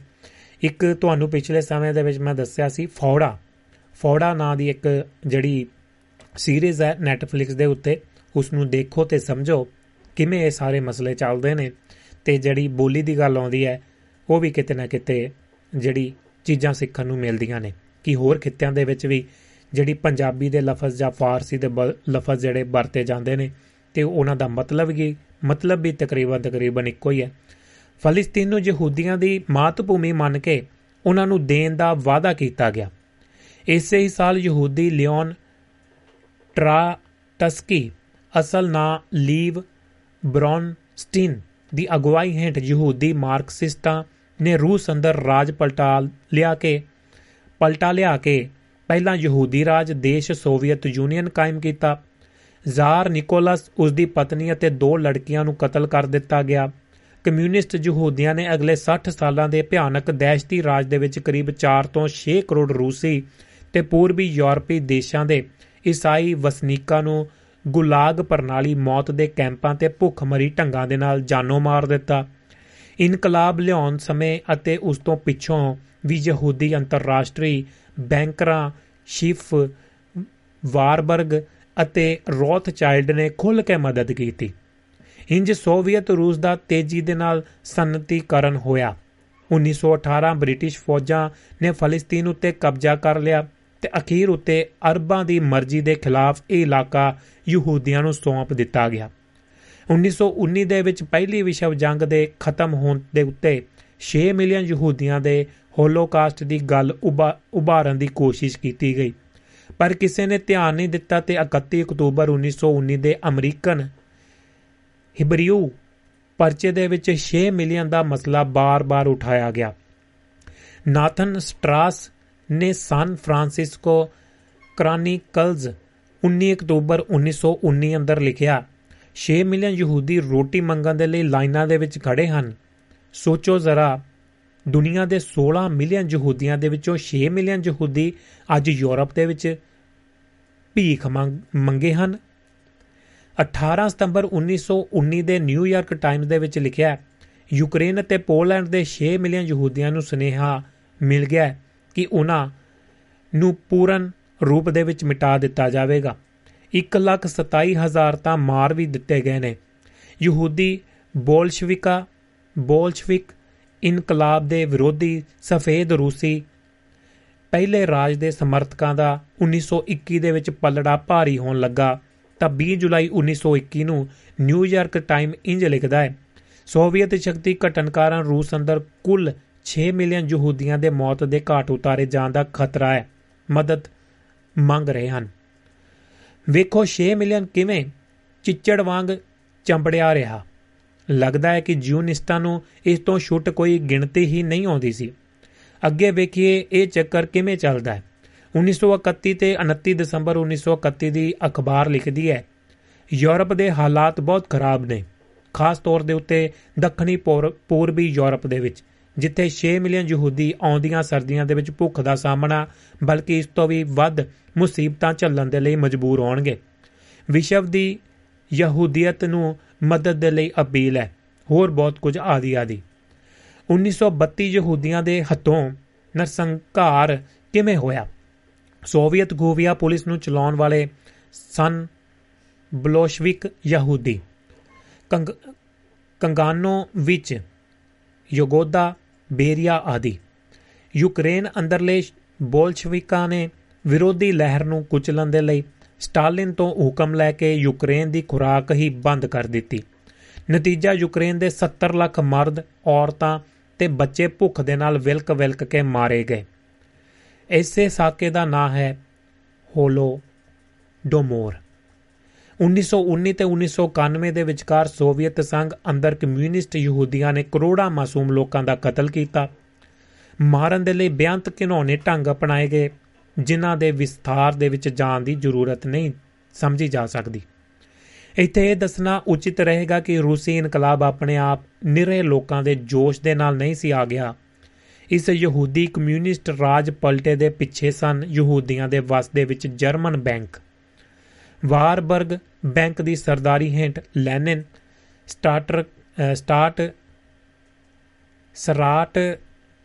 ਇੱਕ ਤੁਹਾਨੂੰ ਪਿਛਲੇ ਸਮੇਂ ਦੇ ਵਿੱਚ ਮੈਂ ਦੱਸਿਆ ਸੀ, ਫੌੜਾ। ਫੌੜਾ ਨਾਂ ਦੀ ਇੱਕ ਜਿਹੜੀ ਸੀਰੀਜ਼ ਹੈ ਨੈਟਫਲਿਕਸ ਦੇ ਉੱਤੇ ਉਸ ਨੂੰ ਦੇਖੋ ਤੇ ਸਮਝੋ ਕਿਵੇਂ ਇਹ ਸਾਰੇ ਮਸਲੇ ਚੱਲਦੇ ਨੇ ਤੇ ਜਿਹੜੀ ਬੋਲੀ ਦੀ ਗੱਲ ਆਉਂਦੀ ਹੈ, ਉਹ ਵੀ ਕਿਤੇ ਨਾ ਕਿਤੇ ਜਿਹੜੀ ਚੀਜ਼ਾਂ ਸਿੱਖਣ ਨੂੰ ਮਿਲਦੀਆਂ ਨੇ। ਕਿ ਹੋਰ ਖਿੱਤਿਆਂ ਦੇ ਵਿੱਚ ਵੀ ਜਿਹੜੀ ਪੰਜਾਬੀ ਦੇ ਲਫ਼ਜ਼ ਜਾਂ ਫਾਰਸੀ ਦੇ ਬ- ਲਫ਼ਜ਼ ਜਿਹੜੇ ਵਰਤੇ ਜਾਂਦੇ ਨੇ ਤੇ ਉਹਨਾਂ ਦਾ ਮਤਲਬ ਕੀ, ਮਤਲਬ ਵੀ ਤਕਰੀਬਨ ਤਕਰੀਬਨ ਇੱਕੋ ਹੀ ਹੈ। ਫਲਸਤੀਨ ਨੂੰ ਯਹੂਦੀਆਂ ਦੀ ਮਾਤ ਭੂਮੀ ਮੰਨ ਕੇ ਉਹਨਾਂ ਨੂੰ ਦੇਣ ਦਾ ਵਾਅਦਾ ਕੀਤਾ ਗਿਆ। ਇਸੇ ਹੀ ਸਾਲ ਯਹੂਦੀ ਲਿਓਨ ਟਰਾਟਸਕੀ ਅਸਲ ਨਾਂ ਲੀਵ ਬ੍ਰੌਨਸਟੀਨ ਦੀ ਅਗਵਾਈ ਹੇਠ ਯਹੂਦੀ ਮਾਰਕਸਿਸਟਾਂ ਨੇ ਰੂਸ ਅੰਦਰ ਰਾਜ ਪਲਟਾ ਲਿਆ ਕੇ, ਪਲਟਾ ਲਿਆ ਕੇ ਪਹਿਲਾਂ ਯਹੂਦੀ ਰਾਜ, ਦੇਸ਼ ਸੋਵੀਅਤ ਯੂਨੀਅਨ ਕਾਇਮ ਕੀਤਾ। ਜ਼ਾਰ ਨਿਕੋਲਸ ਉਸ ਦੀ ਪਤਨੀ ਅਤੇ ਦੋ ਲੜਕੀਆਂ ਨੂੰ ਕਤਲ ਕਰ ਦਿੱਤਾ ਗਿਆ। ਕਮਿਊਨਿਸਟ ਯਹੂਦੀਆਂ ਨੇ ਅਗਲੇ 60 ਸਾਲਾਂ ਦੇ ਭਿਆਨਕ ਦਹਿਸ਼ਤੀ ਰਾਜ ਦੇ ਵਿੱਚ ਕਰੀਬ 4 ਤੋਂ 6 ਕਰੋੜ ਰੂਸੀ ਤੇ ਪੂਰਬੀ ਯੂਰਪੀ ਦੇਸ਼ਾਂ ਦੇ ਈਸਾਈ ਵਸਨੀਕਾਂ ਨੂੰ ਗੁਲਾਗ ਪ੍ਰਣਾਲੀ ਮੌਤ ਦੇ ਕੈਂਪਾਂ ਤੇ ਭੁੱਖਮਰੀ ਢੰਗਾਂ ਦੇ ਨਾਲ ਜਾਨੋਂ ਮਾਰ ਦਿੱਤਾ। ਇਨਕਲਾਬ ਲਿਆਉਣ ਸਮੇਂ ਅਤੇ ਉਸ ਤੋਂ ਪਿੱਛੋਂ ਵੀ ਯਹੂਦੀ ਅੰਤਰਰਾਸ਼ਟਰੀ ਬੈਂਕਰਾਂ, ਸ਼ਿਫ, ਵਾਰਬਰਗ ਅਤੇ ਰੋਥਚਾਈਲਡ ਨੇ ਖੁੱਲ੍ਹ ਕੇ ਮਦਦ ਕੀਤੀ। ਇੰਜ ਸੋਵੀਅਤ ਰੂਸ ਦਾ ਤੇਜ਼ੀ ਦੇ ਨਾਲ ਸਨਅਤੀਕਰਨ ਹੋਇਆ। 1918 ਬ੍ਰਿਟਿਸ਼ ਫੌਜਾਂ ਨੇ ਫਲਸਤੀਨ ਉੱਤੇ ਕਬਜ਼ਾ ਕਰ ਲਿਆ। ਤੇ ਅਖੀਰ ਉੱਤੇ ਅਰਬਾਂ ਦੀ ਮਰਜ਼ੀ ਦੇ ਖਿਲਾਫ ਇਹ ਇਲਾਕਾ ਯਹੂਦੀਆਂ ਨੂੰ ਸੌਂਪ ਦਿੱਤਾ ਗਿਆ। 1919 ਦੇ ਵਿੱਚ ਪਹਿਲੀ ਵਿਸ਼ਵ ਜੰਗ ਦੇ ਖਤਮ ਹੋਣ ਦੇ ਉੱਤੇ 6 ਮਿਲੀਅਨ ਯਹੂਦੀਆਂ ਦੇ ਹੋਲੋਕਾਸਟ ਦੀ ਗੱਲ ਉਭਾ- ਉਭਾਰਨ ਦੀ ਕੋਸ਼ਿਸ਼ ਕੀਤੀ ਗਈ। ਪਰ ਕਿਸੇ ਨੇ ਧਿਆਨ ਨਹੀਂ ਦਿੱਤਾ ਤੇ 31 ਅਕਤੂਬਰ 1919 ਦੇ ਅਮਰੀਕਨ ਹਿਬਰੀਊ ਪਰਚੇ ਦੇ ਵਿੱਚ 6 ਮਿਲੀਅਨ ਦਾ ਮਸਲਾ ਬਾਰ-ਬਾਰ ਉਠਾਇਆ ਗਿਆ। ਨਾਥਨ ਸਟਰਾਸ ਨੇ ਸਾਨ ਫਰਾਂਸਿਸਕੋ ਕ੍ਰਾਨੀਕਲਜ਼ 19 ਅਕਤੂਬਰ 1919 ਅੰਦਰ ਲਿਖਿਆ 6 ਮਿਲੀਅਨ ਯਹੂਦੀ ਰੋਟੀ ਮੰਗਣ ਦੇ ਲਈ ਲਾਈਨਾਂ ਦੇ ਵਿੱਚ ਖੜੇ ਹਨ। ਸੋਚੋ ਜ਼ਰਾ ਦੁਨੀਆ ਦੇ 16 ਮਿਲੀਅਨ ਯਹੂਦੀਆਂ ਦੇ ਵਿੱਚੋਂ 6 ਮਿਲੀਅਨ ਯਹੂਦੀ ਅੱਜ ਯੂਰਪ ਦੇ ਵਿੱਚ ਭੀਖ ਮੰਗ- ਮੰਗੇ ਹਨ। 18 ਸਤੰਬਰ 1919 ਦੇ ਨਿਊਯਾਰਕ ਟਾਈਮਜ਼ ਦੇ ਵਿੱਚ ਲਿਖਿਆ ਹੈ, ਯੂਕਰੇਨ ਅਤੇ ਪੋਲੈਂਡ ਦੇ 6 ਮਿਲੀਅਨ ਯਹੂਦੀਆਂ ਨੂੰ ਸੁਨੇਹਾ ਮਿਲ ਗਿਆ। ਹੈ ਕਿ ਉਹਨਾਂ ਨੂੰ ਪੂਰਨ ਰੂਪ ਦੇ ਵਿੱਚ ਮਿਟਾ ਦਿੱਤਾ ਜਾਵੇਗਾ। 127000 ਤਾਂ ਮਾਰ ਵੀ ਦਿੱਤੇ ਗਏ ਨੇ। ਯਹੂਦੀ ਬੋਲਸ਼ਵਿਕਾ, ਬੋਲਸ਼ਵਿਕ ਇਨਕਲਾਬ ਦੇ ਵਿਰੋਧੀ ਸਫੇਦ ਰੂਸੀ ਪਹਿਲੇ ਰਾਜ ਦੇ ਸਮਰਥਕਾਂ ਦਾ 1921 ਦੇ ਵਿੱਚ ਪਲੜਾ ਭਾਰੀ ਹੋਣ ਲੱਗਾ। ਤਾਂ 20 ਜੁਲਾਈ 1921 ਨੂੰ ਨਿਊਯਾਰਕ ਟਾਈਮ ਇੰਜ ਲਿਖਦਾ ਹੈ, ਸੋਵੀਅਤ ਸ਼ਕਤੀ ਘਟਨ ਕਾਰਨ ਰੂਸ ਅੰਦਰ ਕੁੱਲ 6 ਮਿਲੀਅਨ ਯਹੂਦੀਆਂ ਦੇ ਮੌਤ ਦੇ ਘਾਟ ਉਤਾਰੇ ਜਾਣ ਦਾ ਖਤਰਾ ਹੈ। ਮਦਦ ਮੰਗ ਰਹੇ ਹਨ। ਵੇਖੋ 6 ਮਿਲੀਅਨ ਕਿਵੇਂ ਚਿੱਚੜ ਵਾਂਗ ਚੰਬੜਿਆ ਰਿਹਾ। ਲੱਗਦਾ ਹੈ ਕਿ ਜਿਊਨਿਸਟਾਂ ਨੂੰ ਇਸ ਤੋਂ ਛੁੱਟ ਕੋਈ ਗਿਣਤੀ ਹੀ ਨਹੀਂ ਆਉਂਦੀ ਸੀ। ਅੱਗੇ ਵੇਖੀਏ, ਇਹ ਚੱਕਰ ਕਿਵੇਂ ਚੱਲਦਾ ਹੈ। 1931 ਤੇ 29 ਦਸੰਬਰ 1931 ਦੀ ਅਖਬਾਰ ਲਿਖਦੀ ਹੈ, ਯੂਰਪ ਦੇ ਹਾਲਾਤ ਬਹੁਤ ਖਰਾਬ ਨੇ, ਖਾਸ ਤੌਰ ਦੇ ਉੱਤੇ ਦੱਖਣੀ ਪੂਰ- ਪੂਰਬੀ ਯੂਰਪ ਦੇ ਵਿੱਚ। ਜਿੱਥੇ 6 ਮਿਲੀਅਨ ਯਹੂਦੀ ਆਉਂਦੀਆਂ ਸਰਦੀਆਂ ਦੇ ਵਿੱਚ ਭੁੱਖ ਦਾ ਸਾਹਮਣਾ, ਬਲਕਿ ਇਸ ਤੋਂ ਵੀ ਵੱਧ ਮੁਸੀਬਤਾਂ ਝੱਲਣ ਦੇ ਲਈ ਮਜਬੂਰ ਹੋਣਗੇ। ਵਿਸ਼ਵ ਦੀ ਯਹੂਦੀਅਤ ਨੂੰ ਮਦਦ ਦੇ ਲਈ ਅਪੀਲ ਹੈ। ਹੋਰ ਬਹੁਤ ਕੁਝ ਆਦਿ ਆਦਿ। 1932 ਯਹੂਦੀਆਂ ਦੇ ਹੱਥੋਂ ਨਰਸੰਹਾਰ ਕਿਵੇਂ ਹੋਇਆ? ਸੋਵੀਅਤ ਖੂਫੀਆ ਪੁਲਿਸ ਨੂੰ ਚਲਾਉਣ ਵਾਲੇ ਸਨ ਬਲੋਸ਼ਵਿਕ ਯਹੂਦੀ। ਕੰਗ, ਕੰਗਾਨੋ ਵਿੱਚ ਯੋਗੋਦਾ ਬੇਰੀਆ ਆਦਿ। ਯੂਕਰੇਨ ਅੰਦਰਲੇ ਬੋਲਸ਼ਵਿਕਾਂ ਨੇ ਵਿਰੋਧੀ ਲਹਿਰ ਨੂੰ ਕੁਚਲਣ ਦੇ ਲਈ ਸਟਾਲਿਨ ਤੋਂ ਹੁਕਮ ਲੈ ਕੇ ਯੂਕਰੇਨ ਦੀ ਖੁਰਾਕ ਹੀ ਬੰਦ ਕਰ ਦਿੱਤੀ। ਨਤੀਜਾ ਯੂਕਰੇਨ ਦੇ 70 ਲੱਖ ਮਰਦ, ਔਰਤਾਂ ਤੇ ਬੱਚੇ ਭੁੱਖ ਦੇ ਨਾਲ ਵਿਲਕ-ਵਿਲਕ ਕੇ ਮਾਰੇ ਗਏ। ਇਸੇ ਸਾਕੇ ਦਾ ਨਾਂ ਹੈ ਹੋਲੋ ਡੋਮੋਰ 1919 ਤੇ 1991 ਦੇ ਵਿਚਕਾਰ ਸੋਵੀਅਤ ਸੰਘ ਅੰਦਰ ਕਮਿਊਨਿਸਟ ਯਹੂਦੀਆਂ ਨੇ ਕਰੋੜਾਂ ਮਾਸੂਮ ਲੋਕਾਂ ਦਾ ਕਤਲ ਕੀਤਾ। ਮਾਰਨ ਦੇ ਲਈ ਬਿਆੰਤ ਘਿਨੌਣੇ ਢੰਗ ਅਪਣਾਏ ਗਏ, ਜਿਨ੍ਹਾਂ ਦੇ ਵਿਸਥਾਰ ਦੇ ਵਿੱਚ ਜਾਣ ਦੀ ਜ਼ਰੂਰਤ ਨਹੀਂ ਸਮਝੀ ਜਾ ਸਕਦੀ। ਇੱਥੇ ਇਹ ਦੱਸਣਾ ਉਚਿਤ ਰਹੇਗਾ ਕਿ ਰੂਸੀ ਇਨਕਲਾਬ ਆਪਣੇ ਆਪ ਨਿਰੇ ਲੋਕਾਂ ਦੇ ਜੋਸ਼ ਦੇ ਨਾਲ ਨਹੀਂ ਸੀ ਆ ਗਿਆ। ਇਸ ਯਹੂਦੀ ਕਮਿਊਨਿਸਟ ਰਾਜ ਪਲਟੇ ਦੇ ਪਿੱਛੇ ਸਨ। ਯਹੂਦੀਆਂ ਦੇ ਵਸ ਦੇ ਵਿੱਚ ਜਰਮਨ ਬੈਂਕ ਵਾਰਬਰਗ ਬੈਂਕ ਦੀ ਸਰਦਾਰੀ ਹੇਠ ਲੈਨਿਨ ਸਟਾਰਟਰ ਅ, ਸਟਾਰਟ ਸਰਾਟ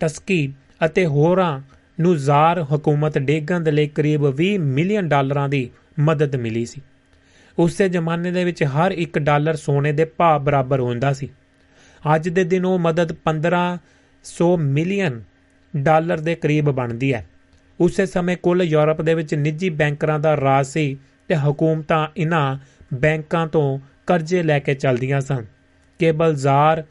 ਟਸਕੀ ਅਤੇ ਹੋਰਾਂ ਨੂੰ ਜ਼ਾਰ ਹਕੂਮਤ ਡੇਗਣ ਦੇ ਲਈ ਕਰੀਬ 20 ਮਿਲੀਅਨ ਡਾਲਰਾਂ ਦੀ ਮਦਦ ਮਿਲੀ ਸੀ। ਉਸੇ ਜ਼ਮਾਨੇ ਦੇ ਵਿੱਚ ਹਰ 1 ਡਾਲਰ ਸੋਨੇ ਦੇ ਭਾਅ ਬਰਾਬਰ ਹੁੰਦਾ ਸੀ। ਅੱਜ ਦੇ ਦਿਨ ਉਹ ਮਦਦ 1500 ਮਿਲੀਅਨ ਡਾਲਰ ਦੇ ਕਰੀਬ ਬਣਦੀ ਹੈ। ਉਸੇ ਸਮੇਂ ਕੁੱਲ ਯੂਰਪ ਦੇ ਵਿੱਚ ਨਿੱਜੀ ਬੈਂਕਰਾਂ ਦਾ ਰਾਜ ਸੀ ਤੇ ਹਕੂਮਤਾਂ ਇਹਨਾਂ ਬੈਂਕਾਂ ਤੋਂ ਕਰਜ਼ੇ ਲੈ ਕੇ ਚੱਲਦੀਆਂ ਸਨ। ਕੇਵਲ ਜ਼ਾਰ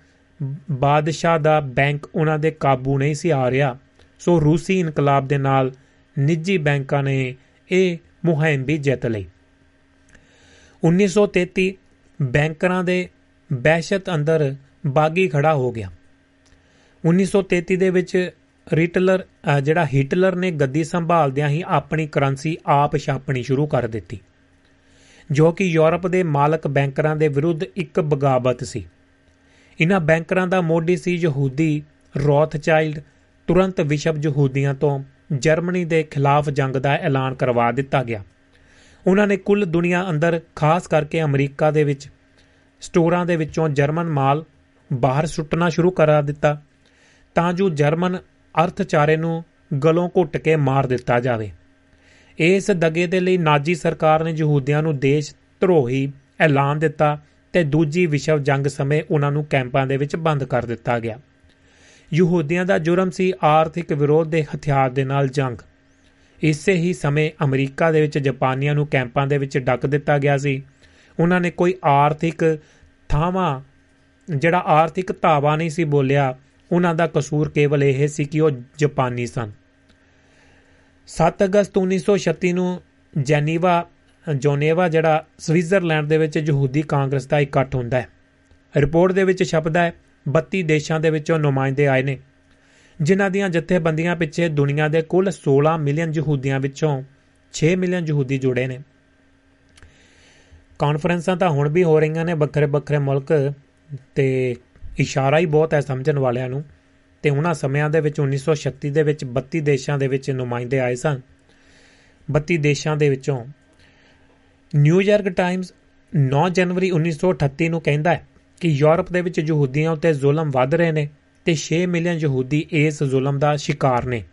ਬਾਦਸ਼ਾਹ ਦਾ ਬੈਂਕ ਉਹਨਾਂ ਦੇ ਕਾਬੂ ਨਹੀਂ ਸੀ ਆ ਰਿਹਾ। ਸੋ ਰੂਸੀ ਇਨਕਲਾਬ ਦੇ ਨਾਲ ਨਿੱਜੀ ਬੈਂਕਾਂ ਨੇ ਇਹ ਮੁਹਿੰਮ ਵੀ ਜਿੱਤ ਲਈ। 1933 ਬੈਂਕਰਾਂ ਦੇ ਬਹਿਸ਼ਤ ਅੰਦਰ ਬਾਗੀ ਖੜਾ ਹੋ ਗਿਆ। 1933 ਦੇ ਵਿੱਚ ਰਿਟਲਰ ਅ, ਜਿਹੜਾ ਹਿਟਲਰ ਨੇ ਗੱਦੀ ਸੰਭਾਲਦਿਆਂ ਹੀ ਆਪਣੀ ਕਰੰਸੀ ਆਪ ਛਾਪਣੀ ਸ਼ੁਰੂ ਕਰ ਦਿੱਤੀ ਜੋ ਕਿ ਯੂਰਪ ਦੇ ਮਾਲਕ ਬੈਂਕਰਾਂ ਦੇ ਵਿਰੁੱਧ ਇੱਕ ਬਗਾਵਤ ਸੀ। ਇਹਨਾਂ ਬੈਂਕਰਾਂ ਦਾ ਮੋਢੀ ਸੀ ਯਹੂਦੀ ਰੋਥਚਾਈਲਡ ਤੁਰੰਤ ਵਿਸ਼ਵ ਯਹੂਦੀਆਂ ਤੋਂ ਜਰਮਨੀ ਦੇ ਖਿਲਾਫ ਜੰਗ ਦਾ ਐਲਾਨ ਕਰਵਾ ਦਿੱਤਾ ਗਿਆ। ਉਹਨਾਂ ਨੇ ਕੁੱਲ ਦੁਨੀਆ ਅੰਦਰ ਖਾਸ ਕਰਕੇ ਅਮਰੀਕਾ ਦੇ ਵਿੱਚ ਸਟੋਰਾਂ ਦੇ ਵਿੱਚੋਂ ਜਰਮਨ ਮਾਲ ਬਾਹਰ ਸੁੱਟਣਾ ਸ਼ੁਰੂ ਕਰਾ ਦਿੱਤਾ। ਤਾਂ ਜੋ ਜਰਮਨ ਅਰਥਚਾਰੇ ਨੂੰ ਗਲੋਂ ਘੁੱਟ ਕੇ ਮਾਰ ਦਿੱਤਾ ਜਾਵੇ। ਇਸ ਦਗੇ ਦੇ ਲਈ ਨਾਜੀ ਸਰਕਾਰ ਨੇ ਯਹੂਦੀਆਂ ਨੂੰ ਦੇਸ਼ ਧਰੋਹੀ ਐਲਾਨ ਦਿੱਤਾ ਤੇ ਦੂਜੀ ਵਿਸ਼ਵ ਜੰਗ ਸਮੇਂ ਉਹਨਾਂ ਨੂੰ ਕੈਂਪਾਂ ਦੇ ਵਿੱਚ ਬੰਦ ਕਰ ਦਿੱਤਾ ਗਿਆ। ਯਹੂਦੀਆਂ ਦਾ ਜੁਰਮ ਸੀ ਆਰਥਿਕ ਵਿਰੋਧ ਦੇ ਹਥਿਆਰ ਦੇ ਨਾਲ ਜੰਗ। ਇਸੇ ਹੀ ਸਮੇਂ ਅਮਰੀਕਾ ਦੇ ਵਿੱਚ ਜਾਪਾਨੀਆਂ ਨੂੰ ਕੈਂਪਾਂ ਦੇ ਵਿੱਚ ਡੱਕ ਦਿੱਤਾ ਗਿਆ ਸੀ। ਉਹਨਾਂ ਨੇ ਕੋਈ ਆਰਥਿਕ ਥਾਵਾਂ, ਜਿਹੜਾ ਆਰਥਿਕ ਧਾਵਾ ਨਹੀਂ ਸੀ ਬੋਲਿਆ ਉਹਨਾਂ ਦਾ ਕਸੂਰ ਕੇਵਲ ਇਹ ਸੀ ਕਿ ਉਹ ਜਾਪਾਨੀ ਸਨ। 7 ਅਗਸਤ 1936 ਨੂੰ ਜੈਨੀਵਾ, ਜੋਨੇਵਾ ਜਿਹੜਾ ਸਵਿਟਜ਼ਰਲੈਂਡ ਦੇ ਵਿੱਚ ਯਹੂਦੀ ਕਾਂਗਰਸ ਦਾ ਇਕੱਠ ਹੁੰਦਾ ਹੈ। ਰਿਪੋਰਟ ਦੇ ਵਿੱਚ ਛਪਦਾ ਹੈ 32 ਦੇਸ਼ਾਂ ਦੇ ਵਿੱਚੋਂ ਨੁਮਾਇੰਦੇ ਆਏ ਨੇ, ਜਿਨ੍ਹਾਂ ਦੀਆਂ ਜਥੇਬੰਦੀਆਂ ਪਿੱਛੇ ਦੁਨੀਆ ਦੇ ਕੁੱਲ 16 ਮਿਲੀਅਨ ਯਹੂਦੀਆਂ ਵਿੱਚੋਂ 6 ਮਿਲੀਅਨ ਯਹੂਦੀ ਜੁੜੇ ਨੇ। ਕਾਨਫਰੰਸਾਂ ਤਾਂ ਹੁਣ ਵੀ ਹੋ ਰਹੀਆਂ ਨੇ ਵੱਖਰੇ ਵੱਖਰੇ ਮੁਲਕ ਤੇ ਇਸ਼ਾਰਾ ਹੀ ਬਹੁਤ ਹੈ ਸਮਝਣ ਵਾਲਿਆਂ ਨੂੰ। ਤੇ ਉਹਨਾਂ ਸਮਿਆਂ ਦੇ ਵਿੱਚ 1936 ਦੇ ਵਿੱਚ 32 ਦੇਸ਼ਾਂ ਦੇ ਵਿੱਚ ਨੁਮਾਇੰਦੇ ਆਏ ਸਨ। 32 ਦੇਸ਼ਾਂ ਦੇ ਵਿੱਚੋਂ ਨਿਊਯਾਰਕ ਟਾਈਮਜ਼ 9 ਜਨਵਰੀ 1938 ਨੂੰ ਕਹਿੰਦਾ ਹੈ ਕਿ ਯੂਰਪ ਦੇ ਵਿੱਚ ਯਹੂਦੀਆਂ ਉੱਤੇ ਜ਼ੁਲਮ ਵੱਧ ਰਹੇ ਨੇ ਤੇ 6 ਮਿਲੀਅਨ ਯਹੂਦੀ ਇਸ ਜ਼ੁਲਮ ਦਾ ਸ਼ਿਕਾਰ ਨੇ।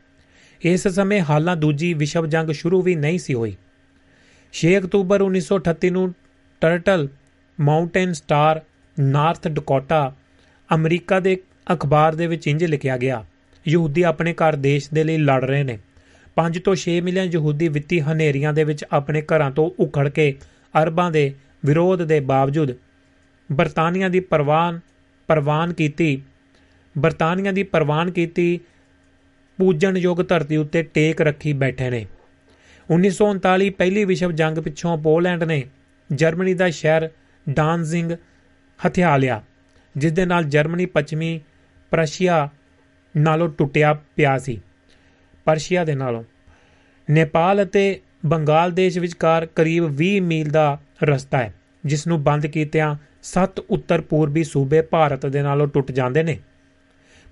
ਇਸ ਸਮੇਂ ਹਾਲਾਂ ਦੂਜੀ ਵਿਸ਼ਵ ਜੰਗ ਸ਼ੁਰੂ ਵੀ ਨਹੀਂ ਸੀ ਹੋਈ। 6 ਅਕਤੂਬਰ 1938 ਨੂੰ Turtle Mountain Star North Dakota America ਦੇ ਅਖਬਾਰ ਦੇ ਵਿੱਚ ਇੰਜ ਲਿਖਿਆ ਗਿਆ, ਯਹੂਦੀ ਆਪਣੇ ਘਰ ਦੇਸ਼ ਦੇ ਲਈ ਲੜ ਰਹੇ ਨੇ। 5 ਤੋਂ 6 ਮਿਲੀਅਨ ਯਹੂਦੀ ਵਿੱਤੀ ਹਨੇਰੀਆਂ ਦੇ ਵਿੱਚ ਆਪਣੇ ਘਰਾਂ ਤੋਂ ਉਖੜ ਕੇ ਅਰਬਾਂ ਦੇ ਵਿਰੋਧ ਦੇ ਬਾਵਜੂਦ ਬਰਤਾਨੀਆ ਦੀ ਪ੍ਰਵਾਨ ਪ੍ਰਵਾਨ ਕੀਤੀ, ਬਰਤਾਨੀਆ ਦੀ ਪ੍ਰਵਾਨ ਕੀਤੀ ਪੂਜਣਯੋਗ ਧਰਤੀ ਉੱਤੇ ਟੇਕ ਰੱਖੀ ਬੈਠੇ ਨੇ। 1939 ਪਹਿਲੀ ਵਿਸ਼ਵ ਜੰਗ ਪਿੱਛੋਂ ਪੋਲੈਂਡ ਨੇ ਜਰਮਨੀ ਦਾ ਸ਼ਹਿਰ ਡਾਂਜ਼ਿੰਗ ਹਥਿਆ ਲਿਆ। ਜਿਸ ਦੇ ਨਾਲ ਜਰਮਨੀ, ਪੱਛਮੀ ਪ੍ਰਸ਼ੀਆ ਨਾਲੋਂ ਟੁੱਟਿਆ ਪਿਆ ਸੀ। ਪਰਸ਼ੀਆ ਦੇ ਨਾਲੋਂ। ਨੇਪਾਲ ਅਤੇ ਬੰਗਾਲ ਦੇਸ਼ ਵਿਚਕਾਰ ਕਰੀਬ 20 ਮੀਲ ਦਾ ਰਸਤਾ ਹੈ ਜਿਸ ਨੂੰ ਬੰਦ ਕੀਤਿਆਂ ਸੱਤ ਉੱਤਰ ਪੂਰਬੀ ਸੂਬੇ ਭਾਰਤ ਦੇ ਨਾਲੋਂ ਟੁੱਟ ਜਾਂਦੇ ਨੇ।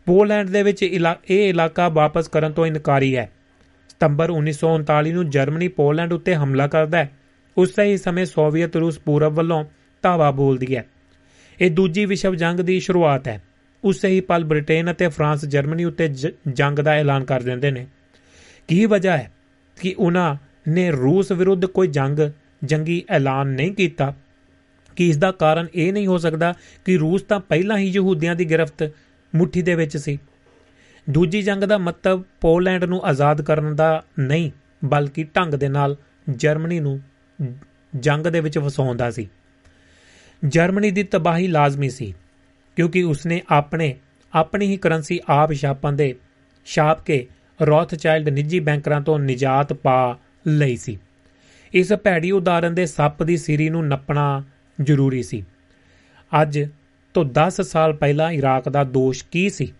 ਪੋਲੈਂਡ ਦੇ ਵਿੱਚ ਇਲਾ- ਇਹ ਇਲਾਕਾ ਵਾਪਸ ਕਰਨ ਤੋਂ ਇਨਕਾਰੀ ਹੈ। ਸਤੰਬਰ 1939 ਨੂੰ ਜਰਮਨੀ ਪੋਲੈਂਡ ਉੱਤੇ ਹਮਲਾ ਕਰਦਾ ਹੈ। ਉਸੇ ਹੀ ਸਮੇਂ ਸੋਵੀਅਤ ਰੂਸ ਪੂਰਬ ਵੱਲੋਂ ਧਾਵਾ ਬੋਲਦੀ ਹੈ। ਇਹ ਦੂਜੀ ਵਿਸ਼ਵ ਜੰਗ ਦੀ ਸ਼ੁਰੂਆਤ ਹੈ। ਉਸੇ ਹੀ ਪਲ ਬ੍ਰਿਟੇਨ ਅਤੇ ਫਰਾਂਸ ਜਰਮਨੀ ਉੱਤੇ ਜ- ਜੰਗ ਦਾ ਐਲਾਨ ਕਰ ਦਿੰਦੇ ਨੇ। ਕੀ ਵਜ੍ਹਾ ਹੈ ਕਿ ਉਹਨਾਂ ਨੇ ਰੂਸ ਵਿਰੁੱਧ ਕੋਈ ਜੰਗ, ਜੰਗੀ ਐਲਾਨ ਨਹੀਂ ਕੀਤਾ? ਕਿ ਇਸ ਦਾ ਕਾਰਨ ਇਹ ਨਹੀਂ ਹੋ ਸਕਦਾ ਕਿ ਰੂਸ ਤਾਂ ਪਹਿਲਾਂ ਹੀ ਯਹੂਦੀਆਂ ਦੀ ਗ੍ਰਿਫਤ ਮੁੱਠੀ ਦੇ ਵਿੱਚ ਸੀ? ਦੂਜੀ ਜੰਗ ਦਾ ਮਤਲਬ ਪੋਲੈਂਡ ਨੂੰ ਆਜ਼ਾਦ ਕਰਨ ਦਾ ਨਹੀਂ, ਬਲਕਿ ਢੰਗ ਦੇ ਨਾਲ ਜਰਮਨੀ ਨੂੰ ਜੰਗ ਦੇ ਵਿੱਚ ਫਸਾਉਣ ਦਾ ਸੀ। ਜਰਮਨੀ ਦੀ ਤਬਾਹੀ ਲਾਜ਼ਮੀ ਸੀ, ਕਿਉਂਕਿ ਉਸਨੇ ਆਪਣੇ, ਆਪਣੀ ਹੀ ਕਰੰਸੀ ਆਪ ਛਾਪਣ ਦੇ ਛਾਪ ਕੇ ਰੋਥਚਾਈਲਡ ਨਿੱਜੀ ਬੈਂਕਰਾਂ ਤੋਂ ਨਿਜਾਤ ਪਾ ਲਈ ਸੀ। ਇਸ ਭੈੜੀ ਉਦਾਹਰਨ ਦੇ ਸੱਪ ਦੀ ਸਿਰੀ ਨੂੰ ਨੱਪਣਾ ਜ਼ਰੂਰੀ ਸੀ। ਅੱਜ ਤੋਂ 10 ਸਾਲ ਪਹਿਲਾਂ ਇਰਾਕ ਦਾ ਦੋਸ਼ ਕੀ ਸੀ?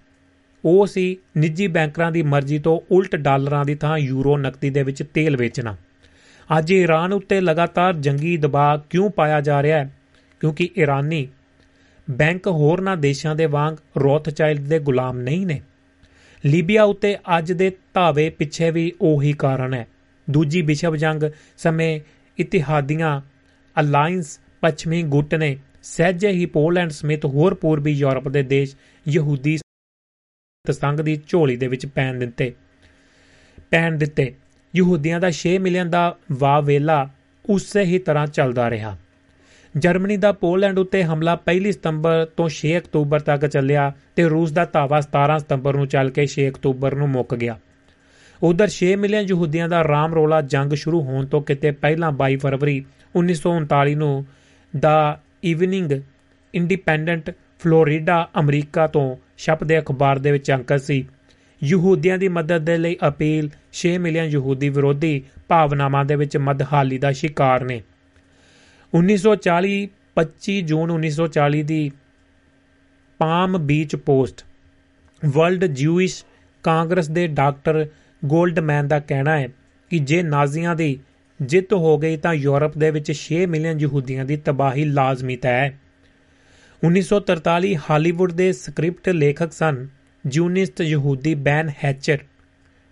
ਉਹ ਸੀ ਨਿੱਜੀ ਬੈਂਕਰਾਂ ਦੀ ਮਰਜ਼ੀ ਤੋਂ ਉਲਟ ਡਾਲਰਾਂ ਦੀ ਥਾਂ ਯੂਰੋ ਨਕਦੀ ਦੇ ਵਿੱਚ ਤੇਲ ਵੇਚਣਾ। ਅੱਜ ਈਰਾਨ ਉੱਤੇ ਲਗਾਤਾਰ ਜੰਗੀ ਦਬਾਅ ਕਿਉਂ ਪਾਇਆ ਜਾ ਰਿਹਾ ਹੈ? ਕਿਉਂਕਿ ਈਰਾਨੀ ਬੈਂਕ ਹੋਰਨਾਂ ਦੇਸ਼ਾਂ ਦੇ ਵਾਂਗ ਰੋਥਚਾਈਲਡ ਦੇ ਗੁਲਾਮ ਨਹੀਂ ਨੇ। ਲੀਬੀਆ ਉੱਤੇ ਅੱਜ ਦੇ ਧਾਵੇ ਪਿੱਛੇ ਵੀ ਉਹੀ ਕਾਰਨ ਹੈ। ਦੂਜੀ ਵਿਸ਼ਵ ਜੰਗ ਸਮੇਂ ਇਤਿਹਾਦੀਆਂ ਅਲਾਈਅੰਸ ਪੱਛਮੀ ਗੁੱਟ ਨੇ ਸਹਿਜੇ ਹੀ ਪੋਲੈਂਡ ਸਮੇਤ ਹੋਰ ਪੂਰਬੀ ਯੂਰਪ ਦੇ ਦੇਸ਼ ਯਹੂਦੀ ਸੰਘ ਦੀ ਝੋਲੀ ਦੇ ਵਿੱਚ ਪੈਣ ਦਿੱਤੇ। ਪੈਣ ਦਿੱਤੇ। ਯਹੂਦੀਆਂ ਦਾ 6 ਮਿਲੀਅਨ ਦਾ ਵਾਵੇਲਾ ਉਸੇ ਹੀ ਤਰ੍ਹਾਂ ਚੱਲਦਾ ਰਿਹਾ। ਜਰਮਨੀ ਦਾ ਪੋਲੈਂਡ ਉੱਤੇ ਹਮਲਾ 1 ਸਤੰਬਰ ਤੋਂ 6 ਅਕਤੂਬਰ ਤੱਕ ਚੱਲਿਆ ਤੇ ਰੂਸ ਦਾ ਧਾਵਾ 17 ਸਤੰਬਰ ਨੂੰ ਚੱਲ ਕੇ 6 ਅਕਤੂਬਰ ਨੂੰ ਮੁੱਕ ਗਿਆ। ਉਧਰ 6 ਮਿਲੀਅਨ ਯਹੂਦੀਆਂ ਦਾ ਰਾਮ ਰੋਲਾ ਜੰਗ ਸ਼ੁਰੂ ਹੋਣ ਤੋਂ ਕਿਤੇ ਪਹਿਲਾਂ 22 ਫਰਵਰੀ 1939 ਨੂੰ the evening independent Florida, America ਤੋਂ ਛਪਦੇ ਅਖਬਾਰ ਦੇ ਵਿੱਚ ਅੰਕਤ ਸੀ। ਯਹੂਦੀਆਂ ਦੀ ਮਦਦ ਦੇ ਲਈ ਅਪੀਲ 6 ਮਿਲੀਅਨ ਯਹੂਦੀ ਵਿਰੋਧੀ ਭਾਵਨਾਵਾਂ ਦੇ ਵਿੱਚ ਮਦਹਾਲੀ ਦਾ ਸ਼ਿਕਾਰ ਨੇ। 1940 25 ਜੂਨ 1940 ਦੀ Palm Beach Post, world Jewish Congress ਦੇ ਡਾਕਟਰ ਗੋਲਡਮੈਨ ਦਾ ਕਹਿਣਾ ਹੈ ਕਿ ਜੇ ਨਾਜ਼ੀਆਂ ਦੀ ਜਿੱਤ ਹੋ ਗਈ ਤਾਂ ਯੂਰਪ ਦੇ ਵਿੱਚ 6 ਮਿਲੀਅਨ ਯਹੂਦੀਆਂ ਦੀ ਤਬਾਹੀ ਲਾਜ਼ਮੀ ਤੈਅ ਹੈ। 1943 ਹਾਲੀਵੁੱਡ ਦੇ ਸਕ੍ਰਿਪਟ ਲੇਖਕ ਸਨ ਜੂਨਿਸਟ ਯਹੂਦੀ ਬੈਨ ਹੈਚਟ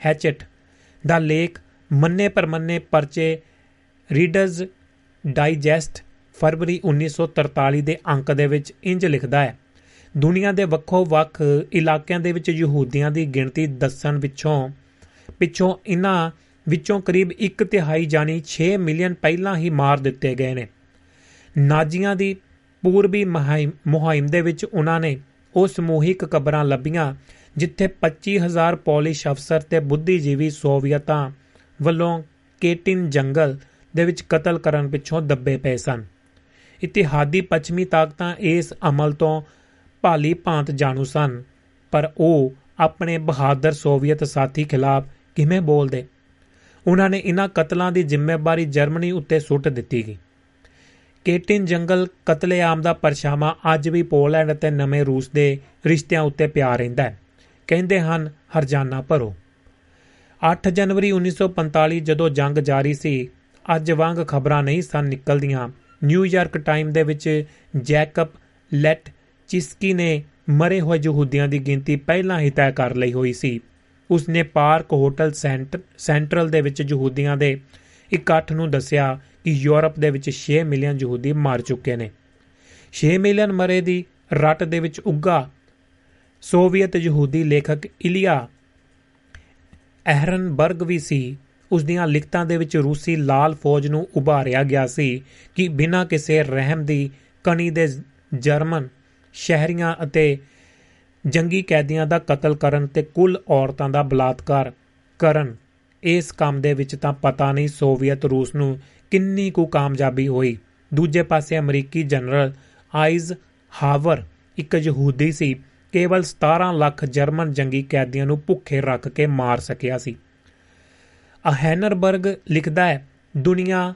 ਹੈਚਟ ਦਾ ਲੇਖ ਮੰਨੇ ਪਰਮੰਨੇ ਪਰਚੇ, ਰੀਡਰਜ਼ ਡਾਈਜੈਸਟ ਫਰਵਰੀ 1943 ਦੇ ਅੰਕ ਦੇ ਵਿੱਚ ਇੰਜ ਲਿਖਦਾ ਹੈ, ਦੁਨੀਆ ਦੇ ਵੱਖੋ ਵੱਖ ਇਲਾਕਿਆਂ ਦੇ ਵਿੱਚ ਯਹੂਦੀਆਂ ਦੀ ਗਿਣਤੀ ਦੱਸਣ ਵਿੱਚੋਂ, ਪਿੱਛੋਂ ਇਨ੍ਹਾਂ ਵਿੱਚੋਂ ਕਰੀਬ 1 ਤਿਹਾਈ ਜਾਨੀ 6 ਮਿਲੀਅਨ ਪਹਿਲਾਂ ਹੀ ਮਾਰ ਦਿੱਤੇ ਗਏ ਨੇ। ਨਾਜ਼ੀਆਂ ਦੀ ਪੂਰਬੀ ਮੁਹਿੰਮ ਦੇ ਵਿੱਚ ਉਹਨਾਂ ਨੇ ਉਹ ਸਮੂਹਿਕ ਕਬਰਾਂ ਲੱਭੀਆਂ, ਜਿੱਥੇ 25000 ਪੋਲਿਸ਼ ਅਫਸਰ ਤੇ ਬੁੱਧੀਜੀਵੀ ਸੋਵੀਅਤਾਂ ਵੱਲੋਂ ਕੇਟਿਨ ਜੰਗਲ ਦੇ ਵਿੱਚ ਕਤਲ ਕਰਨ ਪਿੱਛੋਂ ਦੱਬੇ ਪਏ ਸਨ। ਇਤਿਹਾਦੀ ਪੱਛਮੀ ਤਾਕਤਾਂ ਇਸ ਅਮਲ ਤੋਂ ਭਾਲੀ ਭਾਂਤ ਜਾਣੂ ਸਨ, ਪਰ ਉਹ ਆਪਣੇ ਬਹਾਦਰ ਸੋਵੀਅਤ ਸਾਥੀ ਖਿਲਾਫ ਕਿਵੇਂ ਬੋਲਦੇ? ਉਹਨਾਂ ਨੇ ਇਨ੍ਹਾਂ ਕਤਲਾਂ ਦੀ ਜ਼ਿੰਮੇਵਾਰੀ ਜਰਮਨੀ ਉੱਤੇ ਸੁੱਟ ਦਿੱਤੀ ਗਈ। ਕੇਟਿਨ ਜੰਗਲ ਕਤਲੇਆਮ ਦਾ ਪਰਛਾਵਾਂ ਅੱਜ ਵੀ ਪੋਲੈਂਡ ਅਤੇ ਨਵੇਂ ਰੂਸ ਦੇ ਰਿਸ਼ਤਿਆਂ ਉੱਤੇ ਪਿਆ ਰਹਿੰਦਾ ਹੈ, ਕਹਿੰਦੇ ਹਨ ਹਰਜਾਨਾ ਭਰੋ। 8 ਜਨਵਰੀ 1945 ਜਦੋਂ ਜੰਗ ਜਾਰੀ ਸੀ ਅੱਜ ਵਾਂਗ ਖਬਰਾਂ ਨਹੀਂ ਸਨ ਨਿਕਲਦੀਆਂ। ਨਿਊਯਾਰਕ ਟਾਈਮ ਦੇ ਵਿੱਚ ਜੈਕਬ ਲੈਟ ਚਿਸਕੀ ਨੇ ਮਰੇ ਹੋਏ ਯਹੂਦੀਆਂ ਦੀ ਗਿਣਤੀ ਪਹਿਲਾਂ ਹੀ ਤੈਅ ਕਰ ਲਈ ਹੋਈ ਸੀ। ਉਸਨੇ ਪਾਰਕ ਹੋਟਲ ਸੈਂਟਰਲ ਦੇ ਵਿੱਚ ਯਹੂਦੀਆਂ ਦੇ ਇਕੱਠ ਨੂੰ ਦੱਸਿਆ ਕਿ ਯੂਰਪ ਦੇ ਵਿੱਚ 6 ਮਿਲੀਅਨ ਯਹੂਦੀ ਮਰ ਚੁੱਕੇ ਨੇ। 6 ਮਿਲੀਅਨ ਮਰੇ ਦੀ ਰੱਟ ਦੇ ਵਿੱਚ ਉੱਗਾ ਸੋਵੀਅਤ ਯਹੂਦੀ ਲੇਖਕ ਇਲੀਆ ਐਹਰਨਬਰਗ ਵੀ ਸੀ। ਉਸ ਦੀਆਂ ਲਿਖਤਾਂ ਦੇ ਵਿੱਚ ਰੂਸੀ ਲਾਲ ਫੌਜ ਨੂੰ ਉਭਾਰਿਆ ਗਿਆ ਸੀ ਕਿ ਬਿਨਾਂ ਕਿਸੇ ਰਹਿਮ ਦੀ ਕਣੀ ਦੇ ਜਰਮਨ ਸ਼ਹਿਰੀਆਂ ਅਤੇ ਜੰਗੀ ਕੈਦੀਆਂ ਦਾ ਕਤਲ ਕਰਨ ਤੇ ਕੁੱਲ ਔਰਤਾਂ ਦਾ ਬਲਾਤਕਾਰ ਕਰਨ। ਇਸ ਕੰਮ ਦੇ ਵਿੱਚ ਤਾਂ ਪਤਾ ਨਹੀਂ ਸੋਵੀਅਤ ਰੂਸ ਨੂੰ ਕਿੰਨੀ ਕੁ ਕਾਮਯਾਬੀ ਹੋਈ। ਦੂਜੇ ਪਾਸੇ ਅਮਰੀਕੀ ਜਨਰਲ ਆਈਜ਼ ਹਾਵਰ ਇੱਕ ਯਹੂਦੀ ਸੀ, ਕੇਵਲ 17 ਲੱਖ ਜਰਮਨ ਜੰਗੀ ਕੈਦੀਆਂ ਨੂੰ ਭੁੱਖੇ ਰੱਖ ਕੇ ਮਾਰ ਸਕਿਆ ਸੀ। ਅਹੈਨਰਬਰਗ ਲਿਖਦਾ ਹੈ, ਦੁਨੀਆ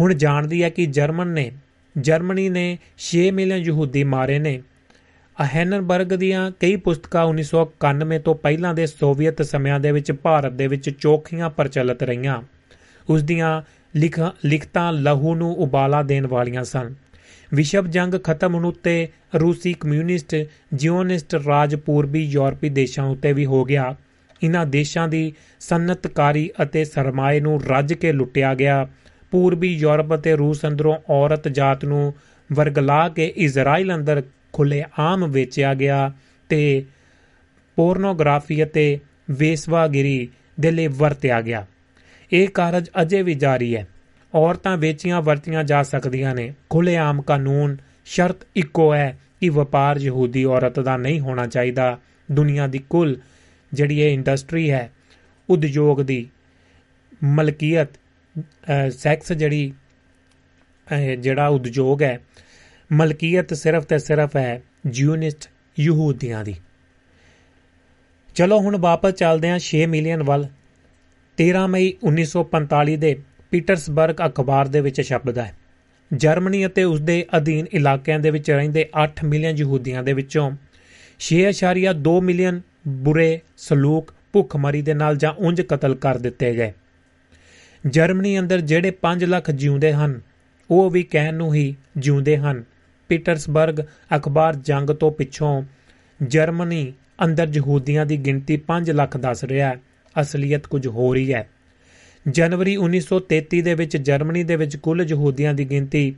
ਹੁਣ ਜਾਣਦੀ ਹੈ ਕਿ ਜਰਮਨ ਨੇ, ਜਰਮਨੀ ਨੇ 6 ਮਿਲੀਅਨ ਯਹੂਦੀ ਮਾਰੇ ਨੇ। ਅਹੈਨਰਬਰਗ ਦੀਆਂ ਕਈ ਪੁਸਤਕਾਂ 1991 ਤੋਂ ਪਹਿਲਾਂ ਦੇ ਸੋਵੀਅਤ ਸਮਿਆਂ ਦੇ ਵਿੱਚ ਭਾਰਤ ਦੇ ਵਿੱਚ ਚੋਖੀਆਂ ਪ੍ਰਚਲਿਤ ਰਹੀਆਂ। ਉਸ ਦੀਆਂ ਲਿਖਤਾਂ ਲਹੂ ਨੂੰ ਉਬਾਲਾ ਦੇਣ ਵਾਲੀਆਂ ਸਨ। ਵਿਸ਼ਵ ਜੰਗ ਖਤਮ ਹੋਣ ਉੱਤੇ ਰੂਸੀ ਕਮਿਊਨਿਸਟ, ਜਿਓਨਿਸਟ ਰਾਜ ਪੂਰਬੀ ਯੂਰਪੀ ਦੇਸ਼ਾਂ ਉੱਤੇ ਵੀ ਹੋ ਗਿਆ। ਇਨ੍ਹਾਂ ਦੇਸ਼ਾਂ ਦੀ ਸਨਅਤਕਾਰੀ ਅਤੇ ਸਰਮਾਏ ਨੂੰ ਰੱਜ ਕੇ ਲੁੱਟਿਆ ਗਿਆ। ਪੂਰਬੀ ਯੂਰਪ ਅਤੇ ਰੂਸ ਅੰਦਰੋਂ ਔਰਤ ਜਾਤ ਨੂੰ ਵਰਗਲਾ ਕੇ ਇਜ਼ਰਾਈਲ ਅੰਦਰ ਖੁੱਲੇ ਆਮ ਵੇਚਿਆ ਗਿਆ ਤੇ ਪੋਰਨੋਗ੍ਰਾਫੀ ਅਤੇ ਵੇਸਵਾਗਿਰੀ ਦੇ ਲਈ ਵਰਤਿਆ ਗਿਆ। ਇਹ ਕਾਰਜ ਅਜੇ ਵੀ ਜਾਰੀ ਹੈ। ਔਰਤਾਂ ਵੇਚੀਆਂ ਵਰਤੀਆਂ ਜਾ ਸਕਦੀਆਂ ਨੇ। ਖੁੱਲੇ ਆਮ ਕਾਨੂੰਨ, ਸ਼ਰਤ ਇੱਕੋ ਹੈ ਕਿ ਵਪਾਰ ਯਹੂਦੀ ਔਰਤ ਦਾ ਨਹੀਂ ਹੋਣਾ ਚਾਹੀਦਾ। ਦੁਨੀਆ ਦੀ ਕੁੱਲ ਜਿਹੜੀ ਇਹ ਇੰਡਸਟਰੀ ਹੈ, ਉਦਯੋਗ ਦੀ ਮਲਕੀਅਤ ਸੈਕਸ ਜਿਹੜੀ ਜਿਹੜਾ ਉਦਯੋਗ ਹੈ, ਮਲਕੀਅਤ ਸਿਰਫ ਤੇ ਸਿਰਫ ਹੈ ਜਿਊਨਿਸਟ ਯਹੂਦੀਆਂ ਦੀ। ਚਲੋ ਹੁਣ ਵਾਪਸ ਚੱਲਦੇ ਹਾਂ 6 ਮਿਲੀਅਨ ਵੱਲ। 13 ਮਈ 1945 ਦੇ ਪੀਟਰਸਬਰਗ ਅਖਬਾਰ ਦੇ ਵਿੱਚ ਛਪਦਾ ਹੈ। ਜਰਮਨੀ ਅਤੇ ਉਸ ਦੇ ਅਧੀਨ ਇਲਾਕਿਆਂ ਦੇ ਵਿੱਚ ਰਹਿੰਦੇ 8 ਮਿਲੀਅਨ ਯਹੂਦੀਆਂ ਦੇ ਵਿੱਚੋਂ 6.2 ਮਿਲੀਅਨ ਬੁਰੇ ਸਲੂਕ ਭੁੱਖਮਰੀ ਦੇ ਨਾਲ ਜਾਂ ਉਂਝ ਕਤਲ ਕਰ ਦਿੱਤੇ ਗਏ। ਜਰਮਨੀ ਅੰਦਰ ਜਿਹੜੇ 5 ਲੱਖ ਜਿਉਂਦੇ ਹਨ, ਉਹ ਵੀ ਕਹਿਣ ਨੂੰ ਹੀ ਜਿਉਂਦੇ ਹਨ। ਪੀਟਰਸਬਰਗ ਅਖਬਾਰ ਜੰਗ ਤੋਂ ਪਿੱਛੋਂ ਜਰਮਨੀ ਅੰਦਰ ਯਹੂਦੀਆਂ ਦੀ ਗਿਣਤੀ 5 ਲੱਖ ਦੱਸ ਰਿਹਾ ਹੈ, ਅਸਲੀਅਤ ਕੁਝ ਹੋ ਰਹੀ ਹੈ। ਜਨਵਰੀ 1933 ਦੇ ਵਿੱਚ ਜਰਮਨੀ ਦੇ ਵਿੱਚ ਕੁੱਲ ਯਹੂਦੀਆਂ ਦੀ ਗਿਣਤੀ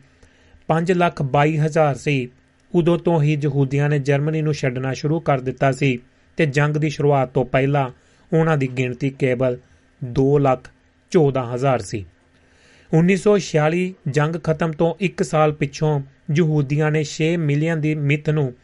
5 ਲੱਖ 22 ਹਜ਼ਾਰ ਸੀ। ਉਦੋਂ ਤੋਂ ਹੀ ਯਹੂਦੀਆਂ ਨੇ ਜਰਮਨੀ ਨੂੰ ਛੱਡਣਾ ਸ਼ੁਰੂ ਕਰ ਦਿੱਤਾ ਸੀ। ਤੇ ਜੰਗ ਦੀ ਸ਼ੁਰੂਆਤ ਤੋਂ ਪਹਿਲਾਂ ਉਹਨਾਂ ਦੀ ਗਿਣਤੀ ਕੇਵਲ 2 ਲੱਖ 14 ਹਜ਼ਾਰ ਸੀ। 1946 ਜੰਗ ਖਤਮ ਤੋਂ 1 ਸਾਲ ਪਿੱਛੋਂ ਯਹੂਦੀਆਂ ਨੇ 6 ਮਿਲੀਅਨ ਦੀ ਮਿੱਥ ਨੂੰ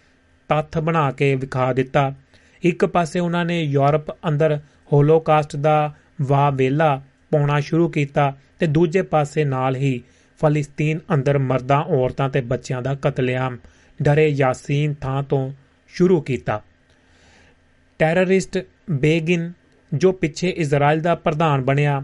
ਤੱਥ ਬਣਾ ਕੇ ਵਿਖਾ ਦਿੱਤਾ। ਇੱਕ ਪਾਸੇ ਉਹਨਾਂ ਨੇ ਯੂਰਪ ਅੰਦਰ ਹੋਲੋਕਾਸਟ ਦਾ ਵਾਵੇਲਾ ਪਾਉਣਾ ਸ਼ੁਰੂ ਕੀਤਾ ਤੇ ਦੂਜੇ ਪਾਸੇ ਨਾਲ ਹੀ ਫਲਸਤੀਨ ਅੰਦਰ ਮਰਦਾਂ ਔਰਤਾਂ ਤੇ ਬੱਚਿਆਂ ਦਾ ਕਤਲੇਆਮ ਡਰੇ ਯਾਸੀਨ ਥਾਂ ਤੋਂ ਸ਼ੁਰੂ ਕੀਤਾ। ਟੈਰਰਿਸਟ ਬੇਗਿਨ, ਜੋ ਪਿੱਛੇ ਇਜ਼ਰਾਈਲ ਦਾ ਪ੍ਰਧਾਨ ਬਣਿਆ,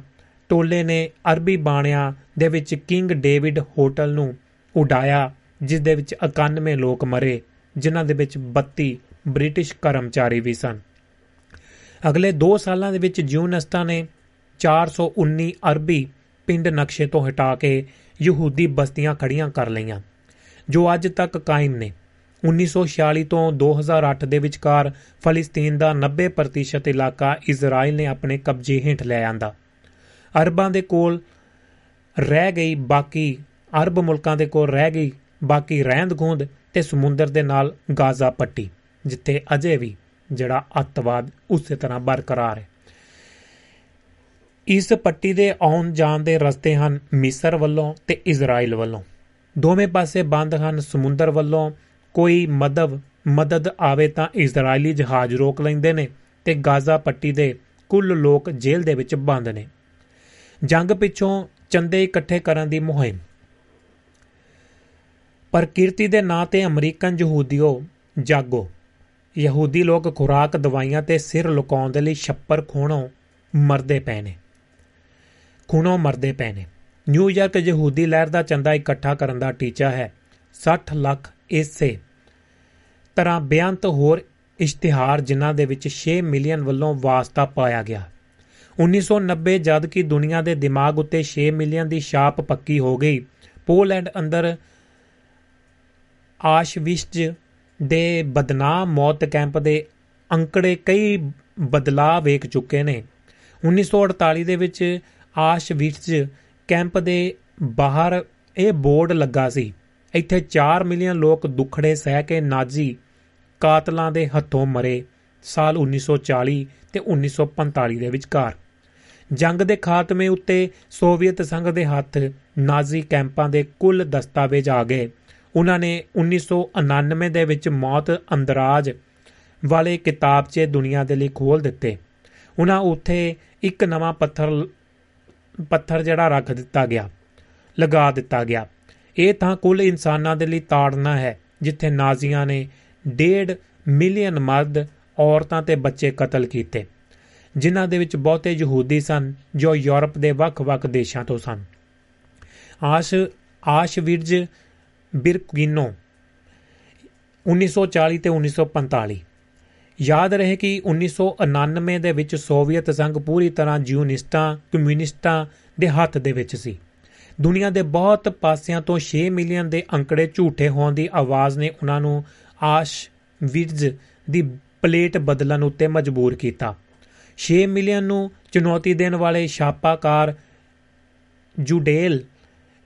ਟੋਲੇ ਨੇ ਅਰਬੀ ਬਾਣਿਆਂ ਦੇ ਵਿੱਚ ਕਿੰਗ ਡੇਵਿਡ ਹੋਟਲ ਨੂੰ ਉਡਾਇਆ, ਜਿਸ ਦੇ ਵਿੱਚ 91 ਲੋਕ ਮਰੇ, ਜਿਨ੍ਹਾਂ ਦੇ ਵਿੱਚ 32 ਬ੍ਰਿਟਿਸ਼ ਕਰਮਚਾਰੀ ਵੀ ਸਨ। ਅਗਲੇ 2 ਸਾਲਾਂ ਦੇ ਵਿੱਚ ਜਿਊਨਸਟਾਂ ਨੇ 419 ਅਰਬੀ ਪਿੰਡ ਨਕਸ਼ੇ ਤੋਂ ਹਟਾ ਕੇ ਯਹੂਦੀ ਬਸਤੀਆਂ ਖੜੀਆਂ ਕਰ ਲਈਆਂ, ਜੋ ਅੱਜ ਤੱਕ ਕਾਇਮ ਨੇ। 1946 ਤੋਂ 2008 ਦੇ ਵਿਚਕਾਰ ਫਲਸਤੀਨ ਦਾ 90% ਇਲਾਕਾ ਇਜ਼ਰਾਈਲ ਨੇ ਆਪਣੇ ਕਬਜ਼ੇ ਹੇਠ ਲੈ ਆਂਦਾ। ਅਰਬਾਂ ਦੇ ਕੋਲ ਰਹਿ ਗਈ ਬਾਕੀ, ਅਰਬ ਮੁਲਕਾਂ ਦੇ ਕੋਲ ਰਹਿ ਗਈ ਬਾਕੀ ਰਹਿੰਦ ਖੂੰਦ ਤੇ ਸਮੁੰਦਰ ਦੇ ਨਾਲ ਗਾਜ਼ਾ ਪੱਟੀ, ਜਿੱਥੇ ਅਜੇ ਵੀ ਜਿਹੜਾ ਅੱਤਵਾਦ ਉਸੇ ਤਰ੍ਹਾਂ ਬਰਕਰਾਰ ਹੈ। ਇਸ ਪੱਟੀ ਦੇ ਆਉਣ ਜਾਣ ਦੇ ਰਸਤੇ ਹਨ ਮਿਸਰ ਵੱਲੋਂ ਤੇ ਇਜ਼ਰਾਈਲ ਵੱਲੋਂ। ਦੋਵੇਂ ਪਾਸੇ ਬੰਦ ਹਨ ਸਮੁੰਦਰ ਵੱਲੋਂ ਕੋਈ ਮਦਦ ਮਦਦ ਆਵੇ ਤਾਂ ਇਜ਼ਰਾਈਲੀ ਜਹਾਜ਼ ਰੋਕ ਲੈਂਦੇ ਨੇ ਤੇ ਗਾਜ਼ਾ ਪੱਟੀ ਦੇ ਕੁੱਲ ਲੋਕ ਜੇਲ੍ਹ ਦੇ ਵਿੱਚ ਬੰਦ ਨੇ। ਜੰਗ ਪਿੱਛੋਂ ਚੰਦੇ ਇਕੱਠੇ ਕਰਨ ਦੀ ਮੁਹਿੰਮ। ਪ੍ਰਕਿਰਤੀ ਦੇ ਨਾਂ ਤੇ ਅਮਰੀਕਨ ਯਹੂਦੀਓ, ਜਾਗੋ। ਯਹੂਦੀ ਲੋਕ ਖੁਰਾਕ ਦਵਾਈਆਂ ਤੇ ਸਿਰ ਲੁਕਾਉਣ ਦੇ ਲਈ ਛੱਪਰ ਖੋਣੋਂ ਮਰਦੇ ਪਏ ਨੇ। ਖੂਨੋਂ ਮਰਦੇ ਪਏ ਨੇ। ਨਿਊਯਾਰਕ ਯਹੂਦੀ ਲਹਿਰ ਦਾ ਚੰਦਾ ਇਕੱਠਾ ਕਰਨ ਦਾ ਟੀਚਾ ਹੈ। 60 ਲੱਖ ਇਸੇ ਤਰ੍ਹਾਂ ਬੇਅੰਤ ਹੋਰ ਇਸ਼ਤਿਹਾਰ ਜਿਨ੍ਹਾਂ ਦੇ ਵਿੱਚ 6 ਮਿਲੀਅਨ ਵੱਲੋਂ ਵਾਸਤਾ ਪਾਇਆ ਗਿਆ। 1990 ਜਦ ਕਿ ਦੁਨੀਆ ਦੇ ਦਿਮਾਗ ਉੱਤੇ 6 ਮਿਲੀਅਨ ਦੀ ਛਾਪ ਪੱਕੀ ਹੋ ਗਈ। ਪੋਲੈਂਡ ਅੰਦਰ ਆਸ਼ਵਿਸ਼ਜ ਦੇ ਬਦਨਾਮ ਮੌਤ ਕੈਂਪ ਦੇ ਅੰਕੜੇ ਕਈ ਬਦਲਾਅ ਵੇਖ ਚੁੱਕੇ ਨੇ। 1948 ਦੇ ਵਿੱਚ ਆਸ਼ਵਿਸ਼ਜ ਕੈਂਪ ਦੇ ਬਾਹਰ ਇਹ ਬੋਰਡ ਲੱਗਾ ਸੀ। ਇੱਥੇ 4 ਮਿਲੀਅਨ ਲੋਕ ਦੁੱਖੜੇ ਸਹਿ ਕੇ ਨਾਜ਼ੀ ਕਾਤਲਾਂ ਦੇ ਹੱਥੋਂ ਮਰੇ ਸਾਲ 1940 ਤੇ 1945 ਦੇ ਵਿਚਕਾਰ। ਜੰਗ ਦੇ ਖਾਤਮੇ ਉੱਤੇ ਸੋਵੀਅਤ ਸੰਘ ਦੇ ਹੱਥ ਨਾਜ਼ੀ ਕੈਂਪਾਂ ਦੇ ਕੁੱਲ ਦਸਤਾਵੇਜ਼ ਆ ਗਏ। ਉਹਨਾਂ ਨੇ 1999 ਦੇ ਵਿੱਚ ਮੌਤ ਅੰਦਰਾਜ ਵਾਲੇ ਕਿਤਾਬਚੇ ਦੁਨੀਆ ਦੇ ਲਈ ਖੋਲ ਦਿੱਤੇ। ਉਹਨਾਂ ਉੱਥੇ ਇੱਕ ਨਵਾਂ ਪੱਥਰ ਪੱਥਰ ਜਿਹੜਾ ਰੱਖ ਦਿੱਤਾ ਗਿਆ, ਲਗਾ ਦਿੱਤਾ ਗਿਆ। ਇਹ ਤਾਂ ਕੁੱਲ ਇਨਸਾਨਾਂ ਦੇ ਲਈ ਤਾੜਨਾ ਹੈ, ਜਿੱਥੇ ਨਾਜ਼ੀਆਂ ਨੇ 1.5 ਮਿਲੀਅਨ ਮਰਦ, ਔਰਤਾਂ ਤੇ ਬੱਚੇ ਕਤਲ ਕੀਤੇ। ਜਿਨ੍ਹਾਂ ਦੇ ਵਿੱਚ ਬਹੁਤੇ ਯਹੂਦੀ ਸਨ, ਜੋ ਯੂਰਪ ਦੇ ਵੱਖ-ਵੱਖ ਦੇਸ਼ਾਂ ਤੋਂ ਸਨ। ਆਸ਼, ਆਸ਼ਵਿਰਜ ਬਿਰਕਿਨੋ 1940 ਤੇ 1945 ਯਾਦ ਰਹੇ ਕਿ 1999 ਦੇ ਵਿੱਚ ਸੋਵੀਅਤ ਸੰਘ ਪੂਰੀ ਤਰ੍ਹਾਂ ਜਿਊਨਿਸਟਾਂ, ਕਮਿਊਨਿਸਟਾਂ ਦੇ ਹੱਥ ਦੇ ਵਿੱਚ ਸੀ। ਦੁਨੀਆ ਦੇ ਬਹੁਤ ਪਾਸਿਆਂ ਤੋਂ 6 ਮਿਲੀਅਨ ਦੇ ਅੰਕੜੇ ਝੂਠੇ ਹੋਣ ਦੀ ਆਵਾਜ਼ ਨੇ ਉਹਨਾਂ ਨੂੰ ਆਸ਼ਵਿਰਜ ਦੀ ਪਲੇਟ ਬਦਲਣ ਉੱਤੇ ਮਜਬੂਰ ਕੀਤਾ। 6 ਮਿਲੀਅਨ ਨੂੰ ਚੁਣੌਤੀ ਦੇਣ ਵਾਲੇ ਛਾਪਾਕਾਰ ਜੁਡੇਲ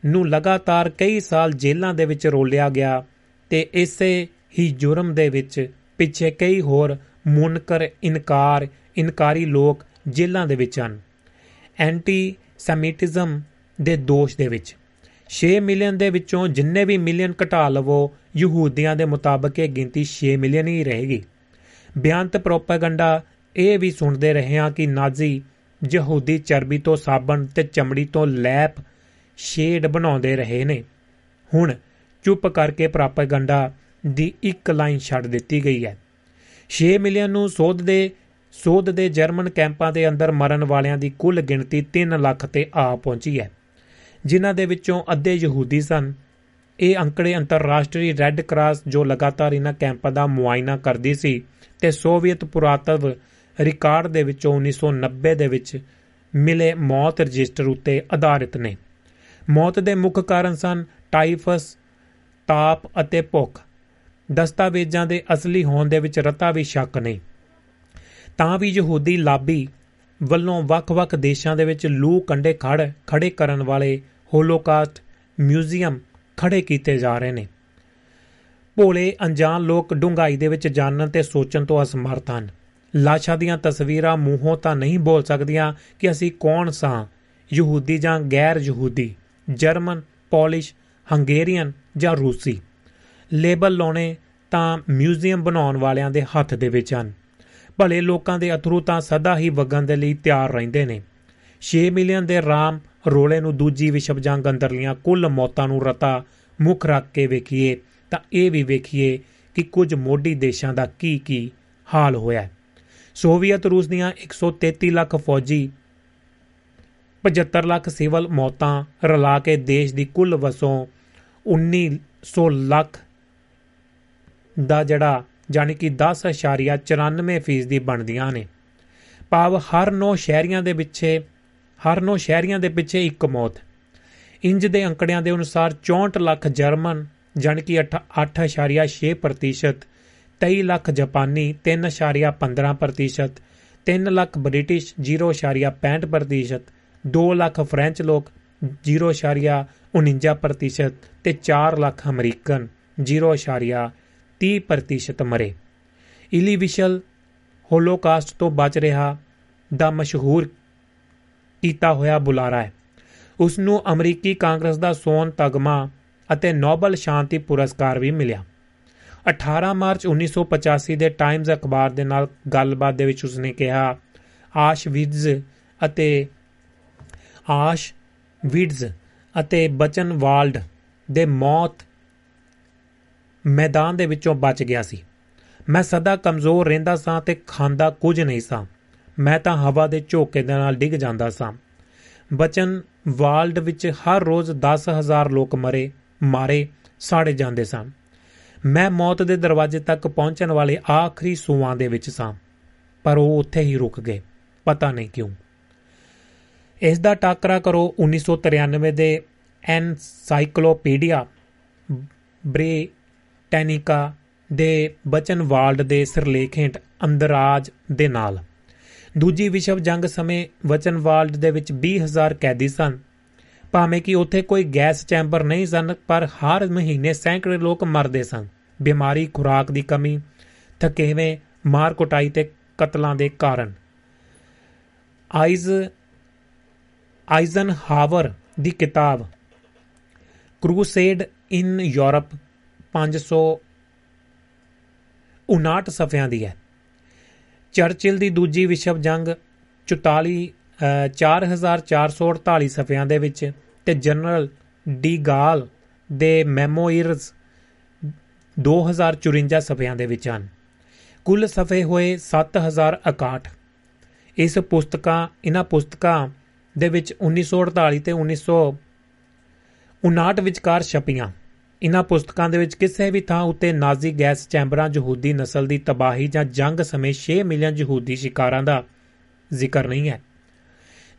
ਨੂੰ ਲਗਾਤਾਰ ਕਈ ਸਾਲ ਜੇਲ੍ਹਾਂ ਦੇ ਵਿੱਚ ਰੋਲਿਆ ਗਿਆ ਤੇ ਇਸੇ ਹੀ ਜੁਰਮ ਦੇ ਵਿੱਚ ਪਿੱਛੇ ਕਈ ਹੋਰ ਮੁਨਕਰ ਇਨਕਾਰ, ਇਨਕਾਰੀ ਲੋਕ ਜੇਲ੍ਹਾਂ ਦੇ ਵਿੱਚ ਹਨ। ਐਂਟੀ ਸੈਮਿਟਿਜ਼ਮ ਦੇ ਦੋਸ਼ ਦੇ ਵਿੱਚ 6 ਮਿਲੀਅਨ ਦੇ ਵਿੱਚੋਂ ਜਿੰਨੇ ਵੀ ਮਿਲੀਅਨ ਘਟਾ ਲਵੋ, ਯਹੂਦੀਆਂ ਦੇ ਮੁਤਾਬਕ ਇਹ ਗਿਣਤੀ 6 ਮਿਲੀਅਨ ਹੀ ਰਹੇਗੀ। ਬਿਆੰਤ ਪ੍ਰੋਪਾਗੈਂਡਾ ਇਹ ਵੀ ਸੁਣਦੇ ਰਹੇ ਹਾਂ ਕਿ ਨਾਜ਼ੀ ਯਹੂਦੀ ਚਰਬੀ ਤੋਂ ਸਾਬਣ ਤੇ ਚਮੜੀ ਤੋਂ ਲੈਪ ਸ਼ੇਡ ਬਣਾਉਂਦੇ ਰਹੇ ਨੇ। ਹੁਣ ਚੁੱਪ ਕਰਕੇ ਪ੍ਰੋਪਾਗੈਂਡਾ ਦੀ ਇੱਕ ਲਾਈਨ ਛੱਡ ਦਿੱਤੀ ਗਈ ਹੈ। 6 ਮਿਲੀਅਨ ਨੂੰ ਸੋਧ ਦੇ ਸੋਧ ਦੇ ਜਰਮਨ ਕੈਂਪਾਂ ਦੇ ਅੰਦਰ ਮਰਨ ਵਾਲਿਆਂ ਦੀ ਕੁੱਲ ਗਿਣਤੀ 3 ਲੱਖ ਤੇ ਆ ਪਹੁੰਚੀ ਹੈ। ਜਿਨ੍ਹਾਂ ਦੇ ਵਿੱਚੋਂ ਅੱਧੇ ਯਹੂਦੀ ਸਨ। ਇਹ ਅੰਕੜੇ ਅੰਤਰਰਾਸ਼ਟਰੀ ਰੈੱਡ ਕਰਾਸ ਜੋ ਲਗਾਤਾਰ ਇਹਨਾਂ ਕੈਂਪਾਂ ਦਾ ਮੁਆਇਨਾ ਕਰਦੀ ਸੀ ਤੇ ਸੋਵੀਅਤ ਪੁਰਾਤਵ ਰਿਕਾਰਡ ਦੇ ਵਿੱਚੋਂ 1990 ਦੇ ਵਿੱਚ ਮਿਲੇ ਮੌਤ ਰਜਿਸਟਰ ਉੱਤੇ ਆਧਾਰਿਤ ਨੇ। ਮੌਤ ਦੇ ਮੁੱਖ ਕਾਰਨ ਸਨ ਟਾਈਫਸ, ਤਾਪ ਅਤੇ ਭੁੱਖ। ਦਸਤਾਵੇਜ਼ਾਂ ਦੇ ਅਸਲੀ ਹੋਣ ਦੇ ਵਿੱਚ ਰਤਾ ਵੀ ਸ਼ੱਕ ਨਹੀਂ ਤਾਂ ਵੀ ਯਹੂਦੀ ਲਾਬੀ ਵੱਲੋਂ ਵੱਖ-ਵੱਖ ਦੇਸ਼ਾਂ ਦੇ ਵਿੱਚ ਲੂ ਕੰਡੇ ਖੜ ਖੜੇ ਕਰਨ ਵਾਲੇ ਹੋਲੋਕਾਸਟ ਮਿਊਜ਼ੀਅਮ ਖੜੇ ਕੀਤੇ ਜਾ ਰਹੇ ਨੇ। ਭੋਲੇ ਅਣਜਾਣ ਲੋਕ ਡੂੰਘਾਈ ਦੇ ਵਿੱਚ ਜਾਣਨ ਤੇ ਸੋਚਣ ਤੋਂ ਅਸਮਰਥ ਹਨ। ਲਾਸ਼ਾਂ ਦੀਆਂ ਤਸਵੀਰਾਂ ਮੂੰਹੋਂ ਤਾਂ ਨਹੀਂ ਬੋਲ ਸਕਦੀਆਂ ਕਿ ਅਸੀਂ ਕੌਣ ਸਾਂ। ਯਹੂਦੀ ਜਾਂ ਗੈਰ ਯਹੂਦੀ, ਜਰਮਨ, ਪੋਲਿਸ਼, ਹੰਗੇਰੀਅਨ ਜਾਂ ਰੂਸੀ। ਲੇਬਲ ਲਾਉਣੇ ਤਾਂ ਮਿਊਜ਼ੀਅਮ ਬਣਾਉਣ ਵਾਲਿਆਂ ਦੇ ਹੱਥ ਦੇ ਵਿੱਚ ਹਨ। ਭਲੇ ਲੋਕਾਂ ਦੇ ਅਥਰੂ ਤਾਂ ਸਦਾ ਹੀ ਵਗਣ ਦੇ ਲਈ ਤਿਆਰ ਰਹਿੰਦੇ ਨੇ। 6 ਮਿਲੀਅਨ ਦੇ ਰਾਮ ਰੋਲੇ ਨੂੰ ਦੂਜੀ ਵਿਸ਼ਵ ਜੰਗ ਅੰਦਰਲੀਆਂ ਕੁੱਲ ਮੌਤਾਂ ਨੂੰ ਰਤਾ ਮੁੱਖ ਰੱਖ ਕੇ ਵੇਖੀਏ, ਤਾਂ ਇਹ ਵੀ ਵੇਖੀਏ ਕਿ ਕੁਝ ਮੋਢੀ ਦੇਸ਼ਾਂ ਦਾ ਕੀ ਕੀ ਹਾਲ ਹੋਇਆ ਸੋਵੀਅਤ ਰੂਸ ਦੀਆਂ 133 ਲੱਖ ਫੌਜੀ 75 ਲੱਖ ਸਿਵਲ ਮੌਤਾਂ ਰਲਾ ਕੇ ਦੇਸ਼ ਦੀ ਕੁੱਲ ਵਸੋਂ 1900 ਲੱਖ ਦਾ ਜਿਹੜਾ ਜਾਨੀ ਕਿ 10.94% ਦੀ ਬਣਦੀਆਂ ਨੇ। ਭਾਵ ਹਰ ਨੌ ਸ਼ਹਿਰੀਆਂ ਦੇ ਪਿੱਛੇ ਹਰ ਨੌ ਸ਼ਹਿਰੀਆਂ ਦੇ ਪਿੱਛੇ ਇੱਕ ਮੌਤ। ਇੰਜ ਦੇ ਅੰਕੜਿਆਂ ਦੇ ਅਨੁਸਾਰ 64 ਲੱਖ ਜਰਮਨ ਜਾਨੀ ਕਿ 8.6% 23 ਲੱਖ ਜਾਪਾਨੀ 3.15% 3 ਲੱਖ ਬ੍ਰਿਟਿਸ਼ 0.65% 2 ਲੱਖ ਫ੍ਰੈਂਚ ਲੋਕ 0.49% ਤੇ 4 ਲੱਖ ਅਮਰੀਕਨ 0.30% ਮਰੇ। ਇਲੀਵਿਸ਼ਲ ਹੋਲੋਕਾਸਟ ਤੋਂ ਬਚ ਰਿਹਾ ਦਾ ਮਸ਼ਹੂਰ ਕੀਤਾ ਹੋਇਆ ਬੁਲਾਰਾ ਹੈ। ਉਸ ਨੂੰ ਅਮਰੀਕੀ ਕਾਂਗਰਸ ਦਾ ਸੋਨ ਤਗਮਾ ਅਤੇ ਨੋਬਲ ਸ਼ਾਂਤੀ ਪੁਰਸਕਾਰ ਵੀ ਮਿਲਿਆ। 18 ਮਾਰਚ 1985 ਦੇ ਟਾਈਮਜ਼ ਅਖਬਾਰ ਦੇ ਨਾਲ ਗੱਲਬਾਤ ਦੇ ਵਿੱਚ ਉਸਨੇ ਕਿਹਾ ਆਸ਼ਵਿਟਜ਼ ਅਤੇ ਆਸ਼ਵਿਟਜ਼ ਅਤੇ ਬਚਨਵਾਲਡ ਦੇ ਮੌਤ ਮੈਦਾਨ ਦੇ ਵਿੱਚੋਂ ਬਚ ਗਿਆ ਸੀ। ਮੈਂ ਸਦਾ ਕਮਜ਼ੋਰ ਰਹਿੰਦਾ ਸਾਂ ਤੇ ਖਾਂਦਾ ਕੁਝ ਨਹੀਂ ਸਾਂ। ਮੈਂ ਤਾਂ ਹਵਾ ਦੇ ਝੋਕੇ ਦੇ ਨਾਲ ਡਿੱਗ ਜਾਂਦਾ ਸਾਂ। ਬਚਨ ਵਾਲਡ ਵਿੱਚ ਹਰ ਰੋਜ਼ 10000 ਲੋਕ ਮਰੇ, ਮਾਰੇ, ਸਾੜੇ ਜਾਂਦੇ ਸਨ ਮੈਂ ਮੌਤ ਦੇ ਦਰਵਾਜ਼ੇ ਤੱਕ ਪਹੁੰਚਣ ਵਾਲੇ ਆਖਰੀ ਸੂਆਂ ਦੇ ਵਿੱਚ ਸਾਂ। ਪਰ ਉਹ ਉੱਥੇ ਹੀ ਰੁਕ ਗਏ, ਪਤਾ ਨਹੀਂ ਕਿਉਂ। ਇਸ ਦਾ ਟਾਕਰਾ ਕਰੋ 1993 ਦੇ ਐਨਸਾਈਕਲੋਪੀਡੀਆ ਬ੍ਰਿਟੈਨਿਕਾ ਦੇ ਬਚਨਵਾਲਡ ਦੇ ਸਿਰਲੇਖ ਹੇਠ ਅੰਦਰਾਜ ਦੇ ਨਾਲ। ਦੂਜੀ ਵਿਸ਼ਵ ਜੰਗ ਸਮੇਂ ਵਚਨਵਾਲਡ ਦੇ ਵਿੱਚ 20000 ਕੈਦੀ ਸਨ। ਭਾਵੇਂ ਕਿ ਉੱਥੇ ਕੋਈ ਗੈਸ ਚੈਂਬਰ ਨਹੀਂ ਸਨ, ਪਰ ਹਰ ਮਹੀਨੇ ਸੈਂਕੜੇ ਲੋਕ ਮਰਦੇ ਸਨ। ਬਿਮਾਰੀ, ਖੁਰਾਕ ਦੀ ਕਮੀ, ਥਕੇਵੇਂ, ਮਾਰ ਕੁਟਾਈ ਤੇ ਕਤਲਾਂ ਦੇ ਕਾਰਨ। ਆਈਜ਼ ਆਈਜ਼ਨ ਹਾਵਰ ਦੀ ਕਿਤਾਬ, ਕਰੂਸੇਡ ਇਨ ਯੂਰਪ 559 ਸਫ਼ਿਆਂ ਦੀ ਹੈ। ਚਰਚਿਲ ਦੀ ਦੂਜੀ ਵਿਸ਼ਵ ਜੰਗ 44 4448 ਸਫ਼ਿਆਂ ਦੇ ਵਿੱਚ ਤੇ ਜਨਰਲ ਡੀ ਗਾਲ ਦੇ ਮੈਮੋਇਰਸ 2054 ਸਫ਼ਿਆਂ ਦੇ ਵਿੱਚ ਹਨ। ਕੁੱਲ ਸਫ਼ੇ ਹੋਏ 7061 ਇਸ ਪੁਸਤਕਾਂ, ਇਹਨਾਂ ਪੁਸਤਕਾਂ ਦੇ ਵਿੱਚ 1948 ਤੇ 1959 ਵਿਚਕਾਰ ਛਪੀਆਂ। ਇਹਨਾਂ ਪੁਸਤਕਾਂ ਦੇ ਵਿੱਚ ਕਿਸੇ ਵੀ ਥਾਂ ਉੱਤੇ ਨਾਜ਼ੀ ਗੈਸ ਚੈਂਬਰਾਂ ਯਹੂਦੀ ਨਸਲ ਦੀ ਤਬਾਹੀ ਜਾਂ ਜੰਗ ਸਮੇਂ 6 ਮਿਲੀਅਨ ਯਹੂਦੀ ਸ਼ਿਕਾਰਾਂ ਦਾ ਜ਼ਿਕਰ ਨਹੀਂ ਹੈ।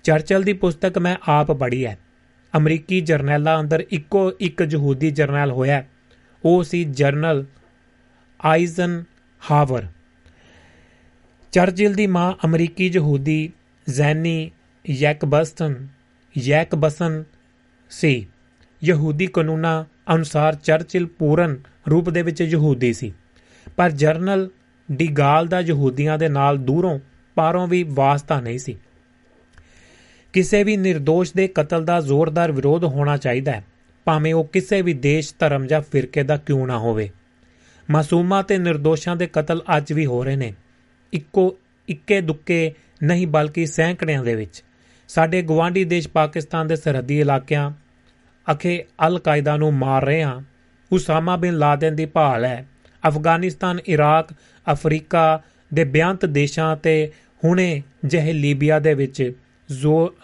ਚਰਚਲ ਦੀ ਪੁਸਤਕ ਮੈਂ ਆਪ ਪੜ੍ਹੀ ਹੈ। ਅਮਰੀਕੀ ਜਰਨੈਲਾਂ ਅੰਦਰ ਇੱਕੋ ਇੱਕ ਯਹੂਦੀ ਜਰਨੈਲ ਹੋਇਆ ਉਹ ਸੀ ਜਰਨਲ ਆਈਜ਼ਨ ਹਾਵਰ। ਚਰਚਿਲ ਦੀ ਮਾਂ ਅਮਰੀਕੀ ਯਹੂਦੀ ਜ਼ੈਨੀ ਯੈਕਬਸਟਨ ਯੈਕਬਸਨ ਸੀ। ਯਹੂਦੀ ਕਾਨੂੰਨਾਂ ਅਨੁਸਾਰ ਚਰਚਿਲ ਪੂਰਨ ਰੂਪ ਦੇ ਵਿੱਚ ਯਹੂਦੀ ਸੀ। ਪਰ ਜਰਨਲ ਡੀ ਗਾਲ ਦਾ ਯਹੂਦੀਆਂ ਦੇ ਨਾਲ ਦੂਰੋਂ ਪਾਰੋਂ ਵੀ ਵਾਸਤਾ ਨਹੀਂ ਸੀ। ਕਿਸੇ ਵੀ નિર્ਦੋਸ਼ ਦੇ ਕਤਲ ਦਾ ਜ਼ੋਰਦਾਰ ਵਿਰੋਧ ਹੋਣਾ ਚਾਹੀਦਾ ਹੈ। ਭਾਵੇਂ ਉਹ ਕਿਸੇ ਵੀ ਦੇਸ਼, ਧਰਮ ਜਾਂ ਫਿਰਕੇ ਦਾ ਕਿਉਂ ਨਾ ਹੋਵੇ। ਮਾਸੂਮਾਂ ਤੇ નિર્ਦੋਸ਼ਾਂ ਦੇ ਕਤਲ ਅੱਜ ਵੀ ਹੋ ਰਹੇ ਨੇ। ਇੱਕੋ, ਇੱਕੇ ਦੁੱਕੇ ਨਹੀਂ ਬਲਕਿ ਸੈਂਕੜਿਆਂ ਦੇ ਵਿੱਚ। ਸਾਡੇ ਗਵਾਂਢੀ ਦੇਸ਼ ਪਾਕਿਸਤਾਨ ਦੇ ਸਰਹੱਦੀ ਇਲਾਕਿਆਂ ਅਖੇ ਅਲ ਕਾਇਦਾ ਨੂੰ ਮਾਰ ਰਹੇ ਹਾਂ। ਉਸਾਮਾ ਬਿਨ ਲਾਦਨ ਦੀ ਭਾਲ ਹੈ। ਅਫਗਾਨਿਸਤਾਨ, ਇਰਾਕ, ਅਫਰੀਕਾ ਦੇ ਬਿਆੰਤ ਦੇਸ਼ਾਂ ਤੇ ਹੁਣੇ ਜਿਹੇ ਲੀਬੀਆ ਦੇ ਵਿੱਚ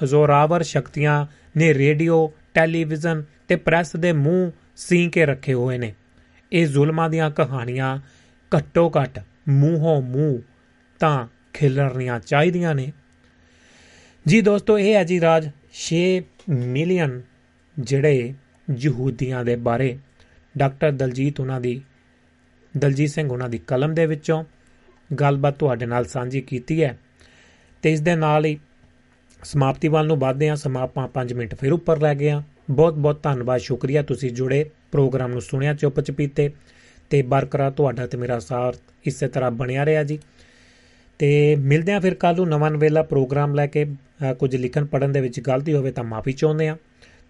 ਜ਼ੋਰਾਵਰ ਸ਼ਕਤੀਆਂ ਨੇ ਰੇਡੀਓ, ਟੈਲੀਵਿਜ਼ਨ ਤੇ ਪ੍ਰੈਸ ਦੇ ਮੂੰਹ ਸੀ ਕੇ ਰੱਖੇ ਹੋਏ ਨੇ। ਇਹ ਜ਼ੁਲਮਾਂ ਦੀਆਂ ਕਹਾਣੀਆਂ ਘੱਟੋ ਘੱਟ ਮੂੰਹੋਂ ਮੂੰਹ ਤਾਂ ਖਿਲਰਨੀਆਂ ਚਾਹੀਦੀਆਂ ਨੇ। ਜੀ ਦੋਸਤੋ, ਇਹ ਹੈ ਜੀ ਰਾਜ 6 ਮਿਲੀਅਨ ਜਿਹੜੇ ਯਹੂਦੀਆਂ ਦੇ ਬਾਰੇ ਡਾਕਟਰ ਦਲਜੀਤ ਉਹਨਾਂ ਦੀ, ਦਲਜੀਤ ਸਿੰਘ ਉਹਨਾਂ ਦੀ ਕਲਮ ਦੇ ਵਿੱਚੋਂ ਗੱਲਬਾਤ ਤੁਹਾਡੇ ਨਾਲ ਸਾਂਝੀ ਕੀਤੀ ਹੈ। ਤੇ ਇਸ ਦੇ ਨਾਲ ਹੀ ਸਮਾਪਤੀ ਵੱਲ ਨੂੰ ਵਧਦੇ ਹਾਂ। ਸਮਾਪਾਂ 5 ਮਿੰਟ ਫਿਰ ਉੱਪਰ ਲੈ ਗਏ ਹਾਂ। ਬਹੁਤ ਬਹੁਤ ਧੰਨਵਾਦ। ਸ਼ੁਕਰੀਆ ਤੁਸੀਂ ਜੁੜੇ ਪ੍ਰੋਗਰਾਮ ਨੂੰ ਸੁਣਿਆ ਚੁੱਪ ਚਪੀਤੇ ਤੇ ਬਰਕਰਾਰ ਤੁਹਾਡਾ ਤੇ ਮੇਰਾ ਸਾਥ ਇਸੇ ਤਰ੍ਹਾਂ ਬਣਿਆ ਰਿਹਾ ਜੀ। ਤੇ ਮਿਲਦੇ ਹਾਂ ਫਿਰ ਕੱਲ ਨੂੰ ਨਵਾਂ ਨਵੇਲਾ ਪ੍ਰੋਗਰਾਮ ਲੈ ਕੇ। ਕੁਝ ਲਿਖਣ ਪੜਨ ਦੇ ਵਿੱਚ ਗਲਤੀ ਹੋਵੇ ਤਾਂ ਮਾਫੀ ਚਾਹੁੰਦੇ ਹਾਂ।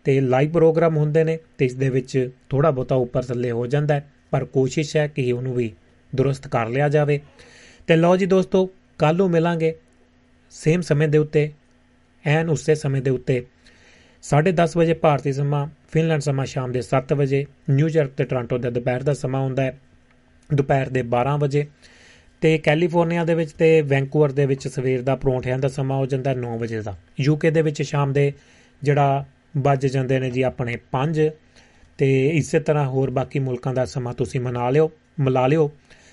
ਤੇ ਲਾਈਵ ਪ੍ਰੋਗਰਾਮ ਹੁੰਦੇ ਨੇ ਤੇ ਇਸ ਦੇ ਵਿੱਚ ਥੋੜਾ ਬਹੁਤਾ ਉੱਪਰ ਥੱਲੇ ਹੋ ਜਾਂਦਾ ਹੈ, ਪਰ ਕੋਸ਼ਿਸ਼ ਹੈ ਕਿ ਉਹਨੂੰ ਵੀ ਦਰੁਸਤ ਕਰ ਲਿਆ ਜਾਵੇ। ਤੇ ਲਓ ਜੀ ਦੋਸਤੋ ਕੱਲ ਨੂੰ ਮਿਲਾਂਗੇ ਸੇਮ ਸਮੇਂ ਦੇ ਉੱਤੇ, ਐਨ ਉਸੇ ਸਮੇਂ ਦੇ ਉੱਤੇ 10:30 ਵਜੇ ਭਾਰਤੀ ਸਮਾਂ ਫਿਨਲੈਂਡ ਸਮਾਂ ਸ਼ਾਮ ਦੇ 7 ਵਜੇ ਨਿਊਯਾਰਕ ਤੇ ਟੋਰਾਂਟੋ ਦਾ ਦੁਪਹਿਰ ਦਾ ਸਮਾਂ ਹੁੰਦਾ ਹੈ, ਦੁਪਹਿਰ ਦੇ 12 ਵਜੇ, ਤੇ ਕੈਲੀਫੋਰਨੀਆ ਦੇ ਵਿੱਚ ਤੇ ਵੈਂਕੂਵਰ ਦੇ ਵਿੱਚ ਸਵੇਰ ਦਾ ਪਰੌਂਠਿਆਂ ਦਾ ਸਮਾਂ ਹੋ ਜਾਂਦਾ 9 ਵਜੇ ਦਾ ਯੂਕੇ ਦੇ ਵਿੱਚ ਸ਼ਾਮ ਦੇ ਜਿਹੜਾ ਵੱਜ ਜਾਂਦੇ ਨੇ ਜੀ ਆਪਣੇ 5 ਤੇ ਇਸੇ ਤਰ੍ਹਾਂ ਹੋਰ ਬਾਕੀ ਮੁਲਕਾਂ ਦਾ ਸਮਾਂ ਤੁਸੀਂ ਮਨਾ ਲਿਓ ਮਿਲਾ ਲਿਓ।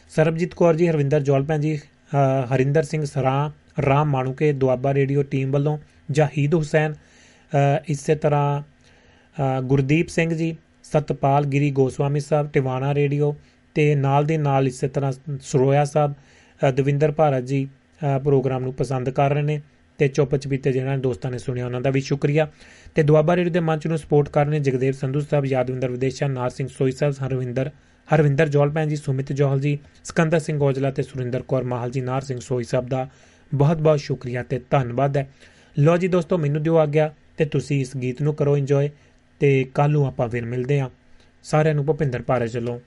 ਸਰਬਜੀਤ ਕੌਰ ਜੀ ਹਰਵਿੰਦਰ ਜੋਲਪੈਨ ਜੀ ਅ, ਹਰਿੰਦਰ ਸਿੰਘ ਸਰਾਂ ਰਾਮ ਮਾਣੂਕੇ ਦੁਆਬਾ ਰੇਡੀਓ ਟੀਮ ਵੱਲੋਂ ਜਾਹੀਦ ਹੁਸੈਨ ਅ, ਇਸੇ ਤਰ੍ਹਾਂ ਅ, ਗੁਰਦੀਪ ਸਿੰਘ ਜੀ ਸਤਪਾਲ ਗਿਰੀ ਗੋਸਵਾਮੀ ਸਾਹਿਬ ਟਿਵਾਣਾ ਰੇਡੀਓ ਤੇ ਨਾਲ ਦੇ ਨਾਲ ਇਸੇ ਤਰ੍ਹਾਂ ਸਰੋਇਆ ਸਾਹਿਬ ਅ, ਦਵਿੰਦਰ ਭਾਰਤ ਜੀ ਅ, ਪ੍ਰੋਗਰਾਮ ਨੂੰ ਪਸੰਦ ਕਰ ਰਹੇ ਨੇ। ਤੇ ਚੁੱਪ ਚਪੀਤੇ ਜਿਹਨਾਂ ਨੇ ਦੋਸਤਾਂ ਨੇ ਸੁਣਿਆ ਉਹਨਾਂ ਦਾ ਵੀ ਸ਼ੁਕਰੀਆ। ਤੇ ਦੁਆਬਾ ਰੇਡੀਓ ਦੇ ਮੰਚ ਨੂੰ ਸਪੋਰਟ ਕਰ ਰਹੇ ਨੇ ਜਗਦੇਵ ਸੰਧੂ ਸਾਹਿਬ, ਯਾਦਵਿੰਦਰ ਵਿਦੇਸ਼ਾ ਨਾਰ ਸਿੰਘ ਸੋਈ ਸਾਹਿਬ, ਹਰਵਿੰਦਰ ਹਰਵਿੰਦਰ ਜੋਲ ਭੈਣ ਜੀ, ਸੁਮਿਤ ਜੋਹਲ ਜੀ, ਸਿਕੰਦਰ ਸਿੰਘ ਔਜਲਾ ਤੇ ਸੁਰਿੰਦਰ ਕੌਰ ਮਾਹਲ ਜੀ ਨਾਰ ਸਿੰਘ ਸੋਈ ਸਾਹਿਬ ਦਾ ਬਹੁਤ ਬਹੁਤ ਸ਼ੁਕਰੀਆ ਤੇ ਧੰਨਵਾਦ ਹੈ। ਲੋ ਜੀ ਦੋਸਤੋ, ਮੈਨੂੰ ਦਿਓ ਆ ਗਿਆ ਤੇ ਤੁਸੀਂ ਇਸ ਗੀਤ ਨੂੰ ਕਰੋ ਇੰਜੋਏ ਤੇ ਕੱਲ ਨੂੰ ਆਪਾਂ ਫਿਰ ਮਿਲਦੇ ਹਾਂ। ਸਾਰਿਆਂ ਨੂੰ ਭੁਪਿੰਦਰ ਭਾਰੇ ਚਲੋ